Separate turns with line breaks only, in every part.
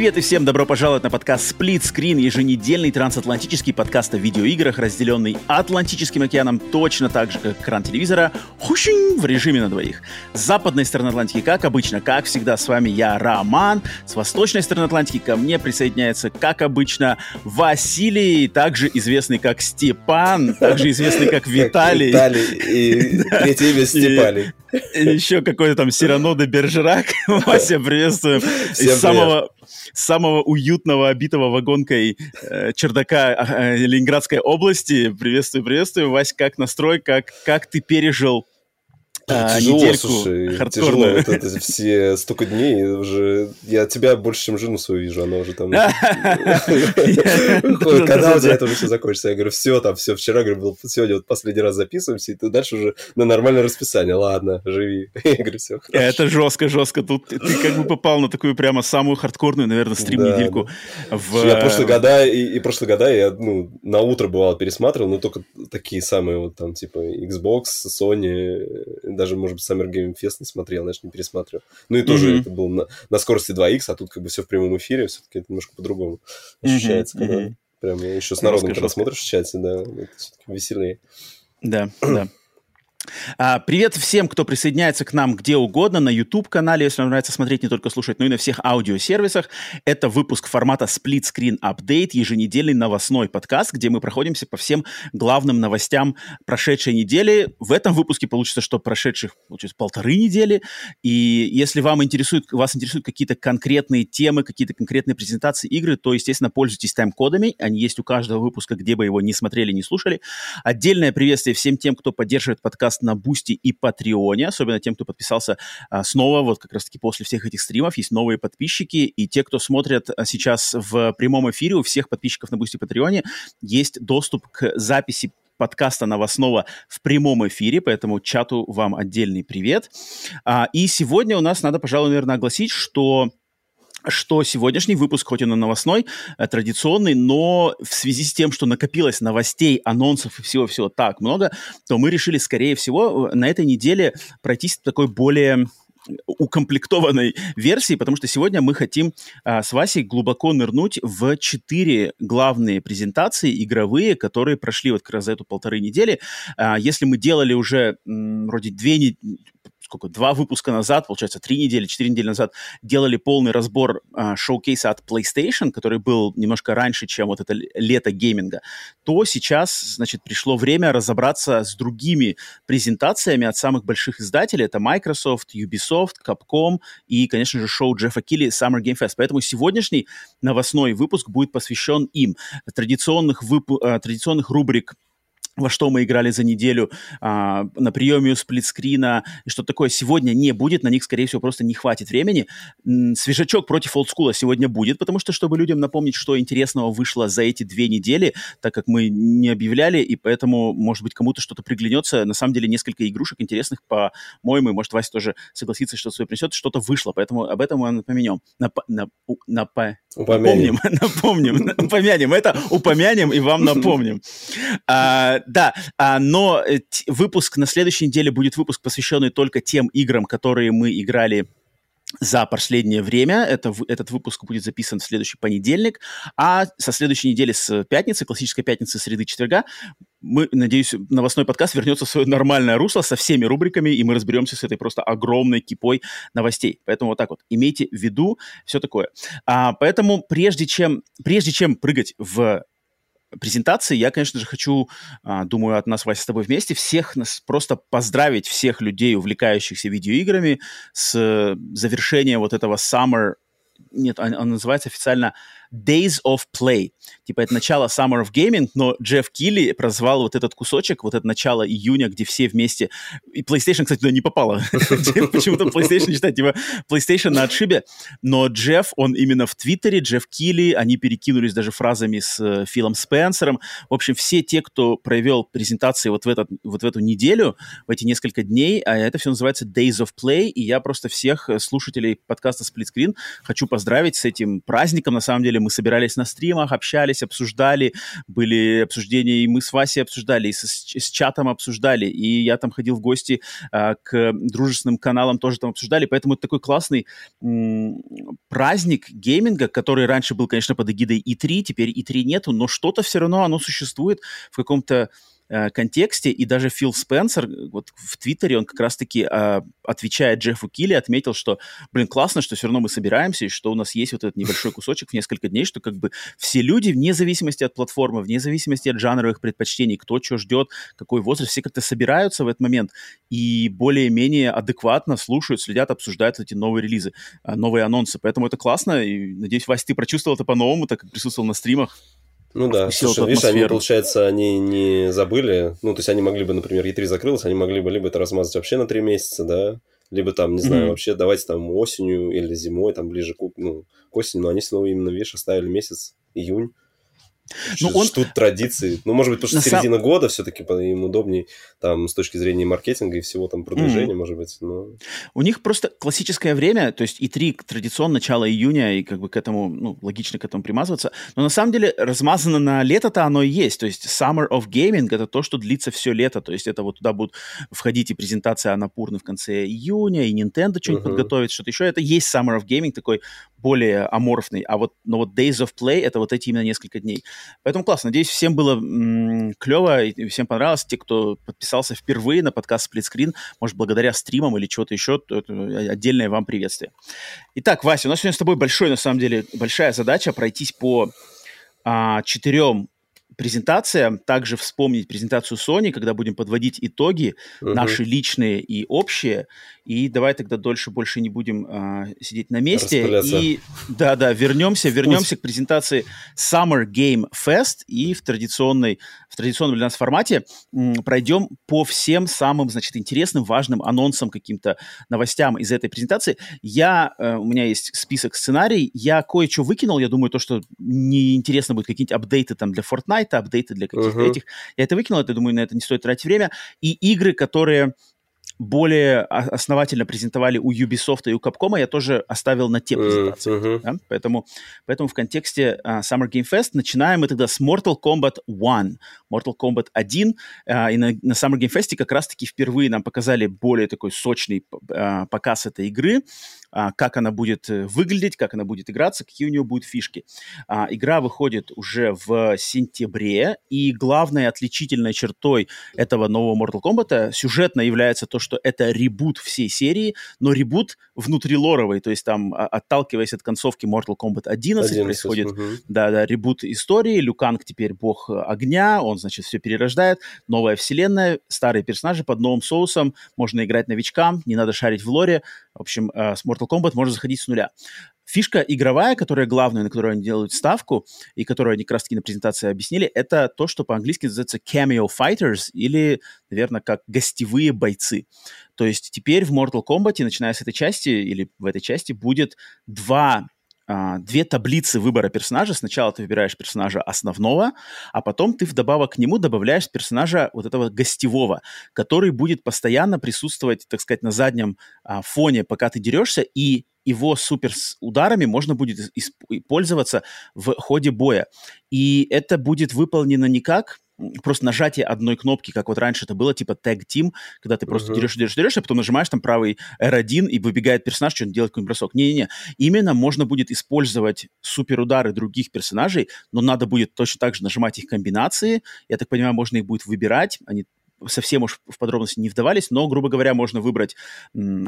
Привет и всем добро пожаловать на подкаст Split Screen, еженедельный трансатлантический подкаст о видеоиграх, разделенный Атлантическим океаном точно так же, как экран телевизора, в режиме на двоих. С западной стороны Атлантики, как обычно, как всегда, с вами я, Роман. С восточной стороны Атлантики ко мне присоединяется, как обычно, Василий, также известный как Степан, также известный как Виталий.
Виталий и третье имя Степалий.
Еще какой-то там Сирано де Бержерак. Вася, приветствуем. Из самого самого уютного, обитого вагонкой э, чердака э, Ленинградской области. Приветствую, приветствую. Вась, как настрой, как, как ты пережил
а, тяжело, недельку слушай, тяжело. Вот это все столько дней уже... Я тебя больше, чем жену свою вижу, она уже там... Когда у тебя это уже все закончится? Я говорю, все, там, все, вчера, говорю, был, сегодня вот последний раз записываемся, и ты дальше уже на нормальное расписание. Ладно, живи. Я говорю, все,
Это жестко, жестко. Тут ты как бы попал на такую прямо самую хардкорную, наверное, стрим-недельку.
Я прошлые года, и прошлые года я, ну, на утро бывало пересматривал, но только такие самые вот там, типа, Xbox, Sony, даже, может быть, Summer Game Fest не смотрел, знаешь, не пересматривал. Ну и тоже mm-hmm. это было на, на скорости 2х, а тут как бы все в прямом эфире, все-таки это немножко по-другому ощущается, mm-hmm. когда mm-hmm. прям еще с народом, когда смотришь в чате, да, это все-таки веселее.
Да, да. А, привет всем, кто присоединяется к нам где угодно, на YouTube-канале, если вам нравится смотреть, не только слушать, но и на всех аудиосервисах. Это выпуск формата Split Screen Update, еженедельный новостной подкаст, где мы проходимся по всем главным новостям прошедшей недели. В этом выпуске получится, что прошедших, получается, полторы недели. И если вам интересует, вас интересуют какие-то конкретные темы, какие-то конкретные презентации игры, то, естественно, пользуйтесь тайм-кодами. Они есть у каждого выпуска, где бы его не смотрели, не слушали. Отдельное приветствие всем тем, кто поддерживает подкаст на Бусти и Патреоне, особенно тем, кто подписался а, снова, вот как раз-таки после всех этих стримов, есть новые подписчики, и те, кто смотрят а, сейчас в прямом эфире, у всех подписчиков на Бусти и Патреоне есть доступ к записи подкаста новостного в прямом эфире, поэтому чату вам отдельный привет. А, и сегодня у нас надо, пожалуй, наверное, огласить, что что сегодняшний выпуск, хоть и новостной, э, традиционный, но в связи с тем, что накопилось новостей, анонсов и всего-всего так много, то мы решили, скорее всего, э, на этой неделе пройтись такой более укомплектованной версии, потому что сегодня мы хотим а, с Васей глубоко нырнуть в четыре главные презентации игровые, которые прошли вот как раз за эту полторы недели. А, если мы делали уже м, вроде две недели сколько, два выпуска назад, получается, три недели, четыре недели назад делали полный разбор э, шоу-кейса от PlayStation, который был немножко раньше, чем вот это лето гейминга, то сейчас, значит, пришло время разобраться с другими презентациями от самых больших издателей. Это Microsoft, Ubisoft, Capcom и, конечно же, шоу Джеффа Килли Summer Game Fest. Поэтому сегодняшний новостной выпуск будет посвящен им. Традиционных, вып... Э, традиционных рубрик во что мы играли за неделю, а, на приеме у сплитскрина, и что такое сегодня не будет, на них, скорее всего, просто не хватит времени. Свежачок против олдскула сегодня будет, потому что, чтобы людям напомнить, что интересного вышло за эти две недели, так как мы не объявляли, и поэтому, может быть, кому-то что-то приглянется. На самом деле, несколько игрушек интересных, по-моему, может, Вася тоже согласится, что свое принесет, что-то вышло, поэтому об этом мы напомнем. Нап нап нап
упомянем.
Напомним, напомним, упомянем. Это упомянем и вам напомним. А, да, а, но э, выпуск на следующей неделе будет выпуск, посвященный только тем играм, которые мы играли за последнее время. Это, этот выпуск будет записан в следующий понедельник. А со следующей недели с пятницы, классической пятницы, среды, четверга, мы, надеюсь, новостной подкаст вернется в свое нормальное русло со всеми рубриками, и мы разберемся с этой просто огромной кипой новостей. Поэтому вот так вот, имейте в виду все такое. А, поэтому прежде чем, прежде чем прыгать в презентации я, конечно же, хочу, а, думаю, от нас, Вася, с тобой вместе, всех нас просто поздравить, всех людей, увлекающихся видеоиграми, с завершением вот этого Summer нет, он, он называется официально Days of Play. Типа это начало Summer of Gaming, но Джефф Килли прозвал вот этот кусочек, вот это начало июня, где все вместе... И PlayStation, кстати, туда не попало. Почему-то PlayStation считает, типа, PlayStation на отшибе. Но Джефф, он именно в Твиттере, Джефф Килли, они перекинулись даже фразами с э, Филом Спенсером. В общем, все те, кто провел презентации вот в, этот, вот в эту неделю, в эти несколько дней, а это все называется Days of Play, и я просто всех э, слушателей подкаста Split Screen хочу поздравить с этим праздником. На самом деле мы собирались на стримах, общались, обсуждали, были обсуждения, и мы с Васей обсуждали, и с, с чатом обсуждали, и я там ходил в гости а, к дружественным каналам, тоже там обсуждали, поэтому это такой классный м- праздник гейминга, который раньше был, конечно, под эгидой E3, теперь E3 нету, но что-то все равно оно существует в каком-то Э, контексте, и даже Фил Спенсер э, вот в Твиттере, он как раз-таки, э, отвечая Джеффу Килли, отметил, что, блин, классно, что все равно мы собираемся, и что у нас есть вот этот небольшой кусочек в несколько дней, что как бы все люди, вне зависимости от платформы, вне зависимости от жанровых предпочтений, кто что ждет, какой возраст, все как-то собираются в этот момент и более-менее адекватно слушают, следят, обсуждают эти новые релизы, э, новые анонсы. Поэтому это классно, и, надеюсь, Вася, ты прочувствовал это по-новому, так как присутствовал на стримах.
Ну да, слушай, видишь, они, получается, они не забыли, ну, то есть они могли бы, например, E3 закрылась, они могли бы либо это размазать вообще на три месяца, да, либо там, не знаю, mm-hmm. вообще давайте там осенью или зимой, там ближе к, ну, к осени, но они снова именно, видишь, оставили месяц, июнь, ну, он... Тут традиции. Ну, может быть, потому что На середина сам... года все-таки им удобнее там с точки зрения маркетинга и всего там продвижения, mm. может быть. Но...
У них просто классическое время, то есть и три традиционно начало июня, и как бы к этому, ну, логично к этому примазываться. Но на самом деле размазано на лето-то оно и есть. То есть Summer of Gaming — это то, что длится все лето. То есть это вот туда будут входить и презентация Анапурны в конце июня, и Nintendo что-нибудь uh-huh. подготовит, что-то еще. Это есть Summer of Gaming, такой более аморфный. А вот, но вот Days of Play — это вот эти именно несколько дней. Поэтому классно. Надеюсь, всем было м- клево и всем понравилось. Те, кто подписался впервые на подкаст Screen, может, благодаря стримам или чего-то еще, это отдельное вам приветствие. Итак, Вася, у нас сегодня с тобой большой, на самом деле, большая задача пройтись по а, четырем презентация, также вспомнить презентацию Sony, когда будем подводить итоги, uh-huh. наши личные и общие. И давай тогда дольше больше не будем а, сидеть на месте. И да-да, вернемся, вернемся к презентации Summer Game Fest и в традиционной, в традиционном для нас формате м, пройдем по всем самым, значит, интересным, важным анонсам, каким-то новостям из этой презентации. Я, э, у меня есть список сценарий, я кое-что выкинул, я думаю, то, что неинтересно будет, какие-нибудь апдейты там для Fortnite, сайта, апдейты для каких-то uh-huh. этих. Я это выкинул, это, думаю, на это не стоит тратить время. И игры, которые более основательно презентовали у Ubisoft и у Capcom, я тоже оставил на те презентации. Uh-huh. Да? Поэтому, поэтому в контексте uh, Summer Game Fest начинаем мы тогда с Mortal Kombat 1. Mortal Kombat 1. Uh, и на, на Summer Game Fest как раз-таки впервые нам показали более такой сочный uh, показ этой игры. А, как она будет э, выглядеть, как она будет играться, какие у нее будут фишки. А, игра выходит уже в сентябре, и главной отличительной чертой этого нового Mortal Kombat сюжетно является то, что это ребут всей серии, но ребут внутрилоровый, то есть там, а, отталкиваясь от концовки Mortal Kombat 11, 11 происходит угу. да, да, ребут истории, Люканг теперь бог огня, он, значит, все перерождает, новая вселенная, старые персонажи под новым соусом, можно играть новичкам, не надо шарить в лоре, в общем, э, с Mortal Kombat можно заходить с нуля. Фишка игровая, которая главная, на которую они делают ставку, и которую они как раз-таки на презентации объяснили, это то, что по-английски называется cameo fighters, или, наверное, как гостевые бойцы. То есть теперь в Mortal Kombat, начиная с этой части, или в этой части, будет два а, две таблицы выбора персонажа. Сначала ты выбираешь персонажа основного, а потом ты вдобавок к нему добавляешь персонажа вот этого гостевого, который будет постоянно присутствовать, так сказать, на заднем а, фоне, пока ты дерешься, и его супер ударами можно будет пользоваться в ходе боя. И это будет выполнено не как просто нажатие одной кнопки, как вот раньше это было, типа Tag Team, когда ты просто uh-huh. дерешь, дерешь, дерешь, а потом нажимаешь там правый R1 и выбегает персонаж, что-нибудь делает какой-нибудь бросок. Не-не-не. Именно можно будет использовать суперудары других персонажей, но надо будет точно так же нажимать их комбинации. Я так понимаю, можно их будет выбирать. Они совсем уж в подробности не вдавались, но, грубо говоря, можно выбрать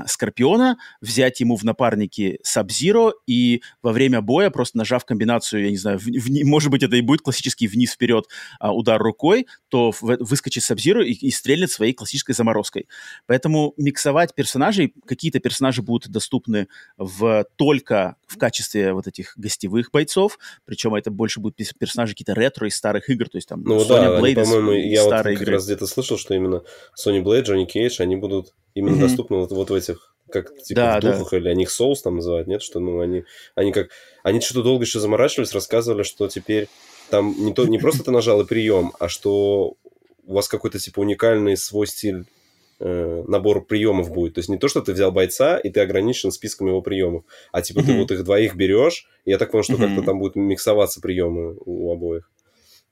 Скорпиона, взять ему в напарники Сабзиро и во время боя, просто нажав комбинацию, я не знаю, в, в, может быть, это и будет классический вниз-вперед а, удар рукой, то в, выскочит Сабзиро и, и стрельнет своей классической заморозкой. Поэтому миксовать персонажей, какие-то персонажи будут доступны в, только в качестве вот этих гостевых бойцов, причем это больше будут персонажи какие-то ретро из старых игр, то есть там
ну, Соня да, Блейд по-моему, я вот как игры. раз где-то слышал, что именно Sony Blade, Johnny Cage, они будут именно mm-hmm. доступны вот, вот в этих как типа да, в духах, да. или они их Souls там называют, нет? Что, ну, они, они как... Они что-то долго еще заморачивались, рассказывали, что теперь там не, то, не просто ты нажал и прием, а что у вас какой-то, типа, уникальный свой стиль э, набор приемов будет. То есть не то, что ты взял бойца, и ты ограничен списком его приемов, а типа mm-hmm. ты вот их двоих берешь, и я так понял, что mm-hmm. как-то там будут миксоваться приемы у обоих.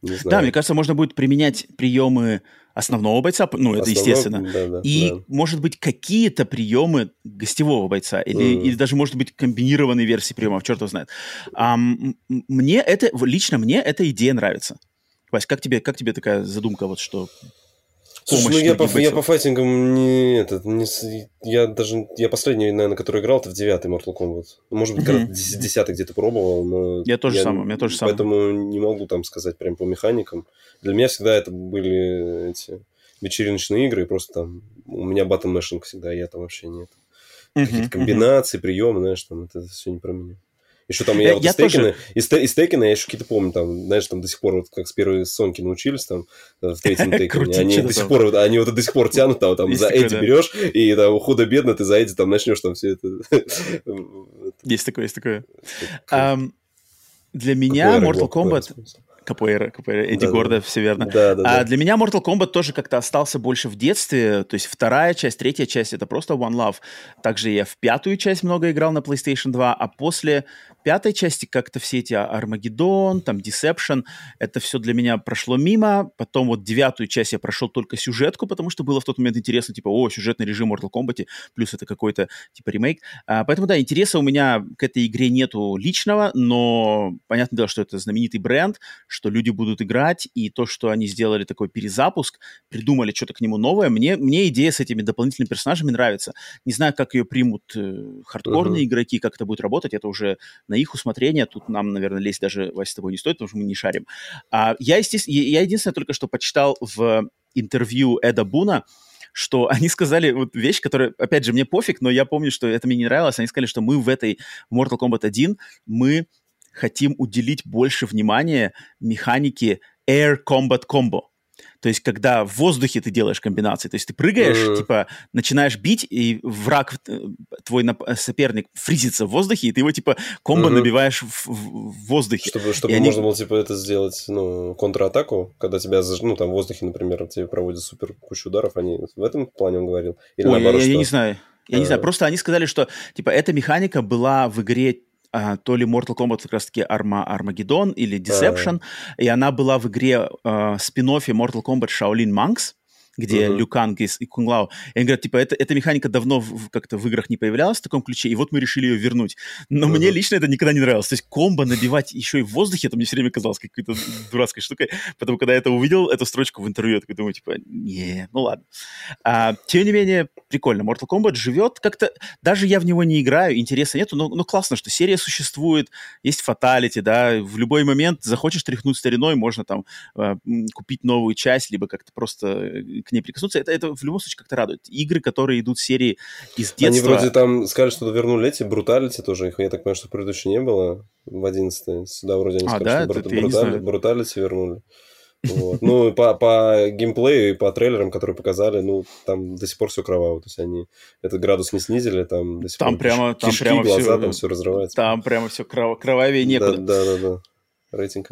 Да, мне кажется, можно будет применять приемы основного бойца, ну, это естественно, да, да, и, да. может быть, какие-то приемы гостевого бойца, или, mm. или даже, может быть, комбинированные версии приемов, черт его знает. А, мне это, лично мне эта идея нравится. Вась, как тебе, как тебе такая задумка, вот что
Слушай, ну я по, я по файтингам не этот, не, я даже, я последний, наверное, который играл, это в девятый Mortal Kombat. Может быть, когда-то десятый где-то пробовал, но...
Я тоже я, самое, я тоже
самое. Поэтому не могу там сказать прям по механикам. Для меня всегда это были эти вечериночные игры, просто там у меня батл мэшинг всегда, я там вообще нет. Какие-то комбинации, приемы, знаешь, там это все не про меня. Еще там я, я вот я из, Текина, тоже... из, из Текина я еще какие-то помню, там, знаешь, там до сих пор, вот как с первой Сонки научились, там, в третьем Текине, они до сих пор, они вот до сих пор тянут, там, там за Эдди берешь, и там худо-бедно ты за Эдди там начнешь там все это.
Есть такое, есть такое. Для меня Mortal Kombat... Капуэра, Капуэра, Эдди да, Гордо, да. все верно. Да, да, а да. для меня Mortal Kombat тоже как-то остался больше в детстве, то есть вторая часть, третья часть — это просто One Love. Также я в пятую часть много играл на PlayStation 2, а после пятой части как-то все эти Армагеддон, там Deception, это все для меня прошло мимо. Потом вот девятую часть я прошел только сюжетку, потому что было в тот момент интересно, типа, о, сюжетный режим Mortal Kombat, плюс это какой-то типа ремейк. А, поэтому да, интереса у меня к этой игре нету личного, но понятное дело, что это знаменитый бренд, что люди будут играть, и то, что они сделали такой перезапуск, придумали что-то к нему новое, мне, мне идея с этими дополнительными персонажами нравится. Не знаю, как ее примут э, хардкорные uh-huh. игроки, как это будет работать, это уже на их усмотрение. Тут нам, наверное, лезть даже, Вася, с тобой не стоит, потому что мы не шарим. А, я, естественно, я единственное только что почитал в интервью Эда Буна, что они сказали вот вещь, которая, опять же, мне пофиг, но я помню, что это мне не нравилось. Они сказали, что мы в этой Mortal Kombat 1, мы хотим уделить больше внимания механике Air Combat Combo. То есть, когда в воздухе ты делаешь комбинации, то есть ты прыгаешь, mm-hmm. типа, начинаешь бить, и враг, э, твой соперник фризится в воздухе, и ты его, типа, комбо mm-hmm. набиваешь в, в, воздухе.
Чтобы, чтобы и можно они... было, типа, это сделать, ну, контратаку, когда тебя, ну, там, в воздухе, например, тебе проводят супер кучу ударов, они в этом плане он говорил?
Или Ой, наоборот, я, я, я не знаю. Я не знаю, просто они сказали, что, типа, эта механика была в игре а, то ли Mortal Kombat как раз-таки Arma Armageddon или Deception, uh-huh. и она была в игре э, спин-оффе Mortal Kombat Shaolin Monks, где uh-huh. Люканг и, и Кунглау. И они говорят, типа, это, эта механика давно в, как-то в играх не появлялась в таком ключе, и вот мы решили ее вернуть. Но uh-huh. мне лично это никогда не нравилось. То есть комбо набивать еще и в воздухе, это мне все время казалось какой-то дурацкой штукой. Потому когда я это увидел, эту строчку в интервью, я такой думаю, типа, не, ну ладно. А, тем не менее, прикольно. Mortal Kombat живет как-то... Даже я в него не играю, интереса нету, но, но классно, что серия существует, есть фаталити, да, в любой момент захочешь тряхнуть стариной, можно там э, купить новую часть, либо как-то просто э, к ней прикоснуться. Это, это в любом случае как-то радует. Игры, которые идут в серии из детства...
Они вроде там сказали, что вернули эти бруталити тоже. Их, я так понимаю, что предыдущие не было в 11 Сюда вроде они а, сказали, да? что бруталити, бруталити вернули. Вот. Ну, по, по геймплею и по трейлерам, которые показали, ну, там до сих пор все кроваво. То есть они этот градус не снизили, там до сих
там
пор
прямо,
кишки,
там прямо
глаза,
все,
там все разрывается.
Там прямо все кров... кровавее некуда.
Да, да, да, да. Рейтинг.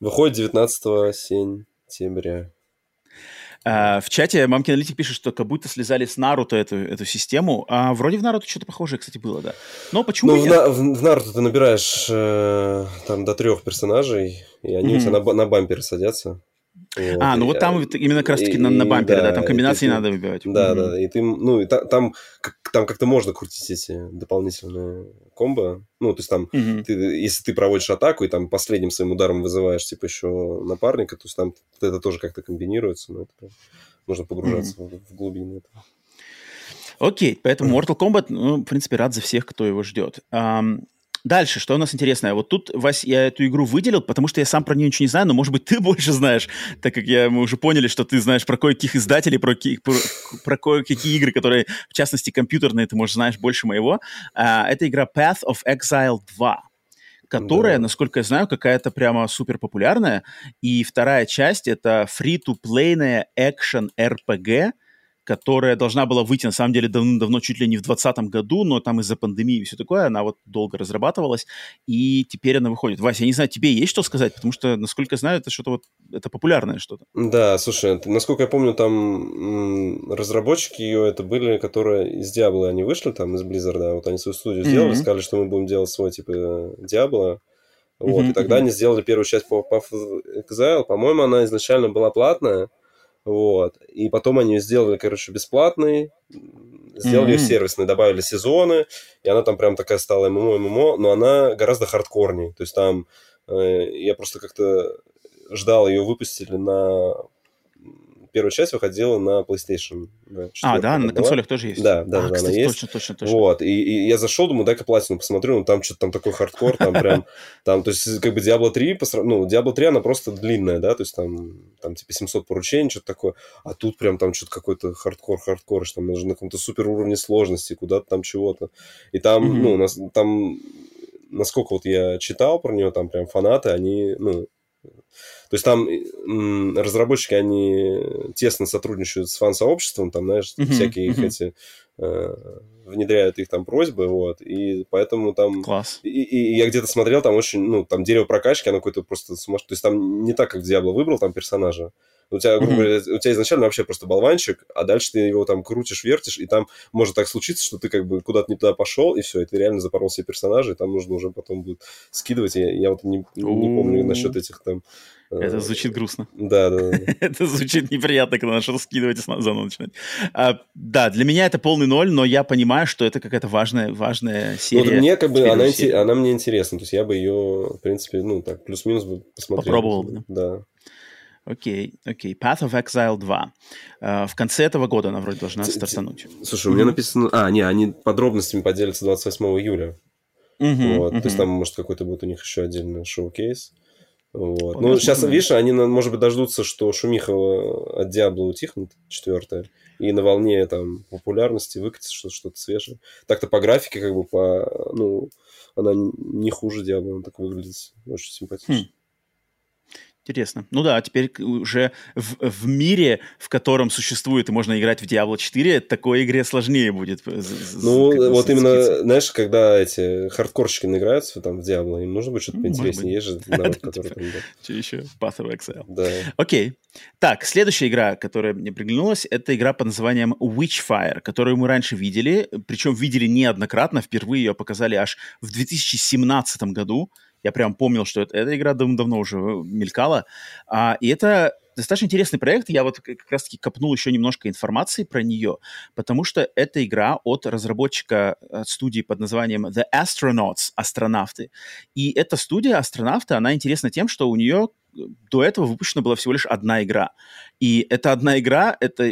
Выходит 19 сентября.
Uh, в чате Мамкин Аналитик пишет, что как будто слезали с Наруто эту, эту систему. А вроде в Наруто что-то похожее, кстати, было, да. Но почему...
Ну, в, в, в Наруто ты набираешь э, там до трех персонажей, и они mm-hmm. у тебя на, на бамперы садятся.
Вот, а, ну вот там именно как раз-таки на, на бампере, да, да, там комбинации не надо выбивать.
Да, mm-hmm. да, и ты, ну, и та, там, там как-то можно крутить эти дополнительные комбо. Ну, то есть там, mm-hmm. ты, если ты проводишь атаку и там последним своим ударом вызываешь, типа, еще напарника, то есть там это тоже как-то комбинируется, ну, это прям можно погружаться mm-hmm. в, в глубины этого.
Окей, поэтому Mortal Kombat, ну, в принципе, рад за всех, кто его ждет. Um, Дальше, что у нас интересное? Вот тут, Вась, я эту игру выделил, потому что я сам про нее ничего не знаю, но, может быть, ты больше знаешь, так как я, мы уже поняли, что ты знаешь про кое-каких издателей, про, про, про кое-какие игры, которые, в частности, компьютерные, ты, может, знаешь больше моего. А, это игра Path of Exile 2 которая, да. насколько я знаю, какая-то прямо супер популярная. И вторая часть — это free-to-play экшен RPG, которая должна была выйти, на самом деле, давно, чуть ли не в 2020 году, но там из-за пандемии и все такое, она вот долго разрабатывалась, и теперь она выходит. Вася, я не знаю, тебе есть что сказать? Потому что, насколько я знаю, это что-то вот, это популярное что-то.
Да, слушай, насколько я помню, там разработчики ее, это были, которые из Diablo они вышли, там, из Blizzard, вот они свою студию сделали, mm-hmm. сказали, что мы будем делать свой, типа, Diablo, вот, mm-hmm. и тогда mm-hmm. они сделали первую часть по Path of Exile, по-моему, она изначально была платная, вот. И потом они сделали, короче, бесплатный, сделали mm-hmm. ее сервисной, добавили сезоны, и она там прям такая стала ММО, ММО, но она гораздо хардкорней. То есть там э, я просто как-то ждал, ее выпустили на первая часть выходила на PlayStation.
Да, а, да, на была. консолях тоже есть.
Да, да, а, да,
кстати,
она
есть. Точно, точно,
Вот, и, и я зашел, думаю, дай-ка платину посмотрю, ну там что-то там такой хардкор, там прям, там, то есть как бы Diablo 3, ну, Diablo 3, она просто длинная, да, то есть там, там типа 700 поручений, что-то такое, а тут прям там что-то какой-то хардкор, хардкор, что там нужно на каком-то супер уровне сложности, куда-то там чего-то. И там, mm-hmm. ну, нас, там, насколько вот я читал про нее, там прям фанаты, они, ну, то есть там разработчики, они тесно сотрудничают с фан-сообществом, там, знаешь, uh-huh, всякие uh-huh. их эти э, внедряют их там просьбы, вот, и поэтому там...
Класс.
И, и, и я где-то смотрел, там очень, ну, там дерево прокачки, оно какое-то просто сумасшедшее. То есть там не так, как Диабло выбрал там персонажа, у тебя, грубо говоря, mm-hmm. у тебя изначально вообще просто болванчик, а дальше ты его там крутишь, вертишь, и там может так случиться, что ты как бы куда-то не туда пошел, и все, и ты реально запорол себе персонажа, и там нужно уже потом будет скидывать. Я, я вот не, не помню насчет этих там
это звучит грустно.
Да, да. да.
это звучит неприятно, когда начал скидывать и заново начинать. А, да, для меня это полный ноль, но я понимаю, что это какая-то важная, важная серия. Вот
мне как бы она, она мне интересна, то есть я бы ее, в принципе, ну так, плюс-минус бы посмотрел.
Попробовал бы.
Да.
Окей, окей. Path of Exile 2. Uh, в конце этого года она вроде должна стартануть.
Слушай, у меня написано... А, не, они подробностями поделятся 28 июля. Uh-huh, вот, uh-huh. То есть там, может, какой-то будет у них еще отдельный шоу-кейс. Вот. Ну, сейчас, видишь, они, может быть, дождутся, что шумиха от Диабло утихнет, четвертая, и на волне там популярности выкатится что-то, свежее. Так-то по графике, как бы, по, ну, она не хуже Диабло, она так выглядит очень симпатично. Хм.
Интересно. Ну да, теперь уже в, в мире, в котором существует и можно играть в Diablo 4, такой игре сложнее будет.
Ну, вот именно, знаешь, когда эти хардкорщики наиграются там в Diablo, им нужно будет что-то поинтереснее. Есть же народ, который там...
Что еще? Path of Exile.
Да.
Окей. Так, следующая игра, которая мне приглянулась, это игра под названием Witchfire, которую мы раньше видели, причем видели неоднократно, впервые ее показали аж в 2017 году я прям помнил, что это, эта игра дав давно уже э, мелькала. А, и это достаточно интересный проект. Я вот как раз-таки копнул еще немножко информации про нее, потому что это игра от разработчика от студии под названием The Astronauts, астронавты. И эта студия астронавты, она интересна тем, что у нее до этого выпущена была всего лишь одна игра. И эта одна игра, это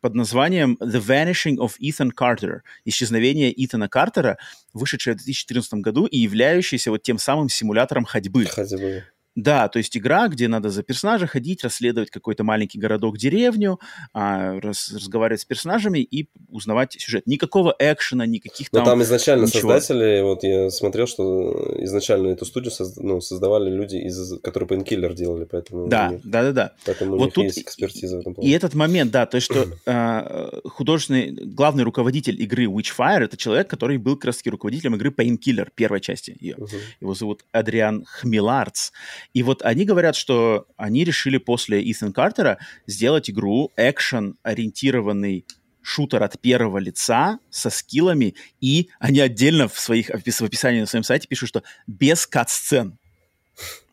под названием The Vanishing of Ethan Carter, исчезновение Итана Картера, вышедшая в 2014 году и являющаяся вот тем самым симулятором ходьбы.
Ходьбы.
Да, то есть игра, где надо за персонажа ходить, расследовать какой-то маленький городок, деревню, а, раз, разговаривать с персонажами и узнавать сюжет. Никакого экшена, никаких там...
Но там изначально ничего. создатели, вот я смотрел, что изначально эту студию соз, ну, создавали люди, из, которые Painkiller делали, поэтому...
Да,
них,
да, да, да.
Поэтому вот у них тут есть экспертиза в этом
плане. И этот момент, да, то есть что э, художественный, главный руководитель игры Witchfire это человек, который был как таки руководителем игры Painkiller, первой части ее. Uh-huh. Его зовут Адриан Хмеларц. И вот они говорят, что они решили после Итан Картера сделать игру экшен-ориентированный шутер от первого лица со скиллами, и они отдельно в своих в описании на своем сайте пишут, что без кат-сцен.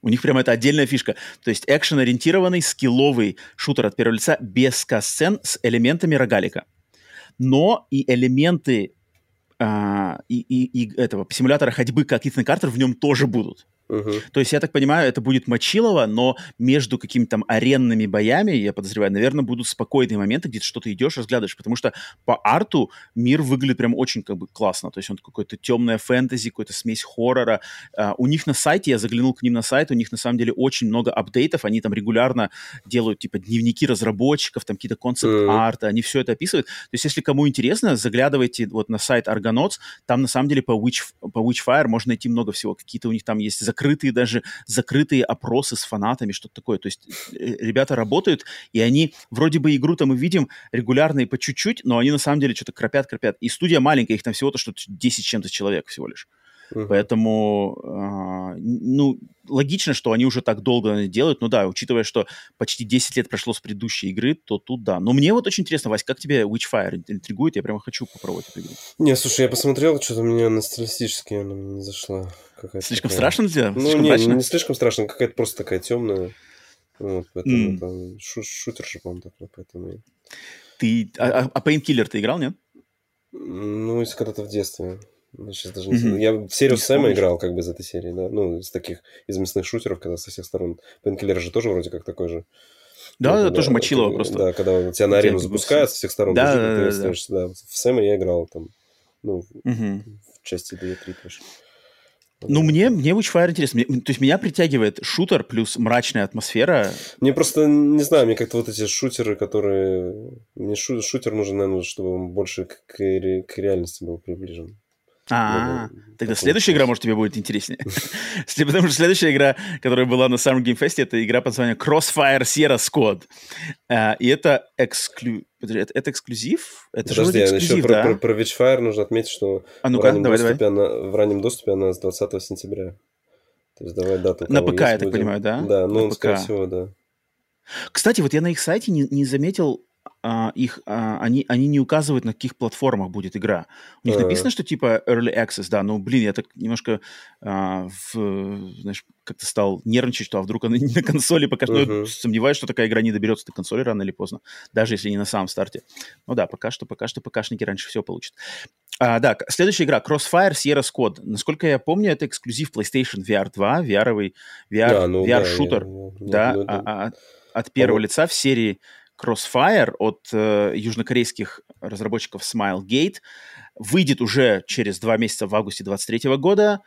У них прямо это отдельная фишка. То есть экшен-ориентированный, скилловый шутер от первого лица без кат-сцен с элементами рогалика. Но и элементы а, и, и, и этого симулятора ходьбы, как Итан Картер, в нем тоже будут. Угу. То есть, я так понимаю, это будет Мочилово, но между какими-то там аренными боями, я подозреваю, наверное, будут спокойные моменты, где ты что-то идешь, разглядываешь, потому что по арту мир выглядит прям очень как бы классно. То есть он какой-то темная фэнтези, какой-то смесь хоррора. Uh, у них на сайте, я заглянул к ним на сайт, у них на самом деле очень много апдейтов, они там регулярно делают типа дневники разработчиков, там какие-то концепт-арты, они все это описывают. То есть, если кому интересно, заглядывайте вот на сайт Argonauts, там на самом деле по, Witch, по Witchfire можно найти много всего. Какие-то у них там есть закрытые даже, закрытые опросы с фанатами, что-то такое. То есть э, ребята работают, и они, вроде бы игру там мы видим регулярно и по чуть-чуть, но они на самом деле что-то кропят-кропят. И студия маленькая, их там всего-то что-то 10 чем-то человек всего лишь. Uh-huh. Поэтому, э, ну, логично, что они уже так долго делают. Ну да, учитывая, что почти 10 лет прошло с предыдущей игры, то тут да. Но мне вот очень интересно, Вась, как тебе Witchfire интригует? Я прямо хочу попробовать эту игру.
Не, слушай, я посмотрел, что-то у меня на стилистически она не зашла.
Слишком такая... страшно для тебя?
Ну,
слишком
не, мрачно? не слишком страшно, какая-то просто такая темная. Вот, поэтому mm. там шу- шутер же, по-моему, такой, поэтому...
Ты... А, а, а Painkiller ты играл, нет?
Ну, если когда-то в детстве. Ну, сейчас даже не mm-hmm. Я в серию Сэма играл как бы из этой серии, да. Ну, из таких, из мясных шутеров, когда со всех сторон. Пенкиллер же тоже вроде как такой же.
Да, ну, да, тоже мочилово просто.
Да, когда тебя на арену запускают со всех сторон,
да, бежит, да,
да, да. В Сэма я играл там, ну, угу. в части 2-3 тоже.
Ну, мне, мне Witchfire интересно. Мне, то есть меня притягивает шутер плюс мрачная атмосфера.
Мне просто, не знаю, мне как-то вот эти шутеры, которые... Мне шу, шутер нужен, наверное, чтобы он больше к, к, к реальности был приближен.
А, тогда следующая игра, может, тебе будет интереснее. Потому что следующая игра, которая была на Game Fest, это игра под названием Crossfire Sierra Squad. А, и это эксклю... Это, это эксклюзив? Это
Подожди, же эксклюзив, еще да? про, про, про Witchfire нужно отметить, что а ну в, раннем давай, давай. Она, в раннем доступе она с 20 сентября. То есть давай дату.
На ПК, я так понимаю, да?
Да, ну, скорее всего, да.
Кстати, вот я на их сайте не, не заметил а, их, а, они, они не указывают, на каких платформах будет игра. У них uh-huh. написано, что типа Early Access, да, но, блин, я так немножко а, в, знаешь, как-то стал нервничать, что а вдруг она не на консоли пока что. Uh-huh. сомневаюсь, что такая игра не доберется до консоли рано или поздно, даже если не на самом старте. Ну да, пока что, пока что ПКшники раньше всего получат. А, да, следующая игра Crossfire Sierra Squad. Насколько я помню, это эксклюзив PlayStation VR 2, VR-овый, VR, да, ну, VR-шутер, да, я, да, ну, а, а, от первого лица в серии Crossfire от э, южнокорейских разработчиков Smilegate выйдет уже через два месяца в августе 2023 года.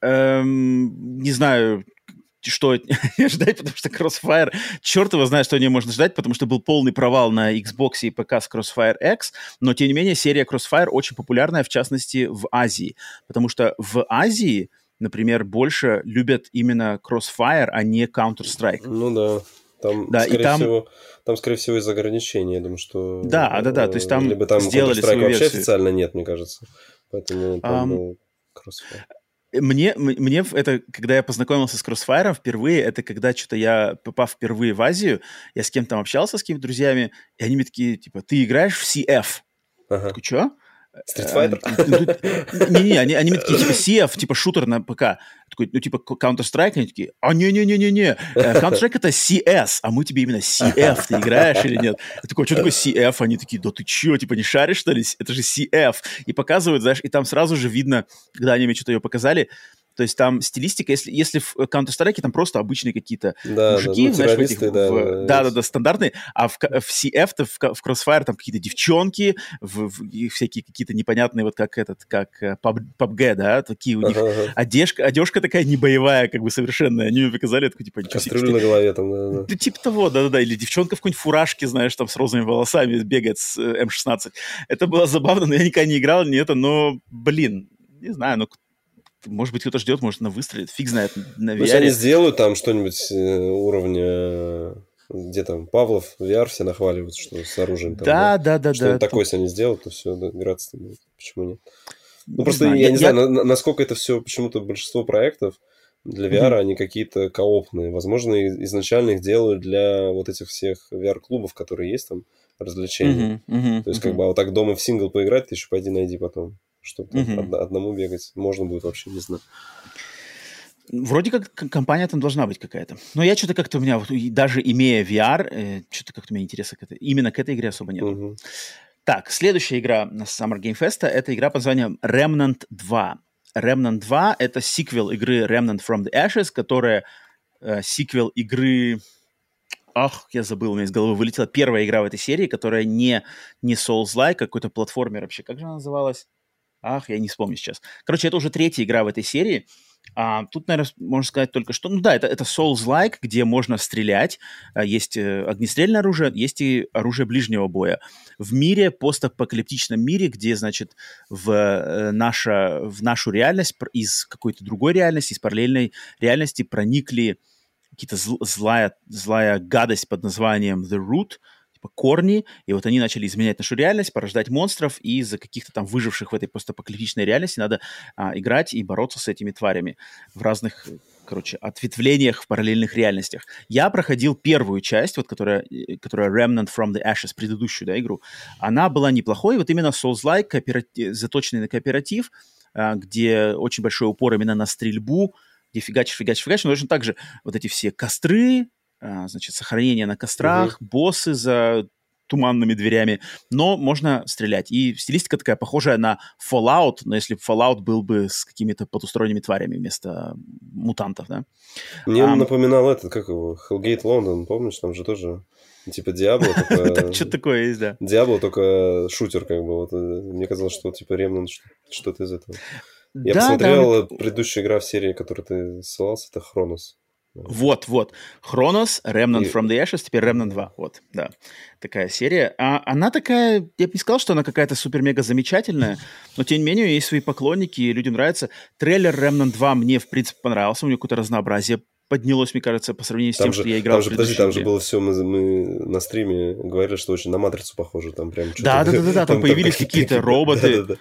Эм, не знаю, что ждать, потому что Crossfire, черт его знает, что о ней можно ждать, потому что был полный провал на Xbox и ПК с Crossfire X, но, тем не менее, серия Crossfire очень популярная, в частности, в Азии, потому что в Азии, например, больше любят именно Crossfire, а не Counter-Strike.
Ну да. Там, да, скорее и там... всего, там, скорее всего, из ограничений, я думаю, что...
Да, да, да, то есть там
Либо там
сделали свою
вообще версию. официально нет, мне кажется. Поэтому там um... был Crossfire.
Мне, мне это, когда я познакомился с Crossfire впервые, это когда что-то я, попав впервые в Азию, я с кем-то общался, с какими-то друзьями, и они мне такие, типа, ты играешь в CF? Ага. Я такой, что?
Street Fighter?
Не-не, они, они мне такие, типа, CF, типа, шутер на ПК. Такой, ну, типа, Counter-Strike, они такие, а не-не-не-не-не, э, Counter-Strike это CS, а мы тебе именно CF, ты играешь или нет? Я такой, что такое CF? Они такие, да ты чё, типа, не шаришь, что ли? Это же CF. И показывают, знаешь, и там сразу же видно, когда они мне что-то ее показали, то есть там стилистика, если, если в Counter-Strike там просто обычные какие-то да, мужики, да, ну, знаешь, в этих, да, в, да, да, да, стандартные, а в, в CF, -то, в, в Crossfire там какие-то девчонки, в, в, всякие какие-то непонятные, вот как этот, как PUB, э, PUBG, да, такие у них ага, ага. одежка, одежка такая не боевая, как бы совершенно. Они мне показали, такой, типа,
Кастрюля на голове там, да, да.
Ну, типа того, да-да-да, или девчонка в какой-нибудь фуражке, знаешь, там с розовыми волосами бегает с э, М16. Это было забавно, но я никогда не играл, не это, но, блин, не знаю, ну может быть, кто-то ждет, может, она выстрелит. Фиг знает, на VR.
Если они сделают там что-нибудь э, уровня где там Павлов, VR все нахваливают, что с оружием. Там,
да, да, да,
что да. такое, если они сделают, то все, да, играться будет. Почему нет? Ну, не просто знаю. я, я не я... знаю, на, насколько это все, почему-то большинство проектов для VR, mm-hmm. они какие-то коопные. Возможно, изначально их делают для вот этих всех VR-клубов, которые есть там, развлечений. Mm-hmm. Mm-hmm. То есть, mm-hmm. как бы, а вот так дома в сингл поиграть, ты еще пойди найди потом чтобы угу. одному бегать можно будет вообще, не знаю.
Вроде как компания там должна быть какая-то. Но я что-то как-то у меня, вот, даже имея VR, э, что-то как-то у меня интереса к этой, именно к этой игре особо нет. Угу. Так, следующая игра на Summer Game Fest это игра под названием Remnant 2. Remnant 2 — это сиквел игры Remnant from the Ashes, которая э, сиквел игры... Ах, я забыл, у меня из головы вылетела первая игра в этой серии, которая не, не Souls-like, а какой-то платформер вообще. Как же она называлась? Ах, я не вспомню сейчас. Короче, это уже третья игра в этой серии. А, тут, наверное, можно сказать только что... Ну да, это, это Souls-like, где можно стрелять. А, есть э, огнестрельное оружие, есть и оружие ближнего боя. В мире, постапокалиптичном мире, где, значит, в, э, наша, в нашу реальность из какой-то другой реальности, из параллельной реальности проникли какие-то зл, злая, злая гадость под названием The Root — типа корни, и вот они начали изменять нашу реальность, порождать монстров, и из-за каких-то там выживших в этой постапокалиптичной реальности надо а, играть и бороться с этими тварями в разных короче, ответвлениях в параллельных реальностях. Я проходил первую часть, вот которая, э, которая Remnant from the Ashes, предыдущую да, игру. Она была неплохой, вот именно Souls-like, кооператив, заточенный на кооператив, а, где очень большой упор именно на стрельбу, где фигачишь, фигачишь, фигачишь, но точно так же вот эти все костры, значит, сохранение на кострах, угу. боссы за туманными дверями, но можно стрелять. И стилистика такая похожая на Fallout, но если бы Fallout был бы с какими-то потусторонними тварями вместо мутантов, да.
Мне а, напоминал этот, как его, Hellgate London, помнишь, там же тоже типа Диабло,
только... Что-то такое есть, да.
Диабло, только шутер, как бы. Вот, э, мне казалось, что типа Ремнант что-то из этого. Я посмотрел предыдущая игра в серии, которую ты ссылался, это Хронос.
Вот, вот. Хронос, Remnant и... from the Ashes, теперь Remnant 2. Вот, да. Такая серия. А она такая, я бы не сказал, что она какая-то супер-мега замечательная, но тем не менее есть свои поклонники, и людям нравится. Трейлер Remnant 2 мне, в принципе, понравился. У него какое-то разнообразие поднялось, мне кажется, по сравнению с там тем, же, что я играл
там же, подожди, там же было все, мы, мы на стриме говорили, что очень на Матрицу похоже, там прям
что-то... Да-да-да, там, там появились какие-то роботы.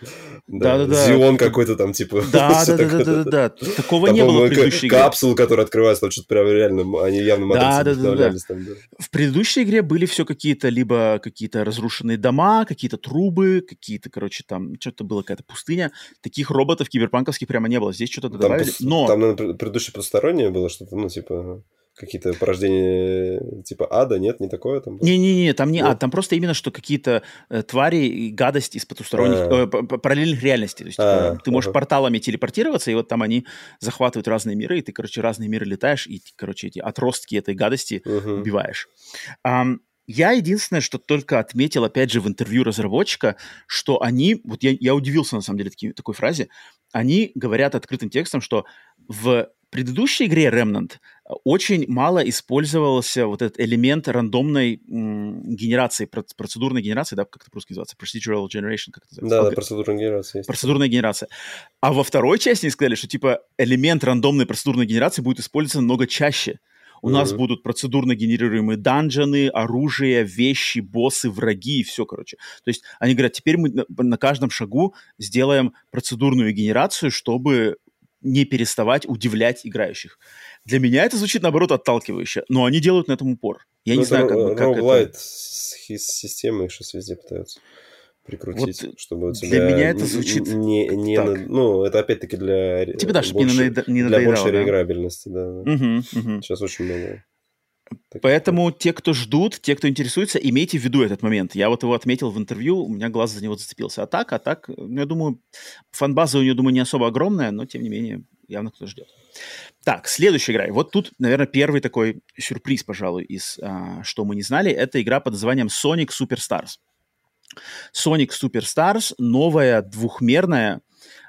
Да-да-да. Зион какой-то там, типа...
Да-да-да-да-да, такого не было в предыдущей
игре. Капсулы, которые открываются, там что-то прям реально, они явно Матрицу вдохновлялись там.
В предыдущей игре были все какие-то, либо какие-то разрушенные дома, какие-то трубы, какие-то, короче, там, что-то было, какая-то пустыня. Таких роботов киберпанковских прямо не было. Здесь что-то добавили, но...
Там, наверное, предыдущее потустороннее было что-то ну, типа, какие-то порождения типа ада, нет, не такое там?
Не-не-не, там не нет? ад, там просто именно, что какие-то э, твари и гадость из потусторонних, э, параллельных реальностей. То есть типа, ты можешь ага. порталами телепортироваться, и вот там они захватывают разные миры, и ты, короче, разные миры летаешь, и, короче, эти отростки этой гадости угу. убиваешь. Um, я единственное, что только отметил, опять же, в интервью разработчика, что они, вот я, я удивился на самом деле таки, такой фразе, они говорят открытым текстом, что в предыдущей игре Remnant очень мало использовался вот этот элемент рандомной генерации, процедурной генерации, да, как это по-русски называется? Procedural generation, как это
называется? Да, да, процедурная генерация. Есть.
Процедурная генерация. А во второй части они сказали, что типа элемент рандомной процедурной генерации будет использоваться намного чаще. У mm-hmm. нас будут процедурно генерируемые данжены, оружие, вещи, боссы, враги и все, короче. То есть они говорят, теперь мы на, на каждом шагу сделаем процедурную генерацию, чтобы не переставать удивлять играющих. Для меня это звучит, наоборот, отталкивающе, но они делают на этом упор. Я ну, не знаю, как, бы, как
это... с системой сейчас везде пытаются прикрутить, вот чтобы у
тебя... Для меня это звучит
не, не
так.
на, ну, это опять-таки для...
Типа да, чтобы не, надоедало, не
Для
большей
да? реиграбельности, да. Угу, угу. Сейчас очень много.
Поэтому те, кто ждут, те, кто интересуется, имейте в виду этот момент. Я вот его отметил в интервью, у меня глаз за него зацепился. А так, а так, ну, я думаю, фан-база у нее, думаю, не особо огромная, но, тем не менее, явно кто ждет. Так, следующая игра. Вот тут, наверное, первый такой сюрприз, пожалуй, из а, «Что мы не знали». Это игра под названием Sonic Superstars. Sonic Superstars — новая двухмерная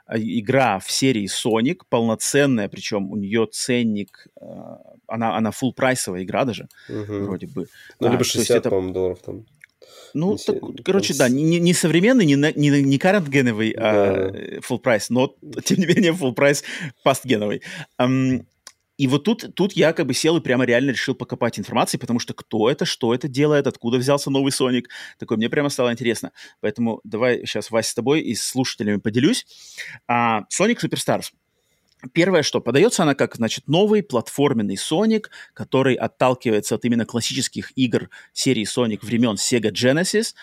а, игра в серии Sonic, полноценная, причем у нее ценник, а, она, она full прайсовая игра даже, угу. вроде бы.
Ну, либо 60, это... по-моему, долларов там.
Ну, не так, се... короче, да, не, не современный, не, не, не current-геновый да. а, full price, но, тем не менее, full price past-геновый. Um, и вот тут, тут я как бы сел и прямо реально решил покопать информации, потому что кто это, что это делает, откуда взялся новый Соник. Такой, мне прямо стало интересно. Поэтому давай сейчас, Вася, с тобой и с слушателями поделюсь. А, Sonic Superstars. Первое, что подается она как, значит, новый платформенный Sonic, который отталкивается от именно классических игр серии Sonic времен Sega Genesis,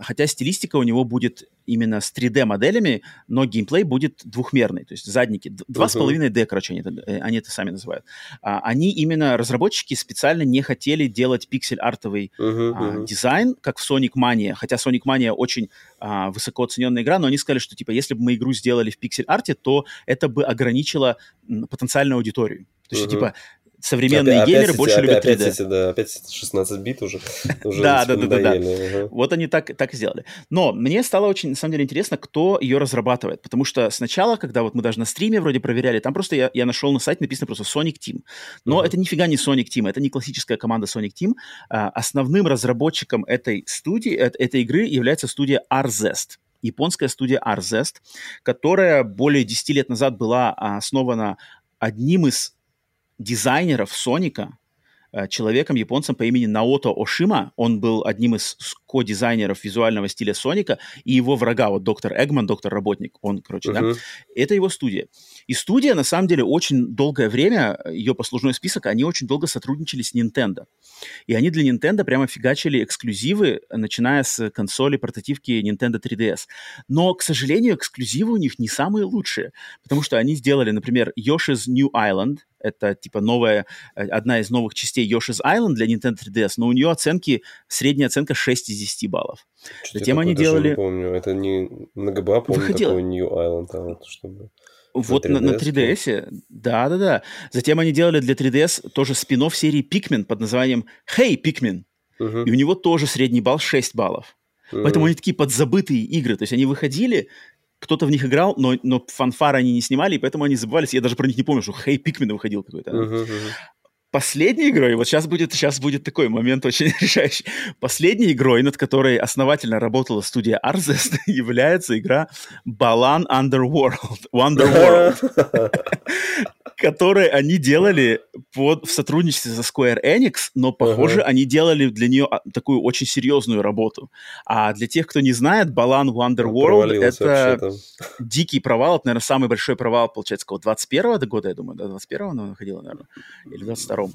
хотя стилистика у него будет именно с 3D-моделями, но геймплей будет двухмерный, то есть задники. Два с половиной D, короче, они это, они это сами называют. А, они именно, разработчики специально не хотели делать пиксель-артовый uh-huh, а, uh-huh. дизайн, как в Sonic Mania, хотя Sonic Mania очень а, высоко оцененная игра, но они сказали, что, типа, если бы мы игру сделали в пиксель-арте, то это бы ограничило потенциальную аудиторию. То есть, uh-huh. типа, современные опять, геймеры опять больше эти, любят 3D.
Опять, эти, да, опять 16 бит уже. уже
да, да, да, да, да. Вот они так, так и сделали. Но мне стало очень, на самом деле, интересно, кто ее разрабатывает. Потому что сначала, когда вот мы даже на стриме вроде проверяли, там просто я, я нашел на сайте написано просто Sonic Team. Но uh-huh. это нифига не Sonic Team, это не классическая команда Sonic Team. А, основным разработчиком этой студии, этой игры является студия Arzest японская студия Arzest, которая более 10 лет назад была основана одним из дизайнеров Соника, человеком, японцем по имени Наото Ошима. Он был одним из ко-дизайнеров визуального стиля Соника, и его врага, вот доктор Эгман, доктор-работник, он, короче, uh-huh. да, это его студия. И студия, на самом деле, очень долгое время, ее послужной список, они очень долго сотрудничали с Nintendo. И они для Nintendo прямо фигачили эксклюзивы, начиная с консоли портативки Nintendo 3DS. Но, к сожалению, эксклюзивы у них не самые лучшие, потому что они сделали, например, Yoshi's New Island — это типа новая, э, одна из новых частей Yoshi's Island для Nintendo 3DS, но у нее оценки, средняя оценка 6 из 10 баллов.
Что Затем они делали... Не помню, это не на GBA, помню, Выходило... такой New Island, а вот чтобы...
Вот на, 3DS, на 3DS, да-да-да. Затем они делали для 3DS тоже спин серии Pikmin под названием Hey Pikmin. Uh-huh. И у него тоже средний балл 6 баллов. Поэтому они такие подзабытые игры. То есть они выходили, кто-то в них играл, но, но фанфары они не снимали, и поэтому они забывались. Я даже про них не помню, что Хей Пикмен выходил какой-то. Uh-huh, uh-huh. Последней игрой, вот сейчас будет, сейчас будет такой момент очень решающий. Последней игрой, над которой основательно работала студия Arzest, является игра Balan Underworld. Wonderworld. которые они делали под, в сотрудничестве со Square Enix, но, похоже, uh-huh. они делали для нее а, такую очень серьезную работу. А для тех, кто не знает, Балан Wonder World — это дикий провал. Это, наверное, самый большой провал, получается, какого 21-го года, я думаю, да, 21-го она выходила, наверное, или 22-го.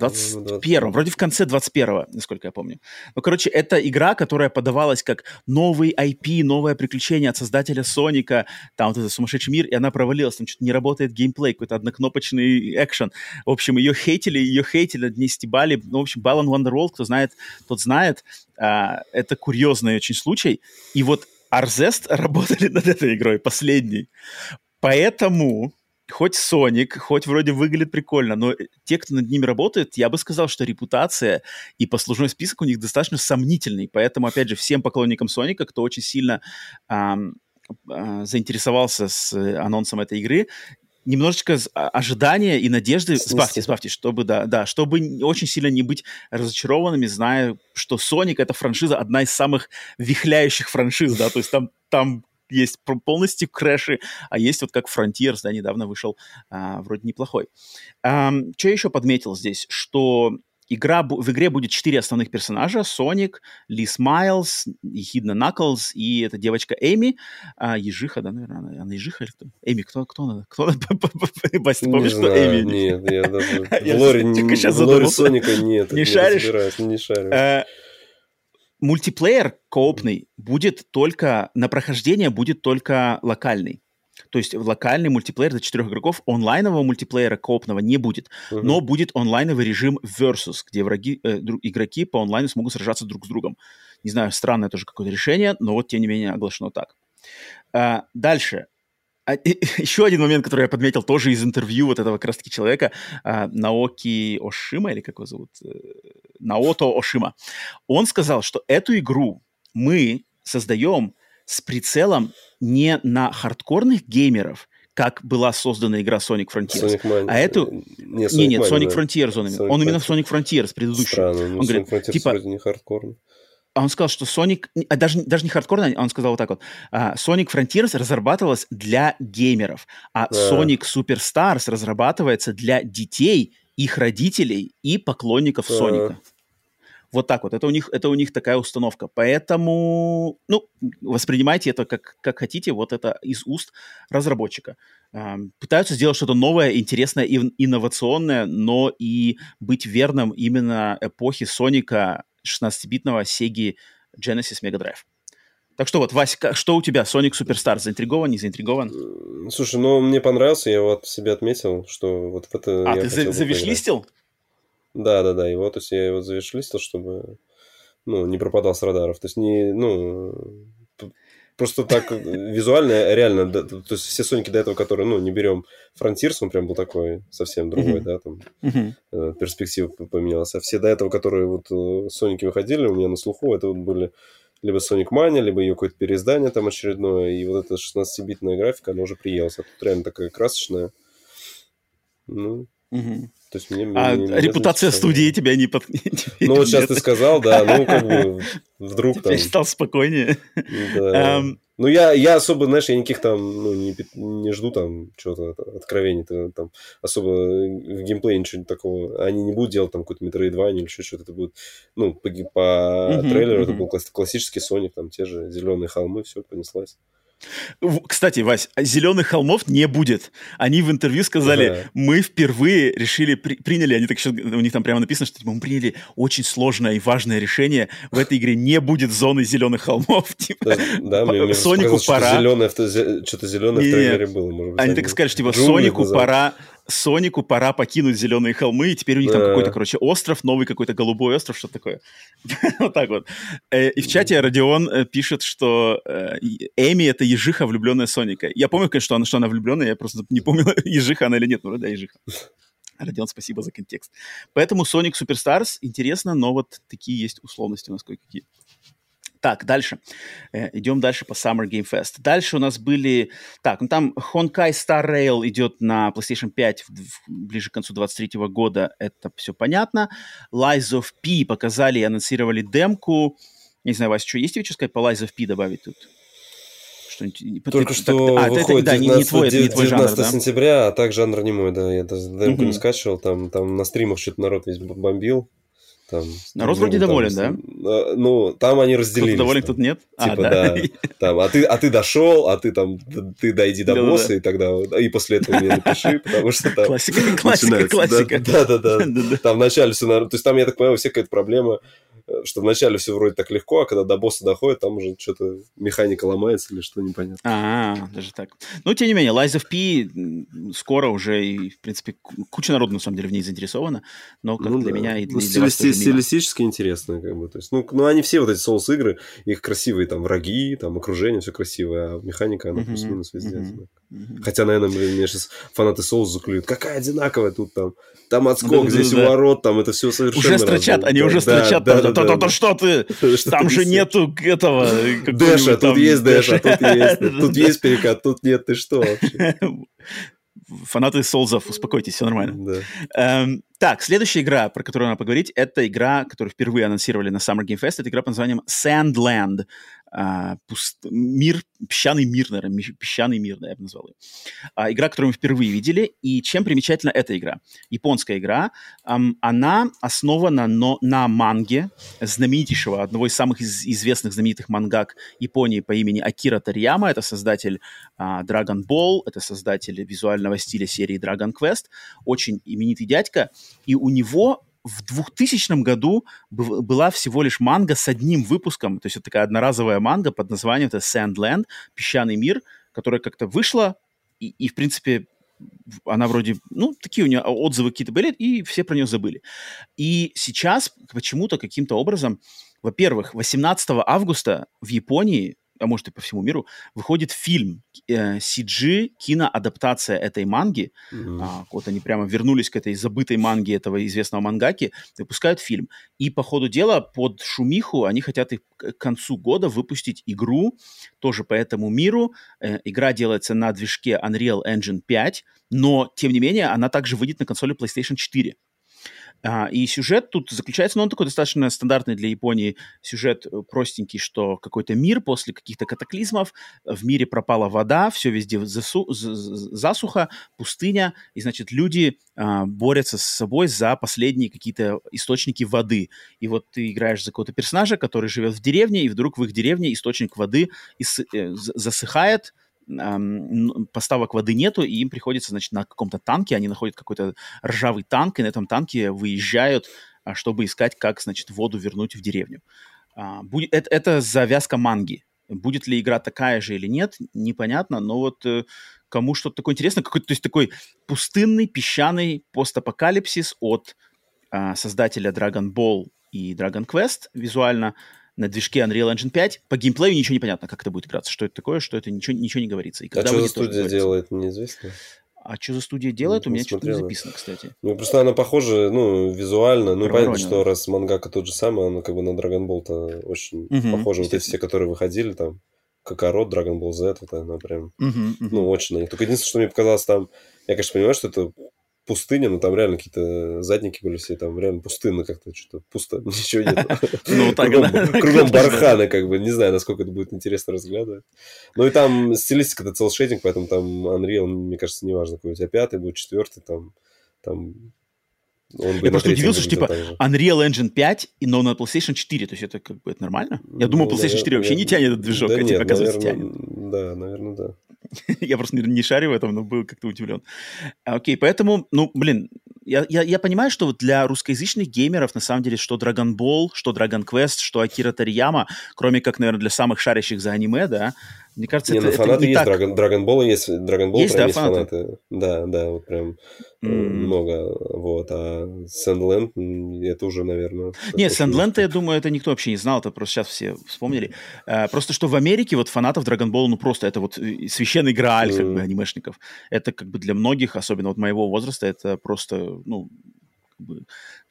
21-м, вроде в конце 21-го, насколько я помню. Ну, короче, это игра, которая подавалась как новый IP, новое приключение от создателя Соника, там вот этот сумасшедший мир, и она провалилась, там что-то не работает геймплей, какой-то однокнопочный экшен. В общем, ее хейтили, ее хейтили, не стебали. Ну, в общем, Balan Wonderworld, кто знает, тот знает. А, это курьезный очень случай. И вот Арзест работали над этой игрой, последней. Поэтому хоть Соник, хоть вроде выглядит прикольно, но те, кто над ними работает, я бы сказал, что репутация и послужной список у них достаточно сомнительный. Поэтому, опять же, всем поклонникам Соника, кто очень сильно эм, э, заинтересовался с анонсом этой игры, немножечко а, ожидания и надежды сбавьте, сбавьте, чтобы, да, да, чтобы очень сильно не быть разочарованными, зная, что Sonic — это франшиза, одна из самых вихляющих франшиз, да, то есть там, там есть полностью крэши, а есть вот как Frontiers, да, недавно вышел, а, вроде неплохой. А, что я еще подметил здесь, что игра, в игре будет четыре основных персонажа. Соник, Лис Майлз, Ехидна Наклз и эта девочка Эми. А, ежиха, да, наверное, она, ежиха или кто? Эми, кто, кто она? Кто она? Басти, помнишь, что Эми?
Нет, я даже... В лоре, в лоре Соника нет.
Не шаришь?
Не шарю. Э,
мультиплеер коопный будет только, на прохождение будет только локальный. То есть локальный мультиплеер для четырех игроков, онлайнового мультиплеера коопного не будет, uh-huh. но будет онлайновый режим versus, где враги, э, игроки по онлайну смогут сражаться друг с другом. Не знаю, странное тоже какое-то решение, но вот тем не менее оглашено так. А, дальше. А, и, еще один момент, который я подметил тоже из интервью вот этого как раз-таки человека, а, Наоки Ошима, или как его зовут? Наото Ошима. Он сказал, что эту игру мы создаем с прицелом не на хардкорных геймеров, как была создана игра Sonic Frontiers.
Sonic
а эту... Не, Sonic нет, Sonic да. Frontiers он, Sonic он именно Sonic Frontiers, предыдущий.
Странно, ну, он Sonic говорит, Frontiers типа, вроде не хардкорный.
А он сказал, что Sonic, а даже, даже не хардкорно, он сказал вот так вот, а, Sonic Frontiers разрабатывалась для геймеров, а, а Sonic Superstars разрабатывается для детей, их родителей и поклонников а. Соника. Вот так вот. Это у них, это у них такая установка. Поэтому, ну, воспринимайте это как, как хотите. Вот это из уст разработчика. Пытаются сделать что-то новое, интересное, инновационное, но и быть верным именно эпохе Соника 16-битного Sega Genesis Mega Drive. Так что вот, Вась, что у тебя? Sonic Superstar заинтригован, не заинтригован?
Слушай, ну мне понравился, я вот себе отметил, что вот в это
А, ты за- завишлистил?
Да, да, да, его, то есть я его завишлистил, чтобы, ну, не пропадал с радаров. То есть не, ну, просто так визуально реально, да, то есть все Соники до этого, которые, ну, не берем Фронтирс, он прям был такой совсем другой, да, там э, перспектива поменялась. А все до этого, которые вот э, Соники выходили у меня на слуху, это вот были либо Sonic Mania, либо ее какое-то переиздание там очередное, и вот эта 16-битная графика, она уже приелась. А тут реально такая красочная. Ну,
Угу.
То есть мне,
а
мне,
репутация мне студии тебя не под...
Ну, вот сейчас ты сказал, да, ну, как бы, вдруг там...
стал спокойнее.
Да. Um... Ну, я, я особо, знаешь, я никаких там, ну, не, не жду там чего-то откровений, там, особо в геймплее ничего такого, они не будут делать там какой-то Metroidvania или еще что-то, это будет, ну, по, по uh-huh, трейлеру uh-huh. это был классический Sonic, там, те же зеленые холмы, все, понеслась.
Кстати, Вась, зеленых холмов не будет. Они в интервью сказали, ага. мы впервые решили, при, приняли, они так еще, у них там прямо написано, что типа, мы приняли очень сложное и важное решение. В этой игре не будет зоны зеленых холмов. Типа,
да, мне, мне
Сонику пора.
Что-то зеленое, что-то зеленое в трейлере было. Может быть,
они, они так сказали, что типа Сонику пора Сонику пора покинуть зеленые холмы, и теперь у них там какой-то, короче, остров, новый какой-то голубой остров, что такое. вот так вот. Э, и в чате Родион э, пишет, что э, Эми — это ежиха, влюбленная Соника. Я помню, конечно, что она, что она влюбленная, я просто не помню, ежиха она или нет. Ну, да, ежиха. Родион, спасибо за контекст. Поэтому Sonic Superstars интересно, но вот такие есть условности у нас кое-какие. Так, дальше. Э, идем дальше по Summer Game Fest. Дальше у нас были... Так, ну там Honkai Star Rail идет на PlayStation 5 в, в, ближе к концу 23 года. Это все понятно. Lies of P показали и анонсировали демку. Не знаю, Вася, что есть тебе что сказать по Lies of P добавить тут?
Что-нибудь... Только ты, что так, а, выходит это, 19, да, не, не твой, 19 не твой жанр, да? сентября, а так жанр не мой, да. Я даже демку mm-hmm. не скачивал, там, там на стримах что-то народ весь бомбил. Там,
Народ вроде там, доволен,
там, да? Ну, там они разделились.
Кто доволен, кто нет?
А, типа, а, да. да. Там, а, ты, а ты дошел, а ты там, ты дойди до босса, и тогда, и после этого мне напиши, потому что там...
Классика, классика, классика.
Да-да-да. Там вначале все, то есть там, я так понимаю, у всех какая-то проблема, Э, что вначале все вроде так легко, а когда до босса доходит, там уже что-то механика ломается или что непонятно.
А, даже так. Ну, тем не менее, Lies of P скоро уже, и, в принципе, куча народу, на самом деле, в ней заинтересована, но как ну, для да. меня и для, ну,
для вас Стилистически интересно, как бы, то есть, ну, ну, они все вот эти соус-игры, их красивые там враги, там окружение, все красивое, а механика, она плюс-минус везде. Uh-huh. Хотя, наверное, блин, меня сейчас фанаты соус заклюют, какая одинаковая тут там, там отскок, да, здесь да, уворот, там это все совершенно
Уже строчат, они уже строчат, да, да, да, да, что ты? Там же нету этого...
Дэша, тут есть дэша, тут есть. Тут есть перекат, тут нет, ты что вообще?
Фанаты Солзов, успокойтесь, все нормально. Эм, так, следующая игра, про которую надо поговорить, это игра, которую впервые анонсировали на Summer Game Fest. Это игра под названием Sandland а, пуст... мир, песчаный мир, наверное, песчаный мир, да, я бы назвал ее. А, игра, которую мы впервые видели, и чем примечательна эта игра? Японская игра, ам, она основана но, на манге знаменитейшего, одного из самых из, известных знаменитых мангак Японии по имени Акира Тарьяма, это создатель а, Dragon Ball, это создатель визуального стиля серии Dragon Quest, очень именитый дядька, и у него в 2000 году была всего лишь манга с одним выпуском, то есть это такая одноразовая манга под названием это Sandland, Песчаный мир, которая как-то вышла, и, и в принципе она вроде, ну, такие у нее отзывы какие-то были, и все про нее забыли. И сейчас почему-то каким-то образом, во-первых, 18 августа в Японии а может и по всему миру, выходит фильм э, CG, киноадаптация этой манги. Mm-hmm. А, вот они прямо вернулись к этой забытой манге этого известного мангаки, выпускают фильм. И по ходу дела под шумиху они хотят и к концу года выпустить игру тоже по этому миру. Э, игра делается на движке Unreal Engine 5, но, тем не менее, она также выйдет на консоли PlayStation 4. А, и сюжет тут заключается, ну, он такой достаточно стандартный для Японии сюжет э, простенький, что какой-то мир после каких-то катаклизмов, в мире пропала вода, все везде засу, засуха, пустыня, и, значит, люди а, борются с собой за последние какие-то источники воды. И вот ты играешь за какого-то персонажа, который живет в деревне, и вдруг в их деревне источник воды ис- э, засыхает, поставок воды нету, и им приходится, значит, на каком-то танке, они находят какой-то ржавый танк, и на этом танке выезжают, а, чтобы искать, как, значит, воду вернуть в деревню. А, будет, это, завязка манги. Будет ли игра такая же или нет, непонятно, но вот э, кому что-то такое интересное, какой-то, то есть такой пустынный, песчаный постапокалипсис от э, создателя Dragon Ball и Dragon Quest визуально на движке Unreal Engine 5. По геймплею ничего не понятно, как это будет играться, что это такое, что это ничего, ничего не говорится. И
а что за студия делает, неизвестно.
А что за студия делает, ну, у меня что-то не записано, кстати.
Ну, просто она похожа, ну, визуально. Ну, понятно, что раз мангака тот же самый, она как бы на Dragon Ball-то очень угу, похожа. Вот эти все, которые выходили там, Какарот, Dragon Ball Z, вот она прям, угу, угу. ну, очень на них. Только единственное, что мне показалось там, я, конечно, понимаю, что это пустыня, но там реально какие-то задники были все, там реально пустынно как-то, что-то пусто, ничего нет. Ну, так, Кругом барханы, как бы, не знаю, насколько это будет интересно разглядывать. Ну, и там стилистика это целшейдинг, поэтому там Unreal, мне кажется, неважно, какой у тебя пятый будет, четвертый, там, там
он я просто удивился, что типа Unreal Engine 5, но на PlayStation 4, то есть это как бы это нормально? Я ну, PlayStation 4 вообще не тянет этот движок, да а тебе, оказывается, тянет.
Да, наверное, да.
я просто не, не шарю в этом, но был как-то удивлен. Окей, поэтому, ну, блин, я, я, я понимаю, что вот для русскоязычных геймеров, на самом деле, что Dragon Ball, что Dragon Quest, что Акира Тарьяма, кроме как, наверное, для самых шарящих за аниме, да, мне кажется,
не,
это,
ну,
это
фанаты
не
есть,
так.
Dragon, Dragon Ball есть, Dragon Ball есть, да, есть фанаты. фанаты. Да, да, вот прям mm. много, вот, а Sandland, это уже, наверное...
Нет, Sandland, я думаю, это никто вообще не знал, это просто сейчас все вспомнили. А, просто что в Америке вот фанатов Dragon Ball, ну, просто это вот э, священный грааль, mm. как бы, анимешников. Это как бы для многих, особенно вот моего возраста, это просто, ну, как бы,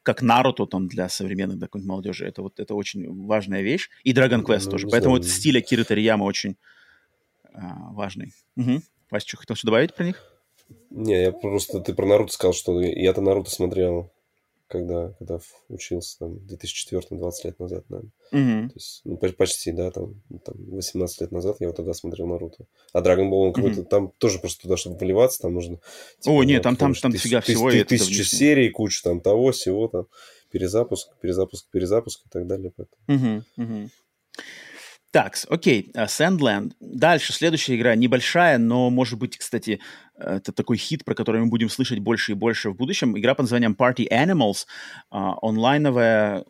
как Наруто там для современной да, молодежи. Это вот это очень важная вещь. И Dragon Quest ну, тоже. Поэтому вот стиль Акиры Тарияма очень а, важный. Угу. Вася, что хотел что добавить про них?
Не, я просто... Ты про Наруто сказал, что я-то Наруто смотрел, когда, когда учился, там, в 2004 20 лет назад, наверное.
Угу.
То есть, ну, почти, да, там, там, 18 лет назад я вот тогда смотрел Наруто. А Dragon Ball, он какой-то, там тоже просто туда, чтобы выливаться, там нужно...
Типа, О, нет, там, там, там дофига всего.
Тысяч, тысячу серий, кучу там того, всего, там, перезапуск, перезапуск, перезапуск и так далее.
Поэтому. Угу, угу. Так, окей, Sandland. Дальше, следующая игра небольшая, но, может быть, кстати, это такой хит, про который мы будем слышать больше и больше в будущем. Игра под названием Party Animals, uh, онлайновая,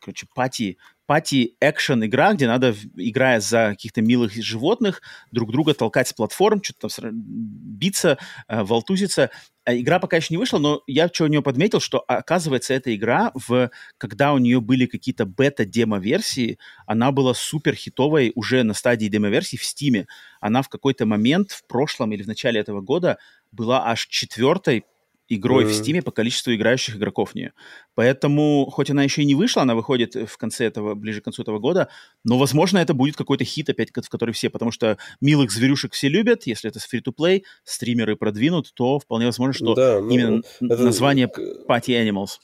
короче, пати пати-экшен игра, где надо, играя за каких-то милых животных, друг друга толкать с платформ, что-то там биться, э, волтузиться. А игра пока еще не вышла, но я что у нее подметил, что оказывается эта игра, в, когда у нее были какие-то бета-демо-версии, она была супер хитовой уже на стадии демо-версии в Стиме. Она в какой-то момент в прошлом или в начале этого года была аж четвертой игрой mm-hmm. в Steam по количеству играющих игроков в нее. Поэтому, хоть она еще и не вышла, она выходит в конце этого, ближе к концу этого года, но, возможно, это будет какой-то хит опять, в который все, потому что милых зверюшек все любят, если это free-to-play, стримеры продвинут, то вполне возможно, что да, ну, именно это... название Party Animals.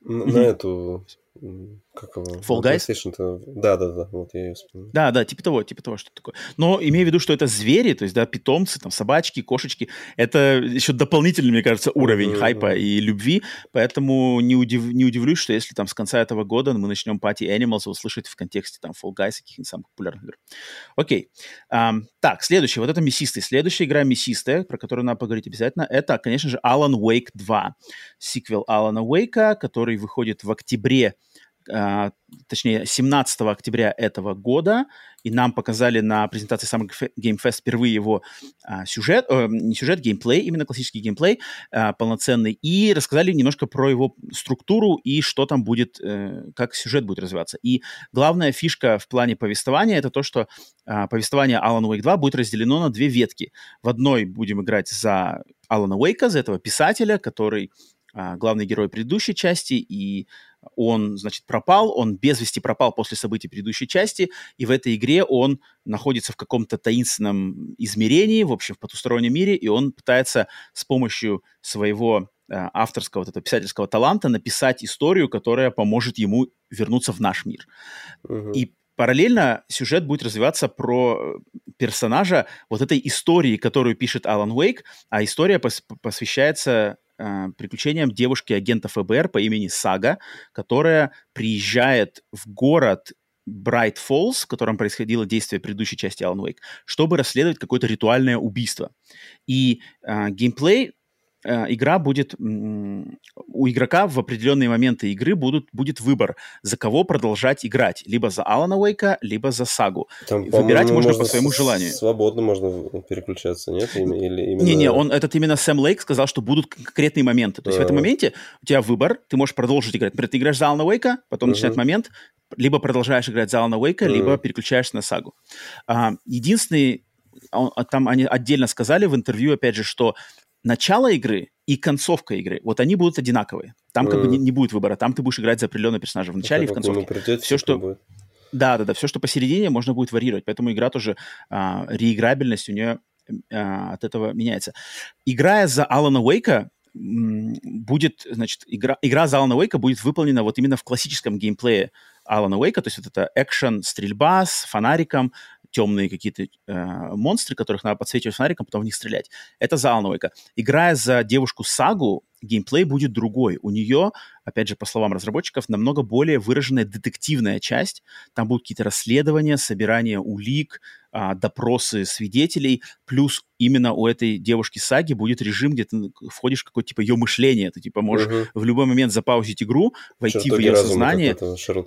На, на эту как его?
Fall Guys?
Да, да, да, вот я ее вспомнил.
Да, да, типа того, типа того, что такое. Но имея в виду, что это звери, то есть, да, питомцы, там, собачки, кошечки, это еще дополнительный, мне кажется, уровень mm-hmm. хайпа и любви, поэтому не, удив, не удивлюсь, что если там с конца этого года мы начнем Party Animals услышать в контексте там Fall Guys, каких-нибудь самых популярных игр. Окей. Um, так, следующий, вот это Мясистый. Следующая игра Мясистая, про которую надо поговорить обязательно, это, конечно же, Alan Wake 2. Сиквел Алана Уэйка, который выходит в октябре а, точнее, 17 октября этого года, и нам показали на презентации Summer Game Fest впервые его а, сюжет, э, не сюжет, геймплей, именно классический геймплей а, полноценный, и рассказали немножко про его структуру и что там будет, э, как сюжет будет развиваться. И главная фишка в плане повествования это то, что а, повествование Alan Wake 2 будет разделено на две ветки. В одной будем играть за Алана Уэйка, за этого писателя, который главный герой предыдущей части, и он, значит, пропал, он без вести пропал после событий предыдущей части, и в этой игре он находится в каком-то таинственном измерении, в общем, в потустороннем мире, и он пытается с помощью своего э, авторского, вот этого писательского таланта написать историю, которая поможет ему вернуться в наш мир. Uh-huh. И параллельно сюжет будет развиваться про персонажа вот этой истории, которую пишет Алан Уэйк, а история пос- посвящается э, приключениям девушки-агента ФБР по имени Сага, которая приезжает в город Брайт Фоллс, в котором происходило действие предыдущей части Alan Wake, чтобы расследовать какое-то ритуальное убийство. И э, геймплей игра будет... У игрока в определенные моменты игры будут, будет выбор, за кого продолжать играть. Либо за Алана Уэйка, либо за Сагу.
Там,
Выбирать можно по своему желанию.
Свободно можно переключаться, нет? Или
именно... Не-не, он, этот именно Сэм Лейк сказал, что будут конкретные моменты. То есть а -а -а. в этом моменте у тебя выбор, ты можешь продолжить играть. Например, ты играешь за Алана Уэйка, потом -huh. начинает момент, либо продолжаешь играть за Алана Уэйка, uh-huh. либо переключаешься на Сагу. А, единственный, он, а, там они отдельно сказали в интервью, опять же, что начало игры и концовка игры, вот они будут одинаковые. Там uh-huh. как бы не, не будет выбора, там ты будешь играть за определенного персонажа в начале и в концовке. Придет, все, что... Будет. Да, да, да, все, что посередине, можно будет варьировать. Поэтому игра тоже, а, реиграбельность у нее а, от этого меняется. Играя за Алана Уэйка, будет, значит, игра, игра за Алана Уэйка будет выполнена вот именно в классическом геймплее Алана Уэйка, то есть вот это экшен, стрельба с фонариком, темные какие-то э, монстры, которых надо подсвечивать фонариком, потом в них стрелять. Это за Алана Уэйка. Играя за девушку Сагу, геймплей будет другой. У нее, опять же, по словам разработчиков, намного более выраженная детективная часть. Там будут какие-то расследования, собирание улик, а, допросы свидетелей, плюс именно у этой девушки Саги будет режим, где ты входишь в какое-то типа ее мышление, ты типа можешь угу. в любой момент запаузить игру, войти Чертоги в ее сознание.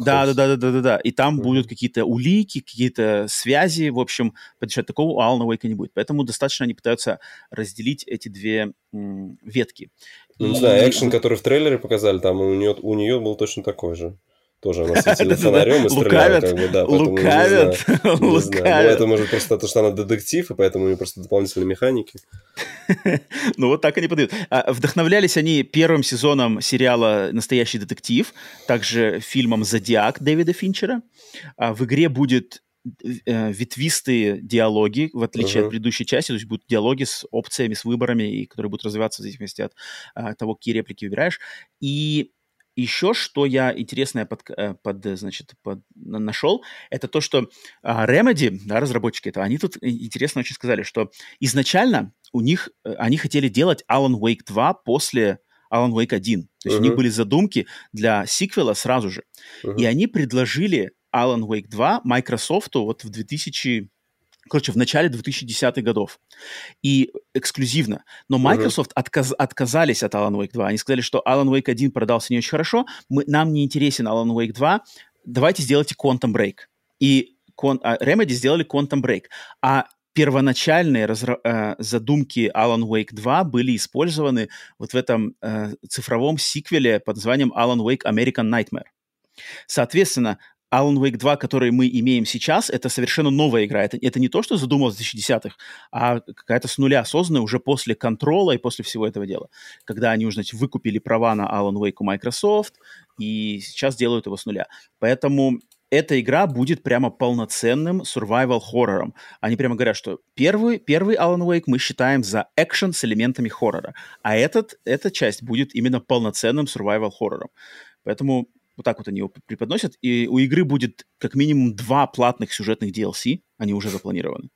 Да, да, да, да, да, да, да. И там угу. будут какие-то улики, какие-то связи, в общем, поддержать такого у Алана Уэйка не будет. Поэтому достаточно они пытаются разделить эти две ветки.
Ну, не знаю, экшен, который в трейлере показали, там у нее, у нее был точно такой же. Тоже она светила фонарем и стреляла, как бы, да.
Лукавят,
лукавят. Ну, это может просто то, что она детектив, и поэтому у нее просто дополнительные механики.
Ну, вот так они подают. А, вдохновлялись они первым сезоном сериала «Настоящий детектив», также фильмом «Зодиак» Дэвида Финчера. А, в игре будет ветвистые диалоги, в отличие uh-huh. от предыдущей части, то есть будут диалоги с опциями, с выборами, и которые будут развиваться в зависимости от а, того, какие реплики выбираешь. И еще что я интересное под, э, под, значит, под, нашел, это то, что а, Remedy, да, разработчики этого, они тут интересно очень сказали, что изначально у них, э, они хотели делать Alan Wake 2 после Alan Wake 1. То есть uh-huh. у них были задумки для сиквела сразу же. Uh-huh. И они предложили Alan Wake 2 Microsoft вот в 2000 короче, в начале 2010-х годов. И эксклюзивно. Но Microsoft uh-huh. отказ, отказались от Alan Wake 2. Они сказали, что Alan Wake 1 продался не очень хорошо, мы, нам не интересен Alan Wake 2, давайте сделайте Quantum Break. И Quant, а, Remedy сделали Quantum Break. А первоначальные разра- э, задумки Alan Wake 2 были использованы вот в этом э, цифровом сиквеле под названием Alan Wake American Nightmare. Соответственно, Alan Wake 2, который мы имеем сейчас, это совершенно новая игра. Это, это не то, что задумалось в 2010-х, а какая-то с нуля созданная уже после контрола и после всего этого дела. Когда они уже, значит, выкупили права на Alan Wake у Microsoft и сейчас делают его с нуля. Поэтому эта игра будет прямо полноценным survival хоррором. Они прямо говорят, что первый, первый Alan Wake мы считаем за экшен с элементами хоррора, а этот, эта часть будет именно полноценным survival хоррором. Поэтому вот так вот они его преподносят. И у игры будет как минимум два платных сюжетных DLC, они уже запланированы.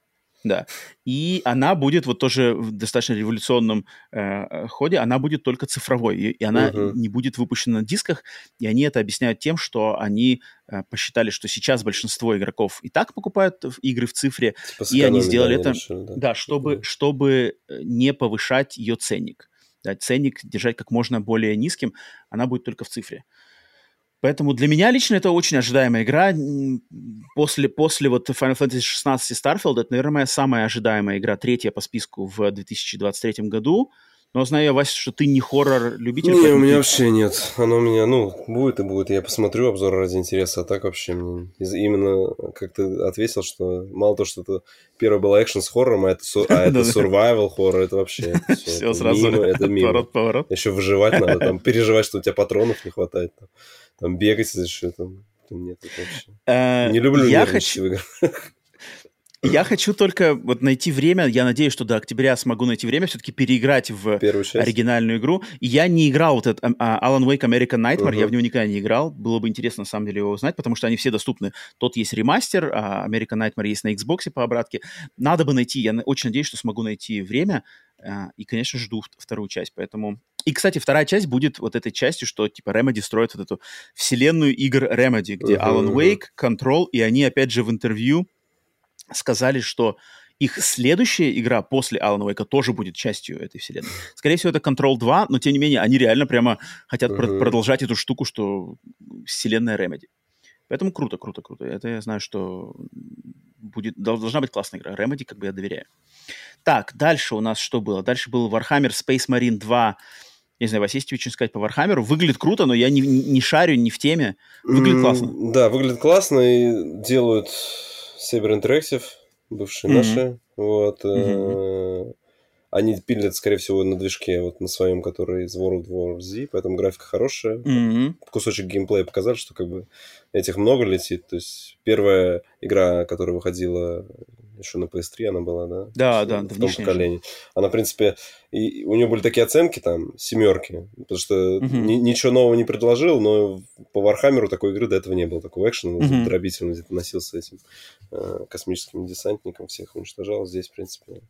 Да. И она будет вот тоже в достаточно революционном э, ходе, она будет только цифровой, и, и она uh-huh. не будет выпущена на дисках, и они это объясняют тем, что они э, посчитали, что сейчас большинство игроков и так покупают игры в цифре, типа и они сделали это, решили, да. да, чтобы, uh-huh. чтобы э, не повышать ее ценник. Да, ценник держать как можно более низким, она будет только в цифре. Поэтому для меня лично это очень ожидаемая игра. После, после вот Final Fantasy 16 и Starfield это, наверное, моя самая ожидаемая игра, третья по списку в 2023 году. Но знаю я, Вася, что ты не хоррор-любитель.
Не, у меня ты... вообще нет. Оно у меня, ну, будет и будет. Я посмотрю обзор ради интереса, а так вообще мне... Именно, как ты ответил, что мало то, что это первое было экшен с хоррором, а это, су... а это survival хоррор, это вообще...
Все сразу.
Это мимо. Поворот, Еще выживать надо, там, переживать, что у тебя патронов не хватает. Там, бегать, что там... Нет, вообще... Э, не люблю я хочу... в играх.
Я хочу только вот найти время, я надеюсь, что до октября смогу найти время все-таки переиграть в оригинальную игру. Я не играл вот этот uh, Alan Wake American Nightmare, uh-huh. я в него никогда не играл. Было бы интересно, на самом деле, его узнать, потому что они все доступны. Тот есть ремастер, а American Nightmare есть на Xbox по обратке. Надо бы найти, я очень надеюсь, что смогу найти время. Uh, и, конечно, жду вторую часть, поэтому... И, кстати, вторая часть будет вот этой частью, что, типа, Remedy строит вот эту вселенную игр Remedy, где uh-huh. Alan Wake, Control, и они, опять же, в интервью сказали, что их следующая игра после Alan Wake тоже будет частью этой вселенной. Скорее всего, это Control 2, но тем не менее они реально прямо хотят uh-huh. пр- продолжать эту штуку, что вселенная Remedy. Поэтому круто, круто, круто. Это я знаю, что будет, должна быть классная игра. Remedy как бы я доверяю. Так, дальше у нас что было? Дальше был Warhammer Space Marine 2. Я не знаю, у вас есть что сказать по Warhammer? Выглядит круто, но я не, не шарю, не в теме. Выглядит mm, классно.
Да, выглядит классно и делают Saber Interactive, бывшие mm-hmm. наши. Вот. Mm-hmm. Они пилят, скорее всего, на движке, вот на своем, который из World War Z, поэтому графика хорошая.
Mm-hmm.
Кусочек геймплея показали, что как бы этих много летит. То есть первая игра, которая выходила еще на PS3 она была, да?
Да, да,
в том поколении. Она, в принципе, и у нее были такие оценки там, семерки, потому что угу. ни, ничего нового не предложил, но по Вархаммеру такой игры до этого не было, такого экшена, угу. дробительно где-то носился этим э, космическим десантником, всех уничтожал. Здесь, в принципе,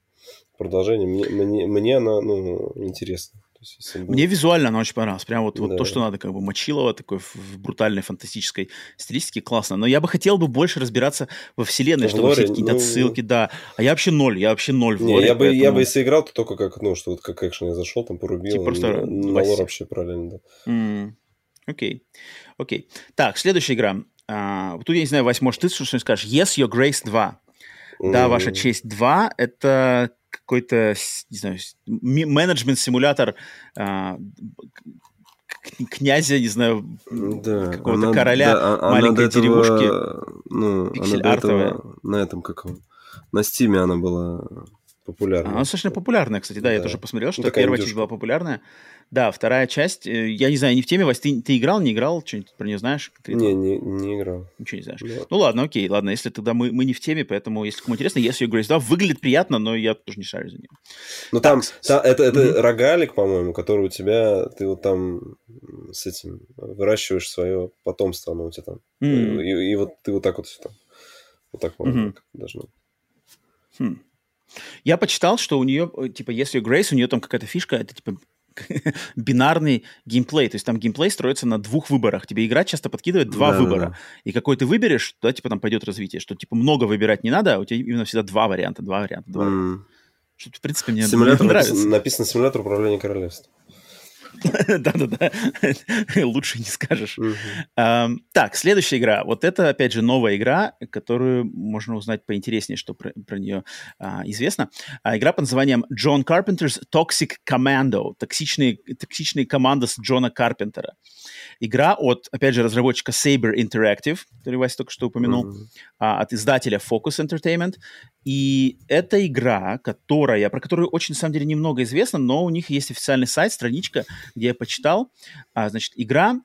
продолжение. Мне, мне, мне она, ну, интересна.
Есть, Мне визуально она очень понравилась. Прям вот, вот да. то, что надо, как бы Мочилова такой в, брутальной фантастической стилистике, классно. Но я бы хотел бы больше разбираться во вселенной, в чтобы лоре, все какие-то ну... отсылки, да. А я вообще ноль, я вообще ноль в
Не, лоре, я бы, поэтому... я бы если играл, то только как, ну, что вот как экшен я зашел, там порубил. Типа просто на, на лор вообще параллельно,
да. Mm. Окей, окей. Так, следующая игра. А, тут я не знаю, Вась, может, ты что-нибудь скажешь? Yes, Your Grace 2. Mm. Да, Ваша честь 2. Это какой-то, не знаю, менеджмент-симулятор а, князя, не знаю, да, какого-то она, короля да, а, маленькой этого, деревушки.
Ну, она этого, на этом каком? На Стиме она была популярная.
Она достаточно популярная, кстати, да, да. я тоже посмотрел, ну, что ну, первая часть была популярная. Да, вторая часть, э, я не знаю, не в теме, Вась, ты, ты играл, не играл, что-нибудь про нее знаешь?
Не, не, не играл.
Ничего не знаешь. Да. Ну ладно, окей, ладно, если тогда мы, мы не в теме, поэтому, если кому интересно, если Grace 2 выглядит приятно, но я тоже не шарю за нее.
Ну там, там, это, это mm-hmm. рогалик, по-моему, который у тебя, ты вот там с этим выращиваешь свое потомство, оно у тебя там. Mm-hmm. И, и вот ты вот так вот все там, вот так, по-моему, mm-hmm. должно.
Хм. Я почитал, что у нее, э, типа, если Грейс, у нее там какая-то фишка, это, типа, бинарный геймплей. То есть там геймплей строится на двух выборах. Тебе игра часто подкидывает два да, выбора. Да. И какой ты выберешь, туда, типа, там пойдет развитие. Что, типа, много выбирать не надо, а у тебя именно всегда два варианта, два варианта, два mm. варианта. Что, в принципе, мне,
симулятор
мне нравится.
Написано симулятор управления королевством.
Да-да-да, лучше не скажешь. Так, следующая игра. Вот это, опять же, новая игра, которую можно узнать поинтереснее, что про, нее а, известно. А, игра под названием John Carpenter's Toxic Commando. Токсичные, токсичные команды с Джона Карпентера. Игра от, опять же, разработчика Saber Interactive, который Вася только что упомянул, mm-hmm. а, от издателя Focus Entertainment. И это игра, которая, про которую очень, на самом деле, немного известно, но у них есть официальный сайт, страничка, где я почитал. А, значит, игра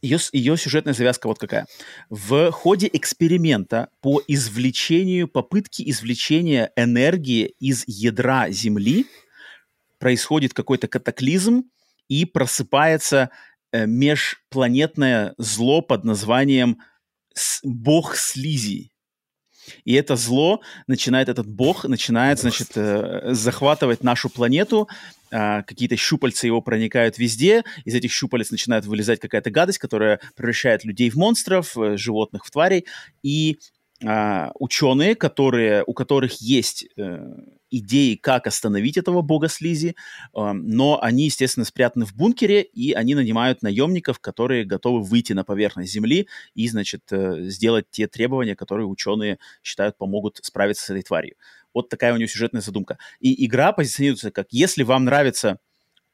ее, ее сюжетная завязка вот какая. В ходе эксперимента по извлечению, попытки извлечения энергии из ядра Земли происходит какой-то катаклизм и просыпается межпланетное зло под названием бог слизи. И это зло начинает, этот бог начинает, значит, э, захватывать нашу планету, э, какие-то щупальца его проникают везде, из этих щупалец начинает вылезать какая-то гадость, которая превращает людей в монстров, э, животных в тварей, и э, ученые, которые, у которых есть э, идеи, как остановить этого бога слизи, э, но они, естественно, спрятаны в бункере, и они нанимают наемников, которые готовы выйти на поверхность Земли и, значит, э, сделать те требования, которые ученые считают помогут справиться с этой тварью. Вот такая у нее сюжетная задумка. И игра позиционируется как, если вам нравится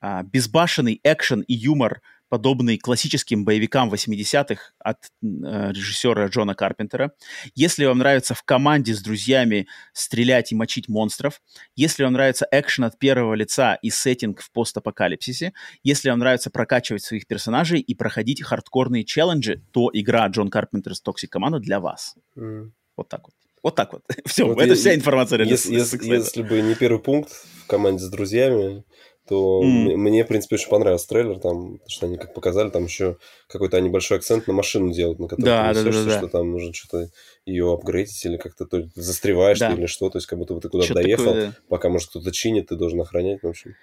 а, безбашенный экшен и юмор подобный классическим боевикам 80-х от э, режиссера Джона Карпентера. Если вам нравится в команде с друзьями стрелять и мочить монстров, если вам нравится экшен от первого лица и сеттинг в постапокалипсисе, если вам нравится прокачивать своих персонажей и проходить хардкорные челленджи, то игра Джон Карпентер's Toxic Commando для вас. Mm. Вот так вот. Вот так вот. Все, вот это я, вся информация.
Если, если, если бы не первый пункт в команде с друзьями, то mm. мне, в принципе, очень понравился трейлер, там, что они как показали, там еще какой-то небольшой акцент на машину делают, на которой да, ты несешься, да, да, да. что там нужно что-то ее апгрейдить или как-то то застреваешь да. ты или что, то есть как будто бы ты куда-то доехал, такое, да. пока, может, кто-то чинит, ты должен охранять, в общем.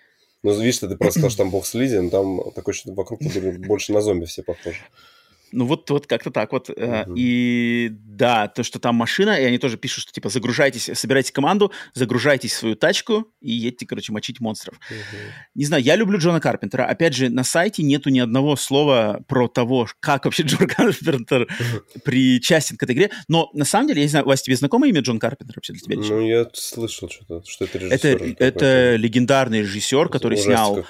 Ну, видишь, ты просто сказал, что там бог слизи, но там такой что вокруг больше на зомби все похожи.
Ну вот, вот как-то так вот. Uh-huh. И да, то, что там машина, и они тоже пишут, что типа загружайтесь, собирайте команду, загружайтесь в свою тачку и едьте, короче, мочить монстров. Uh-huh. Не знаю, я люблю Джона Карпентера. Опять же, на сайте нету ни одного слова про того, как вообще Джон Карпентер uh-huh. причастен к этой игре. Но на самом деле, я не знаю, Вася, тебе знакомо имя Джон Карпентер вообще для тебя?
Ну, я слышал что-то, что это
режиссер. Это, это легендарный режиссер, который снял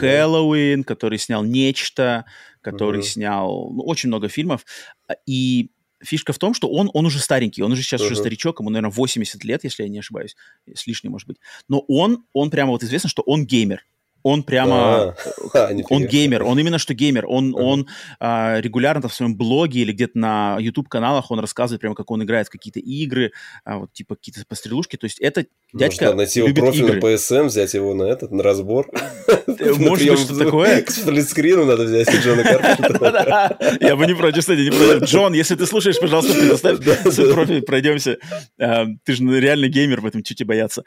Хэллоуин, да. который снял Нечто, который uh-huh. снял ну, очень много фильмов. А, и фишка в том, что он, он уже старенький, он уже сейчас uh-huh. уже старичок, ему, наверное, 80 лет, если я не ошибаюсь, с лишним, может быть. Но он, он прямо вот известно, что он геймер он прямо, а, он геймер, он именно что геймер, он, он а, регулярно в своем блоге или где-то на YouTube-каналах он рассказывает прямо, как он играет в какие-то игры, а, вот типа какие-то пострелушки, то есть это дядька
Можно найти его профиль игры. на PSM, взять его на этот, на разбор.
Э, может быть, что такое?
К сплитскрину надо взять Джона Карпентера.
Я бы не против, кстати, не против. Джон, если ты слушаешь, пожалуйста, предоставь свой профиль, пройдемся. Ты же реально геймер, в этом чуть бояться.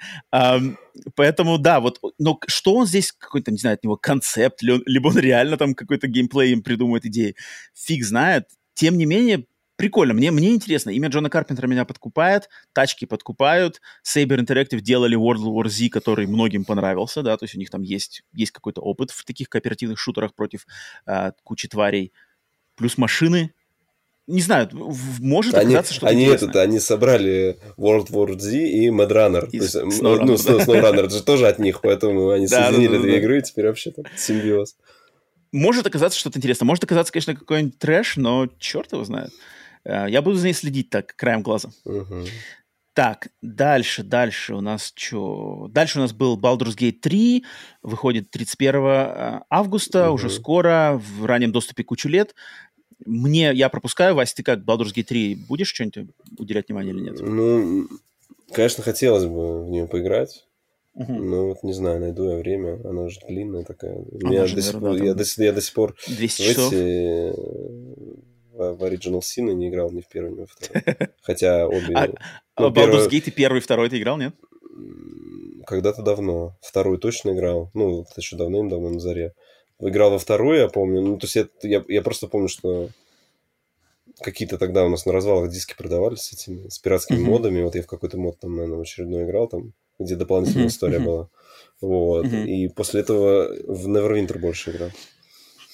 Поэтому, да, вот, но что он здесь, какой-то, не знаю, от него концепт, либо он реально там какой-то геймплей им придумывает идеи, фиг знает. Тем не менее, прикольно. Мне, мне интересно. Имя Джона Карпентера меня подкупает, тачки подкупают. Saber Interactive делали World War Z, который многим понравился, да, то есть у них там есть, есть какой-то опыт в таких кооперативных шутерах против э, кучи тварей. Плюс машины, не знаю, может
они,
оказаться что-то
они
интересное.
Этот, они собрали World War Z и Mad Runner. И то есть, Snowrunner, ну, да. SnowRunner же тоже от них, поэтому они соединили две игры, и теперь вообще там симбиоз.
Может оказаться что-то интересное. Может оказаться, конечно, какой-нибудь трэш, но черт его знает. Э, я буду за ней следить так, краем глаза.
Угу.
Так, дальше, дальше у нас что? Дальше у нас был Baldur's Gate 3, выходит 31 э, августа, угу. уже скоро, в раннем доступе кучу лет мне, я пропускаю, Вася, ты как, Baldur's Gate 3 будешь что-нибудь уделять внимание или нет?
Ну, конечно, хотелось бы в нее поиграть. Угу. Но вот не знаю, найду я время. Она же длинная такая. Она я, же, до наверное, пор, да, я, до, я до сих пор
200 часов.
Эти, в, в Original Sin не играл ни в первый, ни во второй. Хотя обе...
А, ну, а первый... Baldur's Gate первый, второй ты играл, нет?
Когда-то давно. Второй точно играл. Ну, это еще давным-давно на заре играл во вторую, я помню. Ну, то есть я, я, я просто помню, что какие-то тогда у нас на развалах диски продавались с этими, с пиратскими mm-hmm. модами. Вот я в какой-то мод там, наверное, очередной играл, там, где дополнительная mm-hmm. история была. Вот. Mm-hmm. И после этого в Neverwinter больше играл.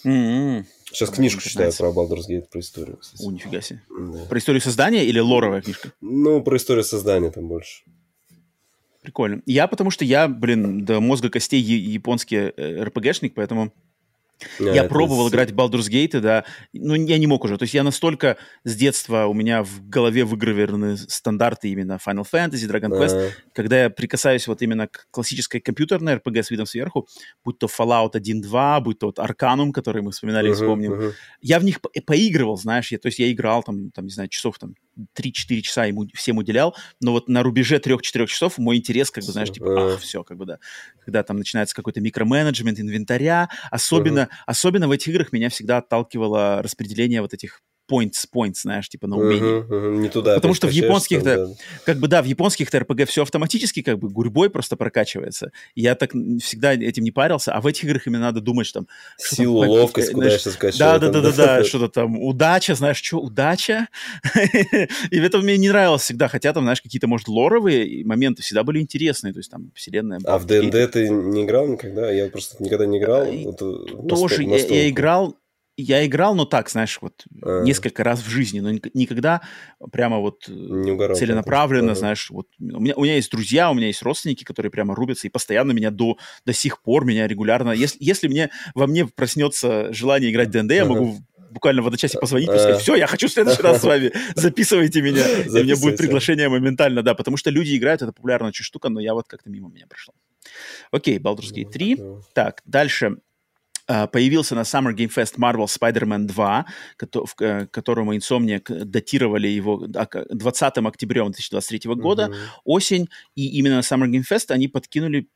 Mm-hmm.
Сейчас книжку читаю про Baldur's Gate, про историю,
кстати. У, нифига себе. Да. Про историю создания или лоровая книжка?
Ну, про историю создания там больше.
Прикольно. Я потому что я, блин, до мозга костей японский э, РПГшник, поэтому а, я пробовал играть в Baldur's Gate, да, но я не мог уже. То есть я настолько с детства у меня в голове выгравированы стандарты именно Final Fantasy, Dragon Quest, а. когда я прикасаюсь вот именно к классической компьютерной RPG с видом сверху, будь то Fallout 1.2, будь то вот Arcanum, который мы вспоминали и uh-huh, вспомним, uh-huh. я в них по- поигрывал, знаешь, я, то есть я играл там, там, не знаю, часов там 3-4 часа ему всем уделял, но вот на рубеже 3-4 часов мой интерес, как бы, знаешь, типа, ах, все, как бы, да. Когда там начинается какой-то микроменеджмент инвентаря, особенно, uh-huh. особенно в этих играх меня всегда отталкивало распределение вот этих points, points, знаешь, типа на умение. Uh-huh,
uh-huh. Не туда.
Потому что в японских, да. как бы, да, в японских-то РПГ все автоматически как бы гурьбой просто прокачивается. Я так всегда этим не парился, а в этих играх именно надо думать, что там...
Силу, там, ловкость, куда знаешь, сейчас
качать. Да, да, да, да, да, что-то там, удача, знаешь, что, удача? И это мне не нравилось всегда, хотя там, знаешь, какие-то, может, лоровые моменты всегда были интересные, то есть там вселенная...
А в ДНД ты не играл никогда? Я просто никогда не играл.
Тоже я играл, я играл, но так, знаешь, вот а. несколько раз в жизни, но никогда прямо вот не угорал, целенаправленно, ага. знаешь, вот у меня, у меня есть друзья, у меня есть родственники, которые прямо рубятся и постоянно меня до, до сих пор меня регулярно, если, если мне во мне проснется желание играть в ДНД, я могу буквально в одночасье позвонить и сказать, все, я хочу в следующий раз с вами, записывайте меня. И у меня будет приглашение моментально, да, потому что люди играют, это популярная очень штука, но я вот как-то мимо меня прошло. Окей, Baldur's Gate 3. Так, дальше. А, появился на Summer Game Fest Marvel Spider-Man 2, в которому Insomniac датировали его 20 октября 2023 года, mm-hmm. осень, и именно на Summer Game Fest они подкинули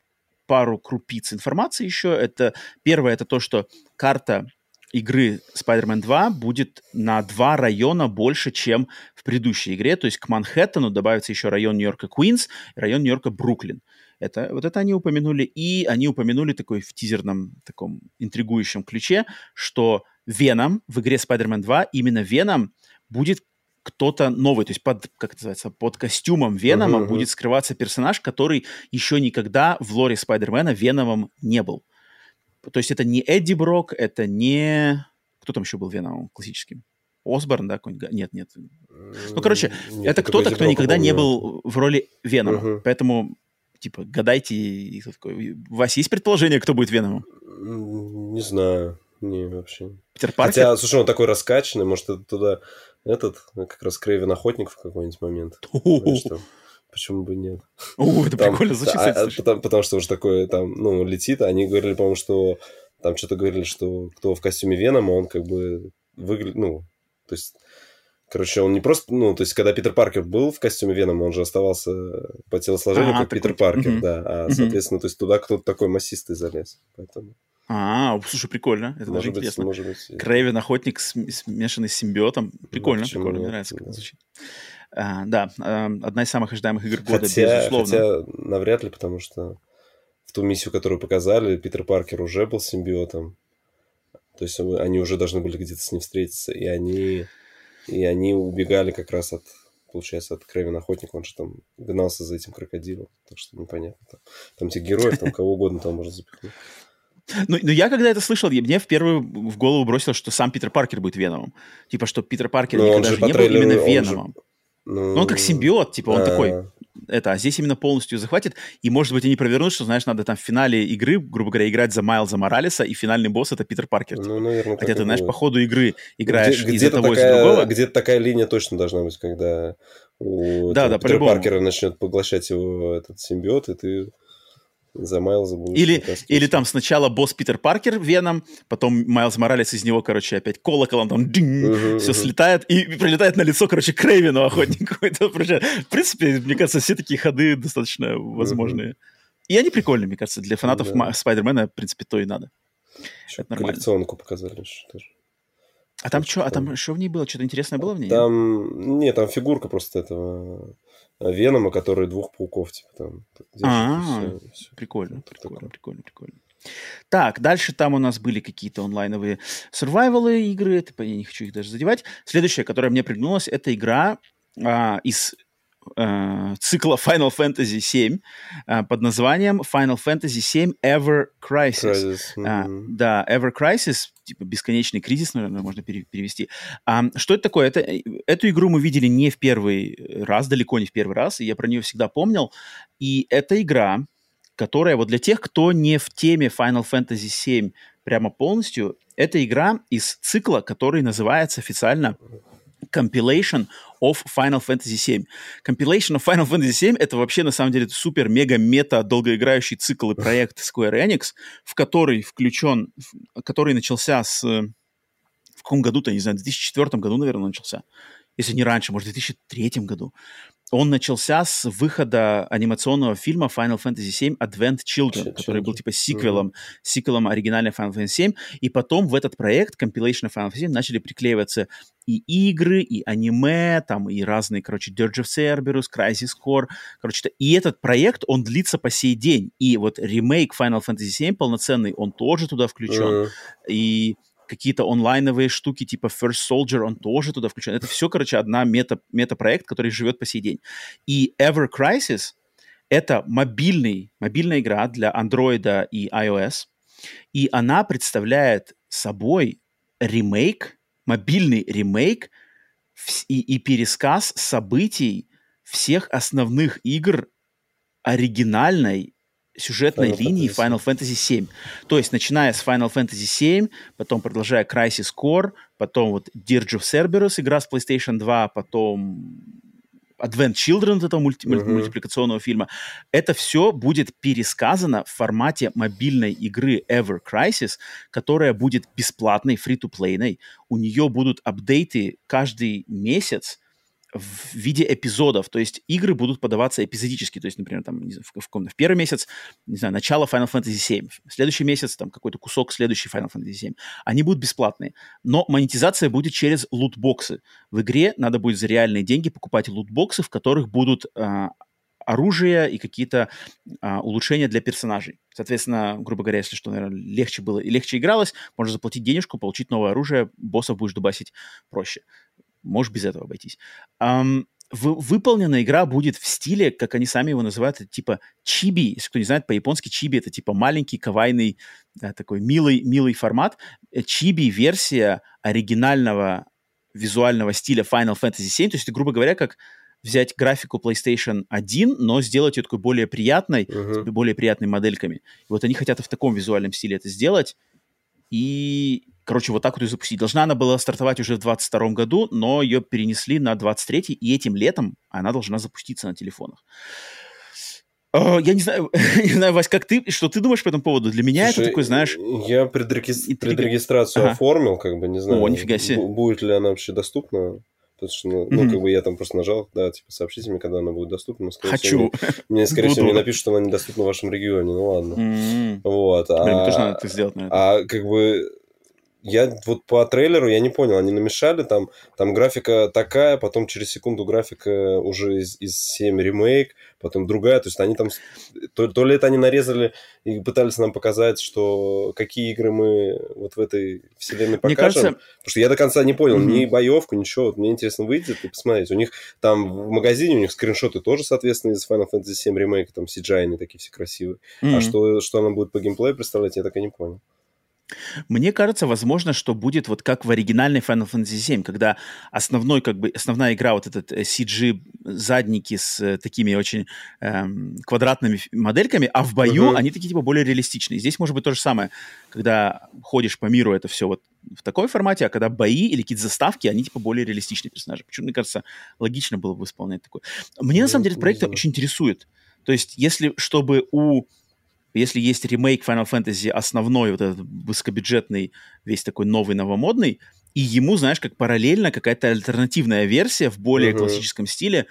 пару крупиц информации еще. Это первое, это то, что карта игры Spider-Man 2 будет на два района больше, чем в предыдущей игре. То есть к Манхэттену добавится еще район Нью-Йорка Квинс и район Нью-Йорка Бруклин. Это, вот это они упомянули. И они упомянули такой в тизерном таком интригующем ключе, что Веном в игре Spider-Man 2, именно Веном будет кто-то новый, то есть под, как это называется, под костюмом Венома uh-huh, будет скрываться персонаж, который еще никогда в лоре Спайдермена Веномом не был. То есть это не Эдди Брок, это не... Кто там еще был Веномом классическим? Осборн, да, какой-нибудь? Нет, нет. Ну, короче, нет, это кто-то, кто никогда не был в роли Венома. Uh-huh. Поэтому, типа, гадайте, и такой. У вас есть предположение, кто будет Веномом?
Не знаю. Не, вообще. Питер Паркер? Хотя, слушай, он такой раскачанный, может, это туда этот, как раз Крейвен Охотник в какой-нибудь момент. Почему бы нет?
О, это там, прикольно звучит. А,
потому, потому что уже такое там, ну, летит. Они говорили, по-моему, что там что-то говорили, что кто в костюме Венома, он как бы выглядит, ну, то есть, короче, он не просто, ну, то есть, когда Питер Паркер был в костюме Венома, он же оставался по телосложению, а, как Питер Паркер, угу. да, а, соответственно, угу. то есть, туда кто-то такой массистый залез, поэтому...
А, слушай, прикольно. Это может даже быть, интересно. Может быть. Крейвен охотник, смешанный с симбиотом. Прикольно, ну, прикольно. Нет, мне нравится, как да. это звучит. А, да, одна из самых ожидаемых игр года,
хотя,
безусловно.
Хотя навряд ли, потому что в ту миссию, которую показали, Питер Паркер уже был симбиотом. То есть они уже должны были где-то с ним встретиться, и они, и они убегали как раз от, получается, от Крейвен Охотника. Он же там гнался за этим крокодилом. Так что непонятно. Там, там тех героев, там кого угодно там можно запихнуть.
Ну, ну, я когда это слышал, мне в первую в голову бросилось, что сам Питер Паркер будет Веномом. Типа, что Питер Паркер Но никогда же, не был именно Веномом. Же... Ну, он как симбиот, типа, он а... такой, это, а здесь именно полностью захватит, и, может быть, они провернут, что, знаешь, надо там в финале игры, грубо говоря, играть за Майлза Моралеса, и финальный босс — это Питер Паркер.
Ну, наверное,
Хотя ты, знаешь, по ходу игры играешь
где, из-за того, такая, из другого. Где-то такая линия точно должна быть, когда у да, да, Питера Паркера начнет поглощать его этот симбиот, и ты за Майлза будет
или, или там сначала босс Питер Паркер Веном, потом Майлз Моралес из него, короче, опять колоколом там динь, uh-huh, все uh-huh. слетает и прилетает на лицо, короче, Крейвену охотнику. Это, в принципе, мне кажется, все такие ходы достаточно возможные. Uh-huh. И они прикольные, мне кажется, для фанатов uh-huh. Спайдермена, в принципе, то и надо.
Еще Это нормально. коллекционку показали тоже.
А там что, а там что в ней было? Что-то интересное было в ней?
Там, нет, там фигурка просто этого Венома, который двух пауков, типа там.
А, прикольно, прикольно, прикольно, прикольно. Так, дальше там у нас были какие-то онлайновые сурвайвалы игры, типа, я не хочу их даже задевать. Следующая, которая мне пригнулась, это игра а, из э, цикла Final Fantasy VII э, под названием Final Fantasy VII Ever Crisis. Crisis. Mm-hmm. Э, да, Ever Crisis, типа бесконечный кризис, наверное, можно перевести. А, что это такое? Это, эту игру мы видели не в первый раз, далеко не в первый раз, и я про нее всегда помнил. И эта игра, которая вот для тех, кто не в теме Final Fantasy VII прямо полностью, это игра из цикла, который называется официально Compilation of Final Fantasy VII. Compilation of Final Fantasy VII — это вообще, на самом деле, супер-мега-мета долгоиграющий цикл и проект Square Enix, в который включен, который начался с... В каком году-то, не знаю, в 2004 году, наверное, начался. Если не раньше, может, в 2003 году он начался с выхода анимационного фильма Final Fantasy VII Advent Children, который был типа сиквелом, mm-hmm. сиквелом оригинальной Final Fantasy VII, и потом в этот проект Compilation of Final Fantasy VII начали приклеиваться и игры, и аниме, там, и разные, короче, Dirge of Cerberus, Crisis Core, короче, и этот проект, он длится по сей день, и вот ремейк Final Fantasy VII полноценный, он тоже туда включен, mm-hmm. и какие-то онлайновые штуки типа First Soldier, он тоже туда включен. Это все, короче, одна мета, мета-проект, который живет по сей день. И Ever Crisis — это мобильный, мобильная игра для Android и iOS, и она представляет собой ремейк, мобильный ремейк и, и пересказ событий всех основных игр оригинальной сюжетной Final линии Fantasy. Final Fantasy 7. То есть, начиная с Final Fantasy 7, потом продолжая Crisis Core, потом вот Dirge of Cerberus, игра с PlayStation 2, потом Advent Children, этого мульти- uh-huh. мультипликационного фильма, это все будет пересказано в формате мобильной игры Ever Crisis, которая будет бесплатной, фри-то-плейной. У нее будут апдейты каждый месяц, в виде эпизодов, то есть игры будут подаваться эпизодически, то есть, например, там, не знаю, в, в, в первый месяц, не знаю, начало Final Fantasy VII, следующий месяц там какой-то кусок следующий Final Fantasy VII, они будут бесплатные, но монетизация будет через лутбоксы. В игре надо будет за реальные деньги покупать лутбоксы, в которых будут э, оружие и какие-то а, улучшения для персонажей. Соответственно, грубо говоря, если что, наверное, легче было и легче игралось, можно заплатить денежку, получить новое оружие, боссов будешь дубасить проще. Можешь без этого обойтись. Um, выполнена игра будет в стиле, как они сами его называют, это типа чиби. Если кто не знает, по-японски чиби это типа маленький, кавайный, да, такой милый, милый формат. Э, чиби-версия оригинального визуального стиля Final Fantasy VII. То есть, грубо говоря, как взять графику PlayStation 1, но сделать ее такой более приятной, uh-huh. с более приятными модельками. И вот они хотят в таком визуальном стиле это сделать. И Короче, вот так вот ее запустить. Должна она была стартовать уже в 22 году, но ее перенесли на 23 и этим летом она должна запуститься на телефонах. Uh, я не знаю, не знаю, Вась, как ты, что ты думаешь по этому поводу? Для меня Слушай, это такой, знаешь...
Я предреги... предрегистрацию ага. оформил, как бы, не знаю.
О, нифига себе.
Будет ли она вообще доступна? Потому что, ну, mm-hmm. как бы я там просто нажал, да, типа, сообщите мне, когда она будет доступна. Но,
скорее Хочу.
Всего, мне, скорее всего, мне напишут, что она недоступна в вашем регионе. Ну, ладно.
Mm-hmm.
Вот. Блин,
а, тоже надо это сделать, наверное.
А, как бы, я вот по трейлеру я не понял, они намешали там, там графика такая, потом через секунду графика уже из, из 7 ремейк, потом другая, то есть они там, то, то ли это они нарезали и пытались нам показать, что какие игры мы вот в этой вселенной покажем, кажется... потому что я до конца не понял, mm-hmm. ни боевку, ничего, вот мне интересно выйдет и посмотреть, у них там в магазине, у них скриншоты тоже, соответственно, из Final Fantasy 7 ремейка, там CGI они такие все красивые, mm-hmm. а что, что она будет по геймплею представлять, я так и не понял.
Мне кажется, возможно, что будет вот как в оригинальной Final Fantasy VII, когда основной, как бы, основная игра, вот этот CG э, задники с э, такими очень эм, квадратными модельками, а в бою uh-huh. они такие типа более реалистичные. Здесь может быть то же самое, когда ходишь по миру, это все вот в такой формате, а когда бои или какие-то заставки, они типа более реалистичные персонажи. Почему, мне кажется, логично было бы исполнять такое. Мне, на самом деле, этот проект очень интересует. То есть, если чтобы у если есть ремейк Final Fantasy основной, вот этот высокобюджетный, весь такой новый, новомодный, и ему, знаешь, как параллельно какая-то альтернативная версия в более uh-huh. классическом стиле,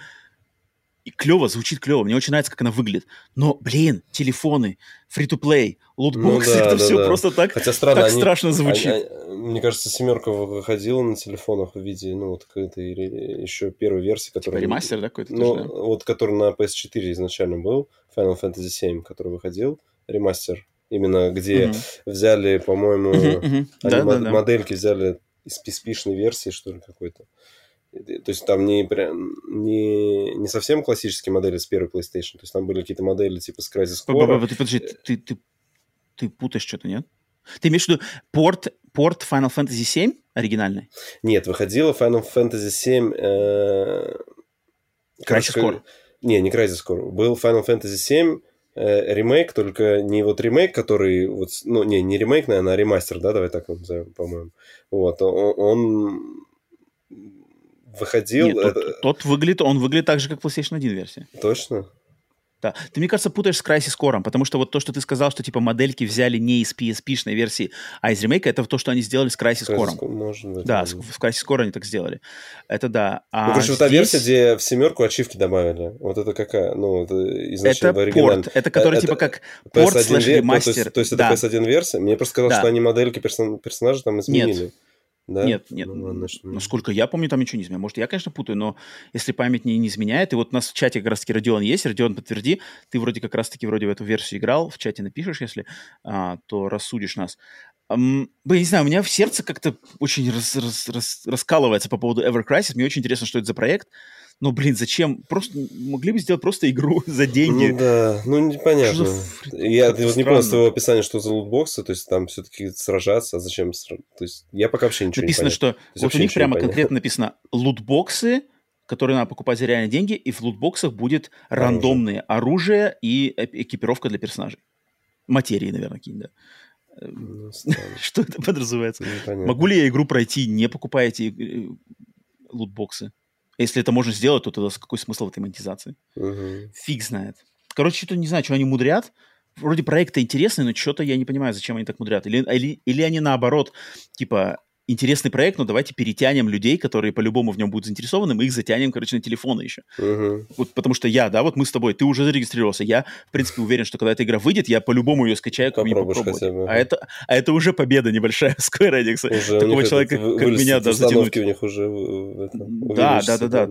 и клево, звучит клево, мне очень нравится, как она выглядит. Но, блин, телефоны, free-to-play, лутбоксы, ну, да, это да, все да. просто так, Хотя странно, так они, страшно звучит. Они,
они, мне кажется, семерка выходила на телефонах в виде, ну, вот какой-то еще первой версии, которая...
Типа ремастер, да, какой-то?
Ну, тоже, да? вот который на PS4 изначально был, Final Fantasy 7, который выходил ремастер, именно где mm-hmm. взяли, по-моему, mm-hmm, mm-hmm. Да, да, да. модельки взяли из PSP-шной версии, что ли, какой-то. То есть там не, не, не совсем классические модели с первой PlayStation, то есть там были какие-то модели типа с Crysis Core.
Подожди, ты, ты, ты путаешь что-то, нет? Ты имеешь в виду порт, порт Final Fantasy 7 оригинальный?
Нет, выходила Final Fantasy 7... Э,
Crysis Core.
Не, не Crysis Core. Был Final Fantasy 7 э, ремейк, только не вот ремейк, который, вот, ну, не, не ремейк, наверное, а ремастер, да, давай так назовем, по-моему. Вот, он, он выходил... Нет,
тот, это... тот выглядит, он выглядит так же, как PlayStation 1 версия.
Точно?
Да. Ты, мне кажется, путаешь с Crysis Core, потому что вот то, что ты сказал, что типа модельки взяли не из PSP-шной версии, а из ремейка, это то, что они сделали с Crysis Core.
Быть.
Да, может. в Crysis Core они так сделали. Это да.
А ну, короче, здесь... вот та версия, где в семерку ачивки добавили, вот это какая? Ну, это изначально
Это порт, это который это, типа как порт слэш ремастер. Ну,
то есть, то есть да. это PS1 версия? Мне просто сказал, да. что они модельки персон... персонажей там изменили.
Нет. Да? Нет, нет. Ну, ладно, что... Насколько я помню, там ничего не изменяется. Может, я, конечно, путаю, но если память не, не изменяет, и вот у нас в чате как раз-таки Родион есть, Родион, подтверди, ты вроде как раз-таки вроде в эту версию играл, в чате напишешь, если, а, то рассудишь нас. Um, блин, не знаю, у меня в сердце как-то очень рас, рас, рас, раскалывается по поводу Ever Crisis. Мне очень интересно, что это за проект ну, блин, зачем? Просто могли бы сделать просто игру за деньги.
Ну, да, ну, непонятно. Я вот не понял с твоего описания, что за лутбоксы, то есть там все-таки сражаться, а зачем? То есть я пока вообще ничего
написано,
не
Написано, что вот у них прямо конкретно написано лутбоксы, которые надо покупать за реальные деньги, и в лутбоксах будет оружие. рандомное оружие и экипировка для персонажей. Материи, наверное, какие-то, да. Ну, что это подразумевается? Могу ли я игру пройти, не покупая эти э, лутбоксы? Если это можно сделать, то тогда какой смысл в этой монетизации?
Угу.
Фиг знает. Короче, что-то не знаю, что они мудрят. Вроде проекты интересные, но что-то я не понимаю, зачем они так мудрят. Или, или, или они наоборот, типа, интересный проект, но давайте перетянем людей, которые по-любому в нем будут заинтересованы, мы их затянем, короче, на телефоны еще.
Uh-huh.
Вот потому что я, да, вот мы с тобой, ты уже зарегистрировался, я, в принципе, уверен, что когда эта игра выйдет, я по-любому ее скачаю, как попробовать. Хотя бы. А это, а это уже победа небольшая Square Enix. Уже Такого человека, как меня, да, затянуть.
у них уже
да, да, да, да.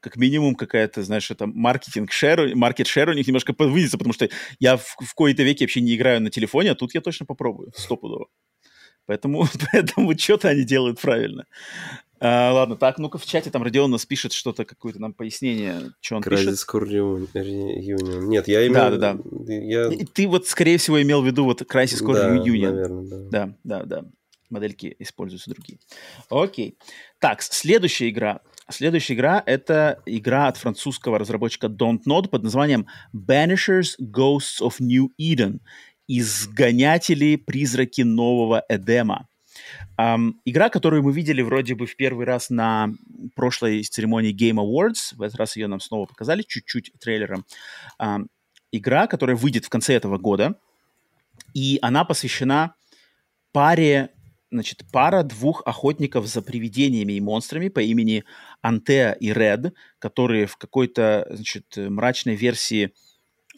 как минимум какая-то, знаешь, это маркетинг шер, маркет шер у них немножко повысится, потому что я в, в кои-то веке вообще не играю на телефоне, а тут я точно попробую, стопудово. Поэтому, поэтому что-то они делают правильно. А, ладно, так, ну-ка в чате там Родион нас пишет что-то, какое-то нам пояснение, что он
Crysis
пишет.
Union. Нет, я имел...
Да, да, да.
Я...
И ты вот, скорее всего, имел в виду вот Crysis Core
да,
Union.
наверное, да.
Да, да, да. Модельки используются другие. Окей. Так, следующая игра. Следующая игра — это игра от французского разработчика Don't Nod под названием Banishers Ghosts of New Eden. Изгонятели призраки нового Эдема. Um, игра, которую мы видели вроде бы в первый раз на прошлой церемонии Game Awards, в этот раз ее нам снова показали чуть-чуть трейлером. Um, игра, которая выйдет в конце этого года, и она посвящена паре, значит, пара двух охотников за привидениями и монстрами по имени Антеа и Ред, которые в какой-то, значит, мрачной версии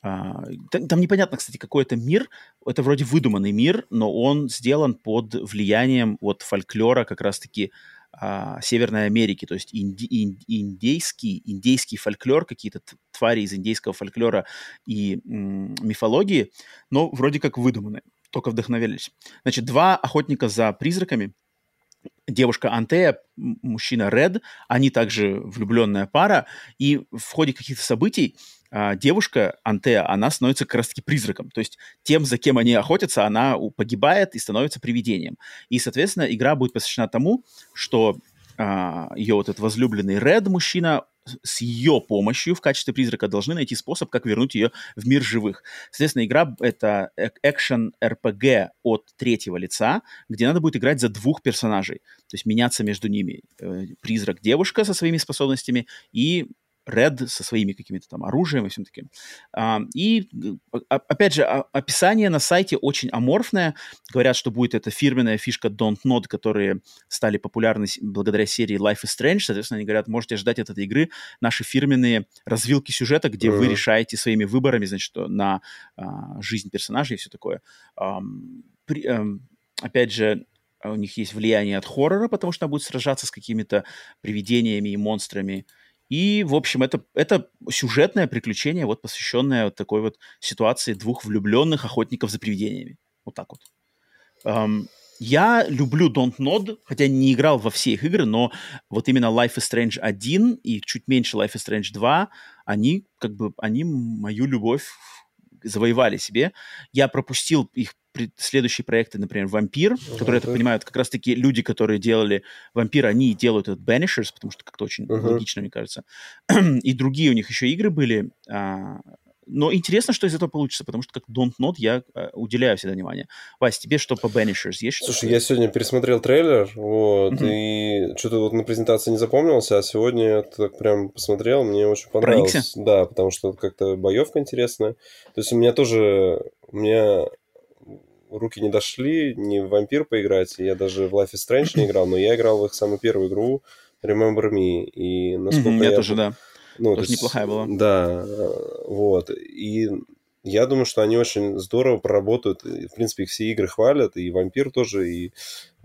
а, там, непонятно, кстати, какой это мир. Это вроде выдуманный мир, но он сделан под влиянием вот фольклора как раз-таки а, Северной Америки, то есть инди, ин, индейский, индейский фольклор, какие-то твари из индейского фольклора и мифологии, но вроде как выдуманные, только вдохновились. Значит, два охотника за призраками, девушка Антея, мужчина Ред, они также влюбленная пара, и в ходе каких-то событий а, девушка Антея, она становится как раз-таки призраком. То есть тем, за кем они охотятся, она погибает и становится привидением. И, соответственно, игра будет посвящена тому, что а, ее вот этот возлюбленный Ред, мужчина, с ее помощью в качестве призрака должны найти способ, как вернуть ее в мир живых. Соответственно, игра — это экшен RPG от третьего лица, где надо будет играть за двух персонажей, то есть меняться между ними. Э, призрак-девушка со своими способностями и Red со своими какими-то там оружием и всем таким. А, и, опять же, описание на сайте очень аморфное. Говорят, что будет эта фирменная фишка Don't Nod, которые стали популярны благодаря серии Life is Strange. Соответственно, они говорят, можете ждать от этой игры наши фирменные развилки сюжета, где uh-huh. вы решаете своими выборами, значит, на а, жизнь персонажей и все такое. А, а, опять же, у них есть влияние от хоррора, потому что она будет сражаться с какими-то привидениями и монстрами. И, в общем, это, это сюжетное приключение, вот посвященное вот такой вот ситуации двух влюбленных охотников за привидениями. Вот так вот. Um, я люблю Don't Nod, хотя не играл во все их игры, но вот именно Life is Strange 1 и чуть меньше Life is Strange 2, они как бы, они мою любовь завоевали себе. Я пропустил их следующие проекты, например, «Вампир», uh-huh, который, я так понимаю, как раз-таки люди, которые делали «Вампир», они делают этот «Banishers», потому что как-то очень uh-huh. логично, мне кажется. И другие у них еще игры были. А, но интересно, что из этого получится, потому что как Don't Not я э, уделяю всегда внимание. Вась, тебе что по Banishers есть?
Слушай, я сегодня пересмотрел трейлер, вот, mm-hmm. и что-то вот на презентации не запомнился, а сегодня я так прям посмотрел, мне очень понравилось. Проникся? Да, потому что как-то боевка интересная. То есть у меня тоже, у меня руки не дошли не в вампир поиграть, я даже в Life is Strange не играл, но я играл в их самую первую игру Remember Me, и насколько mm-hmm,
я...
Я
тоже, да.
Ну,
тоже есть, неплохая была.
Да, вот, и я думаю, что они очень здорово проработают. В принципе, их все игры хвалят, и Вампир тоже, и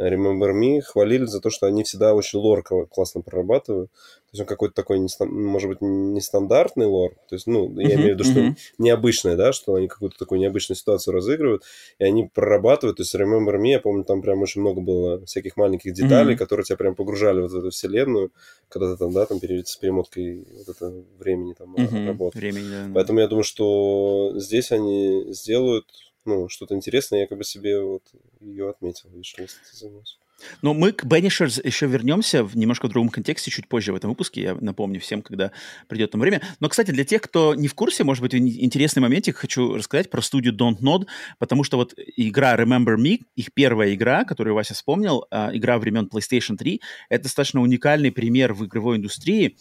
Remember Me хвалили за то, что они всегда очень лор классно прорабатывают. То есть он какой-то такой, может быть, нестандартный лор. То есть, ну, я uh-huh, имею в виду, что uh-huh. необычное, да, что они какую-то такую необычную ситуацию разыгрывают, и они прорабатывают. То есть Remember Me, я помню, там прям очень много было всяких маленьких деталей, uh-huh. которые тебя прям погружали вот в эту вселенную, когда ты там, да, там с перемоткой вот это времени там uh-huh. работы.
Времени, да.
Поэтому я думаю, что здесь они сделают ну, что-то интересное, я как бы себе вот ее отметил, видишь, занес.
Но мы к Banishers еще вернемся в немножко другом контексте чуть позже в этом выпуске. Я напомню всем, когда придет там время. Но, кстати, для тех, кто не в курсе, может быть, интересный моментик, хочу рассказать про студию Don't Nod, потому что вот игра Remember Me, их первая игра, которую Вася вспомнил, а, игра времен PlayStation 3, это достаточно уникальный пример в игровой индустрии,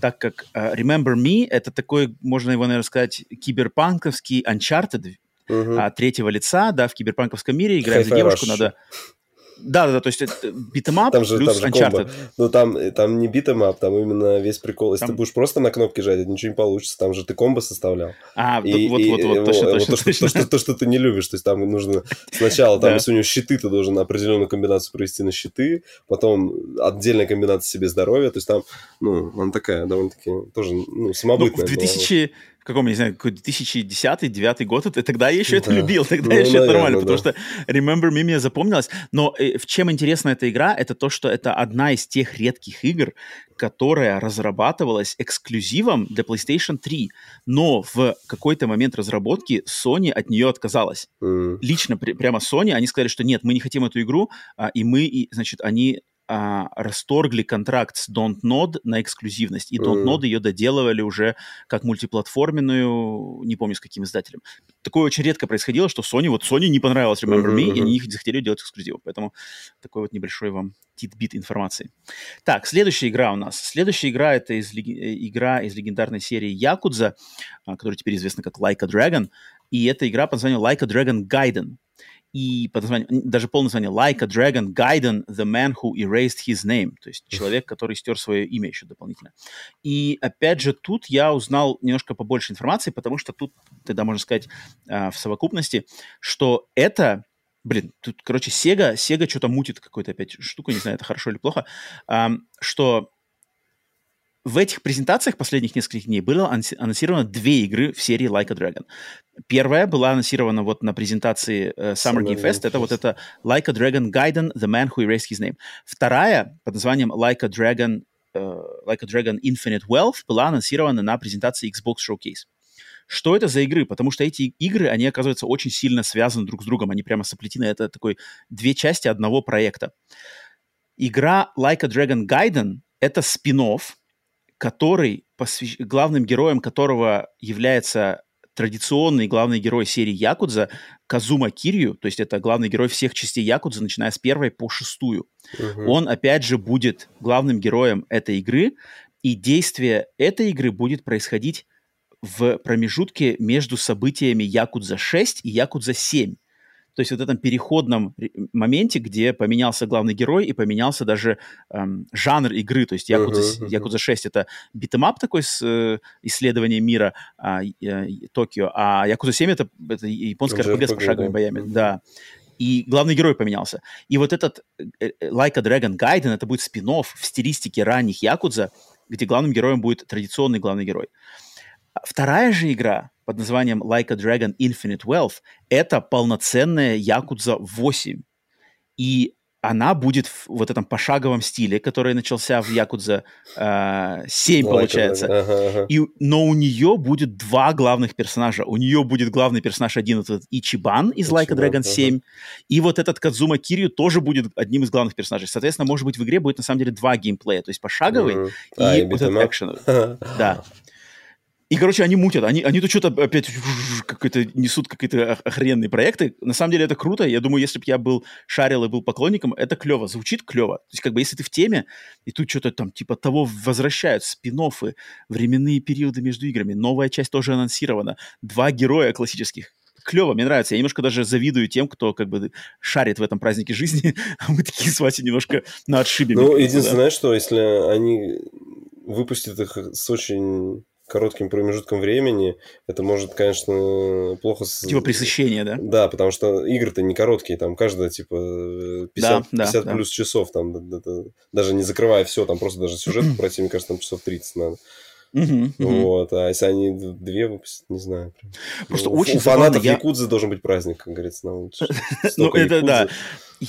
так как э, Remember Me — это такой, можно его, наверное, сказать, киберпанковский Uncharted э, третьего лица, да, в киберпанковском мире, играя за девушку, надо Да, да, да, то есть beat 'em up
там же,
плюс
там же
Uncharted.
комбо. Ну, там, там не beat 'em up, там именно весь прикол. Если
Там-
ты будешь просто на кнопки жать, ничего не получится. Там же ты комбо составлял.
А,
И-
вот,
и-
вот,
и
вот,
вот-
точно,
вот
точно,
то, что,
точно.
то, что, то, что ты не любишь. То есть там нужно сначала, там,
Да.
если у него щиты, ты должен определенную комбинацию провести на щиты, потом отдельная комбинация себе здоровья. То есть там, ну, она такая довольно-таки тоже, ну,
Ну,
самобытная.
в
была.
2000, в каком, я не знаю, какой 2010-2009 год, это, тогда я еще это
Да.
любил, тогда
Ну,
еще это нормально,
наверное,
потому что Remember Me мне запомнилось. Но э, в чем интересна эта игра, это то, что это одна из тех редких игр, которая разрабатывалась эксклюзивом для PlayStation 3, но в какой-то момент разработки Sony от нее отказалась.
М.
лично при- прямо Sony, они сказали, что нет, мы не хотим эту игру, а, и мы, и, значит, они а, расторгли контракт с Dontnod на эксклюзивность, и Dontnod
Мгм.
ее доделывали уже как мультиплатформенную, не помню с каким издателем. Такое очень редко происходило, что Sony, вот Sony не понравилось Remember
Мгм,
Me, и они захотели делать эксклюзив, поэтому такой вот небольшой вам титбит информации. Так, следующая игра у нас. Следующая игра это из, э, игра из легендарной серии Якудза, а, которая теперь известна как Like a Dragon, и это игра под названием Like a Dragon Gaiden. И под названием, даже полное название Like a Dragon Gaiden, The Man Who Erased His Name. То есть человек, который стер свое имя еще дополнительно. И опять же, тут я узнал немножко побольше информации, потому что тут, тогда можно сказать, а, в совокупности, что это Блин, тут, короче, Sega, Sega что-то мутит какой-то опять штуку, не знаю, это хорошо или плохо, что в этих презентациях последних нескольких дней было анонси- анонсировано две игры в серии Like a Dragon. Первая была анонсирована вот на презентации э, Summer Game Fest. Это вот это Like a Dragon Gaiden, The Man Who Erased His Name. Вторая под названием Like a Dragon, э, like a Dragon Infinite Wealth была анонсирована на презентации Xbox Showcase. Что это за игры? Потому что эти игры, они, оказывается, очень сильно связаны друг с другом. Они прямо соплетены. Это такой две части одного проекта. Игра Like a Dragon Gaiden — это спин который, посвящ- главным героем которого является традиционный главный герой серии Якудза Казума Кирью, то есть это главный герой всех частей Якудза, начиная с первой по шестую.
Мгм.
Он, опять же, будет главным героем этой игры, и действие этой игры будет происходить в промежутке между событиями Якудза 6 и Якудза 7. То есть вот в этом переходном ре- моменте, где поменялся главный герой и поменялся даже эм, жанр игры. То есть Якудза,
Мгм, мгм.
Якудза 6 это beat 'em up такой с э, исследованием мира э, и Токио, а Якудза 7 это, это японская RPG с пошаговыми
да.
боями.
Мгм.
Да. И главный герой поменялся. И вот этот э, э, Like a Dragon Gaiden, это будет спин в стилистике ранних Якудза, где главным героем будет традиционный главный герой. Вторая же игра под названием Like a Dragon Infinite Wealth — это полноценная Якудза 8. И она будет в вот этом пошаговом стиле, который начался в Якудза э, 7,
Like
получается.
Dragon. Ага, ага.
И, но у нее будет два главных персонажа. У нее будет главный персонаж один, этот Ичибан из Like a
Ичибан,
Dragon
ага.
7. И вот этот Кадзума Кирyu тоже будет одним из главных персонажей. Соответственно, может быть, в игре будет на самом деле два геймплея. То есть пошаговый
Мгм.
и
А, и
вот этот экшеновый. Да. И, короче, они мутят. Они, они тут что-то опять какой-то несут какие-то ох- охрененные проекты. На самом деле это круто. Я думаю, если бы я был шарил и был поклонником, это клево. Звучит клево. То есть, как бы, если ты в теме, и тут что-то там типа того возвращают, спин временные периоды между играми, новая часть тоже анонсирована, два героя классических. Клево, мне нравится. Я немножко даже завидую тем, кто как бы шарит в этом празднике жизни, а мы такие с Васей немножко на отшибе.
Ну, единственное,
да.
знаешь, что если они выпустят их с очень коротким промежутком времени, это может, конечно, плохо...
Типа пресыщение, да?
Да, потому что игры-то не короткие, там каждая, типа, 50,
Да, да,
50
да.
плюс часов, там, да. даже не закрывая все, там просто даже сюжет пройти, мне кажется, там часов 30 надо. Вот, а если они две выпустят, не знаю.
Просто
Ну,
очень
У фанатов
я-
Якудзы должен быть праздник, как говорится, на улице.
Ну, это да.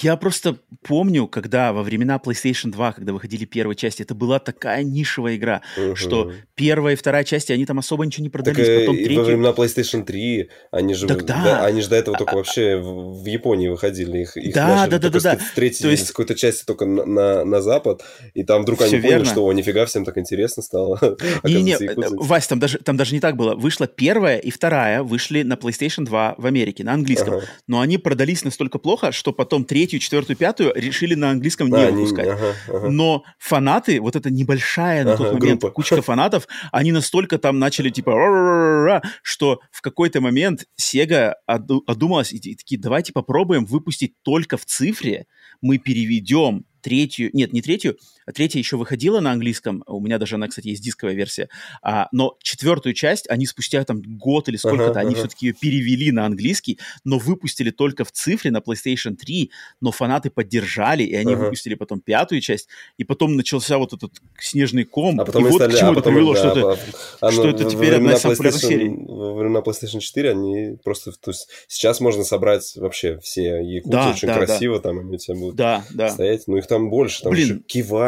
Я просто помню, когда во времена PlayStation 2, когда выходили первые части, это была такая нишевая игра,
Мгм.
что первая и вторая части, они там особо ничего не
Так
продались.
э,
Потом
и во
третья...
времена PlayStation 3 они же,
Так
вы-
да.
они же до этого только вообще в, Японии выходили. Их, их
Да, да, да, да, да.
третьей
То есть-
с какой-то части только на, на, на запад, и там вдруг
Всё
они поняли,
верно.
что о, нифига, всем так интересно стало.
Не-не,
Оказывается, якудзы-
Вась, там даже, там даже не так было. Вышла первая и вторая, вышли на PlayStation 2 в Америке, на английском.
Ага.
Но они продались настолько плохо, что потом третья третью, четвертую, пятую решили на английском не а, выпускать. Не, ага, ага. Но фанаты, вот эта небольшая на ага, тот момент группа. кучка фанатов, они настолько там начали типа что в какой-то момент Sega одумалась и такие, давайте попробуем выпустить только в цифре, мы переведем третью, нет, не третью, третья еще выходила на английском, у меня даже она, кстати, есть дисковая версия, а, но четвертую часть они спустя там год или сколько-то, ага, они ага. все-таки ее перевели на английский, но выпустили только в цифре на PlayStation 3, но фанаты поддержали, и они ага. выпустили потом пятую часть, и потом начался вот этот снежный ком,
а потом
и вот
стали,
к чему
а
это
потом,
привело,
да,
что, это,
а,
что это теперь одна из самых популярных серий.
Во времена PlayStation 4 они просто, то есть сейчас можно собрать вообще все якуты да, очень да, красиво, да. там они у тебя будут
да, да.
стоять, но их там больше, там Блин, еще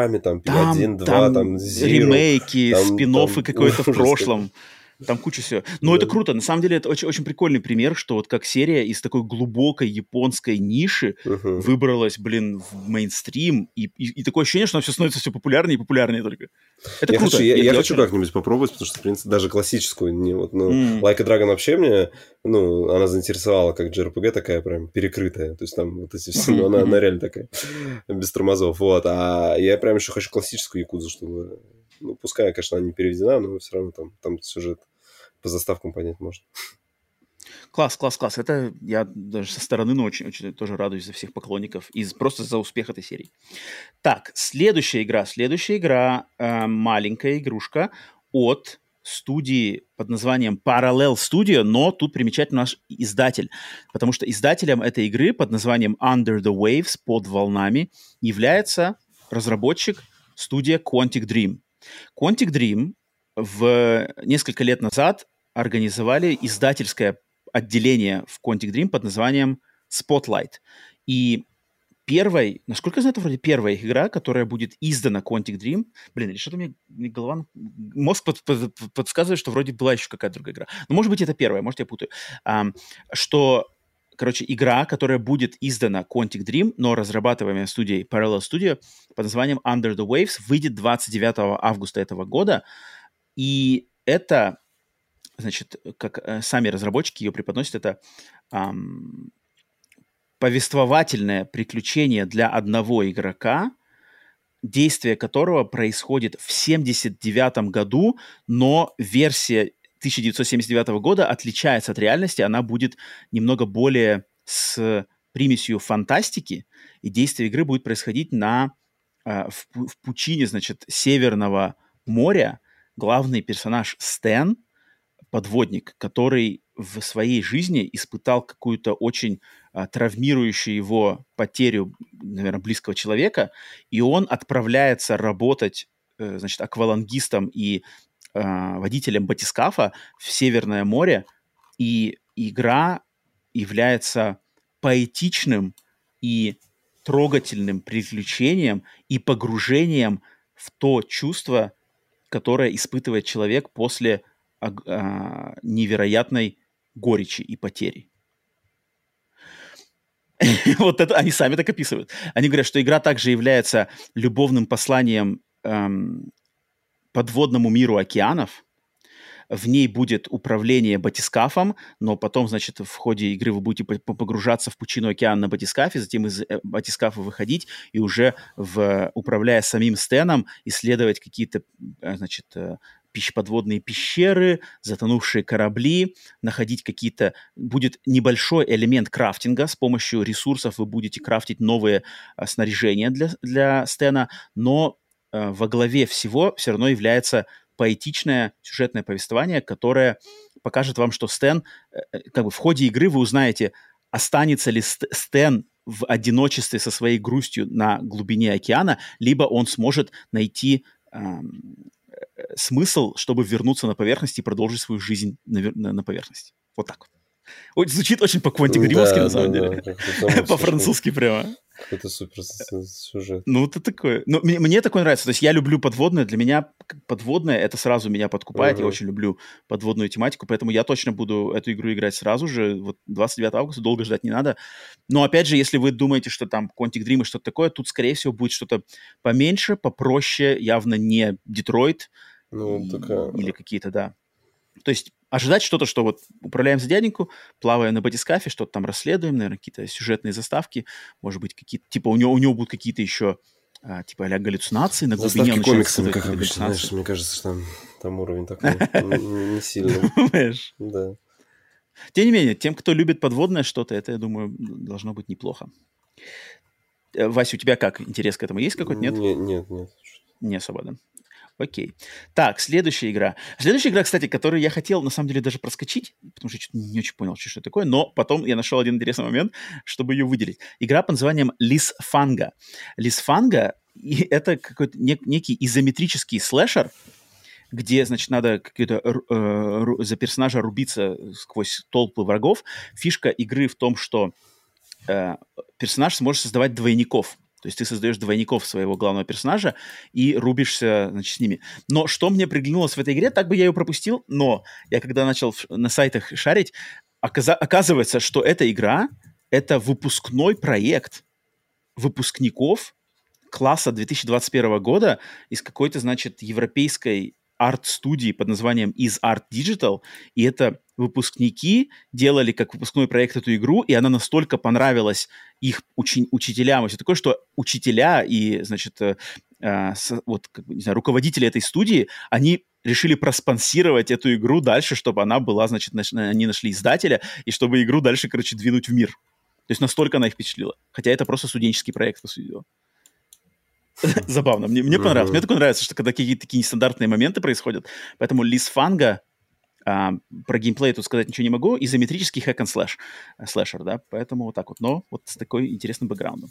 кивами, там,
там
1, 2, там, там
Zero, ремейки, спин какой-то в прошлом. Там куча всего. Но да. это круто. На самом деле, это очень, очень прикольный пример, что вот как серия из такой глубокой японской ниши uh-huh. выбралась, блин, в мейнстрим. И, и, и такое ощущение, что она все становится все популярнее и популярнее только. Это
я
круто.
Хочу, я, я, я хочу очень... как-нибудь попробовать, потому что, в принципе, даже классическую, не, вот, ну, mm. Like a Dragon вообще мне, ну, она заинтересовала как JRPG такая прям перекрытая. То есть там вот эти все, ну, она, она реально такая, без тормозов. Вот. А я прям еще хочу классическую якудзу, чтобы ну, пускай, конечно, она не переведена, но все равно там, там сюжет по заставкам понять можно.
Класс, класс, класс. Это я даже со стороны, но очень, очень тоже радуюсь за всех поклонников и просто за успех этой серии. Так, следующая игра. Следующая игра э, маленькая игрушка от студии под названием Parallel Studio, но тут примечательный наш издатель, потому что издателем этой игры под названием Under the Waves, под волнами, является разработчик студия Quantic Dream. Quantic Dream в несколько лет назад организовали издательское отделение в Quantic Dream под названием Spotlight. И первой, насколько я знаю, это вроде первая игра, которая будет издана Quantic Dream. Блин, или что-то мне голова... Мозг под, под, подсказывает, что вроде была еще какая-то другая игра. Но, может быть, это первая, может, я путаю. А, что, короче, игра, которая будет издана Quantic Dream, но разрабатываемая студией Parallel Studio под названием Under the Waves, выйдет 29 августа этого года. И это, значит, как э, сами разработчики ее преподносят, это эм, повествовательное приключение для одного игрока, действие которого происходит в 79 году, но версия 1979 года отличается от реальности, она будет немного более с примесью фантастики, и действие игры будет происходить на, э, в, в пучине, значит, Северного моря, главный персонаж Стэн, подводник, который в своей жизни испытал какую-то очень а, травмирующую его потерю, наверное, близкого человека, и он отправляется работать, э, значит, аквалангистом и водителем батискафа в Северное море, и игра является поэтичным и трогательным приключением и погружением в то чувство, которое испытывает человек после а, а, невероятной горечи и потери. вот это они сами так описывают. Они говорят, что игра также является любовным посланием эм, подводному миру океанов, в ней будет управление батискафом, но потом, значит, в ходе игры вы будете погружаться в пучину океана на батискафе, затем из э, батискафа выходить и уже, в, управляя самим стеном, исследовать какие-то, э, значит, э, подводные пещеры, затонувшие корабли, находить какие-то... Будет небольшой элемент крафтинга. С помощью ресурсов вы будете крафтить новые а, снаряжения для, для стена, но во главе всего все равно является поэтичное сюжетное повествование, которое покажет вам, что Стэн, э, э, как бы в ходе игры вы узнаете, останется ли Стэн в одиночестве со своей грустью на глубине океана, либо он сможет найти эм, э, смысл, чтобы вернуться на поверхность и продолжить свою жизнь на, на, на поверхности. Вот так. Вот. Звучит очень по-квантигримовски, да, на самом да, деле. Да, По-французски прямо.
Какой-то супер сюжет.
Ну, это такое. Ну, мне, мне такое нравится. То есть я люблю подводное. Для меня подводное это сразу меня подкупает. Uh-huh. Я очень люблю подводную тематику, поэтому я точно буду эту игру играть сразу же. Вот 29 августа, долго ждать не надо. Но опять же, если вы думаете, что там Quantic Dream и что-то такое, тут, скорее всего, будет что-то поменьше, попроще, явно не Детройт.
Ну, такая...
Или какие-то, да. То есть ожидать что-то, что вот управляем за дяденьку, плаваем на батискафе, что-то там расследуем, наверное, какие-то сюжетные заставки, может быть, какие-то, типа у него, у него будут какие-то еще а, типа а галлюцинации на глубине.
Заставки комиксами, как обычно, знаешь, мне кажется, что там, там уровень такой не сильный. Понимаешь? Да.
Тем не менее, тем, кто любит подводное что-то, это, я думаю, должно быть неплохо. Э, Вася, у тебя как? Интерес к этому есть какой-то? Нет?
Нет, нет, нет.
Не особо, да? Окей. Так, следующая игра. Следующая игра, кстати, которую я хотел, на самом деле, даже проскочить, потому что я не очень понял, что это такое, но потом я нашел один интересный момент, чтобы ее выделить. Игра под названием Лисфанга. Лисфанга — это какой-то нек- некий изометрический слэшер, где, значит, надо какие-то э, за персонажа рубиться сквозь толпы врагов. Фишка игры в том, что э, персонаж сможет создавать двойников. То есть ты создаешь двойников своего главного персонажа и рубишься, значит, с ними. Но что мне приглянулось в этой игре, так бы я ее пропустил, но я когда начал на сайтах шарить, оказывается, что эта игра — это выпускной проект выпускников класса 2021 года из какой-то, значит, европейской арт-студии под названием Is Art Digital, и это выпускники делали как выпускной проект эту игру, и она настолько понравилась их учи- учителям, и все такое, что учителя и, значит, э, э, вот, как, не знаю, руководители этой студии, они решили проспонсировать эту игру дальше, чтобы она была, значит, наш, они нашли издателя, и чтобы игру дальше, короче, двинуть в мир. То есть настолько она их впечатлила. Хотя это просто студенческий проект, по сути дела. Забавно. Мне, мне понравилось. Мне такое нравится, что когда какие-то такие нестандартные моменты происходят. Поэтому Lysfanga, а, про геймплей тут сказать ничего не могу, изометрический hack and slash, слэшер, да, поэтому вот так вот. Но вот с такой интересным бэкграундом.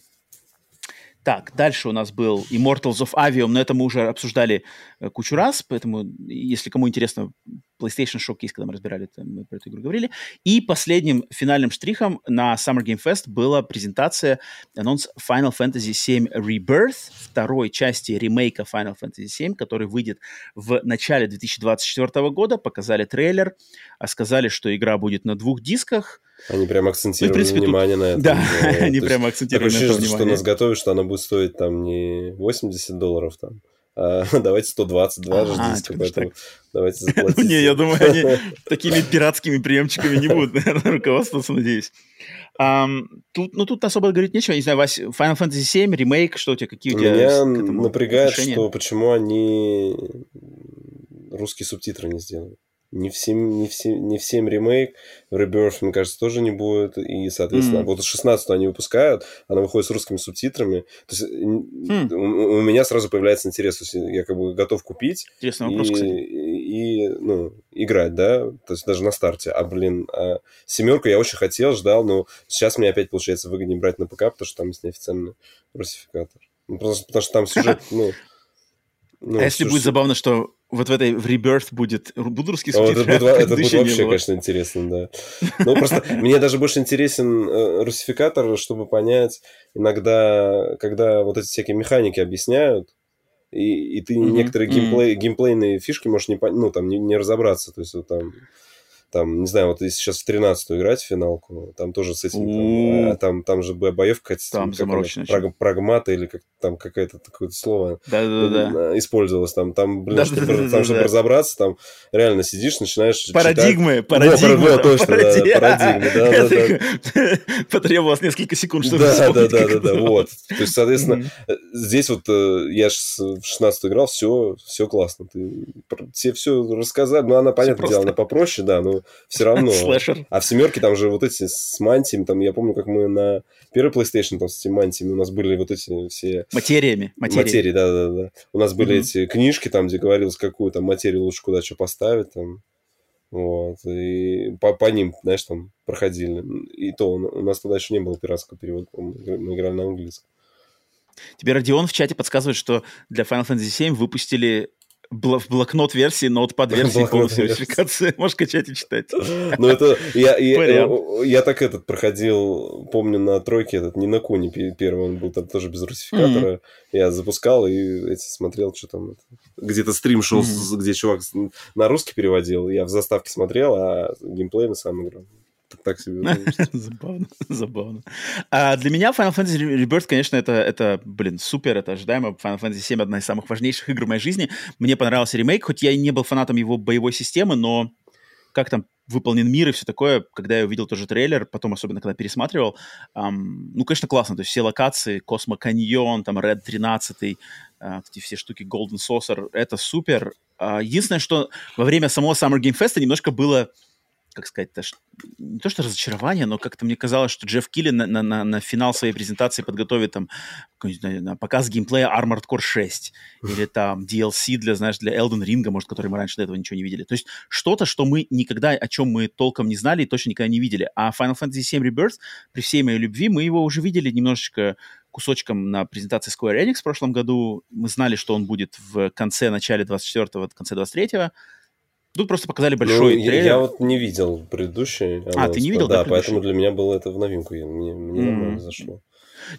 Так, дальше у нас был Immortals of Avium, но это мы уже обсуждали э, кучу раз, поэтому, если кому интересно, PlayStation Showcase, когда мы разбирали, это, мы про эту игру говорили. И последним финальным штрихом на Summer Game Fest была презентация, анонс Final Fantasy VII Rebirth, второй части ремейка Final Fantasy VII, который выйдет в начале 2024 года. Показали трейлер, а сказали, что игра будет на двух дисках –
они прям акцентировали ну, принципе, внимание тут... на этом.
Да, они прям акцентировали на этом
внимание. что нас готовят, что она будет стоить там не 80 долларов, там, давайте 120, два же диска, поэтому давайте заплатите.
Не, я думаю, они такими пиратскими приемчиками не будут, наверное, руководствоваться, надеюсь. тут, ну, тут особо говорить нечего. Не знаю, Вась, Final Fantasy VII, ремейк, что у тебя, какие у тебя
Меня напрягает, что почему они русские субтитры не сделали не в 7, не в 7, не в 7 ремейк, Rebirth, мне кажется, тоже не будет. И, соответственно, mm. вот 16 они выпускают, она выходит с русскими субтитрами. То есть mm. у, у меня сразу появляется интерес. То есть я как бы готов купить
Интересный вопрос,
и,
кстати.
и, ну, играть, да, то есть даже на старте. А, блин, а семерку я очень хотел, ждал, но сейчас мне опять получается выгоднее брать на ПК, потому что там есть неофициальный русификатор. Ну, просто потому что там сюжет, ну...
Ну, а если будет забавно, что вот в этой в Rebirth будет будут русские субтитры.
это, будет, это будет вообще, конечно, интересно, да. Ну, просто мне даже больше интересен э, русификатор, чтобы понять иногда, когда вот эти всякие механики объясняют, и, и ты mm-hmm. некоторые геймплей, mm-hmm. геймплейные фишки можешь не, ну, там, не, не разобраться. То есть вот там там, не знаю, вот если сейчас в 13-ю играть в финалку, там тоже с этим, там, а, там, там же боевка,
там
праг, прагмата или как там какое-то такое слово
да
использовалось, там, там, блин, да, чтобы, да, там, да, чтобы да. разобраться, там реально сидишь, начинаешь
Парадигмы,
читать.
парадигмы.
О, точно, парадигмы. да, парадигмы, да, да,
да. Потребовалось несколько секунд, чтобы
Да, да, да, да, да, вот. То есть, соответственно, здесь вот э, я в 16 играл, все, все классно. Ты, все все рассказали, ну, она, понятное дело, она попроще, да, но все равно.
Слэшер.
А в семерке там же вот эти с мантиями, там я помню, как мы на первый PlayStation там с этими мантиями у нас были вот эти все...
Материями.
Материи, материи да, да, да. У нас были mm-hmm. эти книжки там, где говорилось, какую там материю лучше куда что поставить там. Вот, и по, по ним, знаешь, там проходили. И то у нас тогда еще не было пиратского перевода, мы играли на английском.
Тебе Родион в чате подсказывает, что для Final Fantasy VII выпустили в блокнот версии, ноутпад версии полностью верификации. Можешь качать и читать.
Ну, это... Я, я, я так этот проходил, помню, на тройке этот, не на Куне первый, он был там тоже без русификатора. Mm-hmm. Я запускал и эти смотрел, что там... Где-то стрим шел, mm-hmm. где чувак на русский переводил. Я в заставке смотрел, а геймплей на самом играл так себе.
забавно, забавно. А для меня Final Fantasy Rebirth, конечно, это, это, блин, супер, это ожидаемо. Final Fantasy 7 одна из самых важнейших игр в моей жизни. Мне понравился ремейк, хоть я и не был фанатом его боевой системы, но как там выполнен мир и все такое, когда я увидел тоже трейлер, потом особенно когда пересматривал, эм, ну, конечно, классно, то есть все локации, Космо Каньон, там, Red 13, э, эти все штуки Golden Saucer, это супер. Э, единственное, что во время самого Summer Game Fest немножко было как сказать, не то что разочарование, но как-то мне казалось, что Джефф Килли на, на, на, на финал своей презентации подготовит там на показ геймплея Armored Core 6 или там DLC для, знаешь, для Elden Ring, может, который мы раньше до этого ничего не видели. То есть что-то, что мы никогда, о чем мы толком не знали и точно никогда не видели. А Final Fantasy VII Rebirth, при всей моей любви, мы его уже видели немножечко кусочком на презентации Square Enix в прошлом году. Мы знали, что он будет в конце, начале 24-го, конце 23-го. Тут просто показали большой
ну,
трейлер.
Я, я вот не видел предыдущий.
А, ты не видел,
да? Да, поэтому для меня было это в новинку. Мне, мне mm. нормально зашло.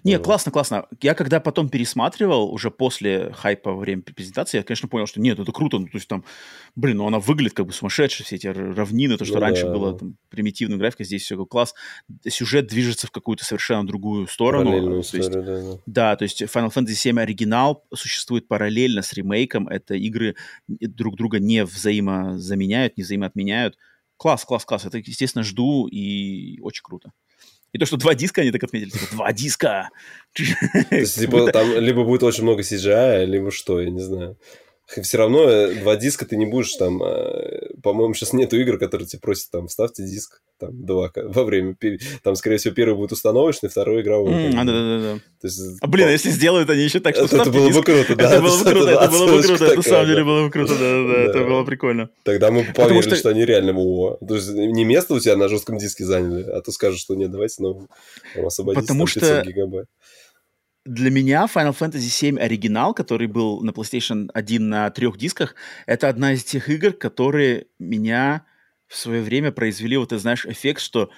Не, классно, классно. Я когда потом пересматривал, уже после хайпа во время презентации, я, конечно, понял, что нет, это круто. Ну, то есть там, блин, ну она выглядит как бы сумасшедшая, все эти равнины, то, что ну, раньше да. было там, примитивная графика, здесь все класс. Сюжет движется в какую-то совершенно другую сторону.
Параллельную
то есть,
историю, да, да.
Да, то есть Final Fantasy VII оригинал существует параллельно с ремейком. Это игры друг друга не взаимозаменяют, не взаимоотменяют. Класс, класс, класс. Это, естественно, жду и очень круто. И то, что два диска они так отметили, типа, два диска.
То есть, типа, там либо будет очень много CGI, либо что, я не знаю все равно э, два диска ты не будешь там, э, по-моему, сейчас нету игр, которые тебе просят там, вставьте диск, там, два, во время, там, скорее всего, первый будет установочный, второй игровой.
Mm, а, да-да-да. есть, а, блин, по... если сделают они еще так, что
Это было бы круто, да.
Это было бы круто, это было бы круто, это на самом деле было бы круто, да-да-да, это было прикольно.
Тогда мы поверили, что они реально, то есть не место у тебя на жестком диске заняли, а то скажут, что нет, давайте, ну,
Потому что гигабайт для меня Final Fantasy VII оригинал, который был на PlayStation 1 на трех дисках, это одна из тех игр, которые меня в свое время произвели, вот ты знаешь, эффект, что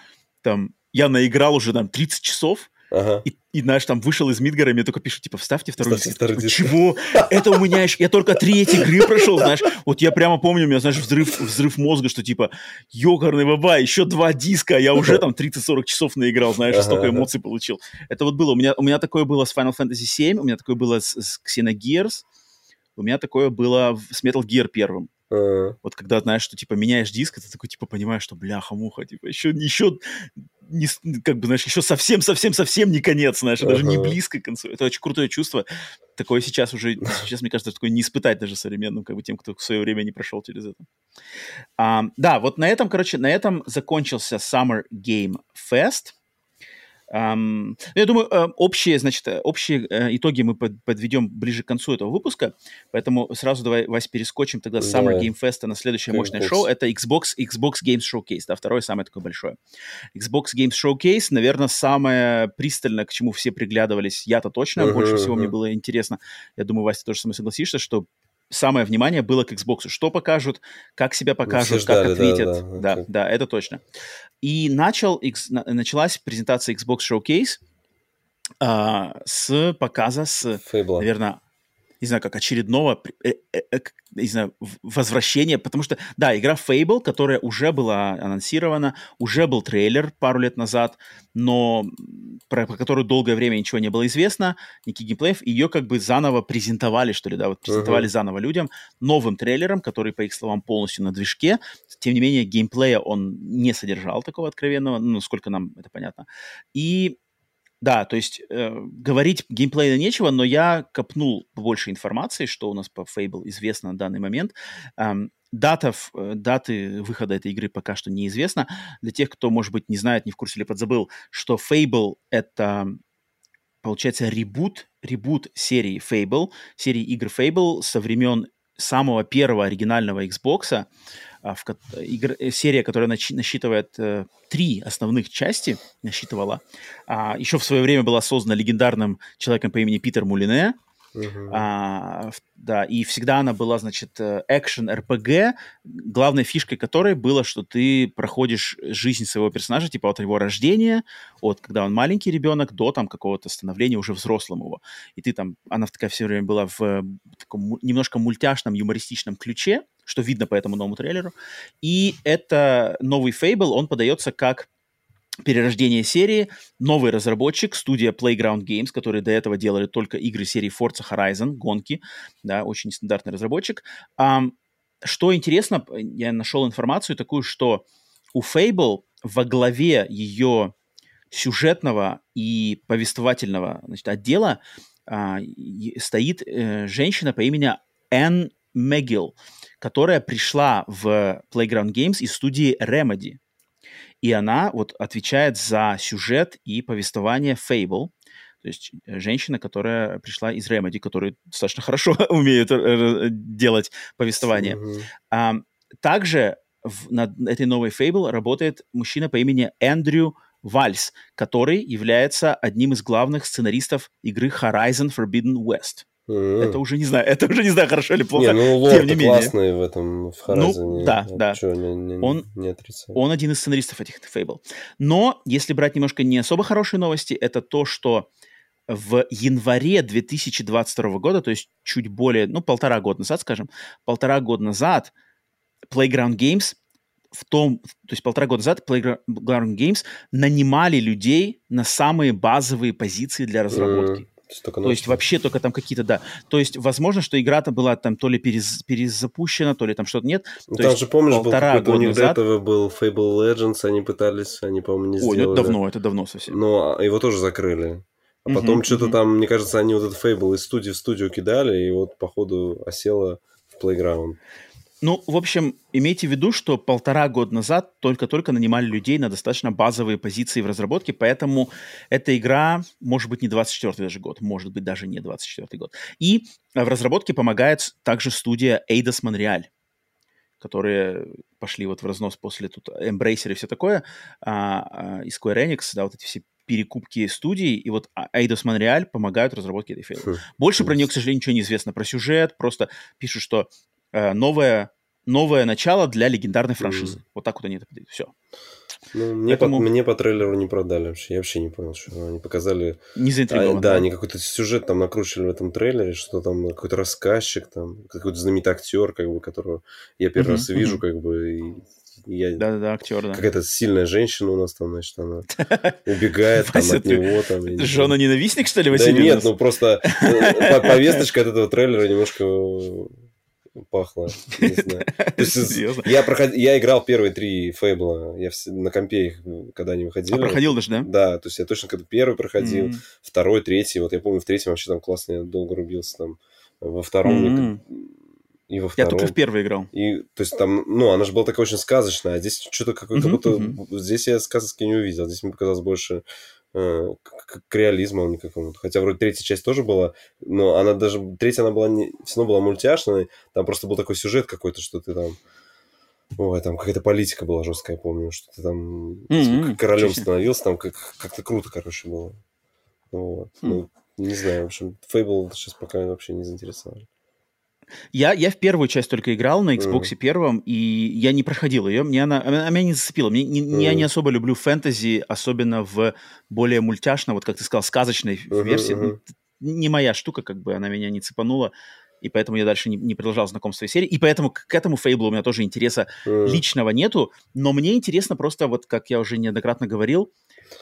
там я наиграл уже там 30 часов,
Ага.
И, и, знаешь, там вышел из Мидгара, мне только пишут, типа, вставьте второй диск. Второй диск. Чего? Это у меня еще... Я только этих игры прошел, знаешь. Вот я прямо помню, у меня, знаешь, взрыв, взрыв мозга, что типа, ёкарный баба, еще два диска, а я уже там 30-40 часов наиграл, знаешь, ага, столько эмоций получил. Это вот было. У меня, у меня такое было с Final Fantasy VII, у меня такое было с, с Xenogears, у меня такое было с Metal Gear первым.
Uh-huh.
Вот когда, знаешь, что, типа, меняешь диск, ты такой, типа, понимаешь, что, бляха-муха, типа, еще, еще не, как бы, знаешь, еще совсем-совсем-совсем не конец, знаешь, uh-huh. даже не близко к концу. Это очень крутое чувство. Такое сейчас уже, сейчас, мне кажется, такое не испытать даже современным, как бы, тем, кто в свое время не прошел через это. А, да, вот на этом, короче, на этом закончился Summer Game Fest. Um, я думаю, uh, общие, значит, э, общие uh, итоги мы под, подведем ближе к концу этого выпуска, поэтому сразу давай, Вась, перескочим тогда с Summer Game Fest на следующее мощное шоу. Это Xbox, Xbox Games Showcase, да, второе самое такое большое. Xbox Games Showcase, наверное, самое пристально, к чему все приглядывались. Я-то точно, больше всего мне было интересно. Я думаю, Вася, ты тоже со мной согласишься, что самое внимание было к Xbox. Что покажут, как себя покажут, ждали, как ответят. Да, да, да, да, это точно. И начал, началась презентация Xbox Showcase а, с показа с,
Фейбла.
наверное, не знаю, как очередного, э, э, э, не знаю, возвращения, потому что, да, игра Fable, которая уже была анонсирована, уже был трейлер пару лет назад, но про, про которую долгое время ничего не было известно, никаких геймплеев, ее как бы заново презентовали, что ли, да, вот презентовали uh-huh. заново людям новым трейлером, который, по их словам, полностью на движке, тем не менее, геймплея он не содержал такого откровенного, ну, сколько нам это понятно, и да, то есть э, говорить геймплейно нечего, но я копнул больше информации, что у нас по Fable известно на данный момент. Эм, дата, э, даты выхода этой игры пока что неизвестна. Для тех, кто, может быть, не знает, не в курсе или подзабыл, что Fable — это, получается, ребут, ребут серии Fable, серии игр Fable со времен самого первого оригинального Xbox, а, в, игр, э, серия, которая начи, насчитывает э, три основных части, насчитывала. А, еще в свое время была создана легендарным человеком по имени Питер Мулине.
Uh-huh.
А, да, и всегда она была, значит, экшен RPG, главной фишкой которой было, что ты проходишь жизнь своего персонажа, типа от его рождения, от когда он маленький ребенок, до там какого-то становления уже взрослым его. И ты там, она такая все время была в, в таком немножко мультяшном, юмористичном ключе, что видно по этому новому трейлеру. И это новый Fable, он подается как перерождение серии, новый разработчик, студия Playground Games, которые до этого делали только игры серии Forza Horizon, гонки, да, очень стандартный разработчик. Um, что интересно, я нашел информацию такую, что у Fable во главе ее сюжетного и повествовательного значит, отдела а, стоит э, женщина по имени Энн Мегил, которая пришла в Playground Games из студии Remedy. И она вот отвечает за сюжет и повествование Fable. То есть э, женщина, которая пришла из Remedy, которые достаточно хорошо умеют э, делать повествование. Mm-hmm. А, также в, над этой новой Fable работает мужчина по имени Эндрю Вальс, который является одним из главных сценаристов игры Horizon Forbidden West. Mm-hmm. Это уже не знаю, это уже не знаю, хорошо или плохо.
Не, ну лор Тем не менее. классный в этом, в Horizon.
Ну, да, да.
Что, не, не,
он,
не
он один из сценаристов этих Fable. Но, если брать немножко не особо хорошие новости, это то, что в январе 2022 года, то есть чуть более, ну, полтора года назад, скажем, полтора года назад Playground Games в том, то есть полтора года назад Playground Games нанимали людей на самые базовые позиции для разработки. Mm. То есть, то есть вообще только там какие-то, да. То есть возможно, что игра-то была там то ли перез, перезапущена, то ли там что-то нет.
Ну, там же, помнишь, был какой-то у них назад... до этого был Fable Legends, они пытались, они, по-моему, не
Ой,
сделали.
Ой, это давно, это давно совсем.
Но а, его тоже закрыли. А потом uh-huh, что-то uh-huh. там, мне кажется, они вот этот Fable из студии в студию кидали, и вот, походу, осело в Playground.
Ну, в общем, имейте в виду, что полтора года назад только-только нанимали людей на достаточно базовые позиции в разработке, поэтому эта игра может быть не 24 даже год, может быть даже не 24 год. И в разработке помогает также студия Eidos Montreal, которые пошли вот в разнос после тут Embracer и все такое, а, а, и Square Enix, да, вот эти все перекупки студий, и вот Eidos Montreal помогают разработке этой. Хм, Больше про нее, к сожалению, ничего не известно. Про сюжет просто пишут, что э, новое, новое начало для легендарной франшизы. Mm. Вот так вот они это подают. Все.
Ну, мне, Поэтому... по, мне по трейлеру не продали вообще. Я вообще не понял, что они показали.
Не заинтригован.
А, да, да, они какой-то сюжет там накручивали в этом трейлере, что там какой-то рассказчик, там какой-то знаменитый актер, как бы, которого я первый uh-huh, раз вижу, uh-huh. как бы, и я...
Да-да-да, актер, да.
Какая-то сильная женщина у нас там, значит, она убегает там, от него. Там,
Жена-ненавистник, что ли, Василий?
Да нет, ну просто э, повесточка от этого трейлера немножко пахло. Не знаю. Есть, я, проход... я играл первые три Фейбла. Я в... на компе их, когда они выходили. А
проходил даже, да?
Да, то есть я точно когда первый проходил, mm-hmm. второй, третий. Вот я помню, в третьем вообще там классно, я долго рубился там. Во втором mm-hmm. и во втором.
Я только в первый играл.
И, то есть там, ну, она же была такая очень сказочная, а здесь что-то какое-то, как будто... Здесь я сказки не увидел, здесь мне показалось больше к, к реализму какому-то. Хотя вроде третья часть тоже была, но она даже... Третья она была не... Все равно была мультяшной, там просто был такой сюжет какой-то, что ты там... Ой, там какая-то политика была жесткая, я помню, что ты там mm-hmm. королем становился, там как- как-то круто, короче, было. Вот. Mm. Ну, не знаю, в общем, Fable сейчас пока вообще не заинтересовали.
Я, я в первую часть только играл на Xbox mm. первом, и я не проходил ее. Мне она, она меня не зацепила. Мне, не, mm. Я не особо люблю фэнтези, особенно в более мультяшной, вот как ты сказал, сказочной uh-huh, версии. Uh-huh. Не моя штука, как бы она меня не цепанула. И поэтому я дальше не, не продолжал знакомство с серией. И поэтому к, к этому фейблу у меня тоже интереса mm. личного нету. Но мне интересно просто, вот как я уже неоднократно говорил,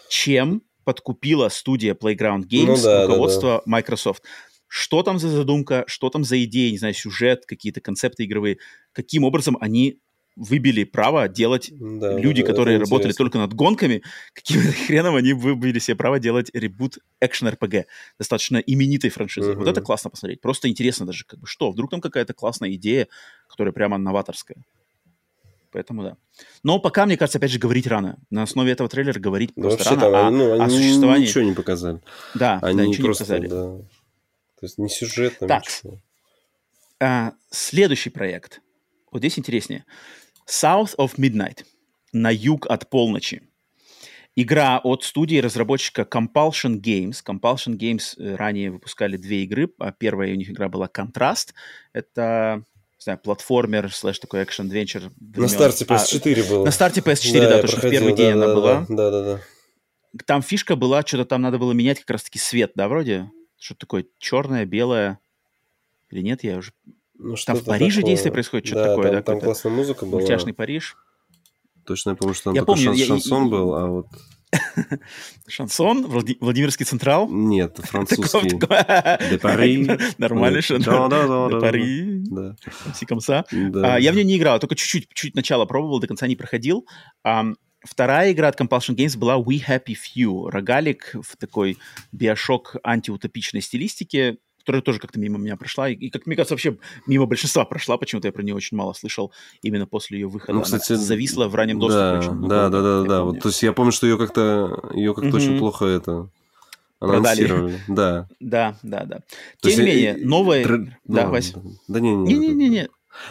чем подкупила студия Playground ну Games ну, да, руководство да, да. Microsoft что там за задумка, что там за идеи, не знаю, сюжет, какие-то концепты игровые, каким образом они выбили право делать да, люди, да, которые работали интересно. только над гонками, каким хреном они выбили себе право делать ребут экшен RPG, достаточно именитой франшизы. Угу. Вот это классно посмотреть. Просто интересно даже, как бы, что, вдруг там какая-то классная идея, которая прямо новаторская. Поэтому да. Но пока, мне кажется, опять же, говорить рано. На основе этого трейлера говорить да просто рано, там, а, ну, они о существовании...
ничего не показали.
Да,
они
да, ничего
просто,
не показали.
Да. Есть не сюжетно.
Так, а, следующий проект. Вот здесь интереснее. South of Midnight. На юг от полночи. Игра от студии разработчика Compulsion Games. Compulsion Games э, ранее выпускали две игры. А первая у них игра была Contrast. Это не знаю, платформер, слэш такой экшен адвенчер
На старте PS4 а, было.
На старте PS4, да, да точно, в первый да, день да, она
да,
была.
Да, да, да.
Там фишка была, что-то там надо было менять как раз-таки свет, да, вроде? Что такое черное, белое? Или нет, я уже... Ну, там в Париже такое... действие происходит, что-то
да,
такое,
там,
да?
Там классная музыка была.
Мультяшный Париж.
Точно я помню, что там
я помню,
шанс,
я,
шансон
я,
был, а вот...
Шансон? Владимирский Централ?
Нет, французский. Де Пари.
Нормальный шансон. Де Пари. Сикомса. Я в нее не играл, только чуть-чуть, чуть начало пробовал, до конца не проходил. Вторая игра от Compulsion Games была We Happy Few. Рогалик в такой биошок антиутопичной стилистике которая тоже как-то мимо меня прошла. И, как мне кажется, вообще мимо большинства прошла. Почему-то я про нее очень мало слышал именно после ее выхода. Ну, кстати, Она зависла в раннем доступе.
Да, очень, да, да, да, да. Вот, то есть я помню, что ее как-то ее как-то mm-hmm. очень плохо это анонсировали. Да.
Да, да, да. Тем не менее, новая...
Тр...
Да, Вась.
Да не, не,
не, не, не.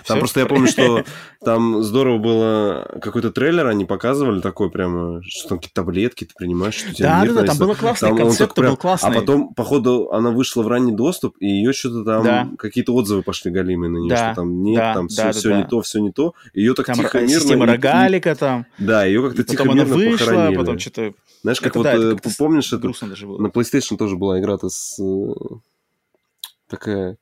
Там Все? просто я помню, что там здорово было какой-то трейлер, они показывали такой прямо, что там какие-то таблетки ты принимаешь, что
да, да, да, там было классный там концепт, прям... был классный.
А потом, походу, она вышла в ранний доступ, и ее что-то там, да. какие-то отзывы пошли галимые на нее, да. что там нет, да, там все, да, все да. не то, все не то. Ее так там тихо, мирно...
Система рогалика там.
Да, ее как-то тихо,
мирно
вышла, похоронили.
потом что-то...
Знаешь, как это, вот, да, это э, помнишь, это на PlayStation тоже была игра-то с... Э, такая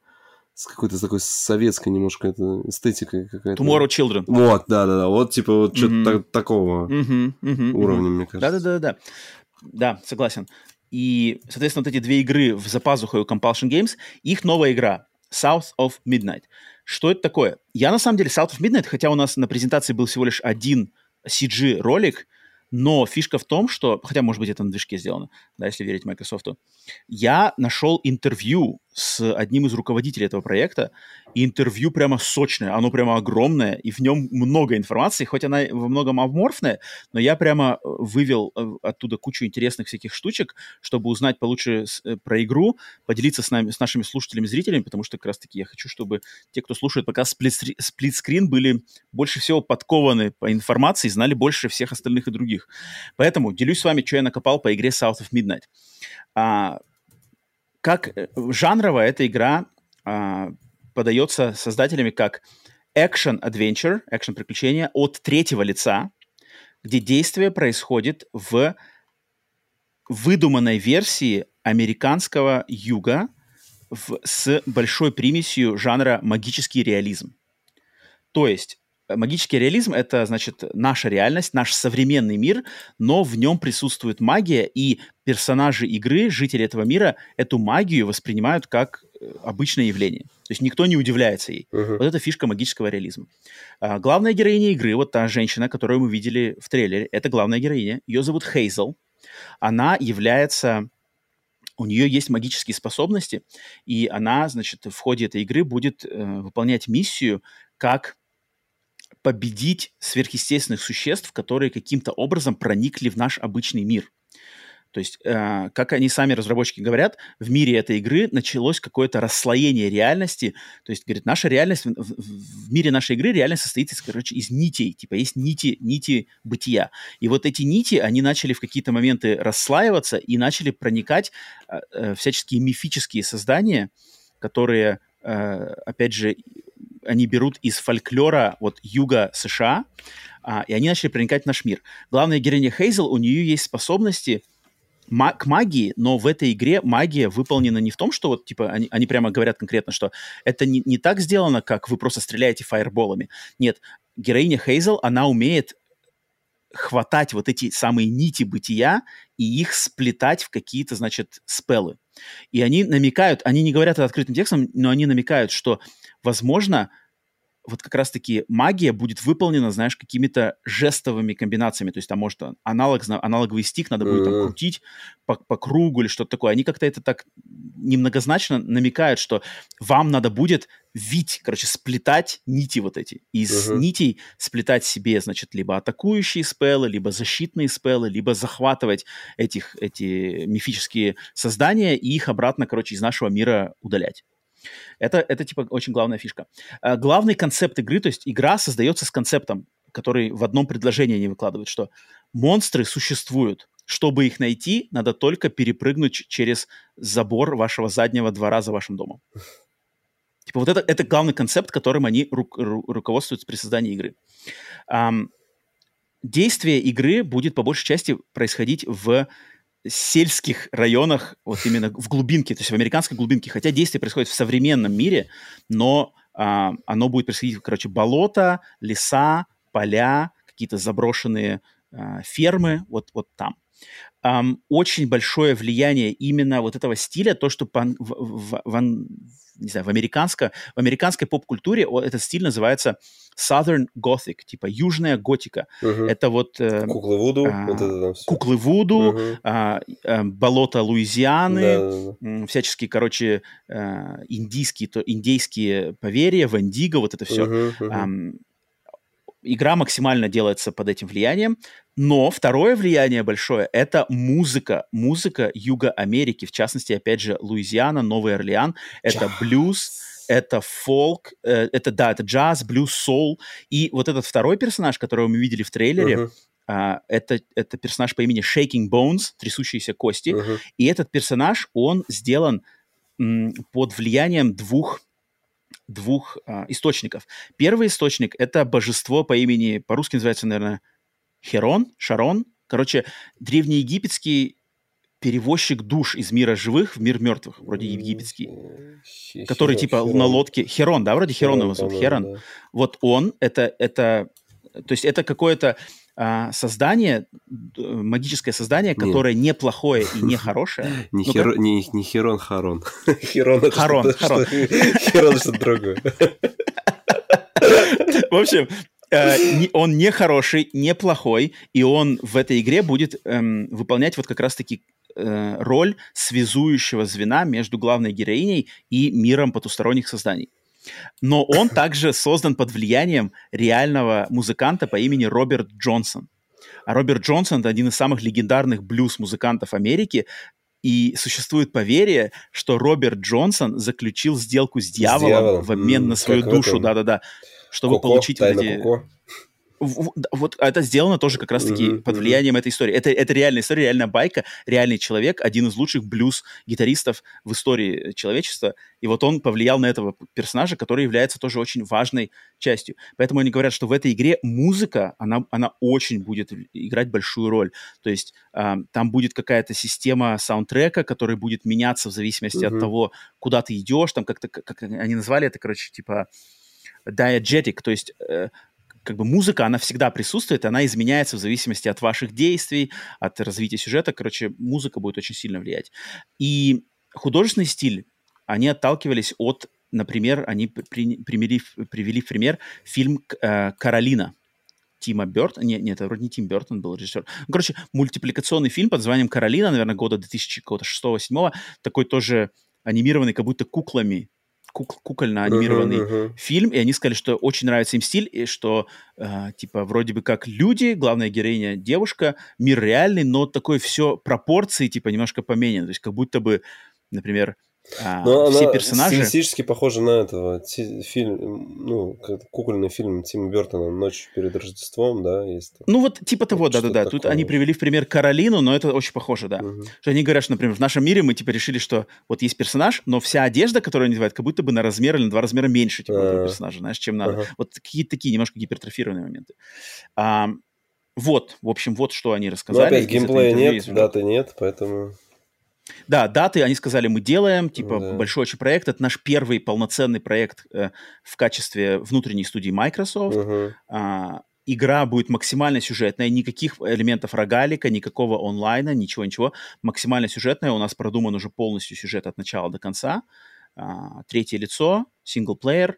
с какой-то такой советской немножко это, эстетикой какая-то.
Tomorrow Children.
Вот, да-да-да, вот типа вот mm-hmm. что-то такого mm-hmm. Mm-hmm. уровня, мне кажется.
Да-да-да-да, да, согласен. И, соответственно, вот эти две игры в запазуху у Compulsion Games, их новая игра South of Midnight. Что это такое? Я, на самом деле, South of Midnight, хотя у нас на презентации был всего лишь один CG-ролик, но фишка в том, что, хотя, может быть, это на движке сделано, да, если верить Microsoft, я нашел интервью с одним из руководителей этого проекта, и интервью прямо сочное, оно прямо огромное, и в нем много информации, хоть она во многом аморфная, но я прямо э, вывел э, оттуда кучу интересных всяких штучек, чтобы узнать получше э, про игру, поделиться с, нами, с нашими слушателями, зрителями, потому что как раз-таки я хочу, чтобы те, кто слушает пока сплитскрин, были больше всего подкованы по информации, знали больше всех остальных и других. Поэтому делюсь с вами, что я накопал по игре South of Midnight. А, как жанровая эта игра а, подается создателями как action-adventure, action-приключение от третьего лица, где действие происходит в выдуманной версии американского юга в, с большой примесью жанра магический реализм. То есть магический реализм — это, значит, наша реальность, наш современный мир, но в нем присутствует магия, и персонажи игры, жители этого мира, эту магию воспринимают как э, обычное явление. То есть никто не удивляется ей. Uh-huh. Вот это фишка магического реализма. А, главная героиня игры, вот та женщина, которую мы видели в трейлере, это главная героиня. Ее зовут Хейзел. Она является у нее есть магические способности, и она, значит, в ходе этой игры будет э, выполнять миссию как победить сверхъестественных существ, которые каким-то образом проникли в наш обычный мир. То есть, э, как они сами разработчики говорят, в мире этой игры началось какое-то расслоение реальности. То есть, говорит, наша реальность, в, в, мире нашей игры реальность состоит из, короче, из нитей. Типа есть нити, нити бытия. И вот эти нити, они начали в какие-то моменты расслаиваться и начали проникать э, э, всяческие мифические создания, которые, э, опять же, они берут из фольклора вот юга США, а, и они начали проникать в наш мир. Главная героиня Хейзел, у нее есть способности к магии, но в этой игре магия выполнена не в том, что вот, типа, они, они прямо говорят конкретно, что это не, не так сделано, как вы просто стреляете фаерболами. Нет, героиня Хейзел, она умеет хватать вот эти самые нити бытия и их сплетать в какие-то, значит, спеллы. И они намекают, они не говорят это открытым текстом, но они намекают, что возможно, вот как раз-таки магия будет выполнена, знаешь, какими-то жестовыми комбинациями. То есть там может аналог, аналоговый стик надо будет там крутить по, по кругу или что-то такое. Они как-то это так немногозначно намекают, что вам надо будет вить, короче, сплетать нити вот эти. Из uh-huh. нитей сплетать себе, значит, либо атакующие спеллы, либо защитные спеллы, либо захватывать этих, эти мифические создания и их обратно, короче, из нашего мира удалять. Это, это типа очень главная фишка. А, главный концепт игры, то есть игра создается с концептом, который в одном предложении не выкладывает, что монстры существуют. Чтобы их найти, надо только перепрыгнуть через забор вашего заднего двора за вашим домом. Типа вот это, это главный концепт, которым они ру, ру, руководствуются при создании игры. Um, действие игры будет по большей части происходить в сельских районах, вот именно в глубинке, то есть в американской глубинке, хотя действие происходит в современном мире, но а, оно будет происходить, короче, болота, леса, поля, какие-то заброшенные а, фермы, вот, вот там. эм, очень большое влияние именно вот этого стиля, то, что по, в, в, в, не знаю, в, американско, в американской поп-культуре этот стиль называется Southern Gothic, типа южная готика.
Угу.
Это вот...
Э, куклы Вуду. А, вот это
там все. Куклы Вуду, угу. а, а, болото Луизианы, да, да, да. всяческие, короче, а, индийские, то, индейские поверья, Вандиго, вот это все. Угу, угу. А, игра максимально делается под этим влиянием. Но второе влияние большое – это музыка. Музыка Юга Америки, в частности, опять же, Луизиана, Новый Орлеан. Это блюз, это фолк, э, это, да, это джаз, блюз, соул. И вот этот второй персонаж, которого мы видели в трейлере, uh-huh. Uh, это, это персонаж по имени Shaking Bones, трясущиеся кости. Uh-huh. И этот персонаж, он сделан м, под влиянием двух двух uh, источников. Первый источник — это божество по имени, по-русски называется, наверное, Херон, Шарон. Короче, древнеегипетский перевозчик душ из мира живых в мир мертвых, вроде египетский, Херон, который типа Херон. на лодке... Херон, да, вроде Херон, Херон его зовут, Херон. Да. Вот он, это, это, то есть это какое-то а, создание, магическое создание, которое Нет. неплохое и не хорошее.
Не, хер... не, не Херон, Харон. Херон
это Харон, Харон.
Херон что-то другое.
В общем, Э, он не хороший, не плохой, и он в этой игре будет эм, выполнять вот как раз-таки э, роль связующего звена между главной героиней и миром потусторонних созданий. Но он также создан под влиянием реального музыканта по имени Роберт Джонсон. А Роберт Джонсон — это один из самых легендарных блюз-музыкантов Америки, и существует поверье, что Роберт Джонсон заключил сделку с дьяволом, с дьяволом. в обмен на свою душу. Да-да-да чтобы Коко, получить вот эти... Коко. Вот это сделано тоже как раз-таки mm-hmm, под влиянием этой истории. Это, это реальная история, реальная байка, реальный человек, один из лучших блюз-гитаристов в истории человечества. И вот он повлиял на этого персонажа, который является тоже очень важной частью. Поэтому они говорят, что в этой игре музыка, она, она очень будет играть большую роль. То есть э, там будет какая-то система саундтрека, которая будет меняться в зависимости mm-hmm. от того, куда ты идешь. Там как-то, как они назвали это, короче, типа diegetic, то есть э, как бы музыка, она всегда присутствует, она изменяется в зависимости от ваших действий, от развития сюжета. Короче, музыка будет очень сильно влиять. И художественный стиль, они отталкивались от, например, они при, примери, привели в пример фильм э, «Каролина», Тима Бертона. Нет, нет, это вроде не Тим Бертон был режиссер. Ну, короче, мультипликационный фильм под названием «Каролина», наверное, года 2006-2007. Такой тоже анимированный как будто куклами кук- кукольно анимированный uh-huh, uh-huh. фильм, и они сказали, что очень нравится им стиль, и что, э, типа, вроде бы как люди, главная героиня девушка, мир реальный, но такое все пропорции, типа, немножко поменяно, то есть как будто бы, например, а, Но все она персонажи...
стилистически похожа на этого фильм, ну, кукольный фильм Тима Бертона «Ночь перед Рождеством», да, есть.
Ну, вот типа того, да-да-да. Тут они привели в пример Каролину, но это очень похоже, да. Угу. Что они говорят, что, например, в нашем мире мы, типа, решили, что вот есть персонаж, но вся одежда, которую они надевают, как будто бы на размер или на два размера меньше, типа, этого персонажа, знаешь, чем надо. Ага. Вот какие-то такие немножко гипертрофированные моменты. А, вот, в общем, вот что они рассказали.
Но опять геймплея нет, даты нет, поэтому...
Да, даты, они сказали, мы делаем, типа, да. большой очень проект. Это наш первый полноценный проект э, в качестве внутренней студии Microsoft. Угу. А, игра будет максимально сюжетная, никаких элементов рогалика, никакого онлайна, ничего-ничего. Максимально сюжетная, у нас продуман уже полностью сюжет от начала до конца. А, третье лицо, синглплеер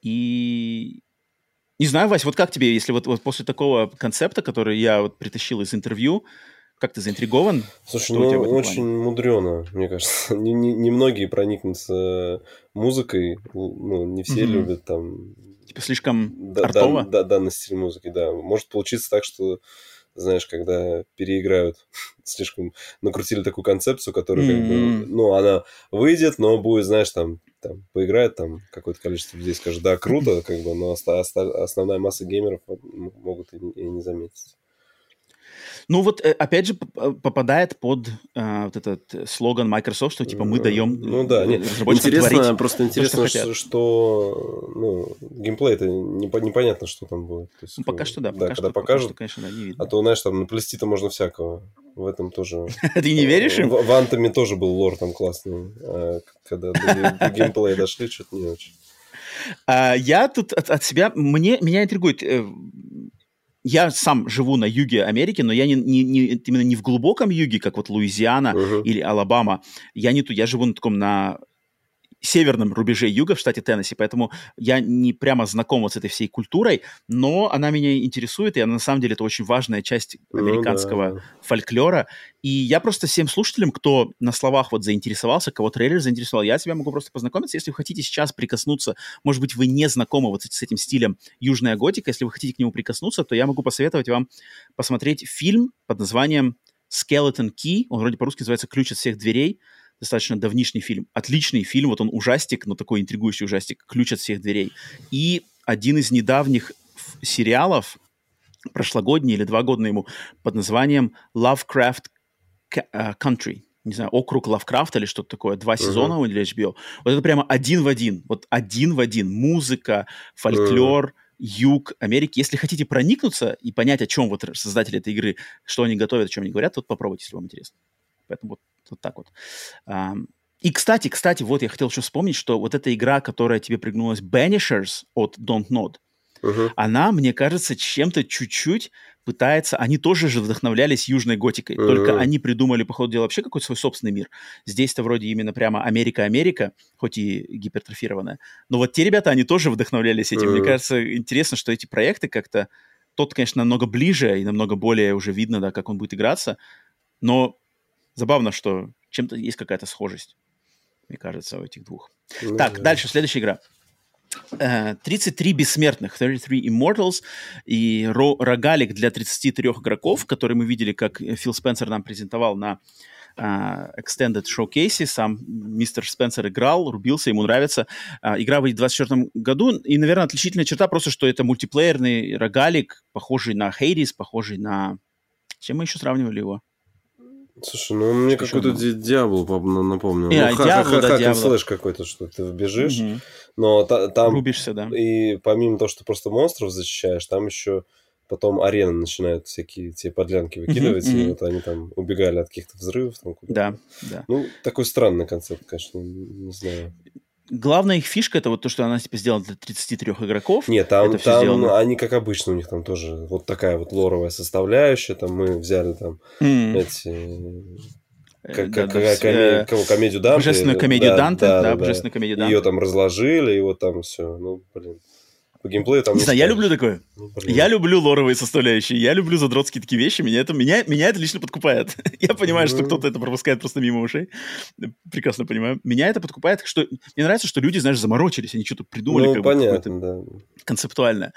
и... Не знаю, Вась, вот как тебе, если вот, вот после такого концепта, который я вот притащил из интервью, как ты заинтригован?
Слушай, ну очень плане? мудрено, мне кажется. Немногие не, не проникнутся музыкой, ну, не все mm-hmm. любят там...
Типа слишком да, артово?
Да, да, данный стиль музыки, да. Может получиться так, что знаешь, когда переиграют, слишком накрутили такую концепцию, которая mm-hmm. как бы, ну, она выйдет, но будет, знаешь, там, там поиграет там какое-то количество людей, скажет, да, круто, как бы, но основная масса геймеров могут и не заметить.
Ну вот, э, опять же, э, попадает под э, вот этот слоган Microsoft, что типа мы даем
Ну да, нет, интересно, просто интересно, то, что, что, что ну, геймплей это непонятно, что там будет. То
есть, ну, пока что да,
да
пока
когда
что,
покажут,
пока что, конечно, да, не видно.
А то, знаешь, там наплести-то можно всякого. В этом тоже...
Ты не веришь им?
В, Антоме тоже был лор там классный. Когда до геймплея дошли, что-то не очень.
А, я тут от, от себя... Мне, меня интригует я сам живу на юге Америки, но я не, не, не именно не в глубоком юге, как вот Луизиана uh-huh. или Алабама. Я не тут, я живу на таком на северном рубеже юга в штате Теннесси, поэтому я не прямо знаком вот с этой всей культурой, но она меня интересует, и она на самом деле это очень важная часть американского ну, да. фольклора. И я просто всем слушателям, кто на словах вот заинтересовался, кого трейлер заинтересовал, я тебя могу просто познакомиться, если вы хотите сейчас прикоснуться, может быть, вы не знакомы вот с этим стилем южная готика, если вы хотите к нему прикоснуться, то я могу посоветовать вам посмотреть фильм под названием Skeleton Key, он вроде по-русски называется «Ключ от всех дверей», достаточно давнишний фильм. Отличный фильм, вот он ужастик, но такой интригующий ужастик, ключ от всех дверей. И один из недавних сериалов, прошлогодний или два года ему, под названием Lovecraft э, Country. Не знаю, округ Лавкрафта или что-то такое. Два сезона uh-huh. для HBO. Вот это прямо один в один. Вот один в один. Музыка, фольклор, uh-huh юг Америки. Если хотите проникнуться и понять, о чем вот создатели этой игры, что они готовят, о чем они говорят, то попробуйте, если вам интересно. Поэтому вот вот так вот. И, кстати, кстати, вот я хотел еще вспомнить, что вот эта игра, которая тебе пригнулась, Banishers от Don't Nod, uh-huh. она, мне кажется, чем-то чуть-чуть пытается... Они тоже же вдохновлялись южной готикой, uh-huh. только они придумали, по ходу дела, вообще какой-то свой собственный мир. Здесь-то вроде именно прямо Америка-Америка, хоть и гипертрофированная. Но вот те ребята, они тоже вдохновлялись этим. Uh-huh. Мне кажется, интересно, что эти проекты как-то... Тот, конечно, намного ближе и намного более уже видно, да, как он будет играться, но забавно, что чем-то есть какая-то схожесть, мне кажется, у этих двух. Ну, так, да. дальше, следующая игра. 33 э, бессмертных, 33 Immortals и рогалик для 33 игроков, который мы видели, как Фил Спенсер нам презентовал на uh, Extended Showcase. Сам мистер Спенсер играл, рубился, ему нравится. Uh, игра выйдет в 2024 году. И, наверное, отличительная черта просто, что это мультиплеерный рогалик, похожий на Hades, похожий на... Чем мы еще сравнивали его?
Слушай, ну он мне какой-то Диабло напомнил.
Не, ну, Диабло, да, Диабло.
слэш какой-то, что ты бежишь, угу. но та, там...
Рубишься, да.
И помимо того, что просто монстров защищаешь, там еще потом арена начинают всякие те подлянки выкидывать, mm-hmm. и вот они там убегали от каких-то взрывов. Там,
да, да.
Ну, такой странный концепт, конечно, не знаю
главная их фишка это вот то, что она типа сделана для 33 игроков.
Нет, там, там сделано... они как обычно, у них там тоже вот такая вот лоровая составляющая. Там мы взяли там mm. эти как, да, как, да, коме... э... кого, комедию Данте.
Божественную комедию да, Данте, да, да, да, божественную комедию Данте.
Ее там разложили, и вот там все. Ну, блин по геймплею там...
Не знаю, я люблю такое. Ну, я люблю лоровые составляющие, я люблю задротские такие вещи, меня это, меня, меня это лично подкупает. я понимаю, что кто-то это пропускает просто мимо ушей. Прекрасно понимаю. Меня это подкупает, что... Мне нравится, что люди, знаешь, заморочились, они что-то придумали.
Ну, как понятно, да.
Концептуальное.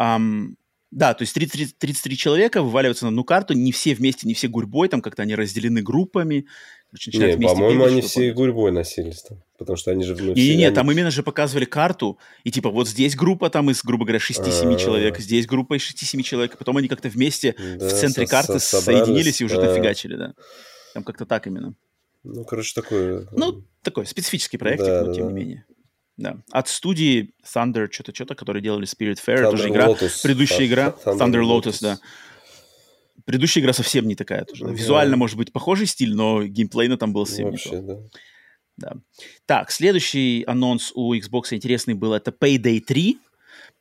Um, да, то есть 30, 33 человека вываливаются на одну карту, не все вместе, не все гурьбой, там как-то они разделены группами.
Короче, не, по-моему, они все гурьбой носились там, потому что они же...
Ну, не, не, они... там именно же показывали карту, и типа вот здесь группа там из, грубо говоря, 6-7 А-а-а. человек, здесь группа из 6-7 человек, потом они как-то вместе да, в центре со- карты со- соединились и уже а дофигачили, да. Там как-то так именно.
Ну, короче, такое...
Ну, такой специфический проект, да, но да, тем да. не менее. Да. От студии Thunder что-то, что-то, которые делали Spiritfarer, Thunder тоже игра. Lotus. Предыдущая игра. Thunder, Thunder Lotus, Lotus, да. Предыдущая игра совсем не такая тоже. Да. Визуально, может быть, похожий стиль, но геймплейно там был совсем Вообще, не то. Да. да. Так, следующий анонс у Xbox интересный был, это Payday 3.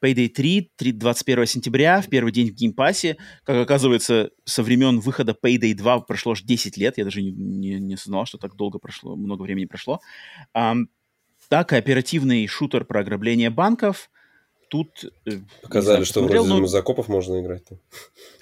Payday 3, 3 21 сентября, в первый день в Game Pass е. Как оказывается, со времен выхода Payday 2 прошло аж 10 лет. Я даже не, не, не знал, что так долго прошло, много времени прошло. Um, да, кооперативный шутер про ограбление банков. Тут
э, показали, знаю, что вроде но... закопов можно играть.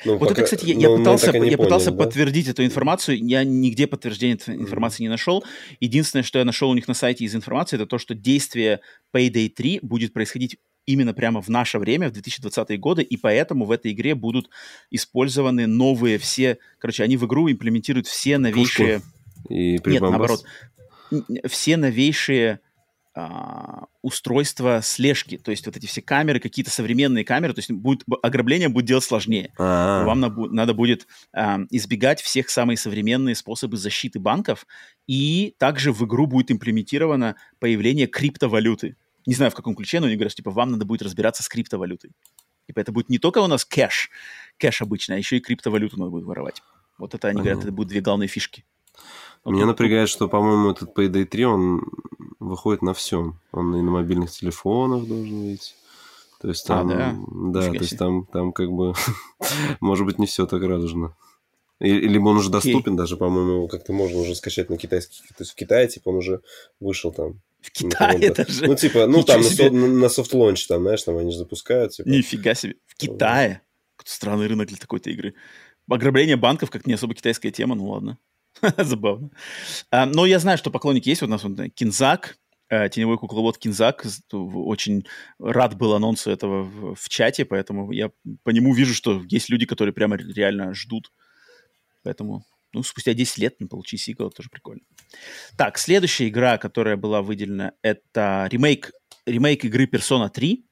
Ну, вот пока... это, кстати, я, я пытался, я поняли, пытался да? подтвердить эту информацию. Я нигде подтверждения этой информации mm. не нашел. Единственное, что я нашел у них на сайте из информации, это то, что действие Payday 3 будет происходить именно прямо в наше время, в 2020 годы, и поэтому в этой игре будут использованы новые все... Короче, они в игру имплементируют все новейшие...
И
Нет, наоборот. Все новейшие а, устройства слежки, то есть вот эти все камеры, какие-то современные камеры, то есть будет, ограбление будет делать сложнее. А-а-а. Вам на, надо будет а, избегать всех самые современные способы защиты банков, и также в игру будет имплементировано появление криптовалюты. Не знаю, в каком ключе, но они говорят, типа, вам надо будет разбираться с криптовалютой. Типа это будет не только у нас кэш, кэш обычный, а еще и криптовалюту надо будет воровать. Вот это, они говорят, это будут две главные фишки.
Меня напрягает, что, по-моему, этот Payday 3, он выходит на всем. Он и на мобильных телефонах должен выйти. То есть там, а, да, да то есть там, там как бы, может быть, не все так радужно. Либо он уже доступен okay. даже, по-моему, как-то можно уже скачать на китайский. То есть в Китае, типа, он уже вышел там.
В Китае даже?
Ну, типа, ну, там себе. на, на soft launch, там, знаешь, там они же запускают. Типа.
Нифига себе. В Китае? Странный рынок для такой-то игры. Ограбление банков как не особо китайская тема, ну ладно. Забавно. А, но я знаю, что поклонники есть. У нас вот Кинзак, э, теневой кукловод Кинзак. Очень рад был анонсу этого в, чате, поэтому я по нему вижу, что есть люди, которые прямо реально ждут Поэтому, ну, спустя 10 лет не получи сиквел, тоже прикольно. Так, следующая игра, которая была выделена, это ремейк, ремейк игры Persona 3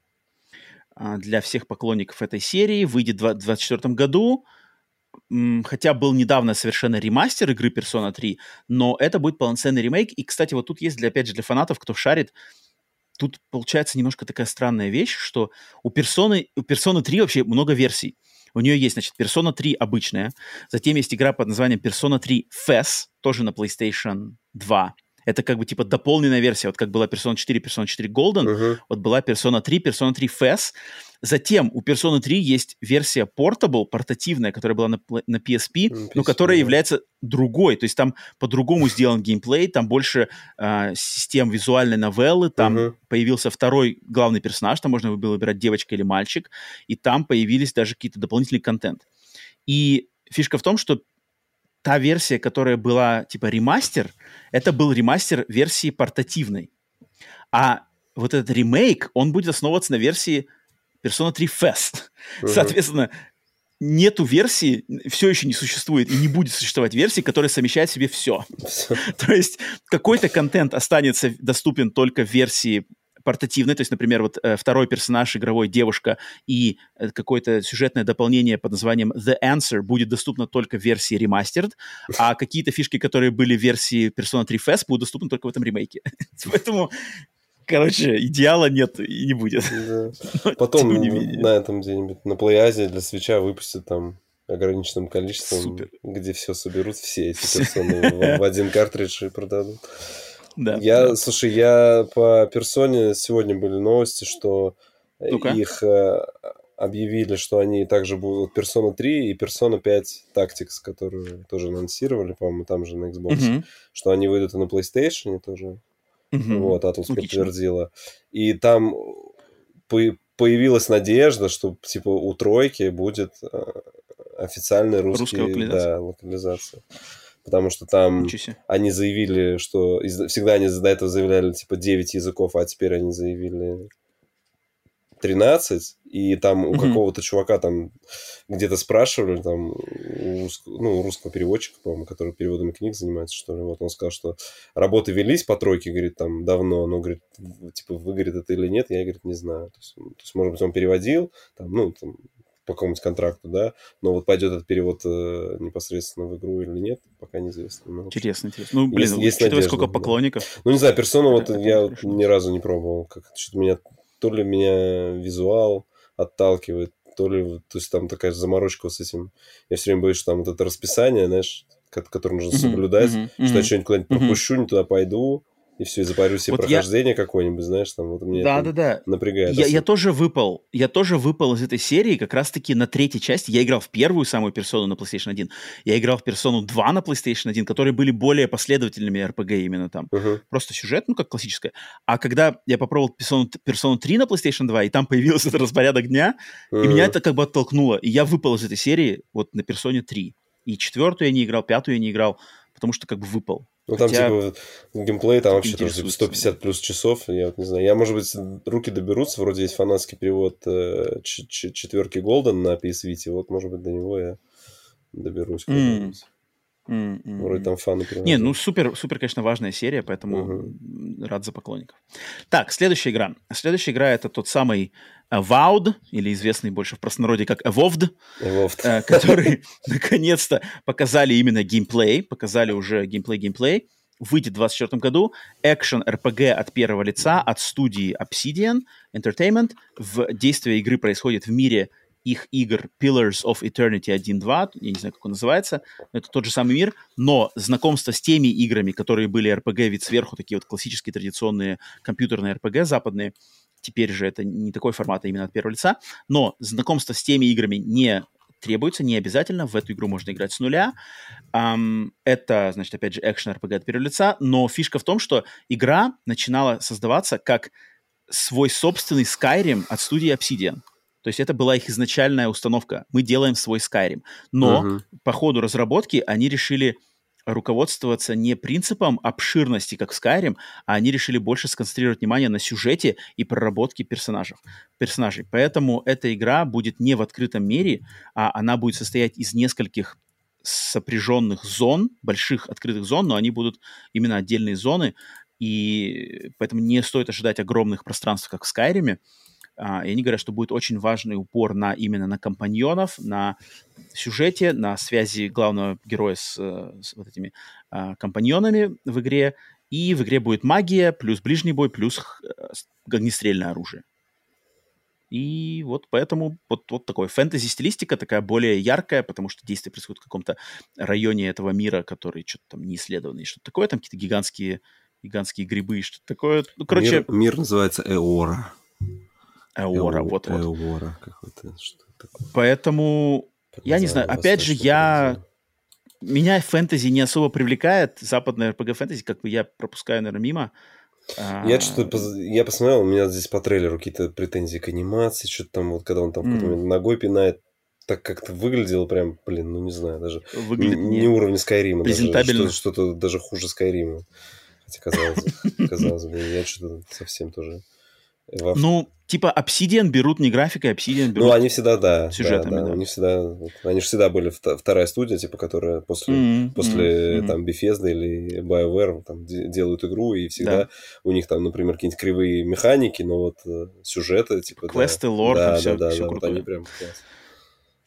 а, для всех поклонников этой серии. Выйдет в 2024 году. Хотя был недавно совершенно ремастер игры Persona 3, но это будет полноценный ремейк. И, кстати, вот тут есть, для, опять же, для фанатов, кто шарит, тут получается немножко такая странная вещь, что у Persona, у Persona 3 вообще много версий. У нее есть, значит, Persona 3 обычная, затем есть игра под названием Persona 3 FES, тоже на PlayStation 2. Это как бы типа дополненная версия, вот как была Persona 4, Persona 4 Golden, uh-huh. вот была Persona 3, Persona 3 FES. Затем у Persona 3 есть версия Portable, портативная, которая была на, на PSP, PSP, но которая является другой. То есть там по-другому сделан геймплей, там больше э, систем визуальной новеллы, там uh-huh. появился второй главный персонаж, там можно было выбирать девочка или мальчик, и там появились даже какие-то дополнительный контент. И фишка в том, что та версия, которая была типа ремастер, это был ремастер версии портативной. А вот этот ремейк, он будет основываться на версии Persona 3 Fest. Uh-huh. Соответственно, нету версии, все еще не существует и не будет существовать версии, которая совмещает в себе все. То есть какой-то контент останется доступен только в версии портативной, то есть, например, вот э, второй персонаж игровой девушка и э, какое-то сюжетное дополнение под названием The Answer будет доступно только в версии Remastered, а какие-то фишки, которые были в версии Persona 3 FES, будут доступны только в этом ремейке. Поэтому Короче, идеала нет и не будет. Да.
Потом на этом где-нибудь на плейазе для свеча выпустят там ограниченным количеством, Супер. где все соберут, все эти персоны в, в один картридж и продадут. Да, я, да. слушай, я по персоне сегодня были новости, что ну их э, объявили, что они также будут Persona 3 и Persona 5 Tactics, которую тоже анонсировали, по-моему, там же на Xbox, угу. что они выйдут и на PlayStation тоже. Угу. Вот, Atlus подтвердила. И там по появилась надежда, что типа у тройки будет э, официальная русский, русская локализация. Да, локализация. Потому что там они заявили, что всегда они до этого заявляли типа 9 языков, а теперь они заявили 13, и там у mm-hmm. какого-то чувака там где-то спрашивали, там, у, рус... ну, русского переводчика, по-моему, который переводами книг занимается, что ли, вот он сказал, что работы велись по тройке, говорит, там, давно, но, говорит, типа, выгорит это или нет, я, говорит, не знаю. То есть, то есть может быть, он переводил, там, ну, там, по какому-нибудь контракту, да, но вот пойдет этот перевод э, непосредственно в игру или нет, пока неизвестно.
Но, интересно, интересно. Ну, блин, есть, есть учитывая, надежда, сколько поклонников.
Да. Ну, не знаю, персону вот я ни разу не пробовал, как что-то меня то ли меня визуал отталкивает, то ли, то есть там такая заморочка с этим. Я все время боюсь, что там вот это расписание, знаешь, которое нужно соблюдать, mm-hmm, mm-hmm, что я что-нибудь куда-нибудь пропущу, не туда пойду, и все, и запарю себе вот прохождение я... какое-нибудь, знаешь, там вот мне да, да, да. напрягает.
Я, я тоже выпал, я тоже выпал из этой серии как раз-таки на третьей части. Я играл в первую самую персону на PlayStation 1, я играл в персону 2 на PlayStation 1, которые были более последовательными RPG именно там. Uh-huh. Просто сюжет, ну, как классическая. А когда я попробовал персону, персону 3 на PlayStation 2, и там появился этот распорядок дня, uh-huh. и меня это как бы оттолкнуло, и я выпал из этой серии вот на персоне 3. И четвертую я не играл, пятую я не играл, потому что как бы выпал.
Ну, там, Хотя... типа, геймплей, там вообще тоже 150 плюс часов, я вот не знаю. Я, может быть, руки доберутся, вроде есть фанатский перевод э, четверки Golden на PS Vita, вот, может быть, до него я доберусь. М. Угу. Вроде там фаны.
Не, ну супер, супер, конечно, важная серия, поэтому uh-huh. рад за поклонников. Так, следующая игра. Следующая игра это тот самый Avowed, или известный больше в простонародье как Evolved, Evolved. Э, который наконец-то показали именно геймплей, показали уже геймплей-геймплей. Выйдет в 2024 году. Экшен RPG от первого лица от студии Obsidian Entertainment. В действие игры происходит в мире их игр Pillars of Eternity 1.2, я не знаю, как он называется, это тот же самый мир, но знакомство с теми играми, которые были RPG вид сверху, такие вот классические традиционные компьютерные RPG западные, теперь же это не такой формат, а именно от первого лица. Но знакомство с теми играми не требуется, не обязательно. В эту игру можно играть с нуля. Um, это, значит, опять же, экшен RPG от первого лица. Но фишка в том, что игра начинала создаваться как свой собственный Skyrim от студии Obsidian. То есть это была их изначальная установка. Мы делаем свой Skyrim. Но uh-huh. по ходу разработки они решили руководствоваться не принципом обширности, как в Skyrim, а они решили больше сконцентрировать внимание на сюжете и проработке персонажей. персонажей. Поэтому эта игра будет не в открытом мире, а она будет состоять из нескольких сопряженных зон, больших открытых зон, но они будут именно отдельные зоны, и поэтому не стоит ожидать огромных пространств, как в Скайриме. Uh, и они говорят, что будет очень важный упор на именно на компаньонов, на сюжете, на связи главного героя с, э, с вот этими uh, компаньонами в игре. И в игре будет магия, плюс ближний бой, плюс uh, огнестрельное оружие. И вот поэтому вот, вот такой фэнтези-стилистика, такая более яркая, потому что действие происходит в каком-то районе этого мира, который что-то там не исследованный, что-то такое, там какие-то гигантские, гигантские грибы, что-то такое. Ну, короче...
Мир, мир называется Эора.
Эора, вот, вот.
Эора какой-то, что
такое. Поэтому, я не знаю, опять же, я... Меня фэнтези не особо привлекает, западная RPG-фэнтези, как бы я пропускаю, наверное, мимо.
Я что-то я посмотрел, у меня здесь по трейлеру какие-то претензии к анимации, что-то там вот когда он там mm. ногой пинает, так как-то выглядело прям, блин, ну не знаю, даже Выглядит не, не уровня Скайрима, даже что-то даже хуже Скайрима. Хотя казалось, казалось бы, я что-то совсем тоже
во... Ну, типа Obsidian берут не графикой, Obsidian берут
Ну, они всегда, да. Сюжетами, да, да. да. Они, всегда, они же всегда были вторая студия, типа, которая после, mm-hmm. после mm-hmm. там, Bethesda или BioWare там, делают игру, и всегда да. у них там, например, какие-нибудь кривые механики, но вот э, сюжеты, типа...
Квесты, да, лор,
да,
все,
да, да,
все
да,
крутое.
Вот они прям класс.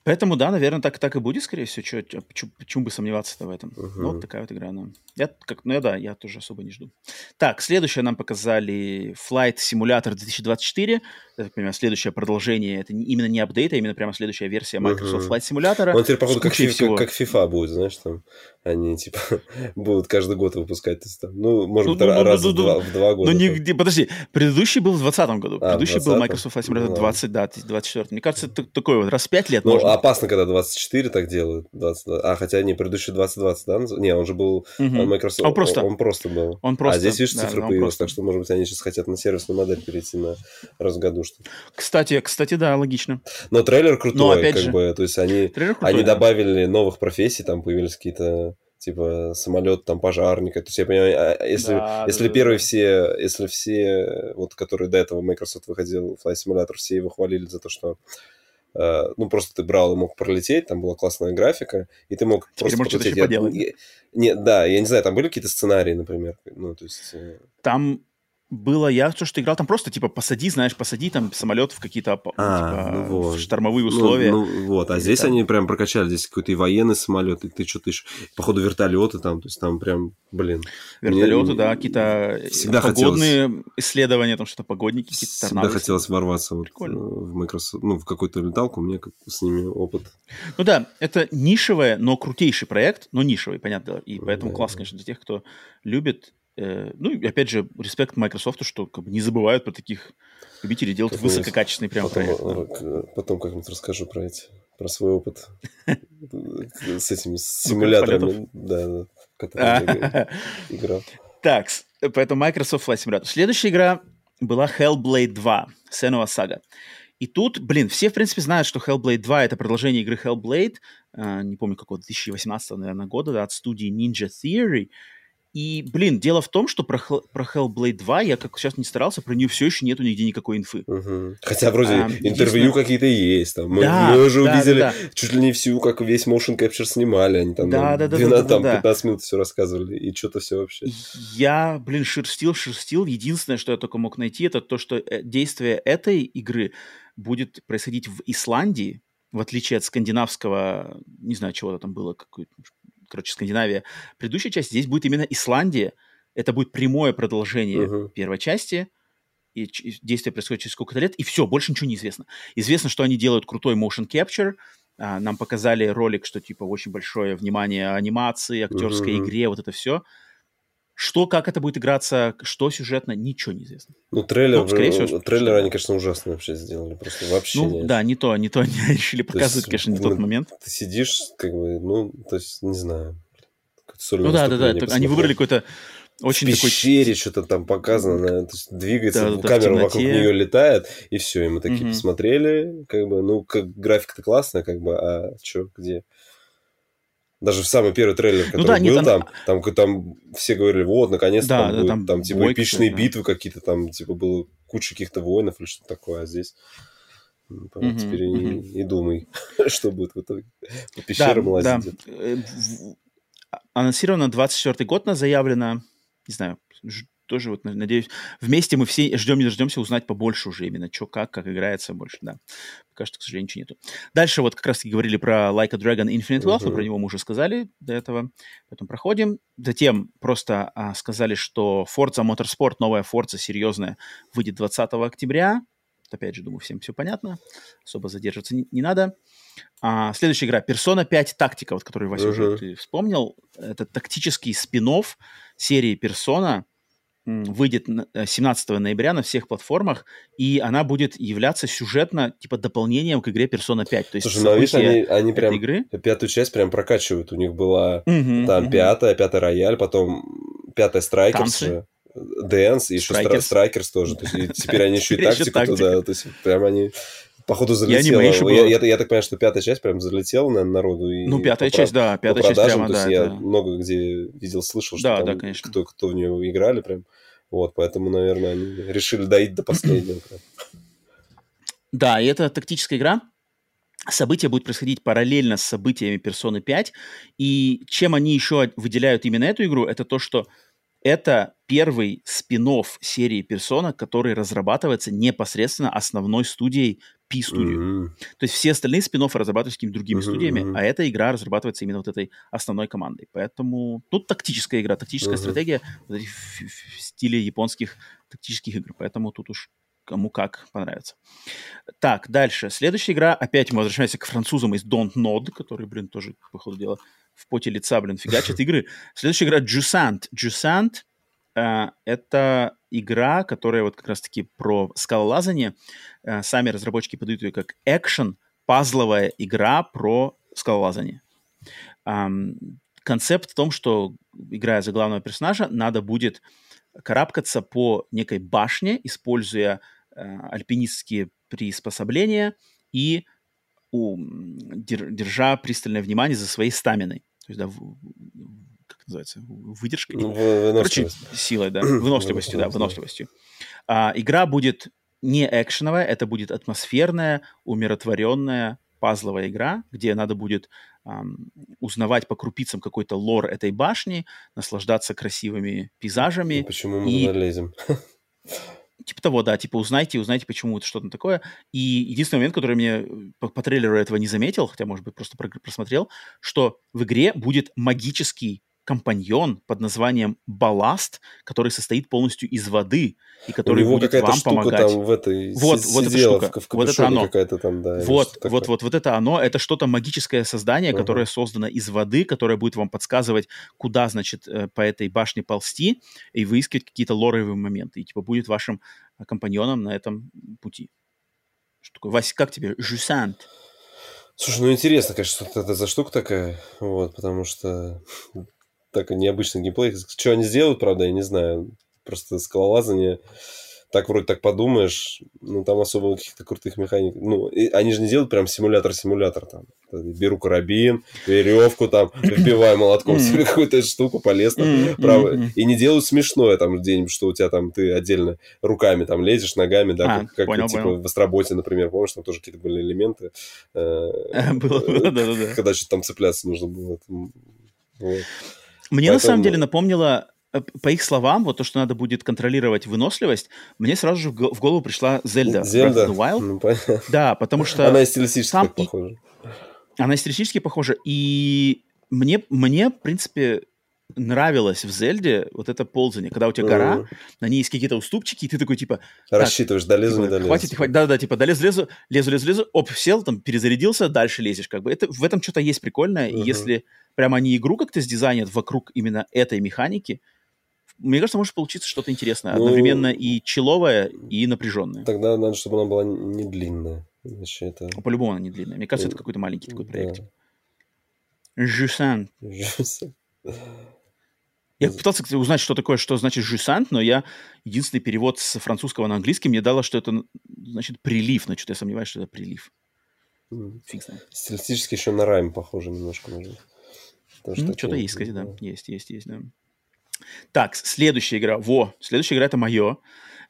Поэтому, да, наверное, так, так и будет, скорее всего. Чё, почему, почему бы сомневаться-то в этом? Uh-huh. Ну, вот такая вот игра. Ну, я, как, ну, я, да, я тоже особо не жду. Так, следующее нам показали Flight Simulator 2024 я так понимаю, следующее продолжение, это именно не апдейт, а именно прямо следующая версия Microsoft uh-huh. Flight Simulator.
Он теперь, походу, как, всего... как, как FIFA будет, знаешь, там они, типа, будут каждый год выпускать. То есть, там, ну, может быть, ну, ну, раз ну, в, ну, два, в два года.
Ну, нигде, подожди, предыдущий был в 2020 году, а, предыдущий 20 был Microsoft Flight Simulator ну, 20, да, 24. Мне кажется, это такой вот, раз в 5 лет
Ну,
можно.
опасно, когда 24 так делают. 20, а, хотя, не, предыдущий 2020, да? Не, он же был, uh-huh. Microsoft,
он просто,
он, он просто был.
Он просто,
а здесь, видишь, да, цифры появились, так что, может быть, они сейчас хотят на сервисную модель перейти на раз году, что
Кстати, кстати, да, логично.
Но трейлер крутой, Но, опять как же, бы, то есть они, крутой, они да. добавили новых профессий, там появились какие-то типа самолет там пожарника. То есть я понимаю, а, если, да, если да, первые да. все, если все, вот которые до этого Microsoft выходил, Flight Simulator, все его хвалили за то, что Uh, ну, просто ты брал и мог пролететь, там была классная графика, и ты мог
Теперь
просто
полететь. Я, поделать.
Я, не, да, я не знаю, там были какие-то сценарии, например, ну, то есть... Э,
там было, я то, что играл там просто, типа, посади, знаешь, посади там самолет в какие-то а, типа, ну вот. штормовые ну, условия.
Ну, ну вот, а здесь там... они прям прокачали, здесь какой-то и военный самолет, и ты что-то еще, походу, вертолеты там, то есть там прям, блин.
Вертолеты, мне... да, какие-то
всегда
погодные
хотелось...
исследования, там что-то погодники, какие-то
Всегда хотелось ворваться вот э, в Microsoft, ну, в какую-то леталку, меня как с ними опыт.
Ну да, это нишевый, но крутейший проект, но нишевый, понятно, и поэтому да, класс, конечно, для тех, кто любит Э, ну, и опять же, респект Microsoft, что как бы не забывают про таких любителей делать потом высококачественный прям
потом,
проект.
Да. Потом как-нибудь расскажу про эти, про свой опыт с этими симуляторами, да, которые играл.
Так, поэтому Microsoft Flight Simulator. Следующая игра была Hellblade 2, Senua Saga. И тут, блин, все, в принципе, знают, что Hellblade 2 — это продолжение игры Hellblade, э, не помню, какого, 2018, наверное, года, да, от студии Ninja Theory. И, блин, дело в том, что про, про Hellblade 2 я как сейчас не старался, про нее все еще нету нигде никакой инфы.
Угу. Хотя вроде а, интервью какие-то есть. Там. Мы, да, мы уже да, увидели да, да. чуть ли не всю, как весь motion capture снимали. Они там, да, там, да, 12, да, да, там да, 15 минут все рассказывали. И что-то все вообще.
Я, блин, шерстил, шерстил. Единственное, что я только мог найти, это то, что э, действие этой игры будет происходить в Исландии, в отличие от скандинавского, не знаю, чего-то там было, какой-то короче, Скандинавия. Предыдущая часть здесь будет именно Исландия. Это будет прямое продолжение uh-huh. первой части. И действие происходит через сколько-то лет, и все, больше ничего не известно. Известно, что они делают крутой motion capture. А, нам показали ролик, что типа очень большое внимание анимации, актерской uh-huh. игре, вот это все. Что, как это будет играться, что сюжетно, ничего не известно.
Ну, трейлер, ну, скорее всего, трейлер они, конечно, ужасно вообще сделали. Просто вообще
Ну, да, не то, не то они решили показывать, есть, конечно, не тот момент.
Ты сидишь, как бы, ну, то есть, не знаю.
Ну да, да, да. Они выбрали какой-то очень
в пещере
такой...
что-то там показано, то есть двигается, да, камера да, вокруг нее летает, и все, и мы такие угу. посмотрели, как бы, ну, как графика-то классная, как бы, а что, где? Даже в самый первый трейлер, который ну, да, был там, там, там, там все говорили, вот, наконец-то да, там, да, будет, там, там типа эпичные да. битвы какие-то, там типа было куча каких-то воинов или что-то такое, а здесь ну, угу, теперь угу. И, и думай, что будет в итоге. По пещерам да, лазить. Да. Э,
анонсировано 24 год, на заявлено, не знаю, тоже вот надеюсь, вместе мы все ждем не дождемся узнать побольше уже именно, что, как, как играется больше, да. Пока что, к сожалению, ничего нету. Дальше вот как раз-таки говорили про Like a Dragon Infinite Wealth, uh-huh. про него мы уже сказали до этого, поэтому проходим. Затем просто а, сказали, что Forza Motorsport, новая Forza серьезная, выйдет 20 октября. Опять же, думаю, всем все понятно, особо задерживаться не, не надо. А, следующая игра Persona 5 Тактика, вот который Вася uh-huh. уже ты вспомнил. Это тактический спин серии Persona, выйдет 17 э, ноября на всех платформах, и она будет являться сюжетно, типа, дополнением к игре Persona 5. То есть
Слушай, ну, видишь, они, они прям игры... пятую часть прям прокачивают. У них была угу, там угу. пятая, пятая Royal, потом пятая Strikers. Dance и еще Strikers тоже. То есть, теперь они еще и тактику туда. То есть прям они походу залетела. Я, я, я, я так понимаю, что пятая часть прям залетела, наверное, народу. И
ну, пятая часть, да, пятая часть прямо,
то
есть
да. Я это... много где видел, слышал, что да, там да, конечно. Кто, кто в нее играли прям. Вот, поэтому, наверное, они решили доить до последнего.
Да, и это тактическая игра. Событие будет происходить параллельно с событиями Персоны 5. И чем они еще выделяют именно эту игру, это то, что это первый спин серии Persona, который разрабатывается непосредственно основной студией P-Studio. Mm-hmm. То есть все остальные спин разрабатываются какими-то другими mm-hmm. студиями, а эта игра разрабатывается именно вот этой основной командой. Поэтому тут тактическая игра, тактическая mm-hmm. стратегия вот в, в, стиле японских тактических игр. Поэтому тут уж кому как понравится. Так, дальше. Следующая игра. Опять мы возвращаемся к французам из Don't Nod, который, блин, тоже, по ходу дела, в поте лица, блин, фигачат игры. Следующая игра Jusant. Jusant это игра, которая вот как раз-таки про скалолазание. Э, сами разработчики подают ее как экшен, пазловая игра про скалолазание. Концепт в том, что, играя за главного персонажа, надо будет карабкаться по некой башне, используя э, альпинистские приспособления и у, держа пристальное внимание за своей стаминой. То есть, да, называется, выдержкой? Ну, Короче, силой, да, выносливостью, да, выносливостью. А, игра будет не экшеновая, это будет атмосферная, умиротворенная пазловая игра, где надо будет um, узнавать по крупицам какой-то лор этой башни, наслаждаться красивыми пейзажами.
Ну, почему мы и... налезем?
Типа того, да, типа узнайте, узнайте, почему это что-то такое. И единственный момент, который мне по, по трейлеру этого не заметил, хотя, может быть, просто просмотрел, что в игре будет магический компаньон под названием Балласт, который состоит полностью из воды и который будет вам штука помогать.
Там в этой
вот, вот эта штука,
в, вот это оно. Там, да,
вот, вот, вот, вот это оно. Это что-то магическое создание, uh-huh. которое создано из воды, которое будет вам подсказывать, куда, значит, э, по этой башне ползти и выискивать какие-то лоровые моменты. И типа будет вашим э, компаньоном на этом пути. Что такое? Вася, как тебе? Жусант.
Слушай, ну интересно, конечно, что это за штука такая, вот, потому что так необычный геймплей. Что они сделают, правда, я не знаю. Просто скалолазание так вроде так подумаешь, ну, там особо каких-то крутых механик. Ну, и, они же не делают прям симулятор-симулятор там. Беру карабин, веревку там, вбиваю молотком себе какую-то штуку, полез там, право. И не делают смешное там где-нибудь, что у тебя там ты отдельно руками там лезешь, ногами, да, а, как, как понял, типа в Астроботе, например, помнишь, там тоже какие-то были элементы. Э, было, да-да-да. Когда что-то там цепляться нужно было.
Вот. Мне Поэтому... на самом деле напомнило, э, по их словам, вот то, что надо будет контролировать выносливость, мне сразу же в голову пришла Зельда.
Зельда? Breath of the Wild. Ну,
понятно. Да, потому что...
Она стилистически сам... похожа.
Она стилистически похожа. И мне, мне, в принципе, нравилось в Зельде вот это ползание, когда у тебя гора, mm. на ней есть какие-то уступчики, и ты такой, типа...
Рассчитываешь, долезу, типа, не долезу.
Хватит, хватит, да-да, типа, долез, лезу, лезу, лезу, лезу, оп, сел, там, перезарядился, дальше лезешь, как бы. Это, в этом что-то есть прикольное, mm-hmm. и если прямо они игру как-то сдизайнят вокруг именно этой механики, мне кажется, может получиться что-то интересное. Ну, одновременно и человое, и напряженное.
Тогда надо, чтобы она была не длинная. Иначе это...
По-любому она не длинная. Мне кажется, это какой-то маленький такой проект. Жюсан. Жюсан. Я пытался кстати, узнать, что такое, что значит жюсант, но я единственный перевод с французского на английский мне дало, что это значит прилив, но что-то я сомневаюсь, что это прилив.
Mm. Фиг знает. Стилистически еще на райм похоже немножко, может
Mm, что-то есть, кстати, да. Есть, есть, есть, да. Так, следующая игра. Во, следующая игра это мое.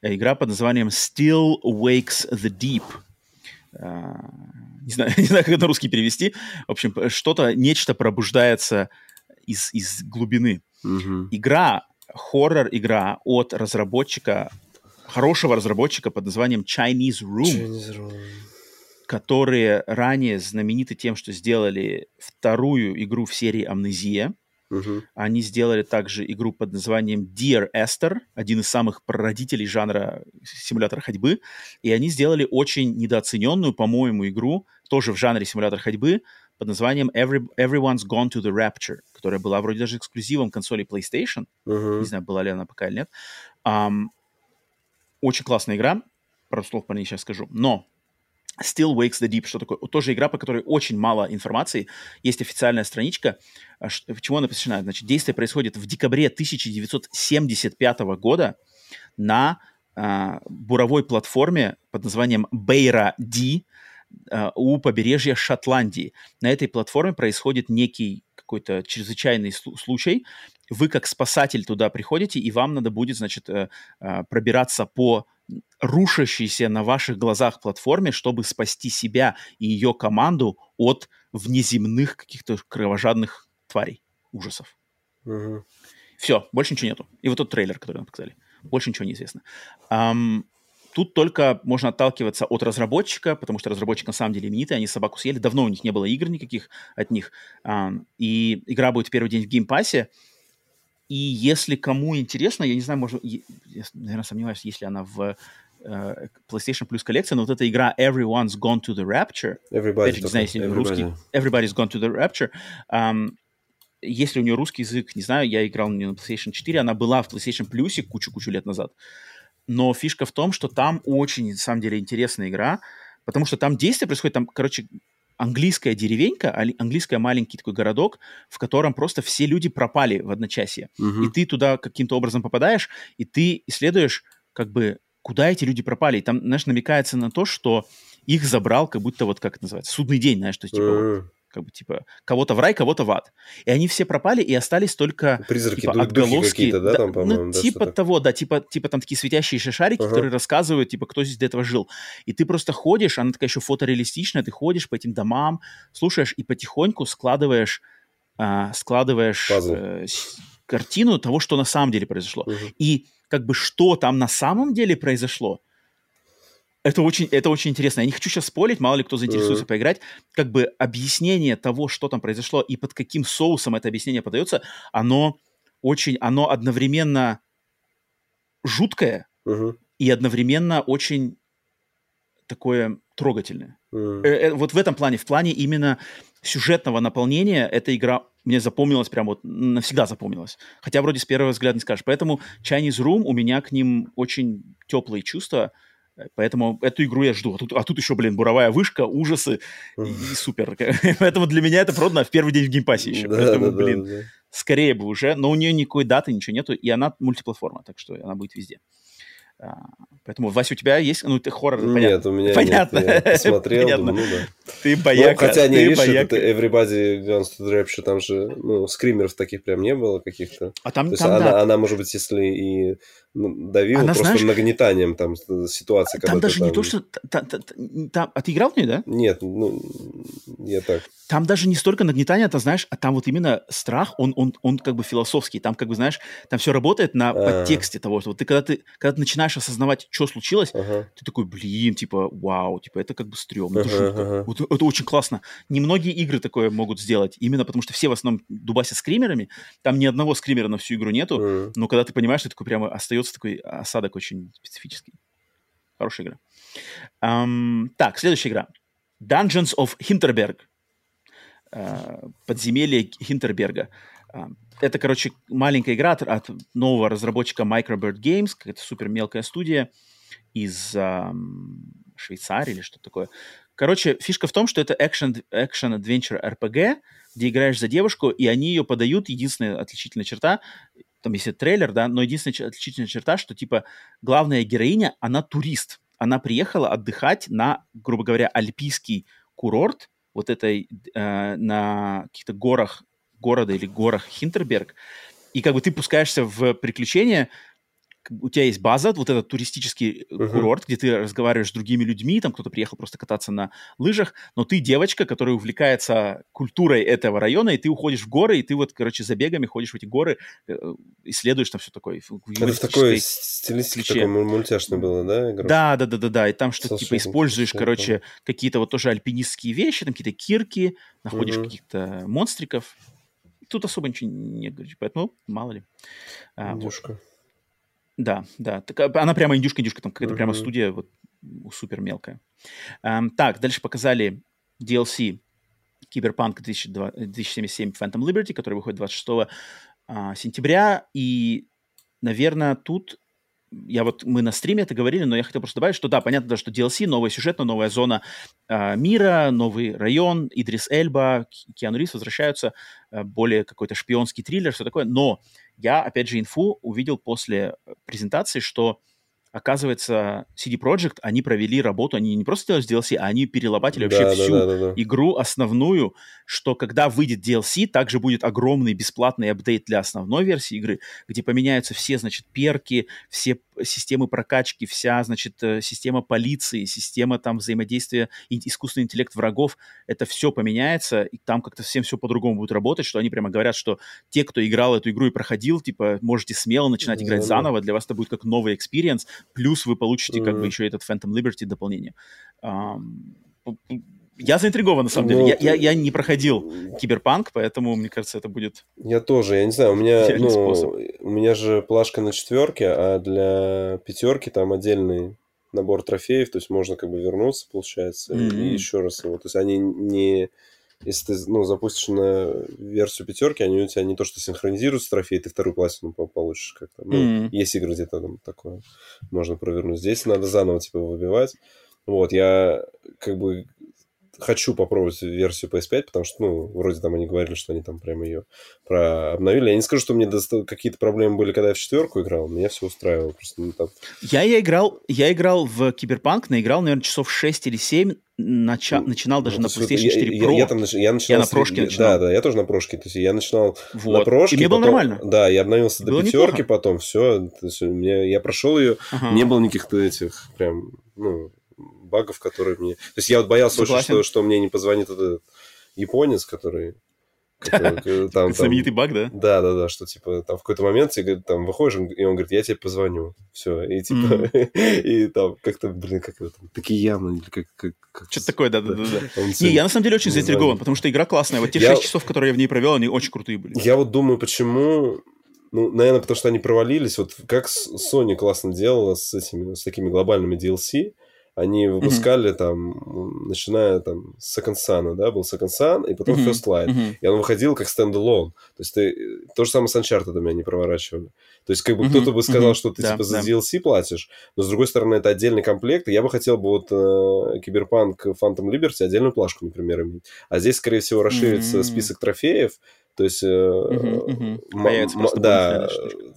Игра под названием Still Wakes the Deep. Uh, не знаю, не знаю, как это на русский перевести. В общем, что-то, нечто пробуждается из, из глубины.
Mm-hmm.
Игра, хоррор-игра от разработчика, хорошего разработчика под названием Chinese Room.
Chinese Room
которые ранее знамениты тем, что сделали вторую игру в серии «Амнезия».
Uh-huh.
Они сделали также игру под названием Dear Esther, один из самых прародителей жанра симулятора ходьбы. И они сделали очень недооцененную, по-моему, игру, тоже в жанре симулятор ходьбы, под названием Every, Everyone's Gone to the Rapture, которая была вроде даже эксклюзивом консоли PlayStation.
Uh-huh.
Не знаю, была ли она пока или нет. Um, очень классная игра. Пару слов про нее сейчас скажу. Но Still Wakes the Deep, что такое? Тоже игра, по которой очень мало информации. Есть официальная страничка. А чему она посвящена? Значит, действие происходит в декабре 1975 года на э, буровой платформе под названием Бейра Ди э, у побережья Шотландии. На этой платформе происходит некий какой-то чрезвычайный случай. Вы как спасатель туда приходите, и вам надо будет, значит, э, э, пробираться по рушащейся на ваших глазах платформе, чтобы спасти себя и ее команду от внеземных каких-то кровожадных тварей, ужасов.
Угу.
Все, больше ничего нету. И вот тот трейлер, который нам показали. Больше ничего не известно. Эм, тут только можно отталкиваться от разработчика, потому что разработчик на самом деле именитый, они собаку съели. Давно у них не было игр никаких от них. И игра будет первый день в Game Pass е. И если кому интересно, я не знаю, может, я, наверное, сомневаюсь, если она в э, PlayStation Plus коллекция, но вот эта игра Everyone's Gone to the Rapture,
Everybody,
не знаю, если everybody. русский, Everybody's Gone to the Rapture, um, если у нее русский язык, не знаю, я играл на нее на PlayStation 4, она была в PlayStation Plus кучу-кучу лет назад, но фишка в том, что там очень, на самом деле, интересная игра, потому что там действие происходит, там, короче, английская деревенька, английский маленький такой городок, в котором просто все люди пропали в одночасье.
Угу.
И ты туда каким-то образом попадаешь, и ты исследуешь, как бы, куда эти люди пропали. И там, знаешь, намекается на то, что их забрал, как будто вот, как это называется, судный день, знаешь, то есть, типа, вот, как бы, типа, кого-то в рай, кого-то в ад. И они все пропали, и остались только,
Призраки,
типа,
дух,
отголоски.
да,
да,
там,
ну,
да,
типа того, да, типа, типа там такие светящиеся шарики,
Ага.
которые рассказывают, типа, кто здесь до этого жил. И ты просто ходишь, она такая еще фотореалистичная, ты ходишь по этим домам, слушаешь и потихоньку складываешь, а, складываешь
Пазл.
э, картину того, что на самом деле произошло.
Мгм.
И как бы что там на самом деле произошло, это очень, это очень интересно. Я не хочу сейчас спорить, мало ли кто заинтересуется
Мгм.
поиграть. Как бы объяснение того, что там произошло и под каким соусом это объяснение подается, оно очень, оно одновременно жуткое
Мгм.
и одновременно очень такое трогательное.
Мгм.
Э, э, вот в этом плане, в плане именно сюжетного наполнения, эта игра мне запомнилась прям вот навсегда запомнилась. Хотя вроде с первого взгляда не скажешь. Поэтому Chinese Room у меня к ним очень теплые чувства. Э, Поэтому эту игру я жду. А тут, а тут еще, блин, буровая вышка, ужасы и, супер. Поэтому для меня это продано в первый день в Game
Pass
е
еще. Поэтому,
блин, скорее бы уже. Но у нее никакой даты, ничего нету. И она мультиплатформа, так что она будет везде. А, Поэтому, Вася, у тебя есть... Ну, ты хоррор,
Нет,
понятно.
у меня
Понятно.
нет. Я посмотрел,
Понятно.
думаю, ну да.
Ты
Ну,
бояка.
хотя не,
ты
видишь, это Everybody Guns to the Rapture, там же, ну, скримеров таких прям не было каких-то.
А там,
То есть
там,
она,
да,
она, может быть, если и давила,
Она,
просто
знаешь,
нагнетанием там ситуации,
там
ты
даже не
там-
то, что... та- та- та- там- а ты играл в нее, да?
Нет, ну, я так.
Там даже не столько нагнетание, ты знаешь, а там вот именно страх, он, он, он как бы философский. Там как бы, знаешь, там все работает на
А.
подтексте того, что вот ты когда, ты когда ты начинаешь осознавать, что случилось,
Ага.
ты такой, блин, типа, вау, типа, это как бы стрёмно, это
ага.
Вот это очень классно. Немногие игры такое могут сделать, именно потому что все в основном дубасят скримерами, там ни одного скримера на всю игру нету,
М.
но когда ты понимаешь, что такой прямо остается такой осадок очень специфический. Хорошая игра. Ам, так, следующая игра. Dungeons of Hinterberg. Э, Подземелье Хинтерберга. Это, короче, маленькая игра от, от нового разработчика Microbird Games, какая-то супер мелкая студия из эм, Швейцарии или что-то такое. Короче, фишка в том, что это action, action adventure RPG, где играешь за девушку, и они ее подают. Единственная отличительная черта, там есть трейлер, да, но единственная отличительная черта, что, типа, главная героиня, она турист. Она приехала отдыхать на, грубо говоря, альпийский курорт, вот этой, э, на каких-то горах города или горах Хинтерберг, и как бы ты пускаешься в приключения, у тебя есть база, вот этот туристический uh-huh. курорт, где ты разговариваешь с другими людьми, там кто-то приехал просто кататься на лыжах, но ты девочка, которая увлекается культурой этого района, и ты уходишь в горы, и ты вот, короче, забегами ходишь в эти горы, э, исследуешь там все такое.
Это в такой стилистике такой мультяшный было, да?
Игра? Да, да, да, да, да, и там что-то типа используешь, короче, какие-то вот тоже альпинистские вещи, там какие-то кирки, находишь uh-huh. каких-то монстриков, тут особо ничего не говорить, поэтому мало ли.
А, Индюшка. Вот.
Да, да. Так, а, она прямо индюшка-индюшка, там какая-то uh-huh. прямо студия вот супер мелкая. Um, так, дальше показали DLC Киберпанк 2077 Phantom Liberty, который выходит 26 uh, а, сентября. И, наверное, тут я вот, мы на стриме это говорили, но я хотел просто добавить, что да, понятно, что DLC, новая сюжетная, новая зона э, мира, новый район, Идрис Эльба, Киану Ривз возвращаются, э, более какой-то шпионский триллер, все такое. Но я, опять же, инфу увидел после презентации, что оказывается, CD Projekt, они провели работу, они не просто сделали DLC, а они перелопатили вообще да, всю да, да, да, игру основную, что когда выйдет DLC, также будет огромный бесплатный апдейт для основной версии игры, где поменяются все, значит, перки, все системы прокачки, вся, значит, э, система полиции, система там взаимодействия, искусственный интеллект врагов, это все поменяется, и там как-то всем все по-другому будет работать, что они прямо говорят, что те, кто играл эту игру и проходил, типа, можете смело начинать играть заново, для вас это будет как новый experience, плюс вы получите mm-hmm. как бы еще этот Phantom Liberty дополнение. Эм, я заинтригован, на самом деле. Я, я, я не проходил киберпанк, поэтому, мне кажется, это будет...
Я тоже, я не знаю, у меня, ну, способ. у меня же плашка на четверке, а для пятерки там отдельный набор трофеев, то есть можно как бы вернуться, получается, mm-hmm. и еще раз его. То есть они не... Если ты ну, запустишь на версию пятерки, они у тебя не то что синхронизируются трофеи, ты вторую пластину получишь как-то. Ну, mm-hmm. есть игры где-то там такое можно провернуть. Здесь надо заново типа выбивать. Вот, я как бы хочу попробовать версию PS5, потому что, ну, вроде там они говорили, что они там прямо ее про обновили. Я не скажу, что мне какие-то проблемы были, когда я в четверку играл, меня все устраивало. Просто, ну, там...
я, я, играл, я играл в Киберпанк, наиграл, наверное, часов 6 или 7, нача... ну, начинал даже ну, на PlayStation 4
я, Pro. Я, я, там, я, начинал
я на прошке начинал.
Да, да, я тоже на прошке. То есть я начинал
вот.
на прошке.
И мне
потом,
было нормально.
Да, я обновился было до пятерки, неплохо. потом все. То есть, меня, я прошел ее, ага. не было никаких этих прям, ну, багов, которые мне... То есть я вот боялся Согласен. очень, что, что мне не позвонит этот японец, который
там, Знаменитый баг, да?
Да, да, да, что типа там в какой-то момент ты там выходишь, и он говорит, я тебе позвоню. Все. И типа, и там как-то, блин, как это, такие явно, или как... как,
Что-то такое, да, да, да. да. Не, я на самом деле очень заинтригован, потому что игра классная. Вот те 6 часов, которые я в ней провел, они очень крутые были.
Я вот думаю, почему ну, наверное, потому что они провалились. Вот как Sony классно делала с этими, с такими глобальными DLC, они выпускали mm-hmm. там, начиная там с Second Sun, да, был Second Sun, и потом mm-hmm. First Light. Mm-hmm. И он выходил как стендалон. То есть ты... То же самое с Uncharted они проворачивали. То есть как бы mm-hmm. кто-то бы сказал, mm-hmm. что ты да, типа за да. DLC платишь, но с другой стороны это отдельный комплект, и я бы хотел бы вот э, Киберпанк Phantom Liberty отдельную плашку, например, иметь. А здесь, скорее всего, расширится mm-hmm. список трофеев, то есть, uh-huh, uh-huh. да,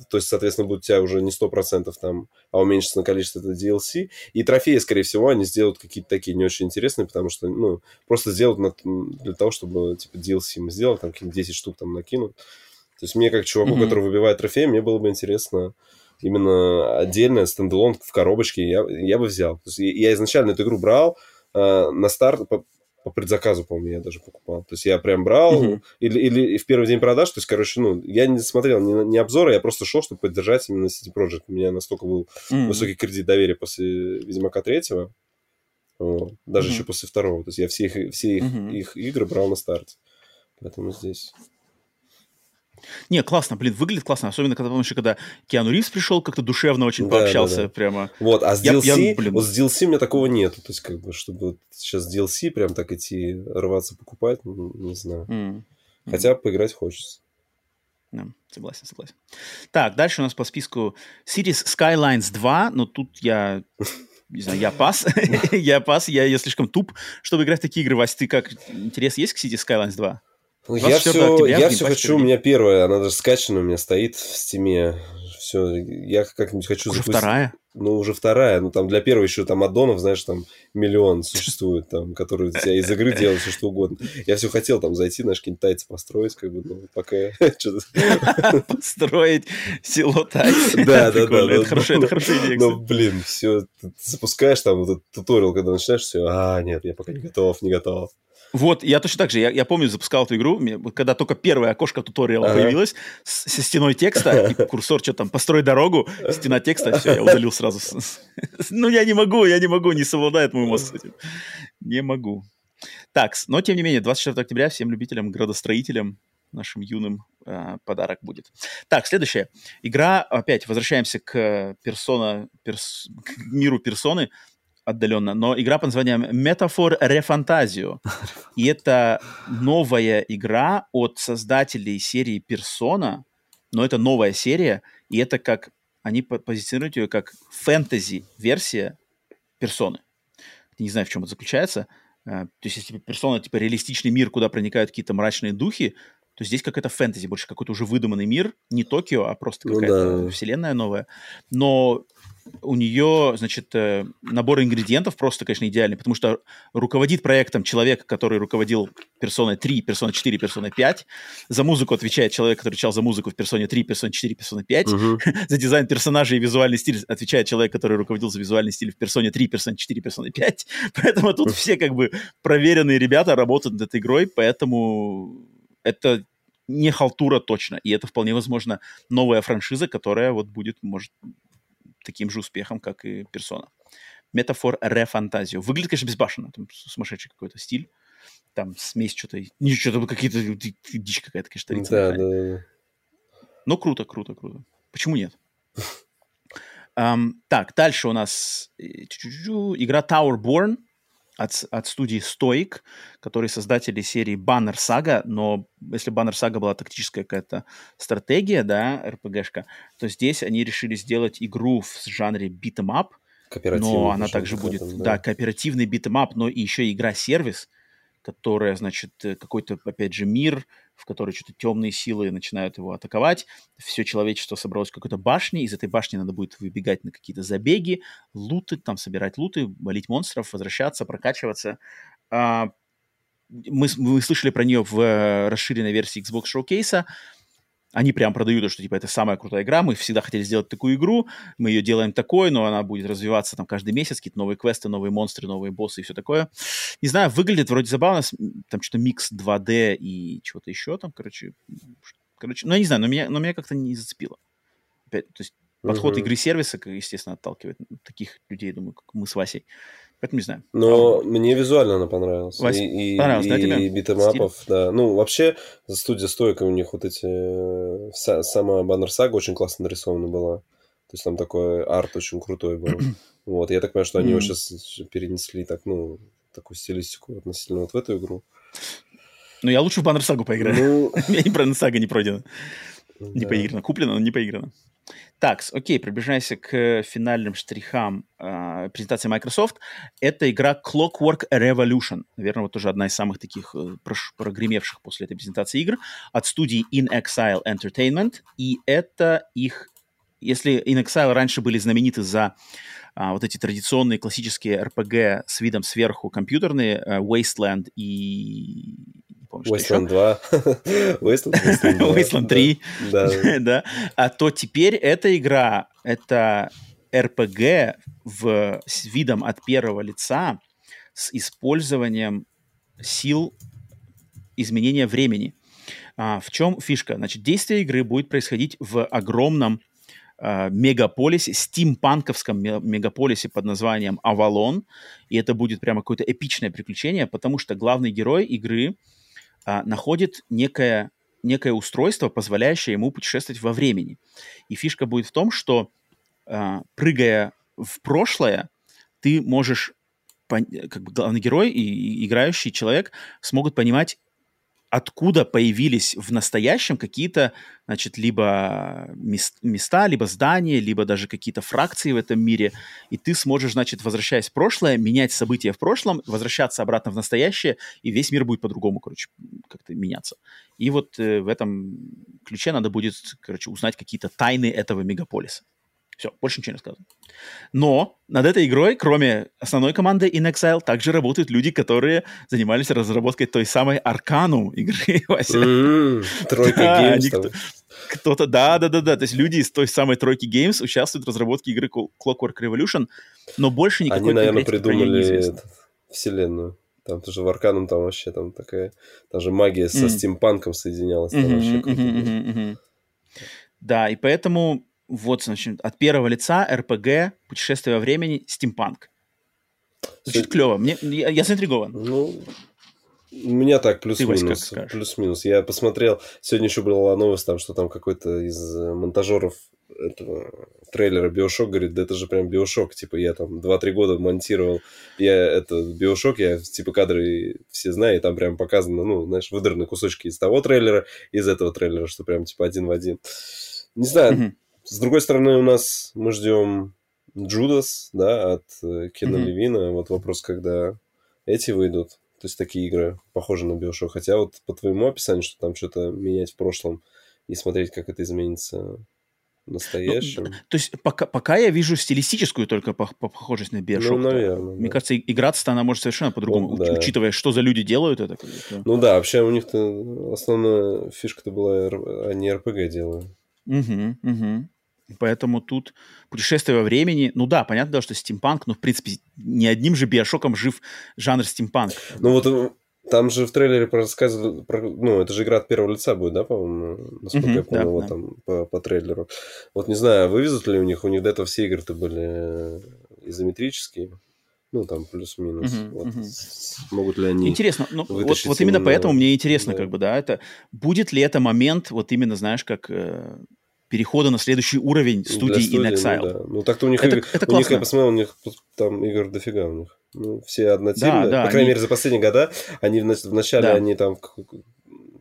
то есть, соответственно, будет у тебя уже не 100% там, а уменьшится на количество это DLC. И трофеи, скорее всего, они сделают какие-то такие не очень интересные, потому что, ну, просто сделают на, для того, чтобы, типа, DLC мы сделали, там, какие-нибудь 10 штук там накинут. То есть, мне, как чуваку, uh-huh. который выбивает трофеи, мне было бы интересно именно отдельно, стендалон в коробочке, я, я бы взял. То есть, я изначально эту игру брал, э, на старт по предзаказу, по-моему, я даже покупал. То есть я прям брал, uh-huh. или, или в первый день продаж, то есть, короче, ну, я не смотрел ни, ни обзоры, я просто шел, чтобы поддержать именно CD Projekt. У меня настолько был uh-huh. высокий кредит доверия после Ведьмака третьего, вот, даже uh-huh. еще после второго. То есть я все их, все их, uh-huh. их игры брал на старте. Поэтому здесь...
Не, классно, блин, выглядит классно, особенно когда, помнишь, когда Киану Ривз пришел, как-то душевно очень да, пообщался, да, да. прямо.
Вот, а с DLC, я, я, блин... вот с DLC у меня такого нет, то есть как бы, чтобы вот сейчас DLC прям так идти, рваться, покупать, не знаю. Mm. Хотя поиграть хочется.
Да, согласен, согласен. Так, дальше у нас по списку Cities Skylines 2, но тут я не знаю, я пас, я пас, я, я слишком туп, чтобы играть в такие игры. Вась, ты как, интерес есть к Cities Skylines 2?
Ну, я все, я все хочу, у меня первая, она даже скачана у меня стоит в стиме. Все, я как-нибудь хочу
Уже запустить. вторая?
Ну, уже вторая. Ну, там для первой еще там аддонов, знаешь, там миллион существует, там, которые тебя из игры делают все что угодно. Я все хотел там зайти, знаешь, какие-нибудь тайцы построить, как бы, ну, пока
Построить село тайцы.
Да, да, да.
Это хорошая идея.
Ну, блин, все, запускаешь там этот туториал, когда начинаешь, все, а, нет, я пока не готов, не готов.
Вот, я точно так же, я, я помню, запускал эту игру, когда только первое окошко туториала ага. появилось, с, со стеной текста, и курсор что там, построй дорогу, стена текста, все, я удалил сразу. Ну, я не могу, я не могу, не совладает мой мозг с этим. Не могу. Так, но тем не менее, 24 октября всем любителям, градостроителям, нашим юным э, подарок будет. Так, следующая. Игра, опять возвращаемся к персона, перс, к миру персоны отдаленно, но игра под названием Metaphor Refantasio. И это новая игра от создателей серии Persona, но это новая серия, и это как они позиционируют ее как фэнтези-версия персоны. Не знаю, в чем это заключается. Э, то есть, если персона, типа, реалистичный мир, куда проникают какие-то мрачные духи, то здесь какая-то фэнтези, больше какой-то уже выдуманный мир, не Токио, а просто какая-то ну, да. вселенная новая. Но у нее, значит, э, набор ингредиентов просто, конечно, идеальный, потому что руководит проектом человек, который руководил персоной 3, персона 4, персона 5. За музыку отвечает человек, который отвечал за музыку в персоне 3, персоне 4, персоне 5. Угу. за дизайн персонажей и визуальный стиль отвечает человек, который руководил за визуальный стиль в персоне 3, персоне 4, персоне 5. Поэтому тут все как бы проверенные ребята работают над этой игрой, поэтому это не халтура точно, и это вполне возможно новая франшиза, которая вот будет, может, таким же успехом, как и персона. Метафор Рефантазио. Выглядит, конечно, безбашенно. Там сумасшедший какой-то стиль. Там смесь что-то... Не, что-то какие-то... Дичь какая-то, конечно,
да, да, да.
Но круто, круто, круто. Почему нет? Um, так, дальше у нас э, игра Tower Born от, от студии Stoic, которые создатели серии Banner Saga, но если Banner Saga была тактическая какая-то стратегия, да, РПГшка, то здесь они решили сделать игру в жанре beat'em up, но она также будет, да. да, кооперативный beat'em up, но и еще игра-сервис, которая, значит, э, какой-то, опять же, мир, в который что-то темные силы начинают его атаковать. Все человечество собралось в какой-то башне, из этой башни надо будет выбегать на какие-то забеги, луты, там собирать луты, валить монстров, возвращаться, прокачиваться. А, мы, мы слышали про нее в э, расширенной версии Xbox Showcase они прям продают, что типа это самая крутая игра, мы всегда хотели сделать такую игру, мы ее делаем такой, но она будет развиваться там каждый месяц, какие-то новые квесты, новые монстры, новые боссы и все такое. Не знаю, выглядит вроде забавно, там что-то микс 2D и чего-то еще там, короче, короче, ну я не знаю, но меня, но меня как-то не зацепило. Опять, то есть подход uh-huh. игры-сервиса, естественно, отталкивает таких людей, думаю, как мы с Васей. Поэтому не знаю.
Но а, мне визуально она понравилась.
Вась,
и,
понравилась,
и,
да, тебе?
И битэмапов, да. Ну, вообще, студия Стойка у них вот эти... Вся, сама Баннер Сага очень классно нарисована была. То есть там такой арт очень крутой был. Вот, я так понимаю, что они его сейчас перенесли так, ну, такую стилистику относительно вот в эту игру.
Ну, я лучше в Баннер Сагу поиграю. Ну... Я не Баннер Сага не пройдена. Не поиграна. Куплена, но не поиграна. Так, окей, приближаясь к финальным штрихам э, презентации Microsoft. Это игра Clockwork Revolution. Наверное, вот тоже одна из самых таких э, прогремевших после этой презентации игр от студии In Exile Entertainment. И это их... Если In Exile раньше были знамениты за а, вот эти традиционные классические RPG с видом сверху компьютерные, э, Wasteland и
помню, Wasteland 2. Wasteland,
Wasteland 3. Да. да. А то теперь эта игра, это RPG в, с видом от первого лица с использованием сил изменения времени. А, в чем фишка? Значит, действие игры будет происходить в огромном а, мегаполисе, стимпанковском мегаполисе под названием Авалон. И это будет прямо какое-то эпичное приключение, потому что главный герой игры а, находит некое, некое устройство, позволяющее ему путешествовать во времени. И фишка будет в том, что а, прыгая в прошлое, ты можешь, как бы главный герой и, и играющий человек смогут понимать откуда появились в настоящем какие-то, значит, либо места, либо здания, либо даже какие-то фракции в этом мире, и ты сможешь, значит, возвращаясь в прошлое, менять события в прошлом, возвращаться обратно в настоящее, и весь мир будет по-другому, короче, как-то меняться. И вот э, в этом ключе надо будет, короче, узнать какие-то тайны этого мегаполиса. Все, больше ничего не сказано. Но над этой игрой, кроме основной команды In Exile, также работают люди, которые занимались разработкой той самой Аркану игры.
Тройка Games.
Кто-то, да, да, да, да. То есть люди из той самой тройки Games участвуют в разработке игры Clockwork Revolution, но больше никакой
Они, наверное, придумали вселенную. Там тоже в Арканом там вообще там такая, даже магия со стимпанком соединялась. Там вообще
да, и поэтому вот, значит, от первого лица РПГ, путешествие во времени, стимпанк. Звучит клево. Мне, я, я заинтригован.
Ну, у меня так плюс-минус. Плюс-минус. Я посмотрел, сегодня еще была новость, там, что там какой-то из монтажеров этого трейлера Биошок говорит, да это же прям Биошок, типа я там 2-3 года монтировал, я это Биошок, я типа кадры все знаю, и там прям показано, ну, знаешь, выдраны кусочки из того трейлера, из этого трейлера, что прям типа один в один. Не знаю. С другой стороны, у нас мы ждем Джудас, да, от э, Кена mm-hmm. Левина. Вот вопрос, когда эти выйдут. То есть такие игры похожи на Биошок. Хотя вот по твоему описанию, что там что-то менять в прошлом и смотреть, как это изменится настоящем. Ну,
то есть пока, пока я вижу стилистическую только по, по похожесть на Биошок.
Ну, наверное.
Мне да. кажется, играться-то она может совершенно по-другому, вот, да. учитывая, что за люди делают это.
Ну да, вообще у них-то основная фишка-то была, они РПГ делают.
Угу, угу. Поэтому тут путешествие во времени, ну да, понятно, что стимпанк, но в принципе не одним же биошоком жив жанр стимпанк.
Ну вот э, там же в трейлере рассказывали, про, ну это же игра от первого лица будет, да, по-моему, насколько mm-hmm, я помню, да, вот да. там по, по трейлеру. Вот не знаю, вывезут ли у них, у них до этого все игры-то были э, изометрические. Ну, там плюс-минус. Uh-huh, вот. uh-huh. Могут ли они
Интересно, ну, вот, вот именно поэтому мне интересно, да. как бы, да, это будет ли это момент, вот именно, знаешь, как э, перехода на следующий уровень студии, студии In Exile.
Ну, да. ну так-то у них, это, игр, это у них, я посмотрел, у них там игр дофига у них. Ну, все однотипные. Да, да, по крайней они... мере, за последние года они в, в начале да. они там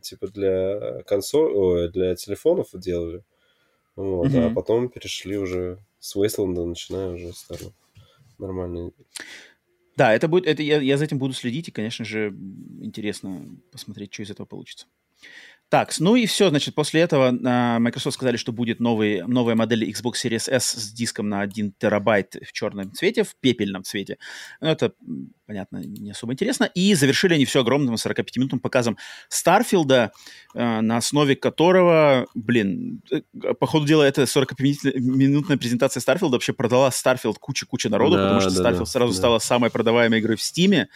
типа для консоль, для телефонов делали. Вот, угу. А потом перешли уже с Wasteland, начиная уже стало нормально.
Да, это будет, это я, я за этим буду следить, и, конечно же, интересно посмотреть, что из этого получится. Так, ну и все, значит, после этого uh, Microsoft сказали, что будет новый, новая модель Xbox Series S с диском на 1 терабайт в черном цвете, в пепельном цвете. Ну, это понятно, не особо интересно. И завершили они все огромным 45-минутным показом Starfield а, э, на основе которого, блин, э, по ходу дела, эта 45-минутная презентация Starfield а вообще продала Starfield куча-куча народу, да, потому что да, Starfield да, сразу да. стала самой продаваемой игрой в Steam е.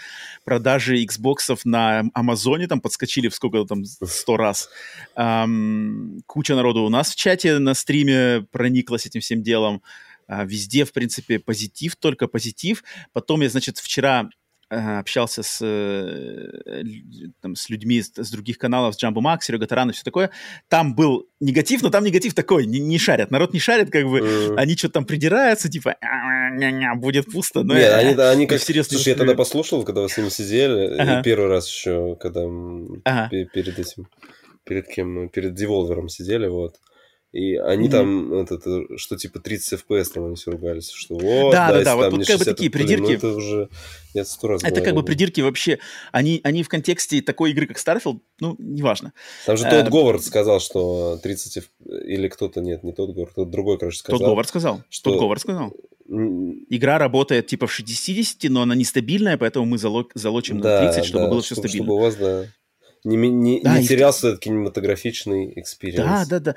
Продажи Xbox на Амазоне там подскочили в сколько там, сто раз. Эм, куча народу у нас в чате на стриме прониклась этим всем делом. А, везде, в принципе, позитив, только позитив. Потом я, значит, вчера общался с, э, там, с людьми с, с других каналов, с Джамбо Макс, Серега Таран и все такое. Там был негатив, но там негатив такой, не, не шарят. Народ не шарит, как бы, mm. они что-то там придираются, типа, будет пусто. Но
Нет, они, они как... Слушай, я тогда послушал, когда вы с ними сидели, ага. первый раз еще, когда ага. перед этим, перед кем, перед Деволвером сидели, вот. И они mm-hmm. там, этот, что типа 30 FPS там они все ругались, что вот,
да, да, да, вот, вот как бы такие придирки. Ну,
это уже я сто раз
Это говорил. как бы придирки вообще, они, они в контексте такой игры, как Starfield, ну, неважно.
Там же а, тот Говард сказал, что 30 или кто-то, нет, не тот Говард, тот другой, короче, сказал.
Тот Говард сказал, что... тот Говард сказал. Игра работает типа в 60, но она нестабильная, поэтому мы зало... залочим да, на 30, чтобы да, было все
чтобы,
стабильно.
Чтобы у вас, да, не, не, да, не терялся и... этот кинематографичный experience.
Да, да, да.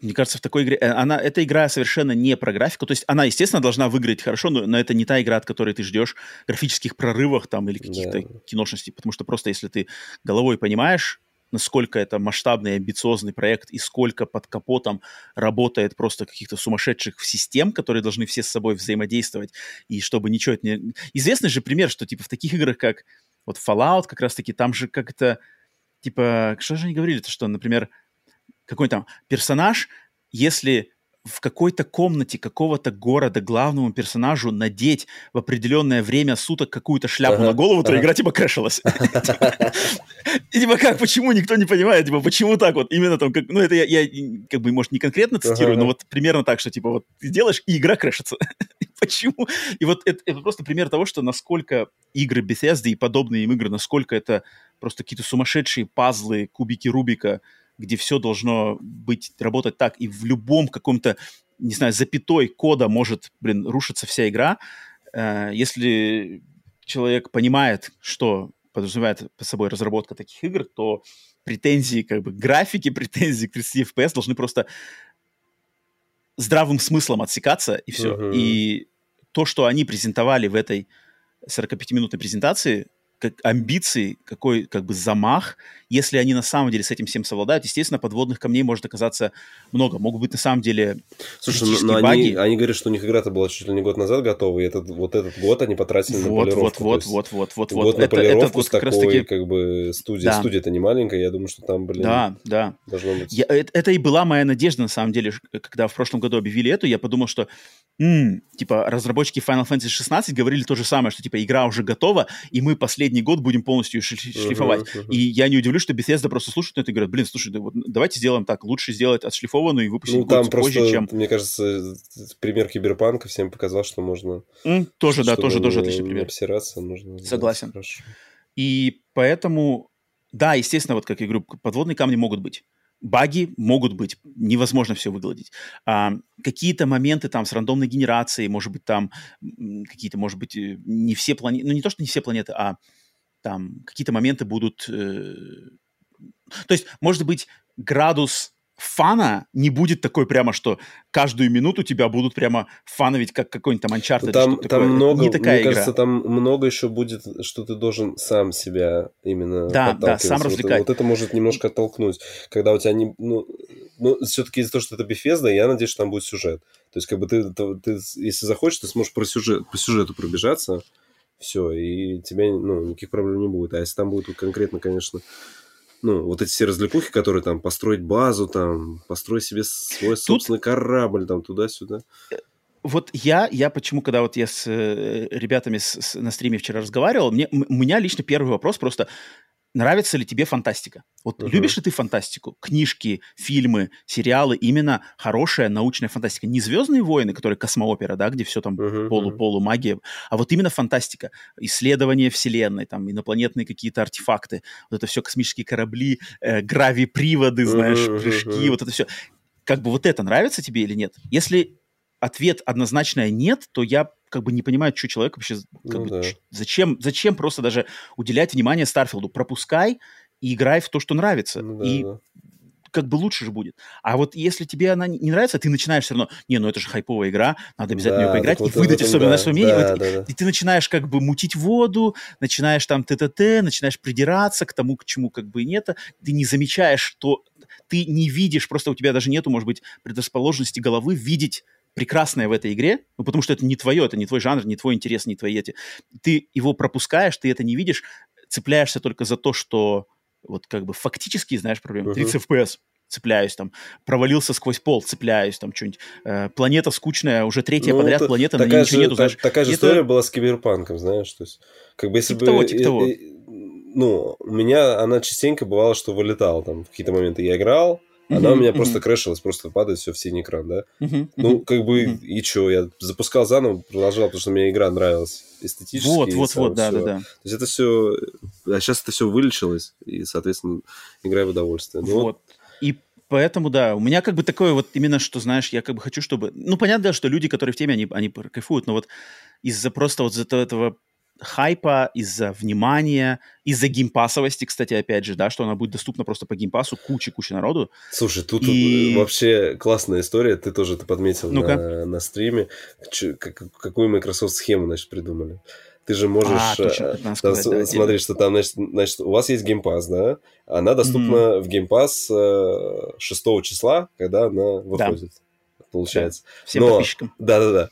Мне кажется, в такой игре... Э, она, эта игра совершенно не про графику. То есть она, естественно, должна выглядеть хорошо, но, но это не та игра, от которой ты ждешь графических прорывов там или каких-то да. киношностей. Потому что просто если ты головой понимаешь, насколько это масштабный, амбициозный проект и сколько под капотом работает просто каких-то сумасшедших систем, которые должны все с собой взаимодействовать, и чтобы ничего... Не... Известный же пример, что типа в таких играх, как вот Fallout, как раз-таки там же как-то... Типа, что же они говорили-то, что, например, какой там персонаж, если в какой-то комнате какого-то города главному персонажу надеть в определенное время суток какую-то шляпу ага, на голову, то ага. игра типа крэшилась. И типа как, почему никто не понимает, типа почему так вот, именно там, как, ну это я, я как бы, может, не конкретно цитирую, но вот примерно так, что типа вот ты делаешь, и игра крэшится. почему? И вот это, это просто пример того, что насколько игры Bethesda и подобные им игры, насколько это просто какие-то сумасшедшие пазлы, кубики Рубика, где все должно быть, работать так, и в любом каком-то, не знаю, запятой кода может, блин, рушиться вся игра. Э, если человек понимает, что подразумевает по собой разработка таких игр, то претензии, как бы графики, претензии к 30 FPS должны просто здравым смыслом отсекаться, и все. Uh-huh. И то, что они презентовали в этой 45-минутной презентации, как амбиции, какой как бы замах, если они на самом деле с этим всем совладают. Естественно, подводных камней может оказаться много. Могут быть на самом деле
Слушай, но, ну, но баги. Они, они говорят, что у них игра-то была чуть ли не год назад готова, и этот, вот этот год они потратили вот, на полировку.
Вот, вот, вот, вот, вот.
Год
на
это, полировку это вот с такой, таки... как бы, студия. Да. Студия-то не маленькая, я думаю, что там, блин,
да, да.
должно быть.
Я, это, это и была моя надежда, на самом деле, когда в прошлом году объявили эту, я подумал, что м-м, типа разработчики Final Fantasy 16 говорили то же самое, что типа игра уже готова, и мы последний год будем полностью шлифовать. Uh-huh, uh-huh. И я не удивлюсь, что Bethesda просто слушают это и говорят, блин, слушай, да вот давайте сделаем так, лучше сделать отшлифованную и выпустить ну,
там просто, позже, чем... мне кажется, пример Киберпанка всем показал, что можно...
Mm, тоже, да, тоже, тоже отличный пример.
Обсираться нужно.
Согласен. И поэтому, да, естественно, вот как я говорю, подводные камни могут быть баги могут быть, невозможно все выгладить. А, какие-то моменты там с рандомной генерацией, может быть, там какие-то, может быть, э, не все планеты, ну не то, что не все планеты, а там какие-то моменты будут... Э, то есть, может быть, градус фана не будет такой прямо, что каждую минуту тебя будут прямо фановить, как какой-нибудь там Uncharted.
Там, там такое. много, не такая мне игра. кажется, там много еще будет, что ты должен сам себя именно
Да, да, сам развлекать.
Вот, вот это может немножко оттолкнуть, когда у тебя не... Ну, ну все-таки из-за того, что это Bethesda, я надеюсь, что там будет сюжет. То есть, как бы ты, ты, ты если захочешь, ты сможешь по, сюжет, по сюжету пробежаться, все, и тебе, ну, никаких проблем не будет. А если там будет конкретно, конечно, ну, вот эти все развлекухи, которые там построить базу, там, построить себе свой Тут... собственный корабль, там, туда-сюда.
Вот я, я почему, когда вот я с э, ребятами с, с, на стриме вчера разговаривал, мне, у меня лично первый вопрос просто, нравится ли тебе фантастика? Вот uh-huh. любишь ли ты фантастику? Книжки, фильмы, сериалы, именно хорошая научная фантастика. Не «Звездные войны», которые космоопера, да, где все там полу-полу магия, а вот именно фантастика. Исследование вселенной, там инопланетные какие-то артефакты, вот это все космические корабли, э, гравиприводы, знаешь, uh-huh, прыжки, uh-huh. вот это все. Как бы вот это нравится тебе или нет? Если ответ однозначно нет, то я как бы не понимаю, что человек вообще... Как ну, бы, да. зачем, зачем просто даже уделять внимание Старфилду? Пропускай и играй в то, что нравится. Ну, да, и да. как бы лучше же будет. А вот если тебе она не нравится, ты начинаешь все равно, не, ну это же хайповая игра, надо обязательно да, ее поиграть и вот выдать особенно да, свое мнение. Да, вот, да, да. И ты начинаешь как бы мутить воду, начинаешь там ТТТ, начинаешь придираться к тому, к чему как бы нет. Ты не замечаешь, что ты не видишь, просто у тебя даже нету, может быть, предрасположенности головы видеть прекрасное в этой игре, ну, потому что это не твое, это не твой жанр, не твой интерес, не твои эти. Ты его пропускаешь, ты это не видишь, цепляешься только за то, что вот как бы фактически, знаешь, проблема. 30 FPS цепляюсь, там, провалился сквозь пол, цепляюсь, там, что-нибудь. Э, планета скучная, уже третья ну, подряд планета, на ней ничего нету, знаешь.
Такая же это... история была с киберпанком, знаешь, то есть, как бы если типа бы... Того, типа того. ну, у меня она частенько бывала, что вылетала, там, в какие-то моменты я играл, она у меня просто крэшилась, просто падает все в синий экран, да? Ну, как бы, и что, я запускал заново, продолжал, потому что мне игра нравилась эстетически.
Вот, вот, вот, да, да, да.
То есть это все... А сейчас это все вылечилось, и, соответственно, играю в удовольствие.
Ну, вот. И поэтому, да, у меня как бы такое вот именно, что, знаешь, я как бы хочу, чтобы... Ну, понятно, что люди, которые в теме, они, они кайфуют, но вот из-за просто вот из-за этого хайпа, из-за внимания, из-за геймпасовости, кстати, опять же, да, что она будет доступна просто по Game Pass у куче-куче народу.
Слушай, тут и... вообще классная история, ты тоже это подметил ну на, на стриме, Ч- какую Microsoft схему, значит, придумали. Ты же можешь... А, точно, там, сказать, да, смотри, что там, значит, значит, у вас есть Game Pass, да? Она доступна mm-hmm. в Game Pass 6 числа, когда она выходит, да. получается. Да.
Всем Но... подписчикам.
Да-да-да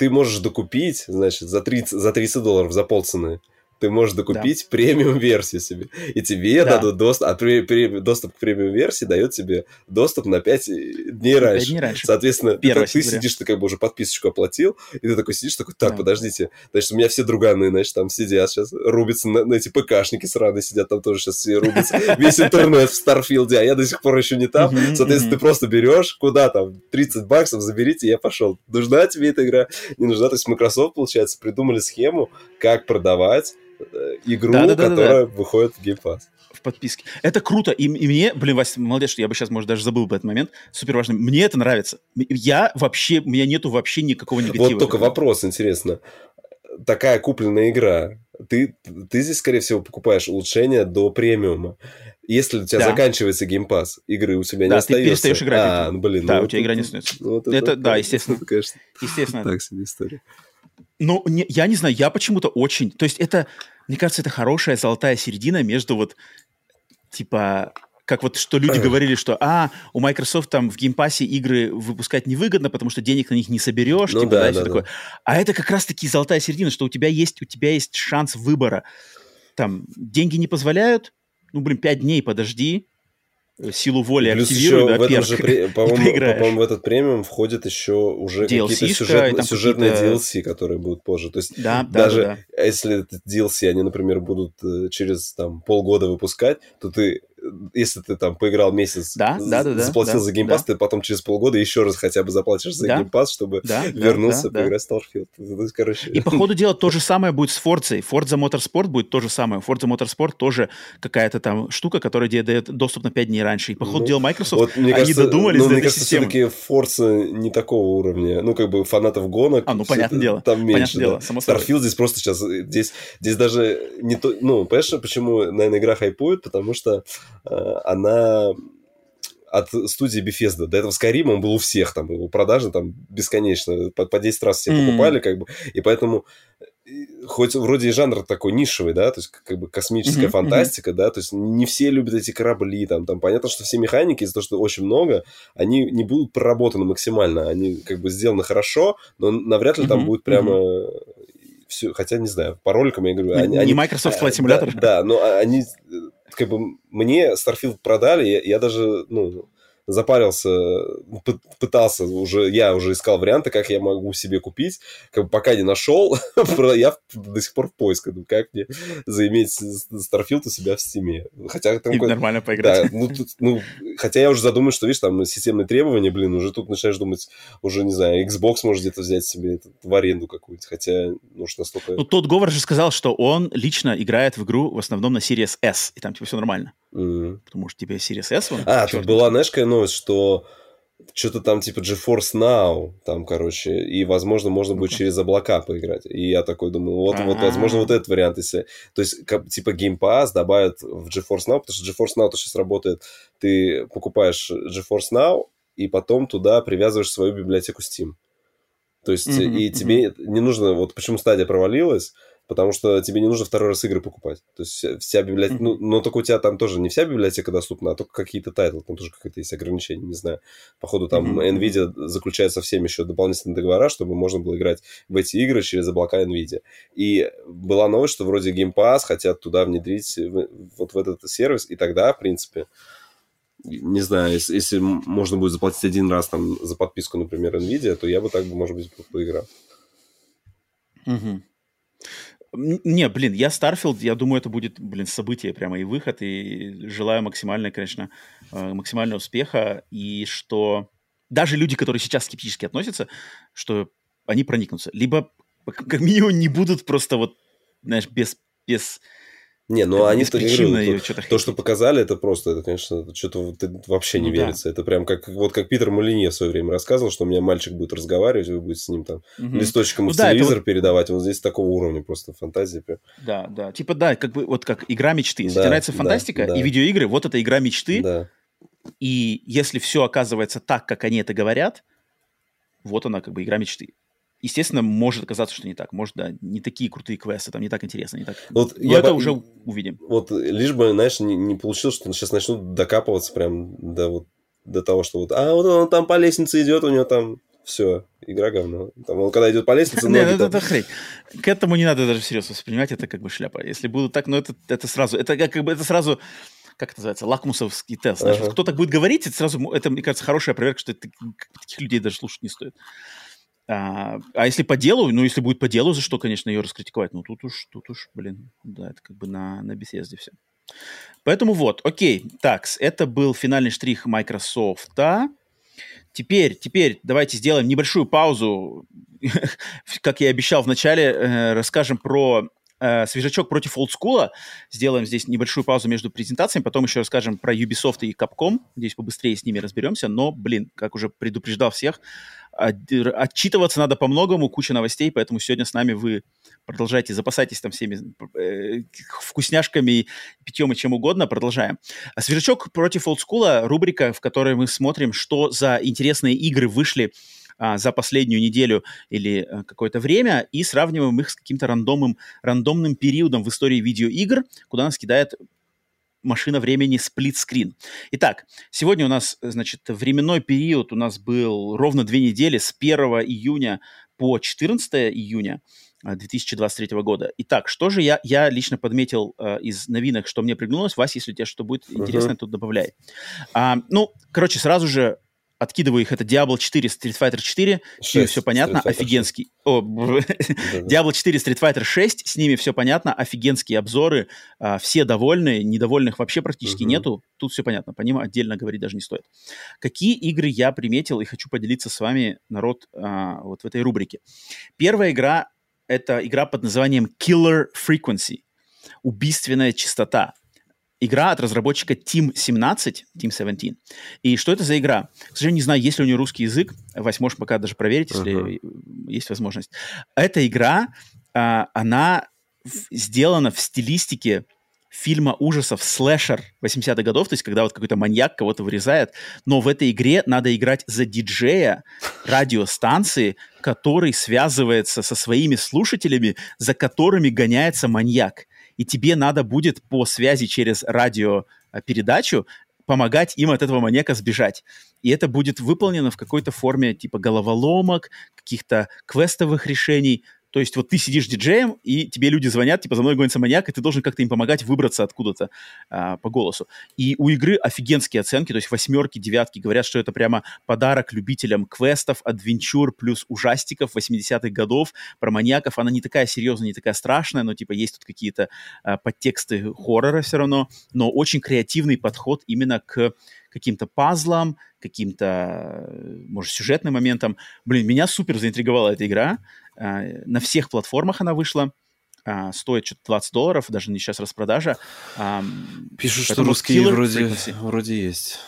ты можешь докупить, значит, за 30, за 30 долларов за полцены ты можешь докупить да. премиум-версию себе. И тебе да. дадут доступ, а при, при, доступ к премиум-версии дает тебе доступ на 5 дней раньше. 5 дней раньше. Соответственно, ты, ты сидишь, ты как бы уже подписочку оплатил, и ты такой сидишь, такой, так, да. подождите, значит, у меня все друганы, значит, там сидят сейчас, рубятся на, на эти ПКшники сраные сидят, там тоже сейчас все рубятся, весь интернет в Starfield е, а я до сих пор еще не там. Соответственно, ты просто берешь, куда там, 30 баксов заберите, я пошел. Нужна тебе эта игра? Не нужна. То есть Microsoft, получается, придумали схему, как продавать э, игру, да, да, да, которая да, да. выходит в Game Pass
в подписке. Это круто. И, и мне, блин, Вася, молодец, что я бы сейчас, может, даже забыл бы этот момент. Супер важно. Мне это нравится. Я вообще, у меня нету вообще никакого негатива.
Вот только вопрос, интересно. Такая купленная игра. Ты, ты здесь, скорее всего, покупаешь улучшение до премиума. Если у тебя да. заканчивается геймпас, игры у тебя да, не остается.
Да, ты перестаешь играть.
А, ну, блин.
Да,
ну,
у тебя игра не остается. Ну, вот это, это, да, естественно. Это, конечно, естественно.
Так себе история.
Ну, не, я не знаю, я почему-то очень... То есть это, мне кажется, это хорошая золотая середина между вот, типа, как вот что люди говорили, что а, у Microsoft там в Game Pass е игры выпускать невыгодно, потому что денег на них не соберешь, ну, типа, да, да, да, такое. А это как раз-таки золотая середина, что у тебя есть, у тебя есть шанс выбора. Там деньги не позволяют, ну, блин, пять дней подожди, силу воли Плюс активируй,
еще
да,
в этом же, по-моему, по в этот премиум входит еще уже какие-то сюжет, сюжетные DLC, которые будут позже. То есть да, даже да, да. если этот DLC они, например, будут э, через там полгода выпускать, то ты если ты там поиграл месяц, да, да, да, заплатил да, за Game Pass, да. ты потом через полгода еще раз хотя бы заплатишь за да. Game Pass, чтобы да, вернуться да, поиграть да. в Starfield.
Это, короче... И по ходу дела то же самое будет с Forza. Forza Motorsport будет то же самое. Forza Motorsport тоже какая-то там штука, которая дает доступ на 5 дней раньше. И по ходу ну, дела Microsoft, вот, мне они кажется, додумались
ну, до мне кажется, все-таки Forza не такого уровня. Ну, как бы фанатов гонок.
А, ну, понятное дело.
Там меньше.
Понятное да. дело,
само Starfield здесь просто сейчас... Здесь, здесь даже не то... Ну, понимаешь, почему, наверное, игра хайпует? Потому что она от студии Bethesda. До этого Skyrim он был у всех, там, его продажи там бесконечно, по, по 10 раз все mm. покупали, как бы, и поэтому хоть вроде и жанр такой нишевый, да, то есть как бы космическая mm-hmm, фантастика, mm-hmm. да, то есть не все любят эти корабли, там, там понятно, что все механики из-за того, что очень много, они не будут проработаны максимально, они как бы сделаны хорошо, но навряд ли mm-hmm, там будет прямо mm-hmm. Все, хотя не знаю, по роликам я говорю,
они, не они, Microsoft Flight Simulator.
Да, да, но они как бы мне Starfield продали, я, я даже, ну, запарился, пытался уже, я уже искал варианты, как я могу себе купить, как бы пока не нашел, я до сих пор в поиске, ну, как мне заиметь Starfield у себя в стиме. Хотя
там... И нормально поиграть.
Да, ну, тут, ну, хотя я уже задумаю, что, видишь, там системные требования, блин, уже тут начинаешь думать, уже, не знаю, Xbox может где-то взять себе в аренду какую-то, хотя, ну, что настолько...
Ну, тот Говор же сказал, что он лично играет в игру в основном на Series S, и там, типа, все нормально. Mm. Потому что тебе Series S... Вон,
а, тут была, знаешь, какая новость, что что-то там типа GeForce Now, там, короче, и, возможно, можно будет через облака поиграть. И я такой думаю, вот, вот возможно, вот этот вариант, если... То есть, как, типа, Game Pass добавят в GeForce Now, потому что GeForce Now то сейчас работает, ты покупаешь GeForce Now, и потом туда привязываешь свою библиотеку Steam. То есть, mm-hmm, и тебе mm-hmm. не нужно... Вот почему Stadia провалилась, потому что тебе не нужно второй раз игры покупать. То есть вся библиотека... Mm-hmm. Ну, но только у тебя там тоже не вся библиотека доступна, а только какие-то title ы. Там тоже какие-то есть ограничения, не знаю. Походу, там mm-hmm. NVIDIA заключает со всеми еще дополнительные договора, чтобы можно было играть в эти игры через облака NVIDIA. И была новость, что вроде Game Pass хотят туда внедрить вот в этот сервис, и тогда, в принципе, не знаю, если, если можно будет заплатить один раз там за подписку, например, NVIDIA, то я бы так бы, может быть, поиграл.
Угу. Не, блин, я Starfield, я думаю, это будет, блин, событие прямо и выход, и желаю максимально, конечно, э, максимального успеха, и что даже люди, которые сейчас скептически относятся, что они проникнутся. Либо, как минимум, не будут просто вот, знаешь, без, без
не, ну они говорю, то, то, что показали, это просто, это, конечно, что-то вообще не ну, верится. Да. Это прям как вот как Питер Мулине в свое время рассказывал, что у меня мальчик будет разговаривать, вы будете с ним там угу. листочком ну, в да, телевизор вот... передавать. Вот здесь такого уровня просто фантазии. Прям.
Да, да. Типа, да, как бы вот как игра мечты. Если да, тебе нравится фантастика да, да. и видеоигры, вот это игра мечты. Да. И если все оказывается так, как они это говорят, вот она как бы игра мечты естественно, может оказаться, что не так. Может, да, не такие крутые квесты, там не так интересно, не так.
Вот Но
я это бы, уже увидим.
Вот лишь бы, знаешь, не, не получилось, что сейчас начнут докапываться прям до вот до того, что вот, а вот он там по лестнице идет, у него там все, игра говно. Там, он когда идет по лестнице,
ноги...
Нет,
ну, это хрень. К этому не надо даже всерьез воспринимать, это как бы шляпа. Если будут так, ну это, это сразу, это как бы, это сразу как это называется, лакмусовский тест. Знаешь, ага. кто так будет говорить, это сразу, это, мне кажется, хорошая проверка, что это, таких людей даже слушать не стоит. А, а если по делу, ну, если будет по делу, за что, конечно, ее раскритиковать? Ну, тут уж, тут уж, блин, да, это как бы на, на беседе все. Поэтому вот, окей, так, это был финальный штрих Microsoft. Теперь, теперь давайте сделаем небольшую паузу. как я и обещал в начале, э, расскажем про э, свежачок против олдскула. Сделаем здесь небольшую паузу между презентациями, потом еще расскажем про Ubisoft и Capcom. Здесь побыстрее с ними разберемся, но, блин, как уже предупреждал всех, отчитываться надо по многому, куча новостей, поэтому сегодня с нами вы продолжайте, запасайтесь там всеми э, вкусняшками, питьем и чем угодно, продолжаем. «Свежачок против олдскула» — рубрика, в которой мы смотрим, что за интересные игры вышли а, за последнюю неделю или а, какое-то время и сравниваем их с каким-то рандомным, рандомным периодом в истории видеоигр, куда нас кидает машина времени сплит-скрин. Итак, сегодня у нас, значит, временной период у нас был ровно две недели с 1 июня по 14 июня 2023 года. Итак, что же я, я лично подметил э, из новинок, что мне приглянулось. Вася, если тебе что будет интересно, uh-huh. тут добавляй. А, ну, короче, сразу же откидываю их, это Diablo 4, Street Fighter 4, 6, с ними все понятно, офигенский. О, Diablo 4, Street Fighter 6, с ними все понятно, офигенские обзоры, а, все довольны, недовольных вообще практически угу. нету, тут все понятно, по ним отдельно говорить даже не стоит. Какие игры я приметил и хочу поделиться с вами, народ, а, вот в этой рубрике. Первая игра — это игра под названием Killer Frequency, убийственная частота игра от разработчика Team 17, Team 17. И что это за игра? К сожалению, не знаю, есть ли у нее русский язык. Вась, можешь пока даже проверить, если uh-huh. есть возможность. Эта игра, а, она сделана в стилистике фильма ужасов слэшер 80-х годов, то есть когда вот какой-то маньяк кого-то вырезает, но в этой игре надо играть за диджея радиостанции, который связывается со своими слушателями, за которыми гоняется маньяк и тебе надо будет по связи через радиопередачу помогать им от этого маньяка сбежать. И это будет выполнено в какой-то форме типа головоломок, каких-то квестовых решений. То есть вот ты сидишь диджеем, и тебе люди звонят, типа, за мной гонится маньяк, и ты должен как-то им помогать выбраться откуда-то а, по голосу. И у игры офигенские оценки, то есть восьмерки, девятки. Говорят, что это прямо подарок любителям квестов, адвенчур плюс ужастиков 80-х годов. Про маньяков она не такая серьезная, не такая страшная, но типа есть тут какие-то а, подтексты хоррора все равно, но очень креативный подход именно к каким-то пазлам, каким-то, может, сюжетным моментам. Блин, меня супер заинтриговала эта игра. А, на всех платформах она вышла. А, стоит что-то 20 долларов, даже не сейчас распродажа. А,
Пишут, что русские вроде, вроде есть.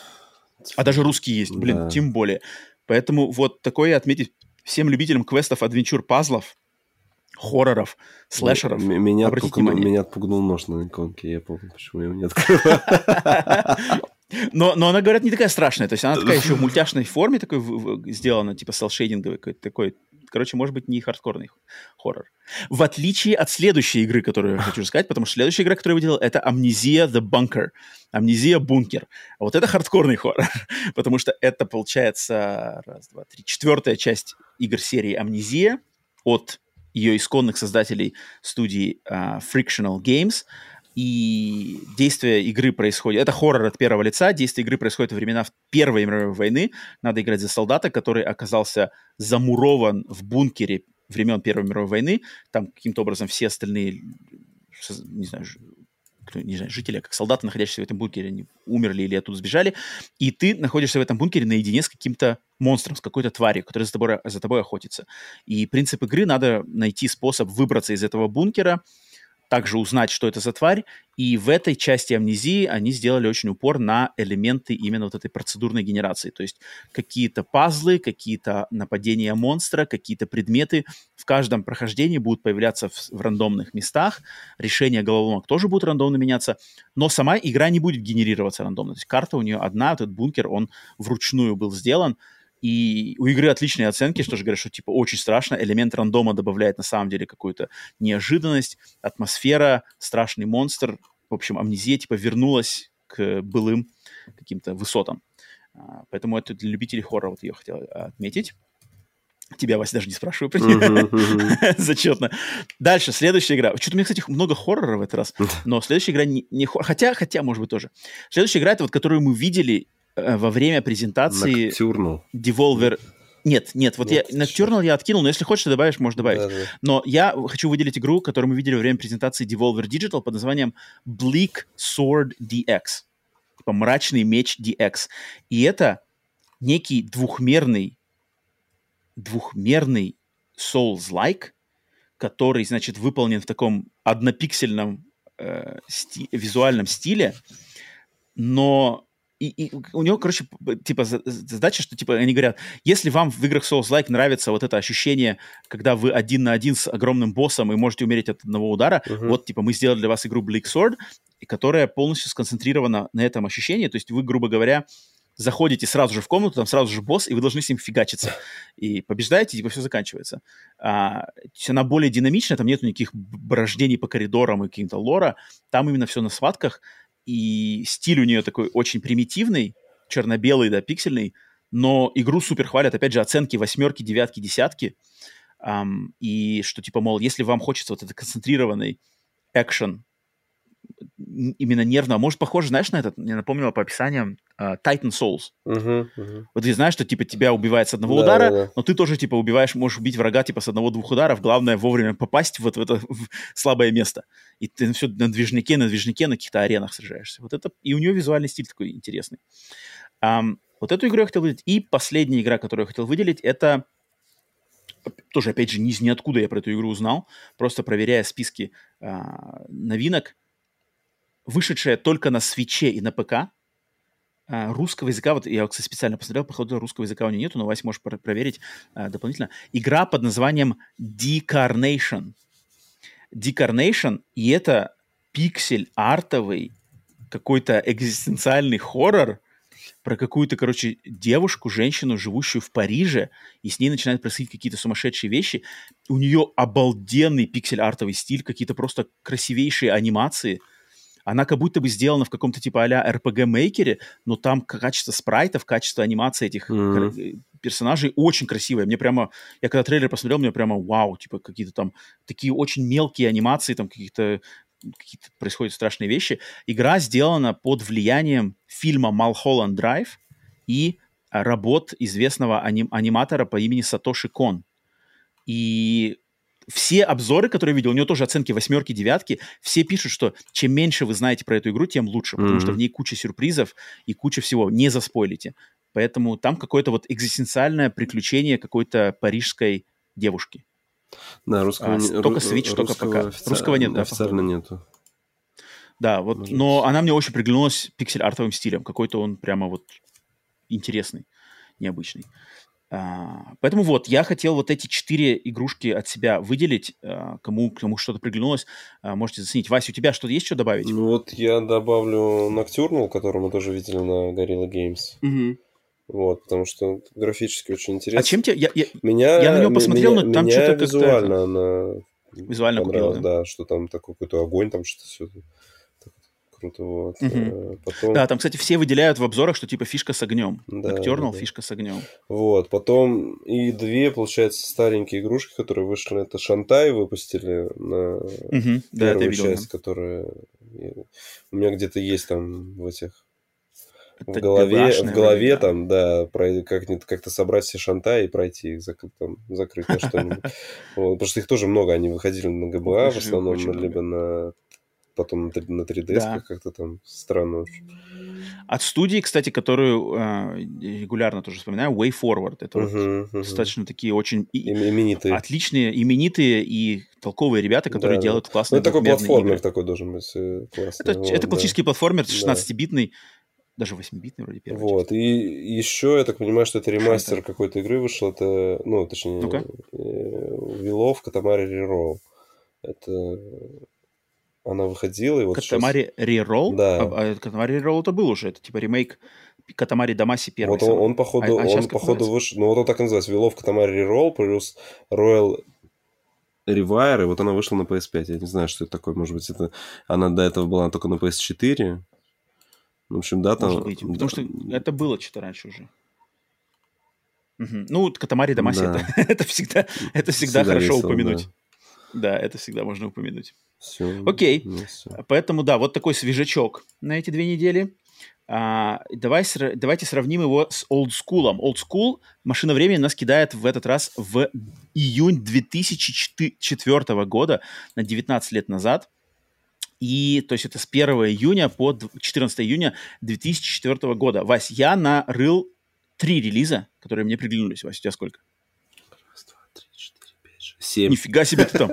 А даже русские есть, блин, да. тем более. Поэтому вот такое отметить всем любителям квестов, адвенчур, пазлов, хорроров, слэшеров.
Меня, отпугнул, меня отпугнул нож на иконке, я помню, почему я его не открываю.
Но, но она, говорят, не такая страшная. То есть она такая еще в мультяшной форме такой сделана, типа селшейдинговый какой-то такой. Короче, может быть, не хардкорный хоррор. В отличие от следующей игры, которую я хочу сказать, потому что следующая игра, которую я выделил, это Amnesia The Bunker. Амнезия Бункер. А вот это хардкорный хоррор, потому что это, получается, раз, два, три, четвертая часть игр серии Амнезия от ее исконных создателей студии uh, Frictional Games – и действие игры происходит... Это хоррор от первого лица. Действие игры происходит во времена Первой мировой войны. Надо играть за солдата, который оказался замурован в бункере времен Первой мировой войны. Там каким-то образом все остальные, не знаю, не знаю, жители, как солдаты, находящиеся в этом бункере, они умерли или оттуда сбежали, и ты находишься в этом бункере наедине с каким-то монстром, с какой-то тварью, которая за тобой, за тобой охотится. И принцип игры надо найти способ выбраться из этого бункера, также узнать, что это за тварь. И в этой части амнезии они сделали очень упор на элементы именно вот этой процедурной генерации. То есть какие-то пазлы, какие-то нападения монстра, какие-то предметы в каждом прохождении будут появляться в, в рандомных местах. Решения головоломок тоже будут рандомно меняться. Но сама игра не будет генерироваться рандомно. То есть карта у нее одна, этот бункер, он вручную был сделан. И у игры отличные оценки, что же говорят, что типа очень страшно. Элемент рандома добавляет на самом деле какую-то неожиданность, атмосфера, страшный монстр. В общем, амнезия типа вернулась к былым каким-то высотам. А, поэтому это для любителей хоррора вот ее хотел отметить. Тебя, Вася, даже не спрашиваю про нее. Зачетно. Дальше, следующая игра. Что-то у меня, кстати, много хоррора в этот раз. Но следующая игра не, не хоррор. Хотя, хотя, может быть, тоже. Следующая игра, это вот, которую мы видели во время презентации
Ноктюрнал.
Devolver... Нет, нет, вот
Нет,
я Nocturnal я откинул, но если хочешь, ты добавишь, можешь добавить.
Да, да.
Но я хочу выделить игру, которую мы видели во время презентации Devolver Digital под названием Bleak Sword DX. Типа мрачный меч DX. И это некий двухмерный, двухмерный Souls-like, который, значит, выполнен в таком однопиксельном э, сти- визуальном стиле, но и, и у него, короче, типа за- задача, что типа они говорят, если вам в играх Souls-like нравится вот это ощущение, когда вы один на один с огромным боссом и можете умереть от одного удара,
Мгм.
вот типа мы сделали для вас игру Bleak Sword, и которая полностью сконцентрирована на этом ощущении, то есть вы, грубо говоря, заходите сразу же в комнату, там сразу же босс, и вы должны с ним фигачиться. И побеждаете, типа все заканчивается. А, она более динамичная, там нет никаких брождений по коридорам и каким-то лора. Там именно все на схватках. И стиль у нее такой очень примитивный, черно-белый, да, пиксельный, но игру супер хвалят. Опять же, оценки восьмерки, девятки, десятки. Ам, и что, типа, мол, если вам хочется вот этот концентрированный экшен, именно нервно, может, похоже, знаешь, на этот, мне напомнило по описаниям, а, Titan Souls.
Мгм, мгм.
Вот ты знаешь, что, типа, тебя убивает с одного
Да,
удара,
да, да.
но ты тоже, типа, убиваешь, можешь убить врага, типа, с одного-двух ударов. Главное вовремя попасть вот в это в слабое место. И ты все на движнике, на движнике, на каких-то аренах сражаешься. Вот это... И у нее визуальный стиль такой интересный. Ам, вот эту игру я хотел выделить. И последняя игра, которую я хотел выделить, это тоже, опять же, ни из ниоткуда я про эту игру узнал, просто проверяя списки а, новинок, вышедшая только на свече и на ПК, а, русского языка, вот я, кстати, специально посмотрел, походу русского языка у нее нету, но Вась можешь про- проверить а, дополнительно. Игра под названием Decarnation. Decarnation, и это пиксель-артовый какой-то экзистенциальный хоррор про какую-то, короче, девушку, женщину, живущую в Париже, и с ней начинают происходить какие-то сумасшедшие вещи. У нее обалденный пиксель-артовый стиль, какие-то просто красивейшие анимации. Она как будто бы сделана в каком-то типа а-ля RPG-мейкере, но там качество спрайтов, качество анимации этих э, персонажей очень красивое. Мне прямо, я когда трейлер посмотрел, мне прямо вау, типа какие-то там такие очень мелкие анимации, там каких-то какие-то происходят страшные вещи. Игра сделана под влиянием фильма Малхолланд Драйв и работ известного аним- аниматора по имени Сатоши Кон. И все обзоры, которые я видел, у него тоже оценки восьмерки, девятки, все пишут, что чем меньше вы знаете про эту игру, тем лучше, потому что
Мгм.
в ней куча сюрпризов и куча всего. Не заспойлите. Поэтому там какое-то вот экзистенциальное приключение какой-то парижской девушки.
Да, русского
А,
не-
только Switch, только
русского
пока.
офици-
Русского нет, да,
Официально нету.
Да, вот,
Может
но она мне очень приглянулась пиксель-артовым стилем. Какой-то он прямо вот интересный, необычный. А, поэтому вот, я хотел вот эти четыре игрушки от себя выделить. А, кому, кому что-то приглянулось, а, можете заценить. Вася, у тебя что-то есть что добавить?
Ну вот я добавлю Nocturnal, который мы тоже видели на Gorilla Games.
Мгм.
Вот, потому что графически очень интересно.
А чем тебе... Я, я-
Меня,
Я на него посмотрел,
меня-
но там
меня
что-то как-то
визуально она
Визуально купила,
да? что там такой какой-то огонь, там что-то все круто, вот. Э, Потом,
Да, там, кстати, все выделяют в обзорах, что типа фишка с огнем.
Да,
Nocturnal,
да, да.
фишка с огнем.
вот, потом и две, получается, старенькие игрушки, которые вышли, это Шантай выпустили на.
Да, я
первую
видел. да.
часть, которая я- у меня где-то есть там в этих в голове, в голове
да.
там, да, пройти- как-нибудь как-то собрать все шанта и пройти их, зак- там, закрыть на что-нибудь. Вот, потому что их тоже много, они выходили на ГБА в основном, либо на потом на 3- на 3DS,
Да.
как-то там странно.
От студии, кстати, которую а, регулярно тоже вспоминаю, Way Forward. Это вот
Мгм, мгм.
достаточно такие очень и-
Им- Именитые.
отличные, именитые и толковые ребята, которые
Да, да.
делают
Ну,
классные
это такой платформер
игры.
такой должен быть э, классный.
Это,
вот,
это
да.
классический платформер,
Да.
16-битный, даже 8-битный вроде первый.
Вот, и еще я так понимаю, что это ремастер какой-то игры вышел, это, ну, точнее,
Ну-ка.
э, Вилов Катамари Рерол. Это она выходила, и вот сейчас-
Катамари Реролл?
Да.
А, а Катамари Реролл это был уже, это типа ремейк Катамари Дамаси первый.
Вот он, он, походу,
А- а
он, походу вышел, ну вот он так и называется, Вилов Катамари Рерол плюс Royal
Rewire, и вот она вышла на PS5. Я не знаю, что это такое. Может быть, это она до этого была только на PS4. В общем, дата...
Может быть, потому
да,
что это было что-то раньше уже. Угу. Ну, Катамари Дамаси,
Да.
это, это всегда, это всегда,
Всегда
хорошо
весело,
упомянуть. Да. Это всегда можно упомянуть.
Все.
Окей.
Ну, всё.
Поэтому, да, вот такой свежачок на эти две недели. А, давай, давайте сравним его с Old School. Old School машина времени нас кидает в этот раз в июнь 2004 года, на 19 лет назад. И, то есть, это с 1 июня по дв- 14 июня 2004 года. Вась, я нарыл три релиза, которые мне приглянулись. Вась, у тебя сколько?
7.
Нифига себе ты там.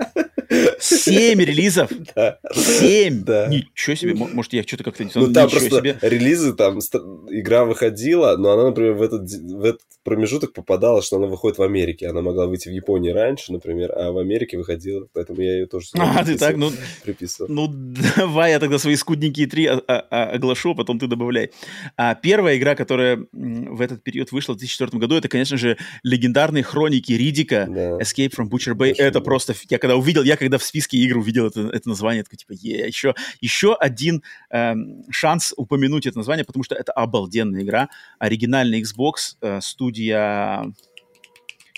Семь релизов.
Да.
Семь.
Да.
Ничего себе. Может, я что-то как-то...
Ну, там
ничего
просто
себе.
релизы, там игра выходила, но она, например, в этот, в этот промежуток попадала, что она выходит в Америке. Она могла выйти в Японии раньше, например, а в Америке выходила, поэтому я ее тоже
А, ты так, ну,
приписывал.
ну давай я тогда свои скудненькие три оглашу, а потом ты добавляй. А, первая игра, которая в этот период вышла в 2004 году, это, конечно же, легендарные хроники Ридика
Да.
Escape from Butcher Bay.
Butcher
это просто... Я когда увидел, я когда в списке игр увидел это, это название, такой, типа, е, еще, еще один эм, шанс упомянуть это название, потому что это обалденная игра. Оригинальный Xbox, э, студия...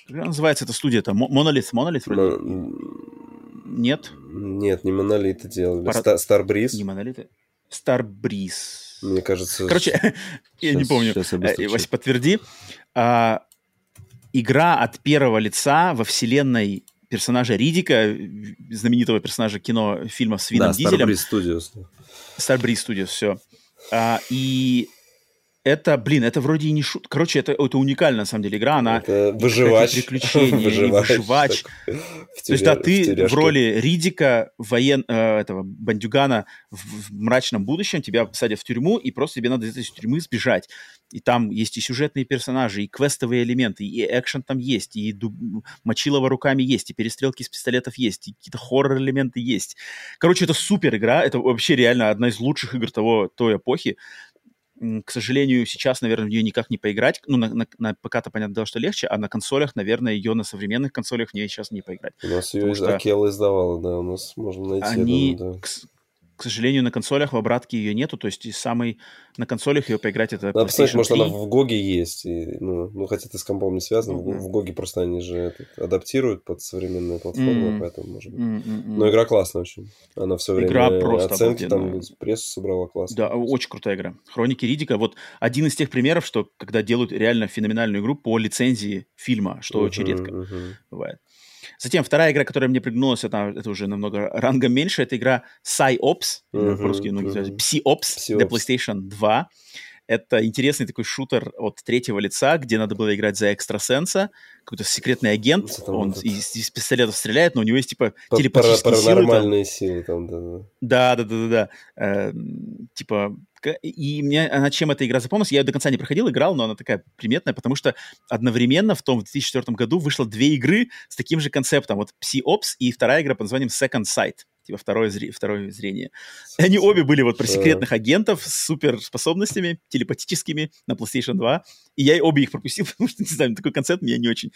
Как же называется эта студия? Это Monolith? Monolith вроде?
Мо-
Нет?
Нет, не Монолиты делали. Ста- Starbreeze,
Не Monolith. Starbreeze.
мне кажется...
Короче, я не помню.
щас я
Э, Вась, подтверди. А, игра от первого лица во вселенной персонажа Ридика, знаменитого персонажа кино фильмов с Вином
да,
Дизелем.
Starbreeze Studios.
Starbreeze Studios, все. и это, блин, это вроде и не шут. Короче, это, это уникальная, на самом деле, игра. Она
Это выживач.
приключения выживач.
такой, в
То есть, да, ты в роли Ридика, воен... э, этого бандюгана в, в мрачном будущем, тебя посадят в тюрьму, и просто тебе надо из этой тюрьмы сбежать. И там есть и сюжетные персонажи, и квестовые элементы, и экшен там есть, и дуб- мочилово руками есть, и перестрелки из пистолетов есть, и какие-то хоррор-элементы есть. Короче, это супер игра, это вообще реально одна из лучших игр того, той эпохи. К сожалению, сейчас, наверное, в нее никак не поиграть. Ну, на, на, на ПК-то, понятное дело, что легче, а на консолях, наверное, ее на современных консолях в нее сейчас не поиграть.
У нас ее
что
Акела издавала, да, у нас можно найти.
Они,
думаю, да.
к, к сожалению, на консолях в обратке ее нету, то есть и самый на консолях ее поиграть это
Надо
PlayStation
может, она
3.
в Гоге есть. и, ну, ну, хотя ты с компом не связан. в Го-
Мгм.
В GOG е просто они же этот, адаптируют под современные платформы,
Мгм.
поэтому, может быть.
М.
Но игра классная очень. Она все время
Игра просто
оценки там прессу собрала классно.
Да, очень крутая игра. Хроники Риддика. Вот один из тех примеров, что когда делают реально феноменальную игру по лицензии фильма, что очень
Мгм,
редко
мгм.
бывает. Затем вторая игра, которая мне приглянулась, это, это уже намного рангом меньше, это игра PsyOps,
Мгм,
по-русски многие
мгм.
называют Psyops для. PlayStation 2. Это интересный такой шутер от третьего лица, где надо было играть за экстрасенса, какой-то секретный агент,
там
он
этот-
из, из пистолетов стреляет, но у него есть типа
Па-
телепатические силы.
Паранормальные силы там, да, да.
Да, да, да, да, да. Эм, типа, и мне она чем эта игра запомнилась, я ее до конца не проходил, играл, но она такая приметная, потому что одновременно в том в 2004 году вышло две игры с таким же концептом. Вот Psy-Ops и вторая игра под названием Second Sight. Типа второе, зре- второе зрение. И они обе были вот про секретных агентов с суперспособностями, телепатическими на PlayStation 2. И я обе их пропустил, потому что, не знаю, такой концепт меня не очень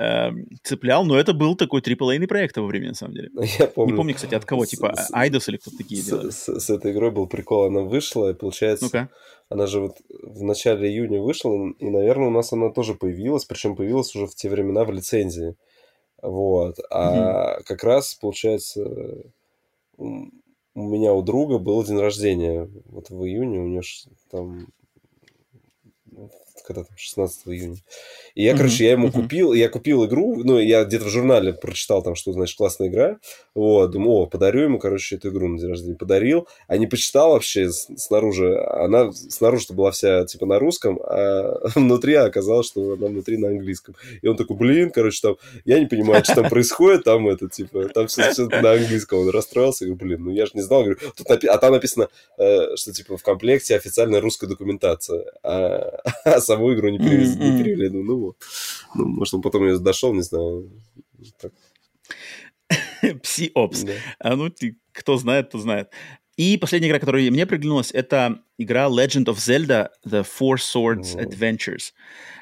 эм, цеплял. Но это был такой AAA проект того времени, на самом деле.
Я помню.
Не помню, кстати, от кого,
с-
типа
с-
Айдос или кто-то такие
С,
делали.
с- с этой игрой был прикол, она вышла, и получается,
Ну-ка.
она же вот в начале июня вышла, и, наверное, у нас она тоже появилась, причем появилась уже в те времена в лицензии. Вот. А как раз, получается, у меня у друга был день рождения вот в июне, у него там ну, когда там, 16 июня. И я, короче, я ему купил, я купил игру, ну, я где-то в журнале прочитал там, что, значит, классная игра, вот, думаю, о, подарю ему, короче, эту игру на день рождения. Подарил, а не почитал вообще снаружи, она снаружи-то была вся, типа, на русском, а внутри оказалось, что она внутри на английском. И он такой, блин, короче, там, я не понимаю, что там происходит, там это, типа, там все, на английском. Он расстроился, говорю, блин, ну я же не знал, говорю, тут напи- а там написано, э, что, типа, в комплекте официальная русская документация, а, а саму игру не перевез- не
Мгм.
перевели. Ну, ну вот. Ну, может, он потом ее дошел, не знаю. Так,
Psy-Ops.
да.
А ну, ты- кто знает, то знает. И последняя игра, которая мне приглянулась, это игра Legend of Zelda The Four Swords
О.
Adventures.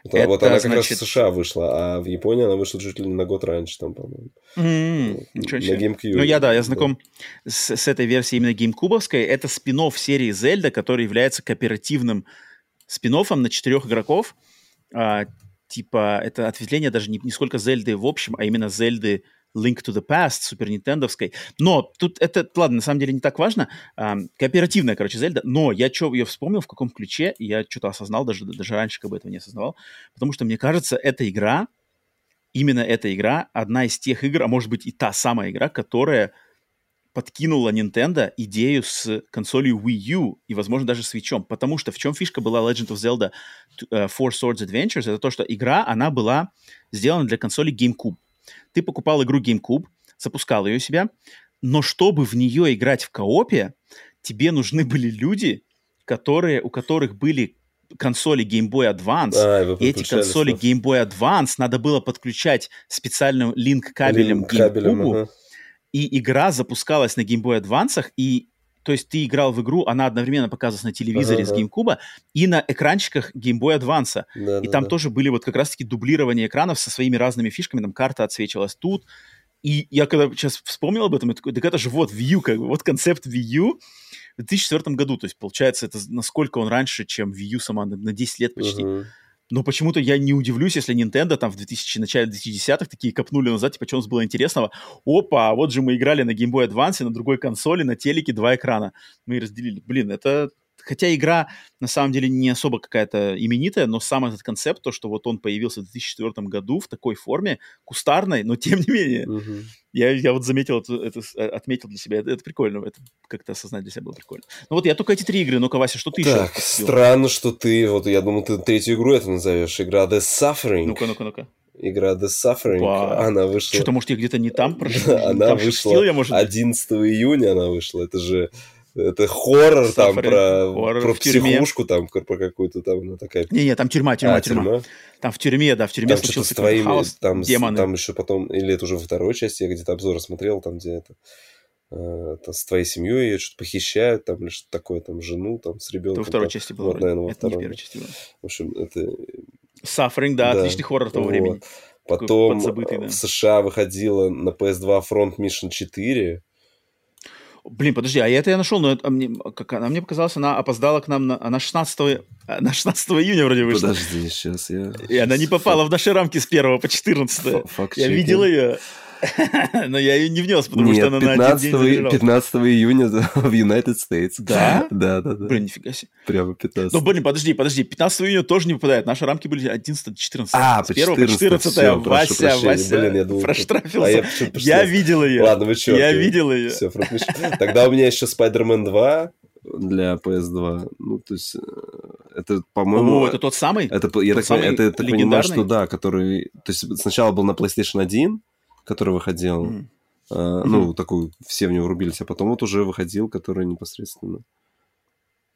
Это- вот
Это,
она как
значит-
раз в США вышла, а в Японии она вышла чуть ли не на год раньше, там, по-моему.
М,
Вот,
Ничего
на. GameCube.
Ну, я, да, я знаком с, с этой версией именно геймкубовской. Это спин серии Zelda, который является кооперативным спин на четырех игроков. А, типа, это ответвление даже не, не сколько Зельды в общем, а именно Зельды Link to the Past, Супер Нинтендовской. Но тут это, ладно, на самом деле не так важно. А, кооперативная, короче, Зельда. Но я что, ее вспомнил, в каком ключе, я что-то осознал, даже, даже раньше как бы этого не осознавал. Потому что, мне кажется, эта игра, именно эта игра, одна из тех игр, а может быть и та самая игра, которая подкинула Nintendo идею с консолью Wii U и, возможно, даже с Switch. Потому что в чем фишка была Legend of Zelda uh, Four Swords Adventures? Это то, что игра, она была сделана для консоли GameCube. Ты покупал игру GameCube, запускал ее у себя, но чтобы в нее играть в коопе, тебе нужны были люди, которые, у которых были консоли Game Boy Advance, а, и эти консоли слов. Game Boy Advance надо было подключать специальным линк кабелем к GameCube, ага. И игра запускалась на Game Boy Advance, и то есть ты играл в игру, она одновременно показывалась на телевизоре ага, с GameCube и на экранчиках Game Boy Advance. Да, и да, там да. тоже были вот как раз-таки дублирование экранов со своими разными фишками, там карта отсвечивалась тут. И я когда сейчас вспомнил об этом, я такой, так это же вот U, как бы, вот концепт U в 2004 году. То есть, получается, это насколько он раньше, чем U сама, на 10 лет почти. Uh-huh. Но почему-то я не удивлюсь, если Nintendo там в 2000, начале 2010-х такие копнули назад, типа, что у нас было интересного. Опа, вот же мы играли на Game Boy Advance, на другой консоли, на телеке два экрана. Мы разделили. Блин, это хотя игра на самом деле не особо какая-то именитая, но сам этот концепт, то, что вот он появился в 2004 году в такой форме, кустарной, но тем не менее, uh-huh. я, я вот заметил, это, это, э, отметил для себя, это, это прикольно, это как-то осознать для себя было прикольно. Ну вот я только эти три игры, ну-ка, Вася, что ты
так, еще? странно, что ты, вот я думал, ты третью игру это назовешь, игра The Suffering.
Ну-ка, ну-ка, ну-ка
игра The Suffering, Ба. она вышла...
Что-то, может, я где-то не там прошел?
Она вышла 11 июня, она вышла. Это же это хоррор там про, хоррор про психушку, там про какую-то там, ну такая...
Не-не, там тюрьма, тюрьма, а, тюрьма. тюрьма. Там в тюрьме, да, в тюрьме там случился
твоими, хаос, там, демоны. Там еще потом, или это уже во второй части, я где-то обзор смотрел, там где это, это с твоей семьей ее что-то похищают, там, или что-то такое, там, жену, там, с ребенком.
Это во второй там, части было.
Вот, наверное, во
это
второй.
не в первой части было.
В общем, это...
Suffering, да, да. отличный хоррор того вот. времени.
Потом да. в США выходила на PS2 Front Mission 4,
Блин, подожди, а это я нашел, но это, а мне, как, она мне показалось, она опоздала к нам на, она 16, на 16 июня вроде вышла.
Подожди, сейчас я...
И она не попала Фак... в наши рамки с 1 по 14. Я видел ее. Но я ее не внес, потому Нет, что она 15, на один день
15 июня в United States.
Да?
Да, да, да.
Блин, нифига себе.
Прямо 15.
Ну, блин, подожди, подожди. 15 июня тоже не выпадает. Наши рамки были 11-14.
А, по 1 по 14. Все,
Вася, Вася блин, я думал, проштрафился. А я, я видел ее.
Ладно, вы что?
Я видел ее.
Все, Тогда у меня еще Spider-Man 2
для PS2. Ну, то есть, э, это, по-моему...
О, это тот самый?
Это, я тот так, самый это, так понимаю, что да, который... То есть, сначала был на PlayStation 1, который выходил. Mm. Uh, ну, mm-hmm. такую, все в него врубились, а потом вот уже выходил, который непосредственно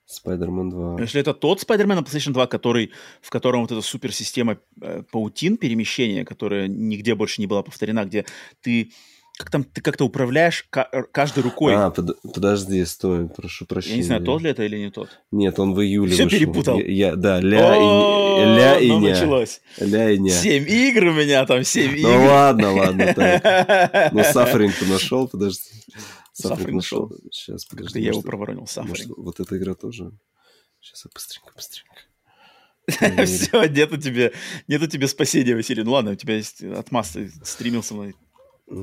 Spider-Man 2.
Если это тот Spider-Man на PlayStation 2, который, в котором вот эта суперсистема э, паутин перемещения, которая нигде больше не была повторена, где ты как там ты как-то управляешь каждой рукой.
А, под, подожди, стой, прошу прощения.
Я не знаю, тот ли это или не тот.
Нет, он в июле
Все
вышел.
перепутал.
Я, я, да, ля и ля и
ну,
ня.
началось.
Ля и ня.
Семь игр у меня там, семь игр.
Ну ладно, ладно, так. Ну, Сафринг ты нашел, подожди.
Сафринг нашел.
Сейчас, подожди.
Я его проворонил, Сафринг.
Вот эта игра тоже. Сейчас я быстренько, быстренько.
Все, нету тебе, нету тебе спасения, Василий. Ну ладно, у тебя есть отмаз, ты стримился на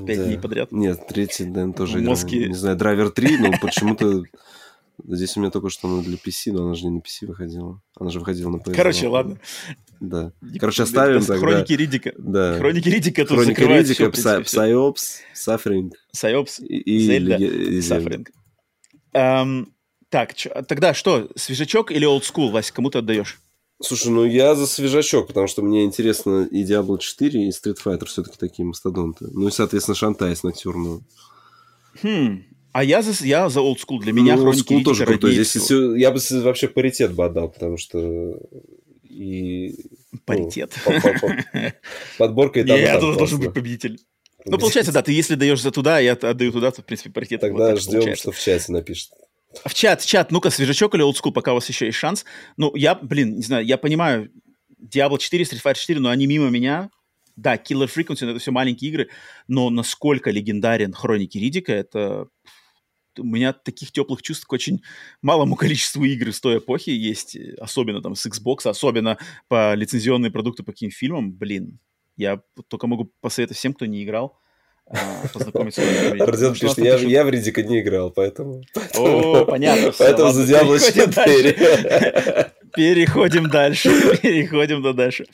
Пять да. дней подряд?
Нет, третий, наверное, тоже
Мозги...
играл. Не знаю, Драйвер 3, но почему-то... Здесь у меня только что она для PC, но она же не на PC выходила. Она же выходила на PS.
Короче, ладно.
Да. Короче, оставим тогда.
Хроники Ридика.
Да.
Хроники Ридика тут
Хроники Ридика, Psyops, Suffering.
Psyops,
и
Зельда, Suffering. Эм, так, тогда что, свежачок или school, Вася, кому ты отдаешь?
Слушай, ну я за свежачок, потому что мне интересно и Diablo 4, и Street Fighter все-таки такие мастодонты. Ну и, соответственно, Шантай с натюрную.
Хм, а я за, я за old school. Для меня ну, хроники
school тоже крутой. Здесь все, я бы вообще паритет бы отдал, потому что и...
Ну, паритет.
Ну, по, по, по, подборка и там,
Я должен быть победитель. Ну, получается, да, ты если даешь за туда, я отдаю туда, то, в принципе, паритет.
Тогда вот ждем, что в чате напишет.
В чат, чат, ну-ка, свежачок или олдскул, пока у вас еще есть шанс. Ну, я, блин, не знаю, я понимаю, Diablo 4, Street Fighter 4, но они мимо меня. Да, Killer Frequency, это все маленькие игры, но насколько легендарен Хроники Ридика, это... у меня таких теплых чувств к очень малому количеству игр из той эпохи есть, особенно там с Xbox, особенно по лицензионные продукты по каким фильмам, блин, я только могу посоветовать всем, кто не играл, познакомиться с
Родион пишет, я, я в Ридика не играл, поэтому...
О, понятно.
Поэтому за Diablo 4.
Переходим дальше. Переходим до дальше.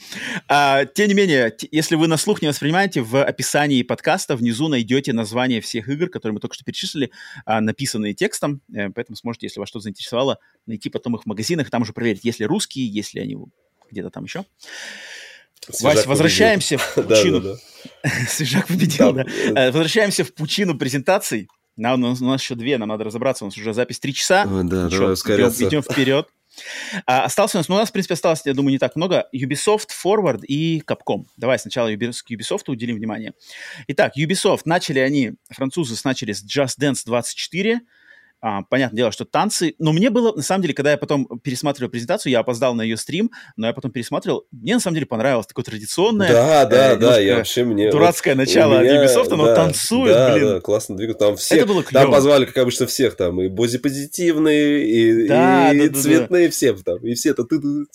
А, тем не менее, если вы на слух не воспринимаете, в описании подкаста внизу найдете название всех игр, которые мы только что перечислили, а, написанные текстом. Э, поэтому сможете, если вас что-то заинтересовало, найти потом их в магазинах, там уже проверить, есть ли русские, есть ли они где-то там еще. Свежак Вась, возвращаемся в пучину. Да, да, да. Свежак победил, да. да. Э, возвращаемся в пучину презентаций. Нам, у, нас, еще две, нам надо разобраться. У нас уже запись три часа.
Да, давай ускоряться.
Идем, идем вперед. А, остался у нас, ну, у нас, в принципе, осталось, я думаю, не так много. Ubisoft, Forward и Capcom. Давай сначала Ubisoft уделим внимание. Итак, Ubisoft, начали они, французы начали с Just Dance 24, а, понятное дело, что танцы. Но мне было, на самом деле, когда я потом пересматривал презентацию, я опоздал на ее стрим, но я потом пересматривал, мне на самом деле понравилось такое традиционное.
Да, да, э, да, я вообще мне...
Дурацкое вот начало меня, от Ubisoft, оно да, танцует,
да,
блин.
Да, классно двигают. Там все, Это было клево. Там позвали, как обычно, всех там, и бози-позитивные, и, да, и, да, и да, цветные, да. все там, и все, это,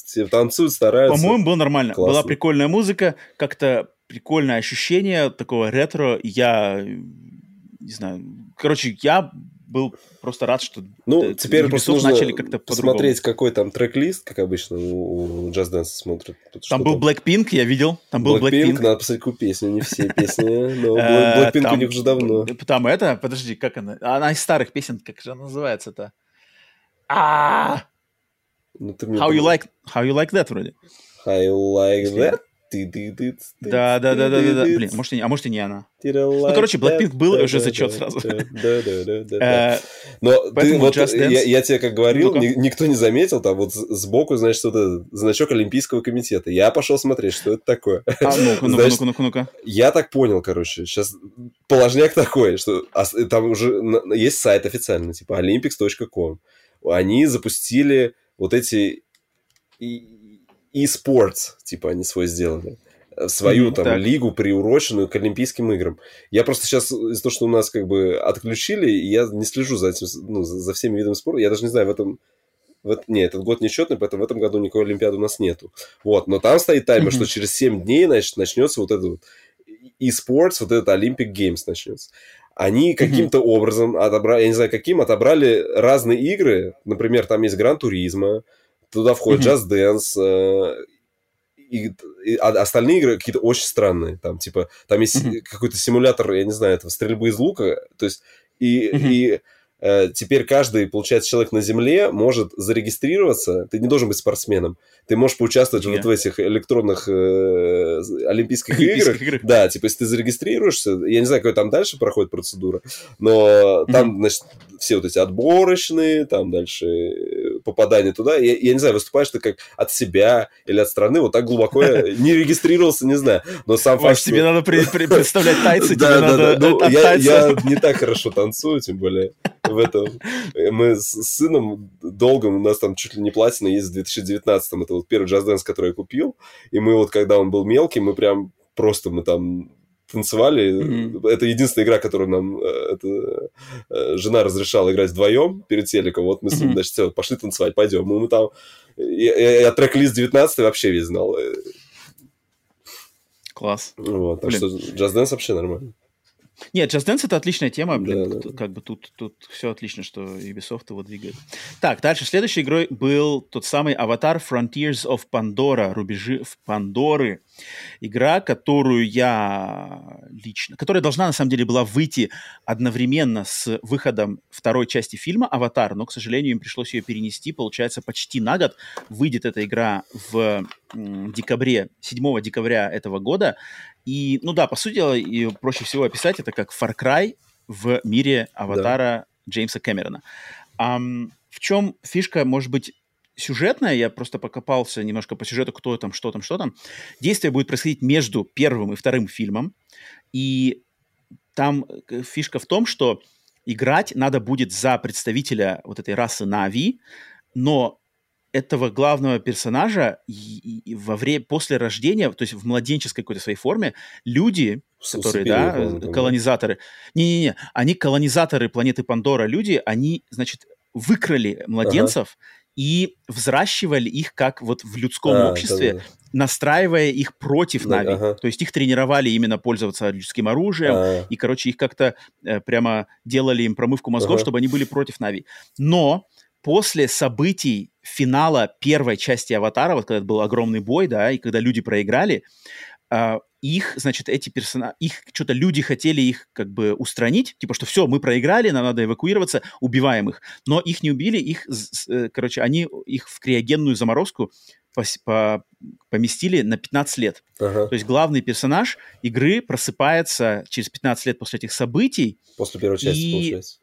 все танцуют, стараются.
По-моему, было нормально. Классно. Была прикольная музыка, как-то прикольное ощущение такого ретро. Я не знаю, короче, я был просто рад, что
ну, теперь просто нужно начали как-то посмотреть, какой там трек-лист, как обычно у Just Dance смотрят.
Там был Blackpink, я видел. Там был Blackpink. Blackpink,
надо посмотреть какую песню, не все песни, но э, Blackpink у них уже давно.
Там это, подожди, как она? Она из старых песен, как же она называется-то? А! Ну, how you like, how you like that вроде.
How you like that?
Да, да, да, да, да, да. Блин, может, а может и не она. Ну, короче, Blackpink был уже зачет сразу.
Да, да, да, да. Но ты вот, я тебе как говорил, никто не заметил, там вот сбоку, значит, этот значок Олимпийского комитета. Я пошел смотреть, что это такое.
А, ну-ка, ну-ка, ну-ка, ну-ка.
Я так понял, короче, сейчас положняк такой, что там уже есть сайт официальный, типа olympics.com. Они запустили вот эти e-sports, типа они свой сделали свою mm, там так. лигу, приуроченную к Олимпийским играм. Я просто сейчас из-за того, что у нас как бы отключили, я не слежу за этим, ну, за всеми видами спорта. Я даже не знаю, в этом в, не, этот год нечетный, поэтому в этом году никакой Олимпиады у нас нету. Вот, но там стоит таймер, что через 7 дней, значит, начнется вот этот вот e-sports, вот этот Olympic Games начнется. Они каким-то образом отобрали, я не знаю каким, отобрали разные игры. Например, там есть Гран Туризма, Туда входит. Just Dance, э, и, и а остальные игры какие-то очень странные. Там, типа, там есть mm-hmm. какой-то симулятор, я не знаю, этого стрельбы из лука. То есть, и, mm-hmm. и э, теперь каждый, получается, человек на Земле может зарегистрироваться. Ты не должен быть спортсменом. Ты можешь поучаствовать yeah. вот в этих электронных э, олимпийских играх. играх. Да, типа, если ты зарегистрируешься, я не знаю, какая там дальше проходит процедура, но там, mm-hmm. значит, все вот эти отборочные, там дальше попадание туда. Я, я не знаю, выступаешь ты как от себя или от страны, вот так глубоко я не регистрировался, не знаю. Но сам
факт, что... тебе надо представлять танцы, тебе надо ну,
Я не так хорошо танцую, тем более в этом. Мы с сыном долго, у нас там чуть ли не платина есть в 2019 это вот первый Just Dance, который я купил, и мы вот, когда он был мелкий, мы прям просто мы там танцевали. Mm-hmm. Это единственная игра, которую нам э, это, э, жена разрешала играть вдвоем перед телеком. Вот мы с ним, mm-hmm. значит, все, пошли танцевать, пойдем. Мы, мы там... Я, я, я трек-лист 19 вообще весь знал.
Класс.
Вот, так Блин. что Just Dance вообще нормально.
Нет, Just Dance это отличная тема, блин, да, да. как бы тут, тут все отлично, что Ubisoft его двигает. Так, дальше, следующей игрой был тот самый Avatar Frontiers of Pandora, Рубежи в Пандоры. Игра, которую я лично, которая должна на самом деле была выйти одновременно с выходом второй части фильма «Аватар», но, к сожалению, им пришлось ее перенести, получается, почти на год. Выйдет эта игра в декабре, 7 декабря этого года. И, ну да, по сути дела, и проще всего описать это как Far Cry в мире аватара да. Джеймса Кэмерона. А, в чем фишка, может быть, сюжетная, я просто покопался немножко по сюжету, кто там, что там, что там. Действие будет происходить между первым и вторым фильмом, и там э, фишка в том, что играть надо будет за представителя вот этой расы Нави, но этого главного персонажа и, и во время, после рождения, то есть в младенческой какой-то своей форме, люди которые, да, колонизаторы. Не-не-не, они колонизаторы планеты Пандора, люди, они, значит, выкрали младенцев ага. и взращивали их как вот в людском а, обществе, да, да. настраивая их против да, Нави. Ага. То есть их тренировали именно пользоваться людским оружием, а. и, короче, их как-то э, прямо делали им промывку мозгов, ага. чтобы они были против Нави. Но после событий финала первой части «Аватара», вот когда был огромный бой, да, и когда люди проиграли, э, их, значит, эти персонажи, их что-то люди хотели их как бы устранить, типа, что все, мы проиграли, нам надо эвакуироваться, убиваем их. Но их не убили, их, э, короче, они их в криогенную заморозку по, по, поместили на 15 лет. Ага. То есть главный персонаж игры просыпается через 15 лет после этих событий.
После первой части, и... получается.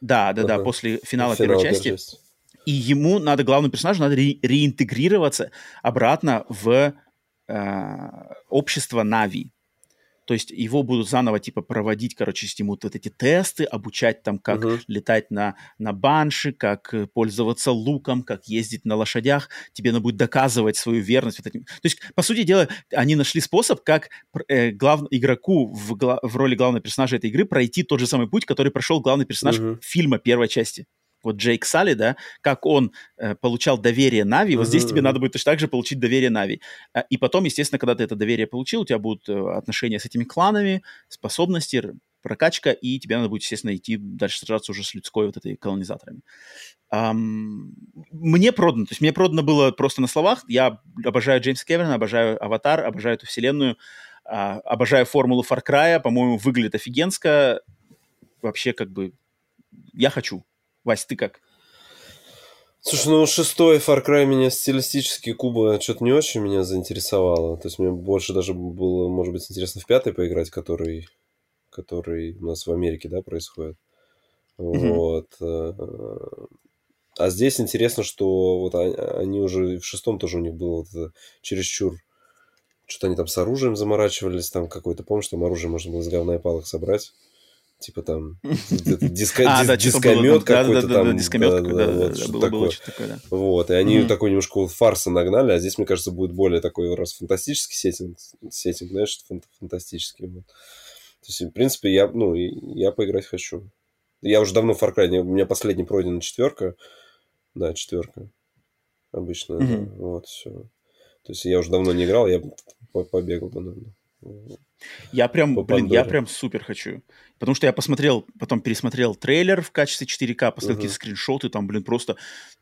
Да, да, ага. да, после финала, финала первой части. части. И ему надо, главному персонажу, надо ре- реинтегрироваться обратно в э, общество Нави. То есть его будут заново типа проводить, короче, ему вот эти тесты, обучать там, как uh-huh. летать на, на банши, как э, пользоваться луком, как ездить на лошадях. Тебе надо будет доказывать свою верность. Вот этим. То есть, по сути дела, они нашли способ, как э, глав... игроку в, гла... в роли главного персонажа этой игры пройти тот же самый путь, который прошел главный персонаж uh-huh. фильма первой части вот Джейк Салли, да, как он э, получал доверие Нави, вот здесь тебе надо будет точно так же получить доверие Нави. Э, и потом, естественно, когда ты это доверие получил, у тебя будут э, отношения с этими кланами, способности, прокачка, и тебе надо будет, естественно, идти дальше сражаться уже с людской вот этой колонизаторами. Um, мне продано, то есть мне продано было просто на словах. Я обожаю Джеймса Кевина, обожаю Аватар, обожаю эту вселенную, uh, обожаю формулу Far Cry, по-моему, выглядит офигенско. Вообще, как бы, я хочу. Вась, ты как?
Слушай, ну шестой Far Cry меня стилистически Куба что-то не очень меня заинтересовало. То есть мне больше даже было, может быть, интересно в пятый поиграть, который, который у нас в Америке, да, происходит. Mm-hmm. Вот. Э, а здесь интересно, что вот они уже в шестом тоже у них было вот это чересчур что-то они там с оружием заморачивались, там какой-то, помнишь, там оружие можно было с говна и палок собрать типа там а, да, дискомет какой-то да, там.
Дискомет, вот, что такое. такое да.
Вот, и они mm-hmm. такой немножко фарса нагнали, а здесь, мне кажется, будет более такой раз фантастический сеттинг, сеттинг знаешь, фан- фантастический. Вот. То есть, в принципе, я, ну, я поиграть хочу. Я уже давно в Far Cry, у меня последний пройдена четверка. Да, четверка. Обычно, mm-hmm. да, вот, все. То есть, я уже давно не играл, я побегал бы, наверное.
Я прям, блин, Пандоре. я прям супер хочу. Потому что я посмотрел, потом пересмотрел трейлер в качестве 4К, посмотрел uh-huh. какие-то скриншоты, там, блин, просто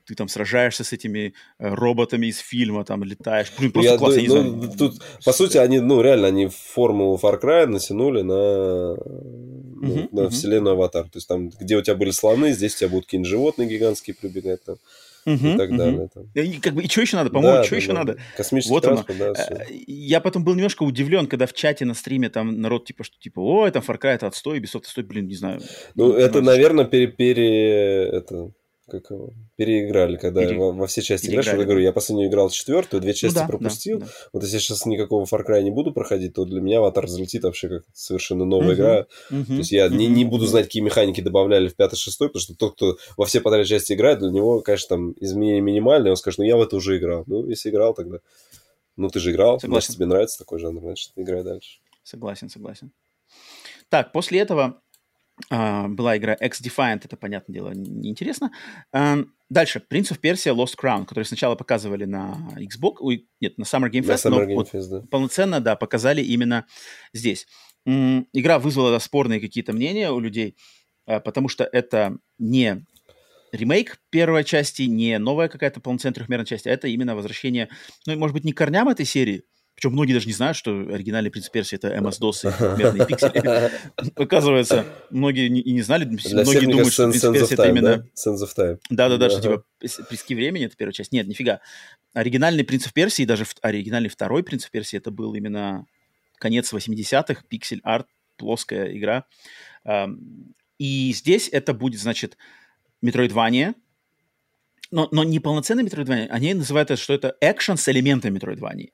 ты там сражаешься с этими э, роботами из фильма, там, летаешь. Блин, просто я, класс, я не ну,
знаю. Тут, по сути, они, ну, реально, они формулу Far Cry натянули на, ну, uh-huh, на uh-huh. вселенную Аватар. То есть там, где у тебя были слоны, здесь у тебя будут какие-нибудь животные гигантские прибегать там и так далее. Там.
И, как бы, и что еще надо? По-моему, да, что да, еще да. надо?
Космический вот транспорт, да,
все. Э, я потом был немножко удивлен, когда в чате на стриме там народ типа, что типа, ой, там Far Cry это отстой, Ubisoft отстой, блин, не знаю.
Ну, это, наверное, пере, пере, это, как его, переиграли, когда Пере... во, во все части играешь. Я говорю, я последнюю играл четвертую, две части ну, да, пропустил. Да, да. Вот если я сейчас никакого Far Cry не буду проходить, то для меня аватар взлетит вообще как совершенно новая uh-huh. игра. Uh-huh. То есть я uh-huh. не, не буду знать, какие механики добавляли в пятый, шестой, потому что тот, кто во все подряд части играет, для него, конечно, там изменения минимальные, он скажет, ну я в это уже играл. Ну, если играл, тогда... Ну, ты же играл, согласен. значит, тебе нравится такой жанр, значит, играй дальше.
Согласен, согласен. Так, после этого была игра X-Defiant, это, понятное дело, неинтересно. Uh, дальше, Prince of Persia Lost Crown, который сначала показывали на Xbox, ой, нет, на Summer Game Fest,
Summer но Game Fest, да.
полноценно, да, показали именно здесь. Игра вызвала спорные какие-то мнения у людей, uh, потому что это не ремейк первой части, не новая какая-то полноценная трехмерная часть, а это именно возвращение, ну, может быть, не корням этой серии, причем многие даже не знают, что оригинальный принцип Персии это MS-DOS и трехмерные пиксели. Оказывается, многие и не знали, многие думают, что принцип Персии это именно...
Sense of Time.
Да-да-да, что типа пески времени, это первая часть. Нет, нифига. Оригинальный принцип Персии, даже оригинальный второй принцип Персии, это был именно конец 80-х, пиксель-арт, плоская игра. И здесь это будет, значит, Metroidvania, но, но не полноценный Metroidvania, они называют это, что это экшен с элементами Metroidvania.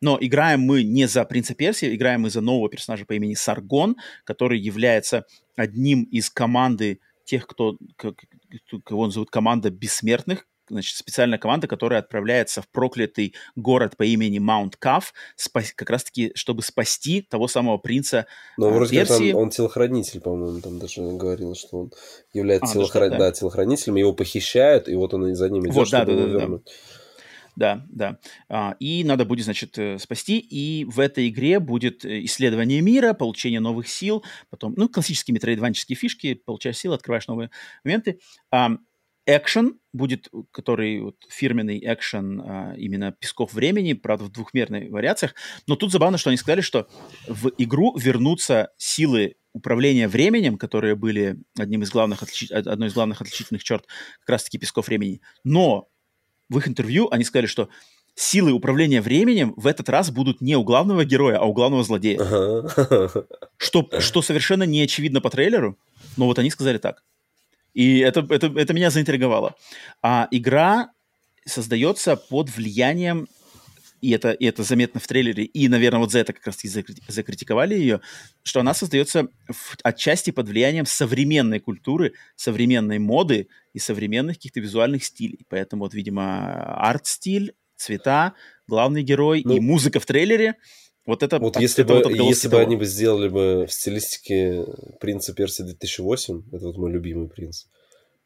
Но играем мы не за Принца Персия, играем мы за нового персонажа по имени Саргон, который является одним из команды тех, кто, кого он зовут, команда бессмертных, значит, специальная команда, которая отправляется в проклятый город по имени Маунт Каф, спас, как раз-таки, чтобы спасти того самого принца
Но а, вроде Персии. как там он телохранитель, по-моему, там даже говорил, что он является а, телохран... да, да. да, телохранителем, его похищают, и вот он за ним идет,
вот,
чтобы
да,
его
да, вернуть. Да. Да, да. А, и надо будет, значит, э, спасти. И в этой игре будет э, исследование мира, получение новых сил, потом, ну, классические метроидванческие фишки, получаешь силы, открываешь новые моменты. Экшен будет, который вот, фирменный экшен а, именно Песков времени, правда, в двухмерной вариациях. Но тут забавно, что они сказали, что в игру вернутся силы управления временем, которые были одним из главных отлич... одной из главных отличительных черт как раз-таки Песков времени. Но в их интервью они сказали, что силы управления временем в этот раз будут не у главного героя, а у главного злодея. Что, что совершенно не очевидно по трейлеру, но вот они сказали так. И это, это, это меня заинтриговало. А игра создается под влиянием и это, и это заметно в трейлере, и, наверное, вот за это как раз и закритиковали ее, что она создается в, отчасти под влиянием современной культуры, современной моды и современных каких-то визуальных стилей. Поэтому вот, видимо, арт-стиль, цвета, главный герой ну, и музыка в трейлере вот это
вот если бы вот если бы они бы сделали бы в стилистике принца Перси 2008, это вот мой любимый принц,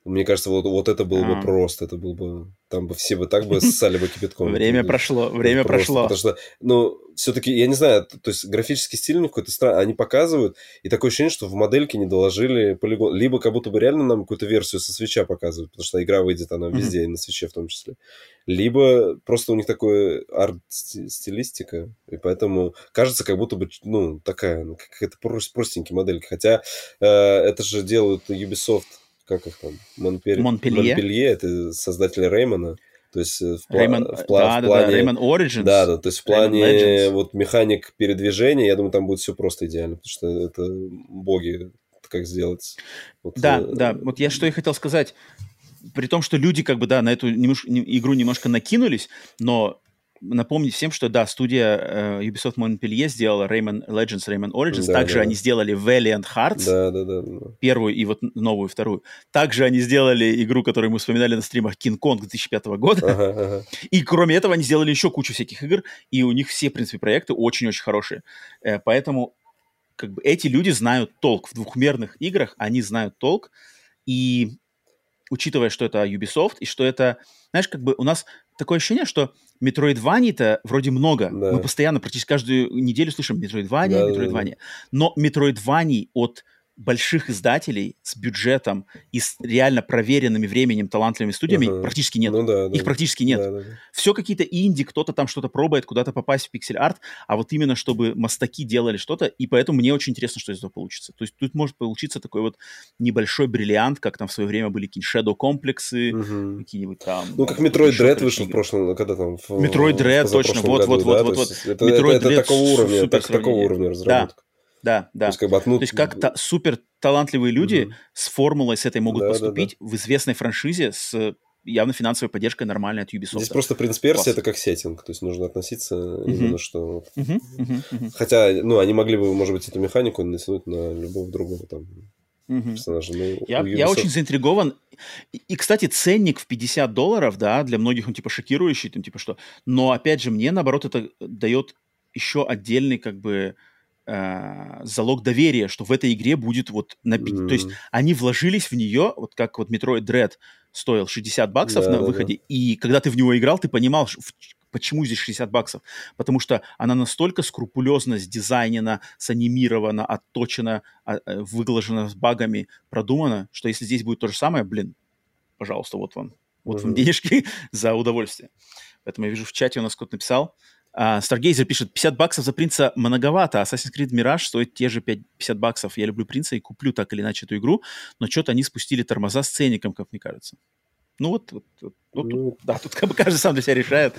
мне кажется, вот, вот это было а. бы просто, это был бы, там бы все бы так бы ссали бы кипятком.
Время прошло, время прошло.
Потому что, ну, все-таки, я не знаю, то есть графический стиль у какой-то странный, они показывают, и такое ощущение, что в модельке не доложили полигон. Либо как будто бы реально нам какую-то версию со свеча показывают, потому что игра выйдет, она везде, и на свече в том числе. Либо просто у них такой арт-стилистика, и поэтому кажется, как будто бы, ну, такая, ну, какая-то простенькая моделька. Хотя э, это же делают Ubisoft как их там, Монпель...
Монпелье.
Монпелье, это создатели Реймона. То есть э, в,
пла... Rayman, в, пла... да, в плане... Да, Rayman Origins.
Да, да, то есть в плане вот механик передвижения, я думаю, там будет все просто идеально, потому что это боги как сделать.
Вот, да, э... да, вот я что и хотел сказать. При том, что люди как бы, да, на эту немнож... игру немножко накинулись, но напомнить всем, что да, студия э, Ubisoft Montpellier сделала Rayman Legends, Rayman Origins. Да, Также да. они сделали Valiant Hearts.
Да, да, да, да.
Первую и вот новую, вторую. Также они сделали игру, которую мы вспоминали на стримах, King Kong 2005 года. Ага, ага. И кроме этого они сделали еще кучу всяких игр, и у них все, в принципе, проекты очень-очень хорошие. Э, поэтому как бы эти люди знают толк. В двухмерных играх они знают толк. И учитывая, что это Ubisoft, и что это, знаешь, как бы у нас такое ощущение, что Метроидваний-то вроде много. Да. Мы постоянно, практически каждую неделю слышим Метроидвания, да, Метроидвания. Да, да. Но Метроидваний от больших издателей с бюджетом и с реально проверенными временем, талантливыми студиями uh-huh. практически нет. Ну, да, Их да. практически нет. Да, да, да. Все какие-то инди, кто-то там что-то пробует, куда-то попасть в пиксель-арт, а вот именно чтобы мастаки делали что-то, и поэтому мне очень интересно, что из этого получится. То есть тут может получиться такой вот небольшой бриллиант, как там в свое время были какие-нибудь Shadow комплексы, uh-huh. какие-нибудь там...
Ну, как Metroid Dread вышел в прошлом, когда там...
Metroid Dread, точно, вот-вот-вот. вот, вот, вот.
Это, это, это такого уровня, так, такого уровня разработка.
Да. Да, да. То есть, как, бы отну... То есть как та- супер талантливые люди угу. с формулой с этой могут да, поступить да, да. в известной франшизе с явно финансовой поддержкой нормальной от Ubisoft.
Здесь просто «Принц Перси» это как сеттинг, то есть нужно относиться uh-huh. именно что... Uh-huh. Uh-huh. Хотя, ну, они могли бы, может быть, эту механику натянуть на любого другого там uh-huh. персонажа. Но
я, Ubisoft... я очень заинтригован. И, и, кстати, ценник в 50 долларов, да, для многих он типа шокирующий, там, типа что... Но, опять же, мне, наоборот, это дает еще отдельный, как бы, э, залог доверия, что в этой игре будет вот на mm-hmm. То есть они вложились в нее, вот как вот Metroid Dread стоил 60 баксов да, на выходе, да. и когда ты в него играл, ты понимал, почему здесь 60 баксов. Потому что она настолько скрупулезно сдизайнена, санимирована, отточена, а, э, выглажена с багами, продумана, что если здесь будет то же самое, блин, пожалуйста, вот вам. Вот mm-hmm. вам денежки за удовольствие. Поэтому я вижу в чате у нас кто-то написал, а, Stargazer пишет, 50 баксов за принца многовато, Assassin's Creed Mirage стоит те же 5, 50 баксов. Я люблю принца и куплю так или иначе эту игру, но что-то они спустили тормоза с ценником, как мне кажется. Ну вот, вот, вот, вот ну, тут, да, тут как бы каждый сам для себя решает.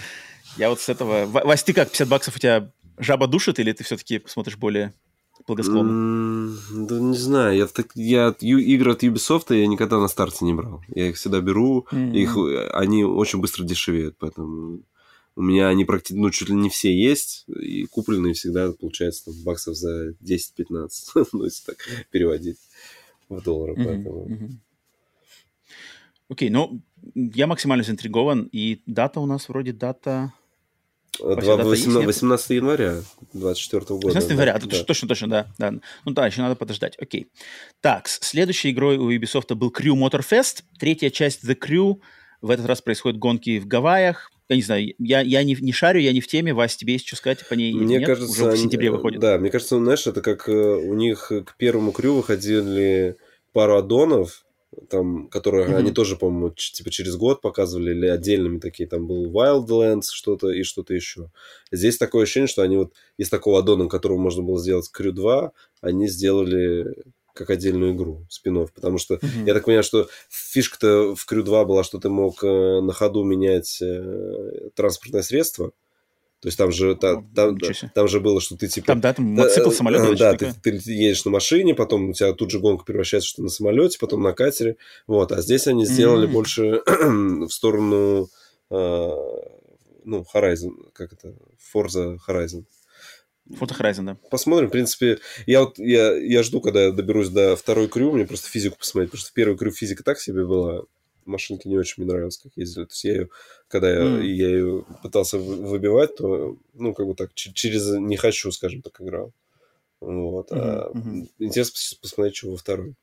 Я вот с этого... Вась, ты как, 50 баксов у тебя жаба душит, или ты все-таки смотришь более благосклонно?
Mm, да не знаю, я, так, я игры от Ubisoft я никогда на старте не брал. Я их всегда беру, mm-hmm. их, они очень быстро дешевеют, поэтому у меня они практически, ну, чуть ли не все есть, и купленные всегда, получается, там, баксов за 10-15, ну, если так переводить в доллары, поэтому...
Окей, ну, я максимально заинтригован, и дата у нас вроде дата...
18, 18 января 24 года.
18 января, да, точно, точно, точно, да, да. Ну да, еще надо подождать. Окей. Так, следующей игрой у Ubisoft был Crew Motorfest. Третья часть The Crew. В этот раз происходят гонки в Гавайях. Я не знаю, я, я не, не шарю, я не в теме. Вась, тебе есть что сказать по ней
Мне
нет?
кажется,
Уже в сентябре выходит.
Да, мне кажется, знаешь, это как э, у них к первому крю выходили пару аддонов, там, которые mm-hmm. они тоже, по-моему, типа через год показывали, или отдельными такие, там был Wildlands что-то и что-то еще. Здесь такое ощущение, что они вот из такого аддона, которого можно было сделать Crew 2, они сделали как отдельную игру, спинов, потому что mm-hmm. я так понимаю, что фишка-то в Crew 2 была, что ты мог э, на ходу менять э, транспортное средство, то есть там же, та, там, там же было, что ты типа...
Там, да, там мотоцикл, самолет.
Да, ты, ты едешь на машине, потом у тебя тут же гонка превращается, что на самолете, потом на катере. Вот, а здесь они сделали mm-hmm. больше в сторону, э, ну, Horizon, как это, Forza Horizon.
Forza Horizon, да.
Посмотрим, в принципе, я вот, я, я жду, когда я доберусь до второй крю, мне просто физику посмотреть, потому что первый крю физика так себе была, машинки не очень мне нравилось, как ездили. То есть я ее, когда mm. я, я ее пытался выбивать, то, ну, как бы так, через не хочу, скажем так, играл. Вот. Mm-hmm. А mm-hmm. интересно посмотреть, что во второй.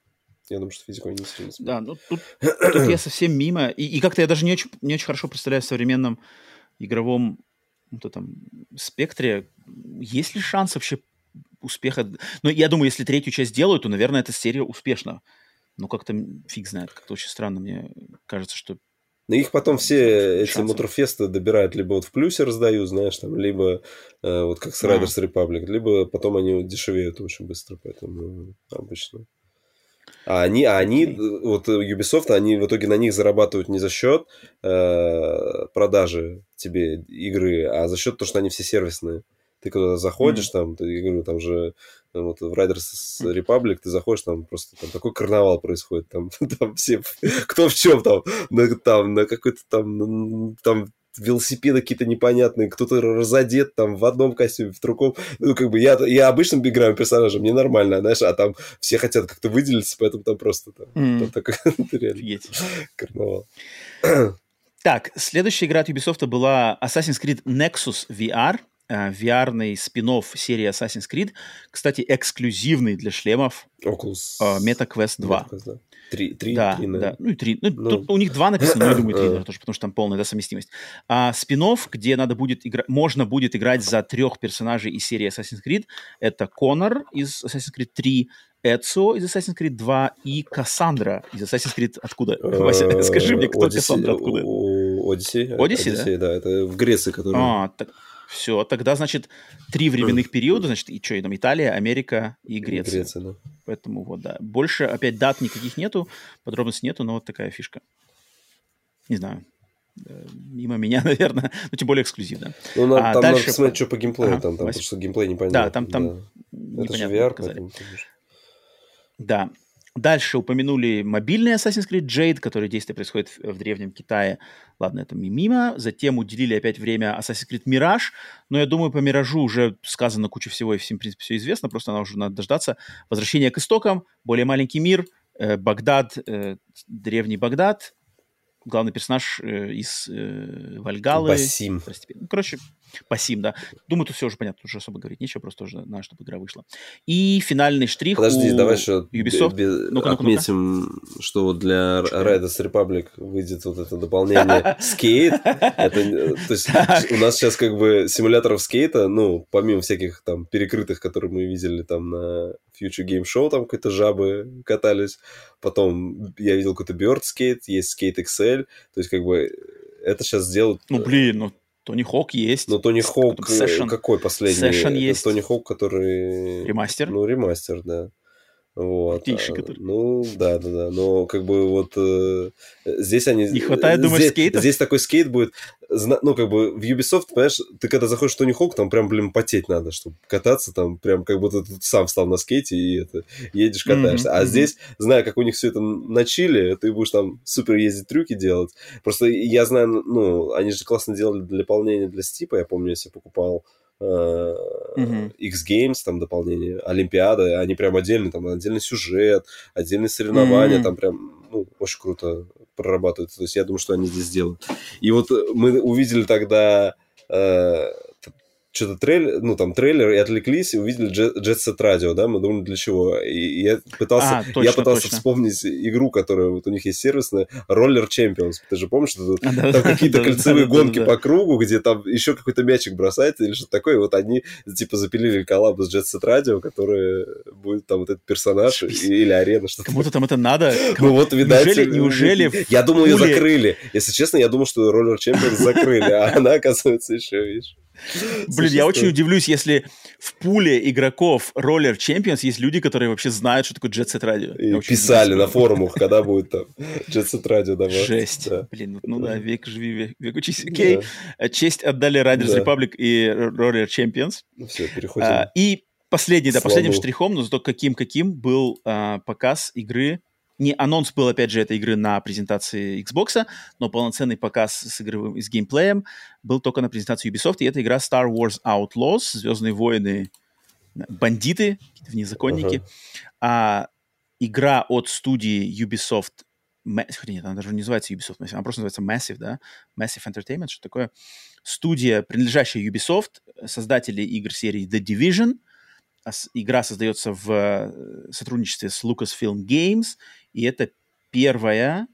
Я думаю, что физику они не сильно
Да, ну тут, тут я совсем мимо. И, и как-то я даже не очень, не очень хорошо представляю в современном игровом вот этом спектре, есть ли шанс вообще успеха? Ну, я думаю, если третью часть делают, то, наверное, эта серия успешна. Но как-то фиг знает, как-то очень странно мне кажется, что
но их потом все эти моторфесты добирают, либо вот в плюсе раздают, знаешь, там, либо э, вот как с Riders а. Republic, либо потом они дешевеют очень быстро, поэтому обычно. А они, а они, вот Ubisoft, они в итоге на них зарабатывают не за счет э, продажи тебе игры, а за счет того, что они все сервисные. Ты когда заходишь, mm-hmm. там, ты, я говорю, там же вот в Riders Republic ты заходишь, там просто там такой карнавал происходит, там, там все, кто в чем там, на, там, на какой-то там, там велосипеды какие-то непонятные, кто-то разодет там в одном костюме, в другом. Ну, как бы я, я обычным играю персонажем, мне нормально, знаешь, а там все хотят как-то выделиться, поэтому там просто там, mm. там такой реально карнавал.
Так, следующая игра от Ubisoft была Assassin's Creed Nexus VR – VR-ный спин серии Assassin's Creed, кстати, эксклюзивный для шлемов
Oculus.
Uh, MetaQuest 2.
MetaQuest, да. Три, три,
да,
три,
да. Ну и три. Ну, ну, тут у них два написано, но я думаю, три, наверное, тоже, потому что там полная да, совместимость. А спин где надо будет играть, можно будет играть за трех персонажей из серии Assassin's Creed. Это Конор из Assassin's Creed 3, Эцио из Assassin's Creed 2 и Кассандра из Assassin's Creed откуда? Вася, скажи мне, кто Кассандра откуда?
Одиссей.
Одиссей,
да? да, это в Греции, который...
А, так, все, тогда, значит, три временных периода, значит, и что, и там Италия, Америка и Греция.
Греция, да.
Поэтому вот, да. Больше, опять, дат никаких нету, подробностей нету, но вот такая фишка. Не знаю. Мимо меня, наверное, но тем более эксклюзивно.
Ну, на, а там дальше... надо посмотреть, что по геймплею ага, там, там потому что геймплей непонятно.
Да, там, там
да. Это же VR, поэтому...
Да. Дальше упомянули мобильный Assassin's Creed Jade, который действие происходит в, в древнем Китае. Ладно, это мимо. Затем уделили опять время Assassin's Creed Mirage. Но я думаю, по Миражу уже сказано куча всего, и всем, в принципе, все известно. Просто она уже надо дождаться. Возвращение к истокам, более маленький мир, э, Багдад, э, древний Багдад, главный персонаж э, из э, Вальгалы.
Басим.
Прости, ну, короче, Пасим, да. Думаю, тут все уже понятно, уже особо говорить нечего, просто уже надо, чтобы игра вышла. И финальный штрих
Подожди,
у
давай еще
Ubisoft.
Б- ну отметим, ну что вот для Riders Republic выйдет вот это дополнение скейт. Это, то есть у нас сейчас как бы симуляторов скейта, ну, помимо всяких там перекрытых, которые мы видели там на Future Game Show, там какой-то жабы катались. Потом я видел какой-то Bird Skate, есть Skate XL. То есть как бы это сейчас сделают...
Ну, блин, ну Тони Хок есть.
Ну, Тони Хок Session. какой последний?
Session есть.
Тони Хок, который...
Ремастер?
Ну, ремастер, да. Вот.
Птичий, который...
Ну, да, да, да. Но как бы вот э, здесь они...
Не хватает, думаешь,
здесь,
скейта?
Здесь такой скейт будет... Ну, как бы в Ubisoft, понимаешь, ты когда заходишь в Тони Хок, там прям, блин, потеть надо, чтобы кататься, там прям как будто ты сам встал на скейте и это, едешь, катаешься. Mm-hmm. А mm-hmm. здесь, зная, как у них все это на чили, ты будешь там супер ездить, трюки делать. Просто я знаю, ну, они же классно делали для дополнения для Стипа, я помню, если покупал mm-hmm. X-Games, там дополнение, Олимпиада, они прям отдельный, там отдельный сюжет, отдельные соревнования, mm-hmm. там прям, ну, очень круто прорабатывается. То есть я думаю, что они здесь делают. И вот мы увидели тогда э, что-то трейлер, ну, там, трейлер, и отвлеклись, и увидели Jet Set Radio, да, мы думали, для чего. И я пытался, а, точно, я пытался точно. вспомнить игру, которая вот у них есть сервисная, Roller Champions. Ты же помнишь, что тут, а, там какие-то кольцевые гонки по кругу, где там еще какой-то мячик бросается или что-то такое, и вот они, типа, запилили коллаб с Jet Set Radio, который будет там вот этот персонаж или арена, что-то.
Кому-то там это надо?
Ну вот, видать...
Неужели? неужели
я думал, ее закрыли. Если честно, я думал, что Roller Champions закрыли, а она, оказывается, еще, видишь.
Блин, я очень удивлюсь, если в пуле игроков Roller Champions есть люди, которые вообще знают, что такое Jet Set Radio.
И писали на форумах, когда будет там Jet Set Radio давать.
Жесть. Блин, ну да, век живи, век, учись. Окей, честь отдали Riders Republic и Roller Champions.
Ну все, переходим. А,
и последний, да, последним штрихом, но зато каким-каким был а, показ игры не анонс был, опять же, этой игры на презентации Xbox, но полноценный показ с игровым, с геймплеем был только на презентации Ubisoft, и это игра Star Wars Outlaws, Звездные войны, бандиты, внезаконники. Uh-huh. А игра от студии Ubisoft хотя нет, она даже не называется Ubisoft она просто называется Massive, да, Massive Entertainment, что такое. Студия, принадлежащая Ubisoft, создатели игр серии The Division. Игра создается в э, сотрудничестве с Lucasfilm Games, и это первая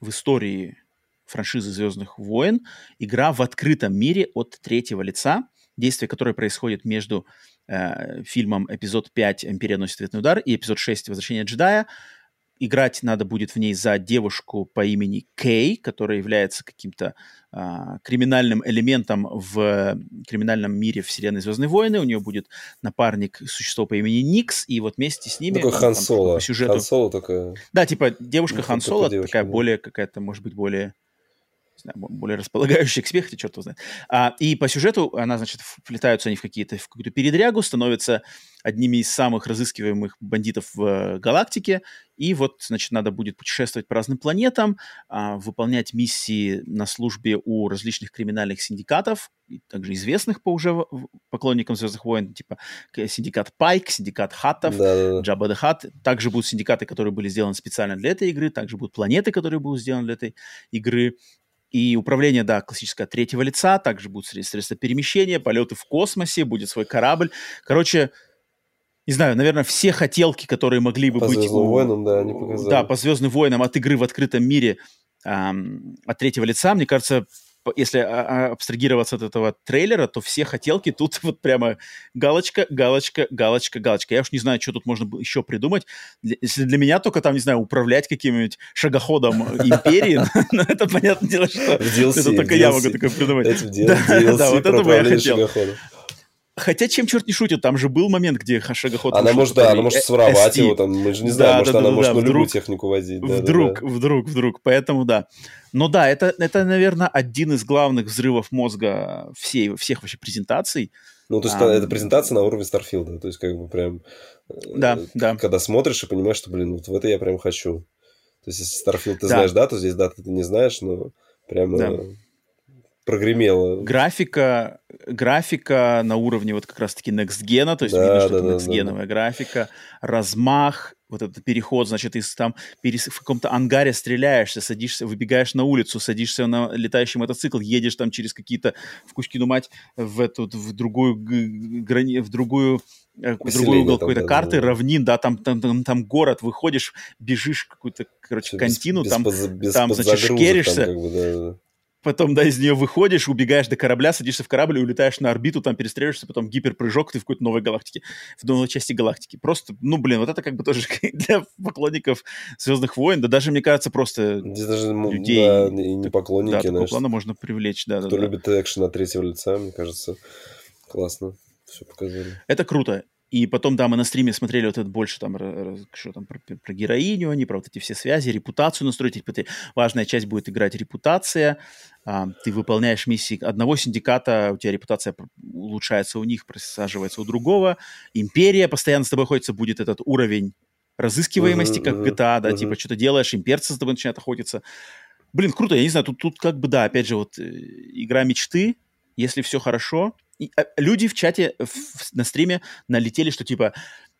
в истории франшизы Звездных войн игра в открытом мире от третьего лица, действие которое происходит между э, фильмом эпизод 5 «Империя носит ответный удар» и эпизод 6 «Возвращение джедая», играть надо будет в ней за девушку по имени Кей, которая является каким-то а, криминальным элементом в криминальном мире вселенной Звездные войны. У нее будет напарник существо по имени Никс, и вот вместе с ними...
Такой Хан Соло. По сюжету... Хан Соло такая...
Да, типа девушка ну, Хан Соло, такая да. более какая-то, может быть, более знаю, более располагающий к смеху, черт его знает. А, и по сюжету она, значит, вплетаются они в, какие-то, в какую-то передрягу, становятся одними из самых разыскиваемых бандитов в э, галактике, и вот, значит, надо будет путешествовать по разным планетам, а, выполнять миссии на службе у различных криминальных синдикатов, также известных по уже поклонникам Звездных войн, типа синдикат Пайк, синдикат Хаттов, Джабба де Хат. Также будут синдикаты, которые были сделаны специально для этой игры, также будут планеты, которые будут сделаны для этой игры. И управление, да, классическое третьего лица, также будут средства перемещения, полеты в космосе, будет свой корабль. Короче, не знаю, наверное, все хотелки, которые могли бы
по
быть... По
Звездным войнам, да, они показали.
Да, по Звездным войнам от игры в открытом мире эм, от третьего лица, мне кажется, если а, а, абстрагироваться от этого трейлера, то все хотелки тут вот прямо галочка, галочка, галочка, галочка. Я уж не знаю, что тут можно еще придумать. Если для меня только там, не знаю, управлять каким-нибудь шагоходом империи, ну, это понятное дело, что это только я могу такое придумать.
Да, вот это бы я хотел.
Хотя, чем черт не шутит, там же был момент, где шагоход...
Она может, да, она может своровать его, там, мы же не знаем, может, она может на любую технику возить.
Вдруг, вдруг, вдруг, поэтому да. Но да, это, это, наверное, один из главных взрывов мозга всей, всех вообще презентаций.
Ну, то есть а, это презентация на уровне Starfield а, то есть как бы прям...
Да, э, да.
Когда смотришь и понимаешь, что, блин, вот в это я прям хочу. То есть если Starfield ты да. знаешь дату, здесь дату ты не знаешь, но прям... Да прогремело.
Графика, графика на уровне вот как раз-таки Next Gen, то есть да, видно, что да, это Next Gen да, да. графика, размах, вот этот переход, значит, из там перес... в каком-то ангаре стреляешься, садишься, выбегаешь на улицу, садишься на летающий мотоцикл, едешь там через какие-то в Кучкину мать в эту в другую грани, в другую э, в другой угол какой-то да, карты, да, равнин, да, там, там, там, там город, выходишь, бежишь какую-то, короче, без, контину, без, там, без, без там, значит, шкеришься, там, как бы, да, да потом, да, из нее выходишь, убегаешь до корабля, садишься в корабль и улетаешь на орбиту, там перестреливаешься, потом гиперпрыжок, ты в какой-то новой галактике, в новой части галактики. Просто, ну, блин, вот это как бы тоже для поклонников Звездных войн, да даже, мне кажется, просто
Здесь даже людей... Да, и не поклонники, да,
знаешь. плана можно привлечь, да.
Кто
да,
любит да. экшен от третьего лица, мне кажется, классно все показали.
Это круто. И потом, да, мы на стриме смотрели вот это больше там, что там про, про героиню, они про вот эти все связи, репутацию настроить. Типа, ты, важная часть будет играть репутация. А, ты выполняешь миссии одного синдиката, у тебя репутация улучшается у них, присаживается у другого. Империя постоянно с тобой охотится, будет этот уровень разыскиваемости, uh-huh, как в GTA, да, uh-huh. типа что-то делаешь, имперцы с тобой начинают охотиться. Блин, круто, я не знаю, тут, тут как бы, да, опять же, вот э, игра мечты, если все хорошо, люди в чате в, на стриме налетели, что типа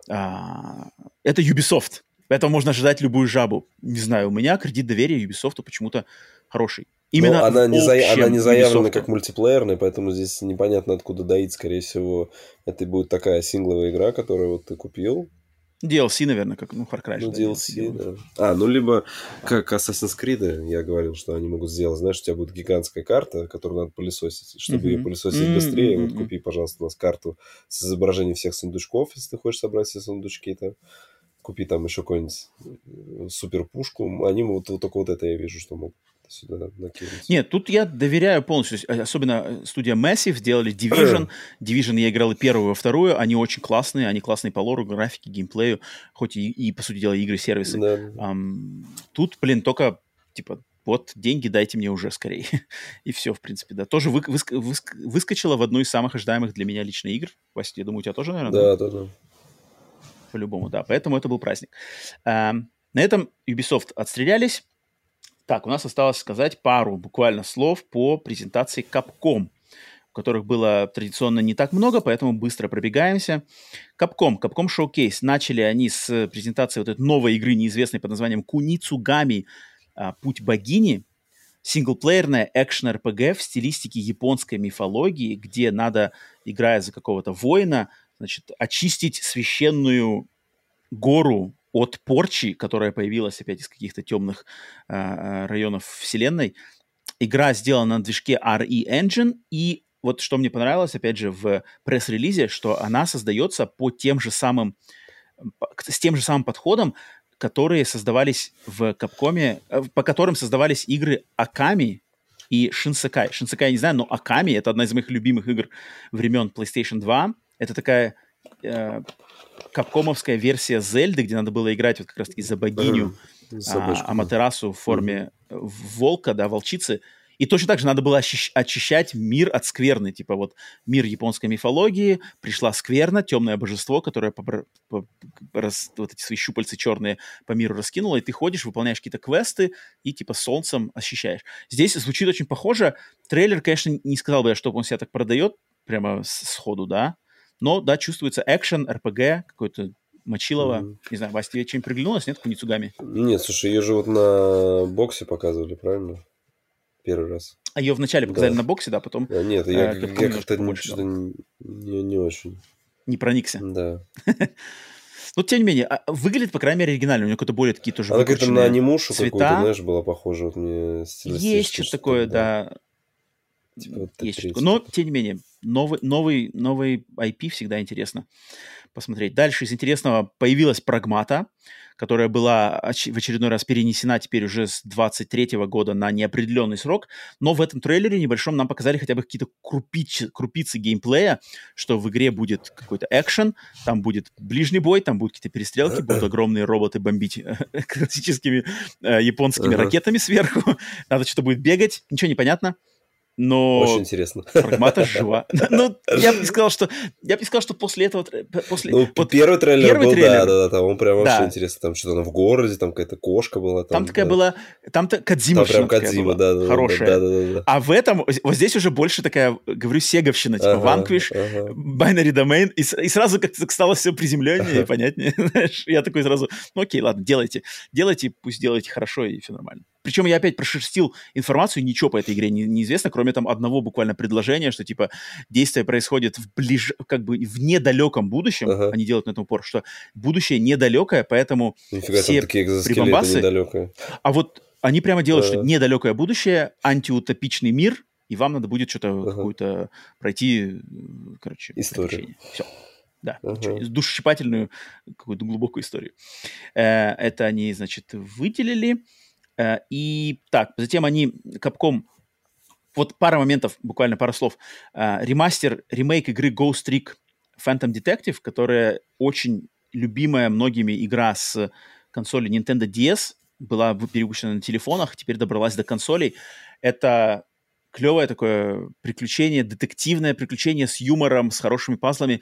а, это Ubisoft. Поэтому можно ожидать любую жабу. Не знаю, у меня кредит доверия Ubisoft почему-то хороший.
Именно она не, за... она не заявлена Ubisoft. как мультиплеерная, поэтому здесь непонятно, откуда доить. Скорее всего, это будет такая сингловая игра, которую вот ты купил,
DLC, наверное, как, ну, Far Cry.
Ну, DLC, да. А, ну, либо как Assassin's Creed, я говорил, что они могут сделать. Знаешь, у тебя будет гигантская карта, которую надо пылесосить. Чтобы mm-hmm. ее пылесосить mm-hmm. быстрее, mm-hmm. вот купи, пожалуйста, у нас карту с изображением всех сундучков, если ты хочешь собрать все сундучки там. Купи там еще какую-нибудь э, супер пушку. Они вот, вот только вот это я вижу, что могут сюда накинуть.
Нет, тут я доверяю полностью. Особенно э, студия Massive сделали Division. Division я играл и первую, и вторую. Они очень классные. Они классные по лору, графике, геймплею. Хоть и, и по сути дела, игры-сервисы. Да. Um, тут, блин, только, типа, вот деньги дайте мне уже скорее. и все, в принципе, да. Тоже вы, выск, выск, выскочила в одну из самых ожидаемых для меня лично игр. Вася, я думаю, у тебя тоже, наверное?
Да, да, да.
По-любому, да. Поэтому это был праздник. Um, на этом Ubisoft отстрелялись. Так, у нас осталось сказать пару буквально слов по презентации Capcom, которых было традиционно не так много, поэтому быстро пробегаемся. Capcom, Capcom Showcase. Начали они с презентации вот этой новой игры, неизвестной под названием Куницугами «Путь богини», синглплеерная экшен-РПГ в стилистике японской мифологии, где надо, играя за какого-то воина, значит, очистить священную гору от порчи, которая появилась опять из каких-то темных э, районов вселенной. Игра сделана на движке RE Engine, и вот что мне понравилось, опять же, в пресс-релизе, что она создается по тем же самым, с тем же самым подходом, которые создавались в Капкоме, э, по которым создавались игры Аками и Шинсекай. Шинсекай я не знаю, но Аками — это одна из моих любимых игр времен PlayStation 2. Это такая э, капкомовская версия Зельды, где надо было играть вот как раз-таки за богиню а, Аматерасу в форме mm-hmm. волка, да, волчицы. И точно так же надо было очищать мир от скверны. Типа вот мир японской мифологии, пришла скверна, темное божество, которое побр... по... раз... вот эти свои щупальцы черные по миру раскинуло, и ты ходишь, выполняешь какие-то квесты и типа солнцем освещаешь. Здесь звучит очень похоже. Трейлер, конечно, не сказал бы я, что он себя так продает прямо сходу, да, но, да, чувствуется экшен, РПГ, какой-то Мочилова. Mm-hmm. Не знаю, Вася, тебе чем приглянулось, нет, Куницугами?
Нет, слушай, ее же вот на боксе показывали, правильно? Первый раз.
А ее вначале показали да. на боксе, да, потом...
А, нет, я, э, я как-то что-то не, не, не очень.
Не проникся?
Да.
Но, тем не менее, а, выглядит, по крайней мере, оригинально. У нее какое-то более такие тоже
Она какая-то на анимушу какую-то, знаешь, была похожа. Вот мне
Есть что-то такое, да. Типа, Есть что Но, тем не менее, новый, новый, новый IP всегда интересно посмотреть. Дальше из интересного появилась Прагмата, которая была в очередной раз перенесена теперь уже с 23 года на неопределенный срок, но в этом трейлере небольшом нам показали хотя бы какие-то крупицы, крупицы геймплея, что в игре будет какой-то экшен, там будет ближний бой, там будут какие-то перестрелки, будут огромные роботы бомбить э, классическими э, японскими ракетами сверху, надо что-то будет бегать, ничего не понятно но...
Очень интересно.
Прагмата жива. Ну, я бы не сказал, что... Я бы не сказал, что после этого... После...
Ну, вот первый трейлер первый был, трейлер, да, да, да, там он прям да. вообще интересно. Там что-то в городе, там какая-то кошка была.
Там,
там
такая
да.
была... Там-то Кадзима
Там прям Кадзима, да, да.
Хорошая.
Да, да, да, да.
А в этом... Вот здесь уже больше такая, говорю, сеговщина, типа ага, Vanquish, ага. Binary Domain, и, и сразу как-то стало все приземленнее и понятнее. Я такой сразу, ну окей, ладно, делайте. Делайте, пусть делайте хорошо, и все нормально. Причем я опять прошерстил информацию, ничего по этой игре не, неизвестно, кроме там одного буквально предложения, что типа действие происходит в ближ... как бы в недалеком будущем, ага. они делают на этом упор, что будущее недалекое, поэтому
Нифига, все такие прибамбасы... недалекое.
А вот они прямо делают, ага. что недалекое будущее, антиутопичный мир, и вам надо будет что-то ага. какую-то пройти, короче,
историю.
Все. Да, uh-huh. душесчипательную какую-то глубокую историю. Э, это они, значит, выделили. Э, и так, затем они, Capcom, вот пара моментов, буквально пара слов. Э, ремастер, ремейк игры Ghost Trick Phantom Detective, которая очень любимая многими игра с консоли Nintendo DS, была перепущена на телефонах, теперь добралась до консолей. Это клевое такое приключение, детективное приключение с юмором, с хорошими пазлами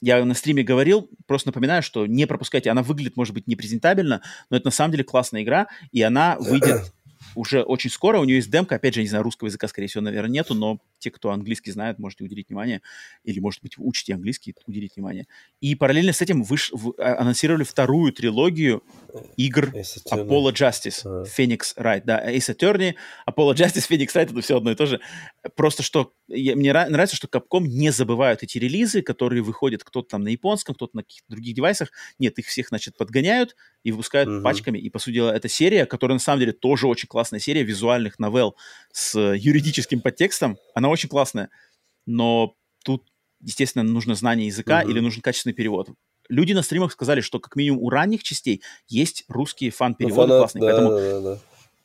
я на стриме говорил, просто напоминаю, что не пропускайте, она выглядит, может быть, непрезентабельно, но это на самом деле классная игра, и она выйдет уже очень скоро, у нее есть демка, опять же, не знаю, русского языка, скорее всего, наверное, нету, но те, кто английский знает, можете уделить внимание, или, может быть, учите английский, уделить внимание. И параллельно с этим выш... в... А, анонсировали вторую трилогию игр Apollo Justice, а. Phoenix Wright, да, Ace Attorney, Apollo Justice, Phoenix Wright, это все одно и то же. Просто что, я, мне нравится, что Capcom не забывают эти релизы, которые выходят кто-то там на японском, кто-то на каких-то других девайсах. Нет, их всех, значит, подгоняют и выпускают угу. пачками. И, по сути дела, эта серия, которая на самом деле тоже очень классная серия визуальных новелл с юридическим подтекстом, она очень классная. Но тут естественно, нужно знание языка mm-hmm. или нужен качественный перевод люди на стримах сказали, что как минимум у ранних частей есть русские фан-переводы ну, классные. Да, поэтому... да, да.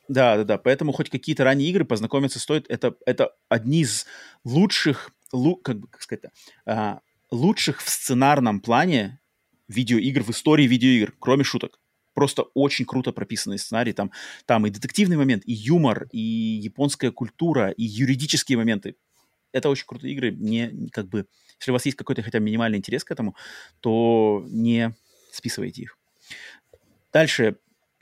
Да, да, да. Поэтому хоть какие-то ранние игры познакомиться стоит. Это, это одни из лучших, лу, как бы как сказать, а, лучших в сценарном плане видеоигр в истории видеоигр, кроме шуток. Просто очень круто прописанный сценарий. Там, там и детективный момент, и юмор, и японская культура, и юридические моменты. Это очень крутые игры. Не, как бы, если у вас есть какой-то хотя бы минимальный интерес к этому, то не списывайте их. Дальше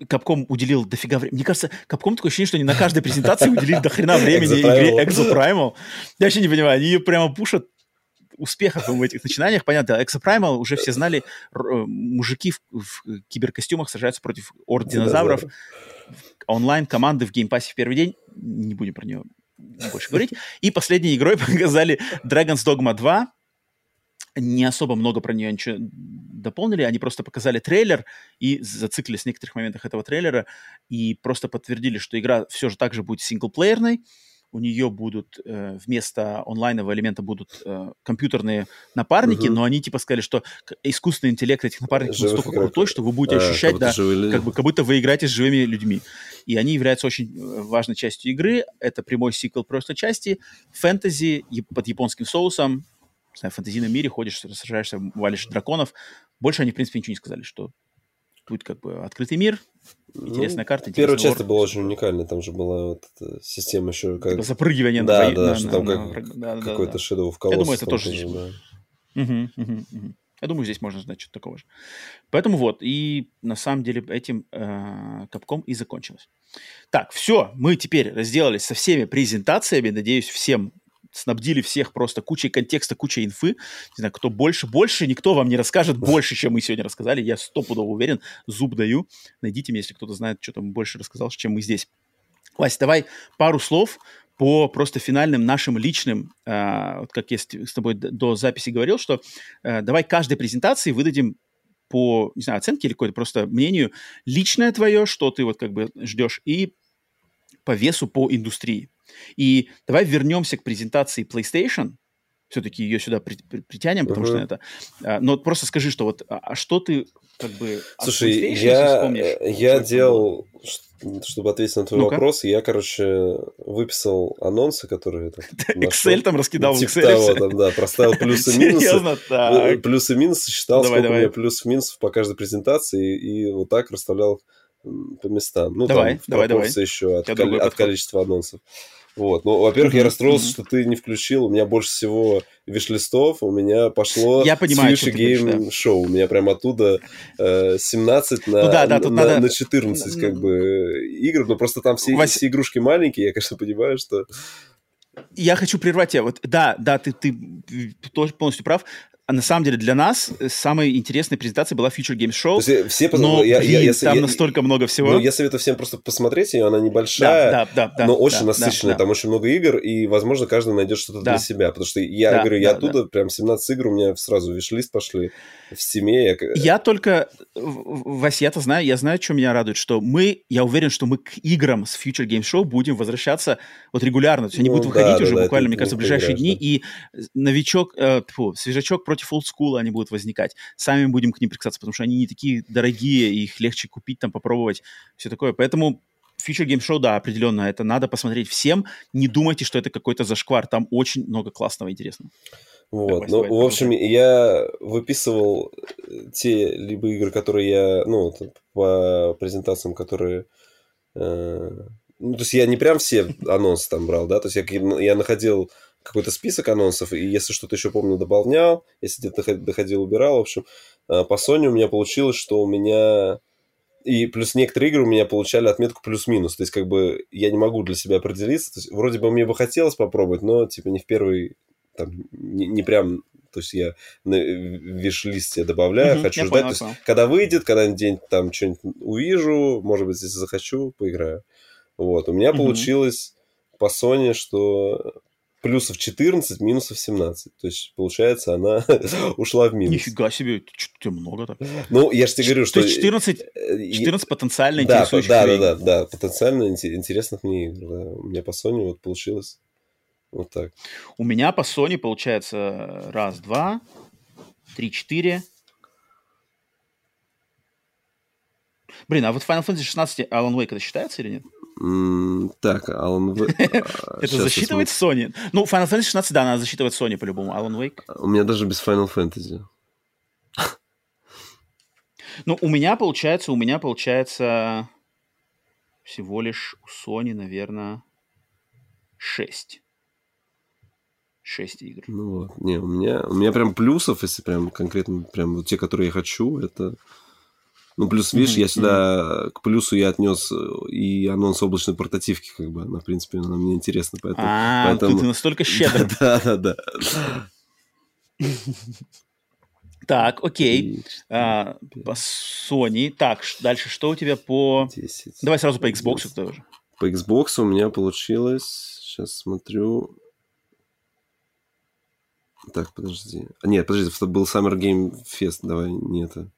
Капком уделил дофига времени. Мне кажется, Капком такое ощущение, что они на каждой презентации уделили до хрена времени игре Exo Primal. Я вообще не понимаю, они ее прямо пушат успехов в этих начинаниях. Понятно, Primal уже все знали, э, мужики в, в киберкостюмах сражаются против орд динозавров. Онлайн команды в Game Pass е в первый день. Не будем про нее больше говорить. И последней игрой показали Dragon's Dogma 2 не особо много про нее ничего дополнили, они просто показали трейлер и зациклились в некоторых моментах этого трейлера и просто подтвердили, что игра все же также будет синглплеерной, у нее будут э, вместо онлайнового элемента будут э, компьютерные напарники, угу. но они типа сказали, что искусственный интеллект этих напарников Живых настолько игрок. крутой, что вы будете а, ощущать, да, как, бы, как будто вы играете с живыми людьми. И они являются очень э, важной частью игры. Это прямой сиквел прошлой части, фэнтези под японским соусом, в фэнтезийном мире ходишь, сражаешься, валишь драконов. Больше они, в принципе, ничего не сказали, что будет как бы открытый мир, интересная ну, карта.
Первая часть была очень уникальная, там же была вот система еще как... Типа
запрыгивание
да, на... Да, да, что на, там на, как да, какой-то да, Shadow of Colossus.
Я думаю, это тоже... тоже да. угу, угу, угу. Я думаю, здесь можно знать что-то такого же. Поэтому вот, и на самом деле этим э, капком и закончилось. Так, все, мы теперь разделались со всеми презентациями. Надеюсь, всем снабдили всех просто кучей контекста, кучей инфы. Не знаю, кто больше, больше никто вам не расскажет больше, чем мы сегодня рассказали. Я стопудово уверен, зуб даю. Найдите меня, если кто-то знает, что там больше рассказал, чем мы здесь. Вася, давай пару слов по просто финальным нашим личным, э, вот как я с, с тобой до записи говорил, что э, давай каждой презентации выдадим по, не знаю, оценке или какое-то просто мнению личное твое, что ты вот как бы ждешь, и по весу по индустрии. И давай вернемся к презентации PlayStation. Все-таки ее сюда при, при, притянем, потому uh-huh. что это... А, но просто скажи, что вот, а, а что ты как бы...
Слушай, я, я делал, чтобы ответить на твой ну вопрос, я, короче, выписал анонсы, которые... Там,
Excel там раскидал
типа в Excel. Того, там, да, проставил плюсы-минусы. Серьезно? Так. Плюсы-минусы, считал, давай, сколько давай. у меня плюсов-минусов по каждой презентации, и, вот так расставлял по местам. Ну, давай, там, давай, давай. еще от, от количества анонсов. Вот. Ну, во-первых, я расстроился, что ты не включил. У меня больше всего виш-листов, у меня пошло
я понимаю,
Game да. Show. У меня прям оттуда э, 17 на, ну, да, да, на, надо... на 14 как бы игр. Но просто там все, Вась... все игрушки маленькие. Я, конечно, понимаю, что...
Я хочу прервать тебя. Вот, да, да, ты, ты тоже полностью прав. А на самом деле для нас э, самой интересной презентацией была Future Games Show.
Есть, все
но я, блин, я, я, там я, настолько много всего.
Ну, я советую всем просто посмотреть ее, она небольшая, да, да, да, но да, очень да, насыщенная. Да, там да. очень много игр, и, возможно, каждый найдет что-то да. для себя. Потому что я да, говорю, я да, оттуда да. прям 17 игр, у меня сразу виш-лист пошли в стиме.
Я... я только, Вася, я-то знаю, я знаю, что меня радует, что мы, я уверен, что мы к играм с Future Game Show будем возвращаться вот регулярно. То есть они ну, будут выходить да, уже да, буквально, мне кажется, в ближайшие играешь, дни, да. и новичок, э, фу, свежачок против олдскула они будут возникать. Сами будем к ним прикасаться, потому что они не такие дорогие, их легче купить, там, попробовать, все такое. Поэтому Future Game Show, да, определенно, это надо посмотреть всем. Не думайте, что это какой-то зашквар. Там очень много классного и интересного.
Вот, ну, в общем, я выписывал э, те либо игры, которые я, ну, по презентациям, которые... Э, ну, то есть я не прям все анонсы там брал, да, то есть я, я находил какой-то список анонсов, и если что-то еще помню, дополнял, если где-то доходил, убирал, в общем, э, по Sony у меня получилось, что у меня... И плюс некоторые игры у меня получали отметку плюс-минус. То есть, как бы, я не могу для себя определиться. То есть, вроде бы мне бы хотелось попробовать, но, типа, не в первый там не, не прям то есть я на виш-листе добавляю, mm-hmm, хочу ждать. Понял, то есть, когда выйдет, когда день там что-нибудь увижу, может быть, если захочу, поиграю. Вот. У меня mm-hmm. получилось по Sony, что плюсов 14, минусов 17. То есть, получается, она ушла в минус.
Нифига себе, что много так.
Ну, я же тебе говорю, что...
14, 14 потенциально
да,
интересующих
да, да, да, да, потенциально интересных мне игр. Да. У меня по Sony вот получилось вот так.
У меня по Sony получается раз, два, три, четыре. Блин, а вот Final Fantasy 16 Alan Wake это считается или нет?
Так, Alan Wake...
А, это засчитывает Sony? Ну, Final Fantasy 16, да, надо засчитывать Sony по-любому. Alan Wake?
У меня даже без Final Fantasy.
Ну, у меня получается, у меня получается всего лишь у Sony, наверное, 6. 6 игр.
Ну вот, не, у меня, у меня прям плюсов, если прям конкретно, прям вот те, которые я хочу, это ну, плюс, видишь, mm-hmm. я сюда к плюсу я отнес э, и анонс облачной портативки, как бы, она, в принципе, она мне интересна, поэтому...
А, поэтому... ты настолько щедр.
Да, да, да.
Так, окей. А, по Sony. Так, дальше что у тебя по... 10. Давай сразу по Xbox тоже.
По Xbox у меня получилось... Сейчас смотрю... Так, подожди. А, нет, подожди, это был Summer Game Fest. Давай, не это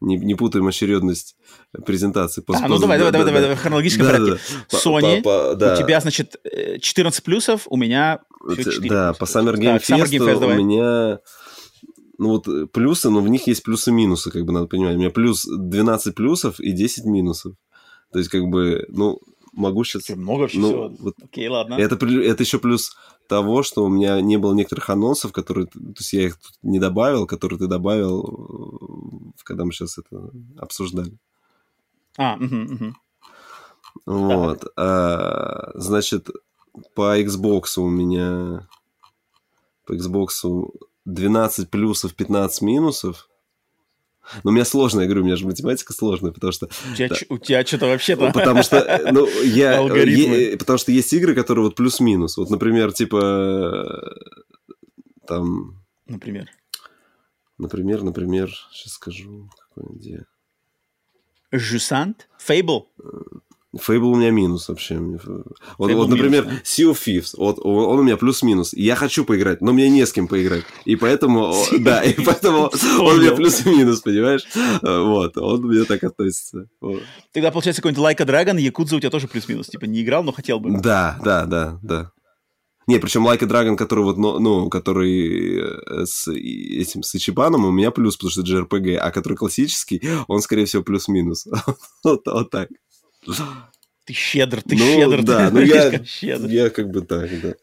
не, не путаем очередность презентации.
Пост, а, ну давай, давай, давай, давай, давай, хронологическом да, порядке. Да, Sony, по, по, да. у тебя, значит, 14 плюсов, у меня
все 4 Да, по Summer Game, так, Fest, Summer Game Fest у меня ну вот э, плюсы, но в них есть плюсы-минусы, как бы надо понимать. У меня плюс 12 плюсов и 10 минусов. То есть, как бы, ну, могу сейчас...
Много вообще ну, всего. Вот, Окей, ладно.
Это, это еще плюс того, что у меня не было некоторых анонсов, которые... То есть я их тут не добавил, которые ты добавил, э, когда мы сейчас это обсуждали.
А, угу, угу.
Вот. А, значит, по Xbox у меня... По Xbox 12 плюсов, 15 минусов. Но у меня сложно, я говорю, у меня же математика сложная, потому что...
У тебя, да, у тебя что-то вообще-то...
Потому что, ну, я... Е, потому что есть игры, которые вот плюс-минус. Вот, например, типа... Там...
Например?
Например, например, сейчас скажу, какой где...
Жусант? Фейбл?
Фейбл у меня минус вообще. Вот, вот например, минус, да? Sea of Thieves, вот, он у меня плюс-минус. Я хочу поиграть, но мне не с кем поиграть. И поэтому, да, и поэтому он у меня плюс-минус, понимаешь? Вот, он у меня так относится.
Тогда, получается, какой-нибудь a Dragon, Якудза у тебя тоже плюс-минус. Типа не играл, но хотел бы.
Да, да, да, да. Не, причем Like a Dragon, который вот, ну, ну который э, с этим, с Ичибаном, у меня плюс, потому что это JRPG, а который классический, он, скорее всего, плюс-минус. вот, вот так.
Ты щедр, ты ну, щедр.
Да, ну я, щедр. я как бы так, да.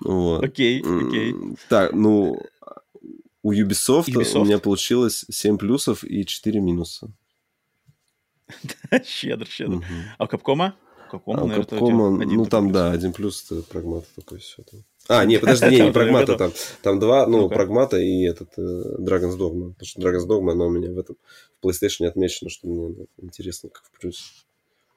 Вот.
Окей, окей.
Так, ну, у Ubisoft, Ubisoft. у меня получилось 7 плюсов и 4 минуса.
щедр, щедр. Угу. А у Капкома?
Капкома, а у наверное, Капкома, ну там, да, один плюс это прагмат такой все там. А, нет, подожди, не, не прагмата там. Там два, ну, прагмата и этот э, Dragon's Dogma. Потому что Dragon's Dogma, она у меня в этом в PlayStation отмечено, что мне интересно, как в плюсе.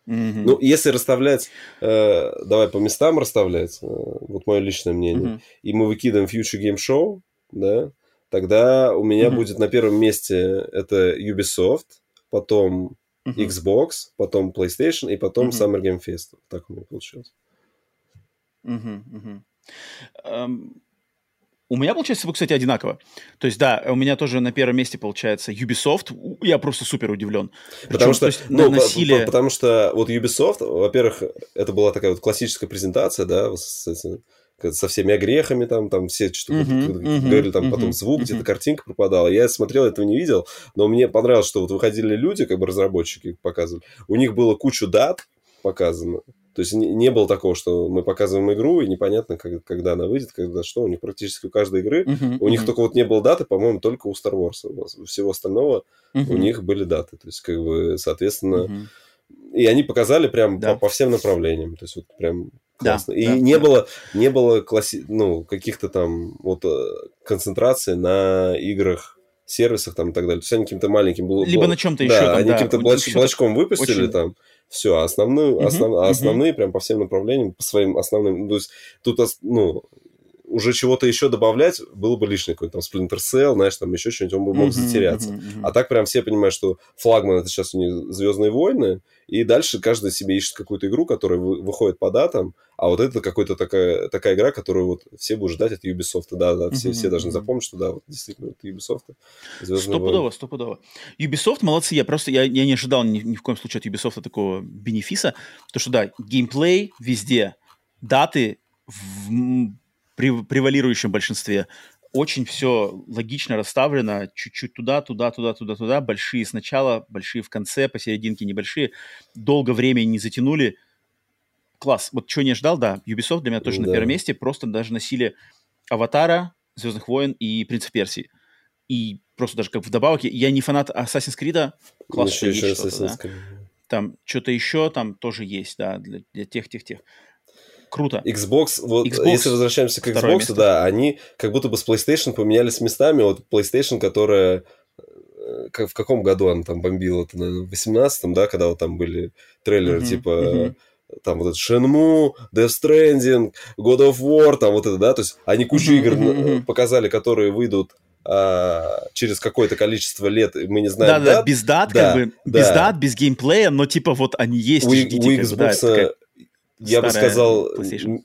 Mm-hmm. Ну, если расставлять, э, давай по местам расставлять, э, вот мое личное мнение, mm-hmm. и мы выкидываем Future Game Show, да, тогда у меня mm-hmm. будет на первом месте это Ubisoft, потом mm-hmm. Xbox, потом PlayStation и потом mm-hmm. Summer Game Fest. Так у меня получилось.
Mm-hmm. Mm-hmm. Um... У меня получается, кстати, одинаково. То есть, да, у меня тоже на первом месте получается Ubisoft. Я просто супер удивлен.
Причем, потому что, есть, ну, насилие... потому что вот Ubisoft, во-первых, это была такая вот классическая презентация, да, с, со всеми огрехами там, там все что uh-huh, uh-huh, говорили, там uh-huh, потом звук, uh-huh. где-то картинка пропадала. Я смотрел, этого не видел, но мне понравилось, что вот выходили люди, как бы разработчики показывали, у них было кучу дат показано, то есть не, не было такого, что мы показываем игру, и непонятно, как, когда она выйдет, когда что. У них практически у каждой игры, uh-huh, у них uh-huh. только вот не было даты, по-моему, только у Star Wars. У всего остального uh-huh. у них были даты. То есть, как бы, соответственно... Uh-huh. И они показали прям да. по, по всем направлениям. То есть, вот прям классно. Да, и да, не да. было, не было класси... ну, каких-то там вот э, концентрации на играх сервисах там и так далее. То есть они каким-то маленьким...
Либо на чем-то
да,
еще.
Там, они да, каким-то блоч... блочком выпустили очень... там, все, а uh-huh, основ, uh-huh. основные прям по всем направлениям, по своим основным, то есть тут, ну, уже чего-то еще добавлять было бы лишнее. Какой-то там Splinter Cell, знаешь, там еще что-нибудь, он бы мог затеряться. А так прям все понимают, что флагман это сейчас у них Звездные войны, и дальше каждый себе ищет какую-то игру, которая выходит по датам, а вот это какая-то такая, такая игра, которую вот все будут ждать от Ubisoft. Да, да, все, все должны запомнить, что да, вот действительно, это Ubisoft.
Стопудово, стопудово. Ubisoft молодцы, я просто, я, я не ожидал ни, ни в коем случае от Ubisoft такого бенефиса, то что да, геймплей везде, даты в превалирующем большинстве очень все логично расставлено, чуть-чуть туда, туда, туда, туда, туда, большие сначала, большие в конце, посерединке небольшие, долго времени не затянули. Класс. Вот чего не ждал, да, Ubisoft для меня тоже да. на первом месте, просто даже носили Аватара, Звездных войн и Принц Персии. И просто даже как вдобавок, я не фанат Assassin's Creed, класс, еще, еще Creed. Да? Там что-то еще там тоже есть, да, для, для тех, тех, тех круто.
Xbox, вот Xbox, если возвращаемся к Xbox, место. да, они как будто бы с PlayStation поменялись местами. Вот PlayStation, которая э, в каком году она там бомбила? Это, наверное, в 18-м, да, когда вот там были трейлеры, mm-hmm, типа... Mm-hmm там вот этот Shenmue, Death Stranding, God of War, там вот это, да, то есть они кучу игр mm-hmm. показали, которые выйдут а, через какое-то количество лет, мы не знаем
Да, да, без дат, да, как бы, да. без дат, без геймплея, но типа вот они есть,
у, ждите, у Xbox, как бы, да, я бы сказал,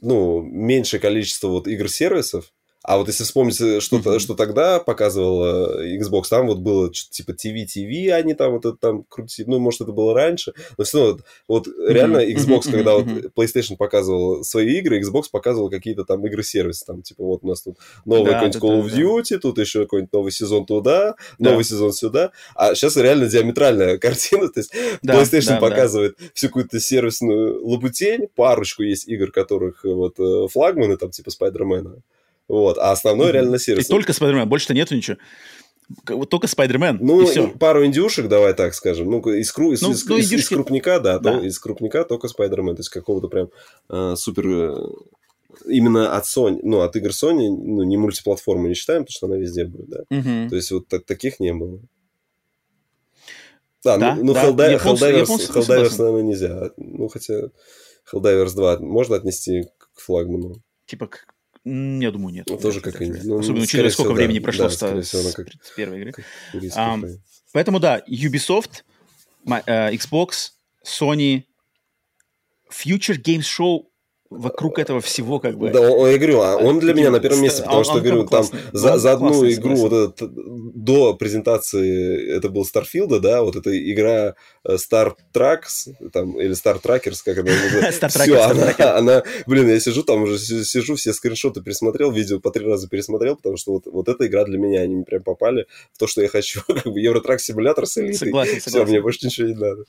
ну, меньшее количество вот игр-сервисов, а вот если вспомнить, э, что, mm-hmm. что тогда показывал Xbox, там вот было типа TV, TV, они там вот это там крутили, ну, может, это было раньше, но все равно вот mm-hmm. реально Xbox, mm-hmm. когда вот PlayStation показывал свои игры, Xbox показывал какие-то там игры-сервисы, там, типа, вот у нас тут новый да, какой-нибудь Call of Duty, да. тут еще какой-нибудь новый сезон туда, да. новый сезон сюда, а сейчас реально диаметральная картина, то есть да, PlayStation да, показывает да. всю какую-то сервисную лабутень, парочку есть игр, которых вот э, флагманы, там, типа Спайдермена, вот. А основной mm-hmm. реально сервис.
И только Спайдермен, больше-то нету ничего. Вот только Спайдермен.
Ну, и пару индюшек, давай так скажем. Ну, из, кру... ну, из, ну, из, из крупника, да, да. То, из крупника только Спайдермен. То есть какого-то прям э, супер... Именно от Sony, ну, от игр Sony, ну, не мультиплатформу не считаем, потому что она везде будет, да. Угу. То есть вот так, таких не было. Да, да ну, ну да. Helldiv- японцы, Helldivers, японцы Helldivers, наверное, нельзя. Ну, хотя Helldivers 2 можно отнести к флагману.
Типа к я думаю, нет.
Ну, тоже как
ну, Особенно учитывая, сколько всего, времени да, прошло да, с, всего, с, как... с первой игры. Um, поэтому, да, Ubisoft, uh, Xbox, Sony, Future Games Show вокруг этого всего как бы.
Да, он, я говорю, а он для меня на первом месте, потому что, говорю, там за, за одну игру вот этот, до презентации это был Starfield, да, вот эта игра э, Star Tracks, там, или Star Trackers, как она называется. Все, она, она, блин, я сижу там уже, сижу, все скриншоты пересмотрел, видео по три раза пересмотрел, потому что вот, вот эта игра для меня, они прям попали в то, что я хочу, как бы Евротрак симулятор с элитой. Согласен, согласен. Все, мне больше ничего не надо.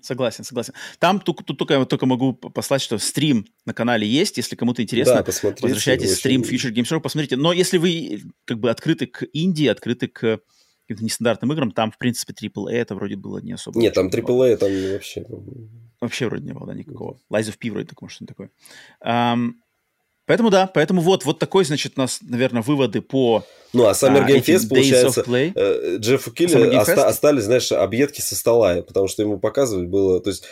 Согласен, согласен. Там тут, тут только, только могу послать, что стрим на канале есть. Если кому-то интересно, да, возвращайтесь в стрим Future Games Show, посмотрите. Но если вы как бы открыты к Индии, открыты к каким-то нестандартным играм, там, в принципе, AAA это вроде было не особо.
Нет, там AAA там вообще...
Вообще вроде не было, да, никакого. Lies of P вроде такого, что-то такое. Um, Поэтому да, поэтому вот, вот такой, значит, у нас, наверное, выводы по
Ну, а Summer Game Fest, получается, э, Джеффу Килли оста- остались, знаешь, объедки со стола, потому что ему показывали было, то есть,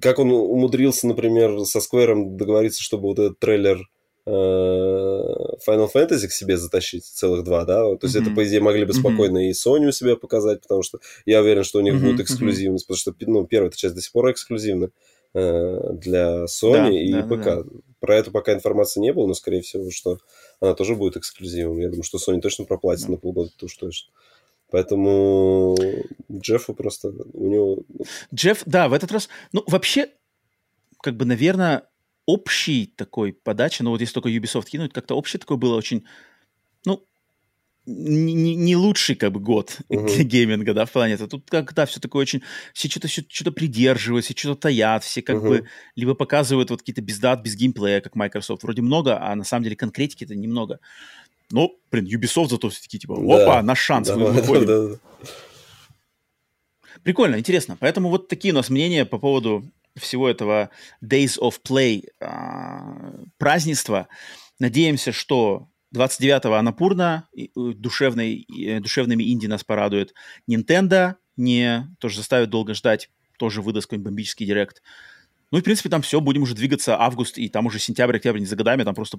как он умудрился, например, со Сквером договориться, чтобы вот этот трейлер э, Final Fantasy к себе затащить, целых два, да, то есть mm-hmm. это, по идее, могли бы спокойно mm-hmm. и Sony у себя показать, потому что я уверен, что у них mm-hmm. будет эксклюзивность, потому что, ну, первая часть до сих пор эксклюзивна э, для Sony да, и да, ПК. Да. Про это пока информации не было, но, скорее всего, что она тоже будет эксклюзивом. Я думаю, что Sony точно проплатит да. на полгода, то уж точно. Поэтому Джеффу просто у него...
Джефф, да, в этот раз... Ну, вообще, как бы, наверное, общий такой подача, ну вот если только Ubisoft кинуть, как-то общий такой было очень, ну, не, не лучший как бы год uh-huh. гейминга, да, в плане это. Тут как, да, все такое очень... Все что-то что придерживаются, что-то таят, все как uh-huh. бы либо показывают вот какие-то без дат, без геймплея, как Microsoft. Вроде много, а на самом деле конкретики-то немного. Но, блин, Ubisoft зато все-таки типа, опа, да. наш шанс, да, мы выходим. Да, да, да. Прикольно, интересно. Поэтому вот такие у нас мнения по поводу всего этого Days of Play а, празднества. Надеемся, что 29-го Анапурна, душевной, душевными инди нас порадует. Nintendo не тоже заставит долго ждать, тоже выдаст какой-нибудь бомбический директ. Ну и, в принципе, там все, будем уже двигаться август, и там уже сентябрь, октябрь, не за годами, там просто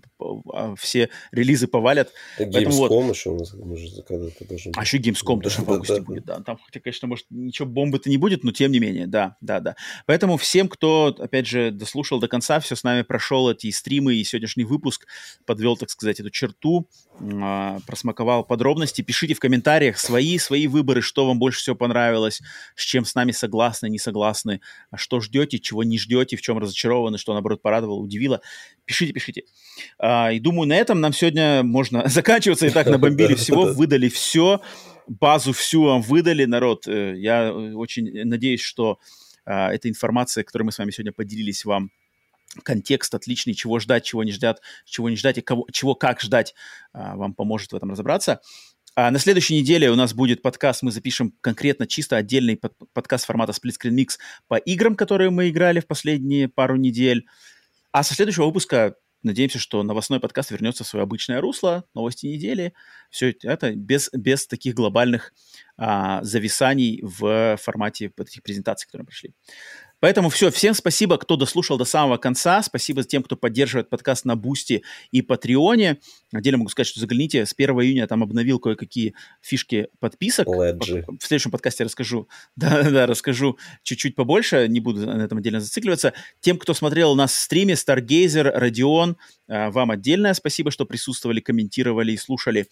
а, все релизы повалят.
Gamescom вот... еще у нас может, когда-то
должен А еще Gamescom тоже в августе да, будет, да. Там, хотя, конечно, может, ничего бомбы-то не будет, но тем не менее, да, да, да. Поэтому всем, кто, опять же, дослушал до конца, все с нами прошел эти стримы и сегодняшний выпуск, подвел, так сказать, эту черту, а, просмаковал подробности, пишите в комментариях свои, свои выборы, что вам больше всего понравилось, с чем с нами согласны, не согласны, а что ждете, чего не ждете, ждете, в чем разочарованы, что, наоборот, порадовало, удивило. Пишите, пишите. А, и думаю, на этом нам сегодня можно заканчиваться. И так набомбили всего, выдали все, базу всю вам выдали, народ. Э, я очень надеюсь, что а, эта информация, которой мы с вами сегодня поделились, вам контекст отличный, чего ждать, чего не ждать, чего не ждать и кого, чего как ждать, а, вам поможет в этом разобраться. А на следующей неделе у нас будет подкаст, мы запишем конкретно чисто отдельный под, подкаст формата Split Screen Mix по играм, которые мы играли в последние пару недель. А со следующего выпуска надеемся, что новостной подкаст вернется в свое обычное русло, новости недели. Все это без, без таких глобальных а, зависаний в формате этих презентаций, которые пришли. Поэтому все, всем спасибо, кто дослушал до самого конца. Спасибо тем, кто поддерживает подкаст на Boosty и Patreon е. Отдельно могу сказать, что загляните. С 1 июня там обновил кое-какие фишки подписок.
Ledgy.
В следующем подкасте расскажу. Да-да, расскажу чуть-чуть побольше. Не буду на этом отдельно зацикливаться. Тем, кто смотрел у нас в стриме, Stargazer, Родион, а, вам отдельное спасибо, что присутствовали, комментировали и слушали.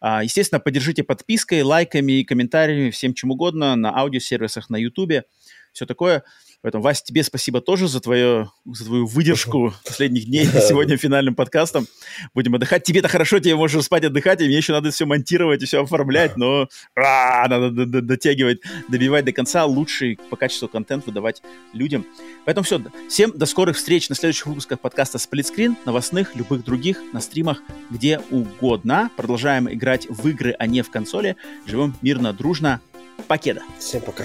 А, естественно, поддержите подпиской, лайками комментариями, всем чем угодно на аудиосервисах, на YouTube. Все такое. Поэтому, Вася, тебе спасибо тоже за, твое, за твою выдержку последних дней сегодня финальным подкастом. Будем отдыхать. Тебе-то хорошо, тебе можешь спать, отдыхать, и мне еще надо все монтировать и все оформлять, но а, надо дотягивать, добивать до конца, лучший по качеству контент выдавать людям. Поэтому все. Всем до скорых встреч на следующих выпусках подкаста Screen, новостных, любых других, на стримах, где угодно. Продолжаем играть в игры, а не в консоли. Живем мирно, дружно. Покеда.
Всем пока.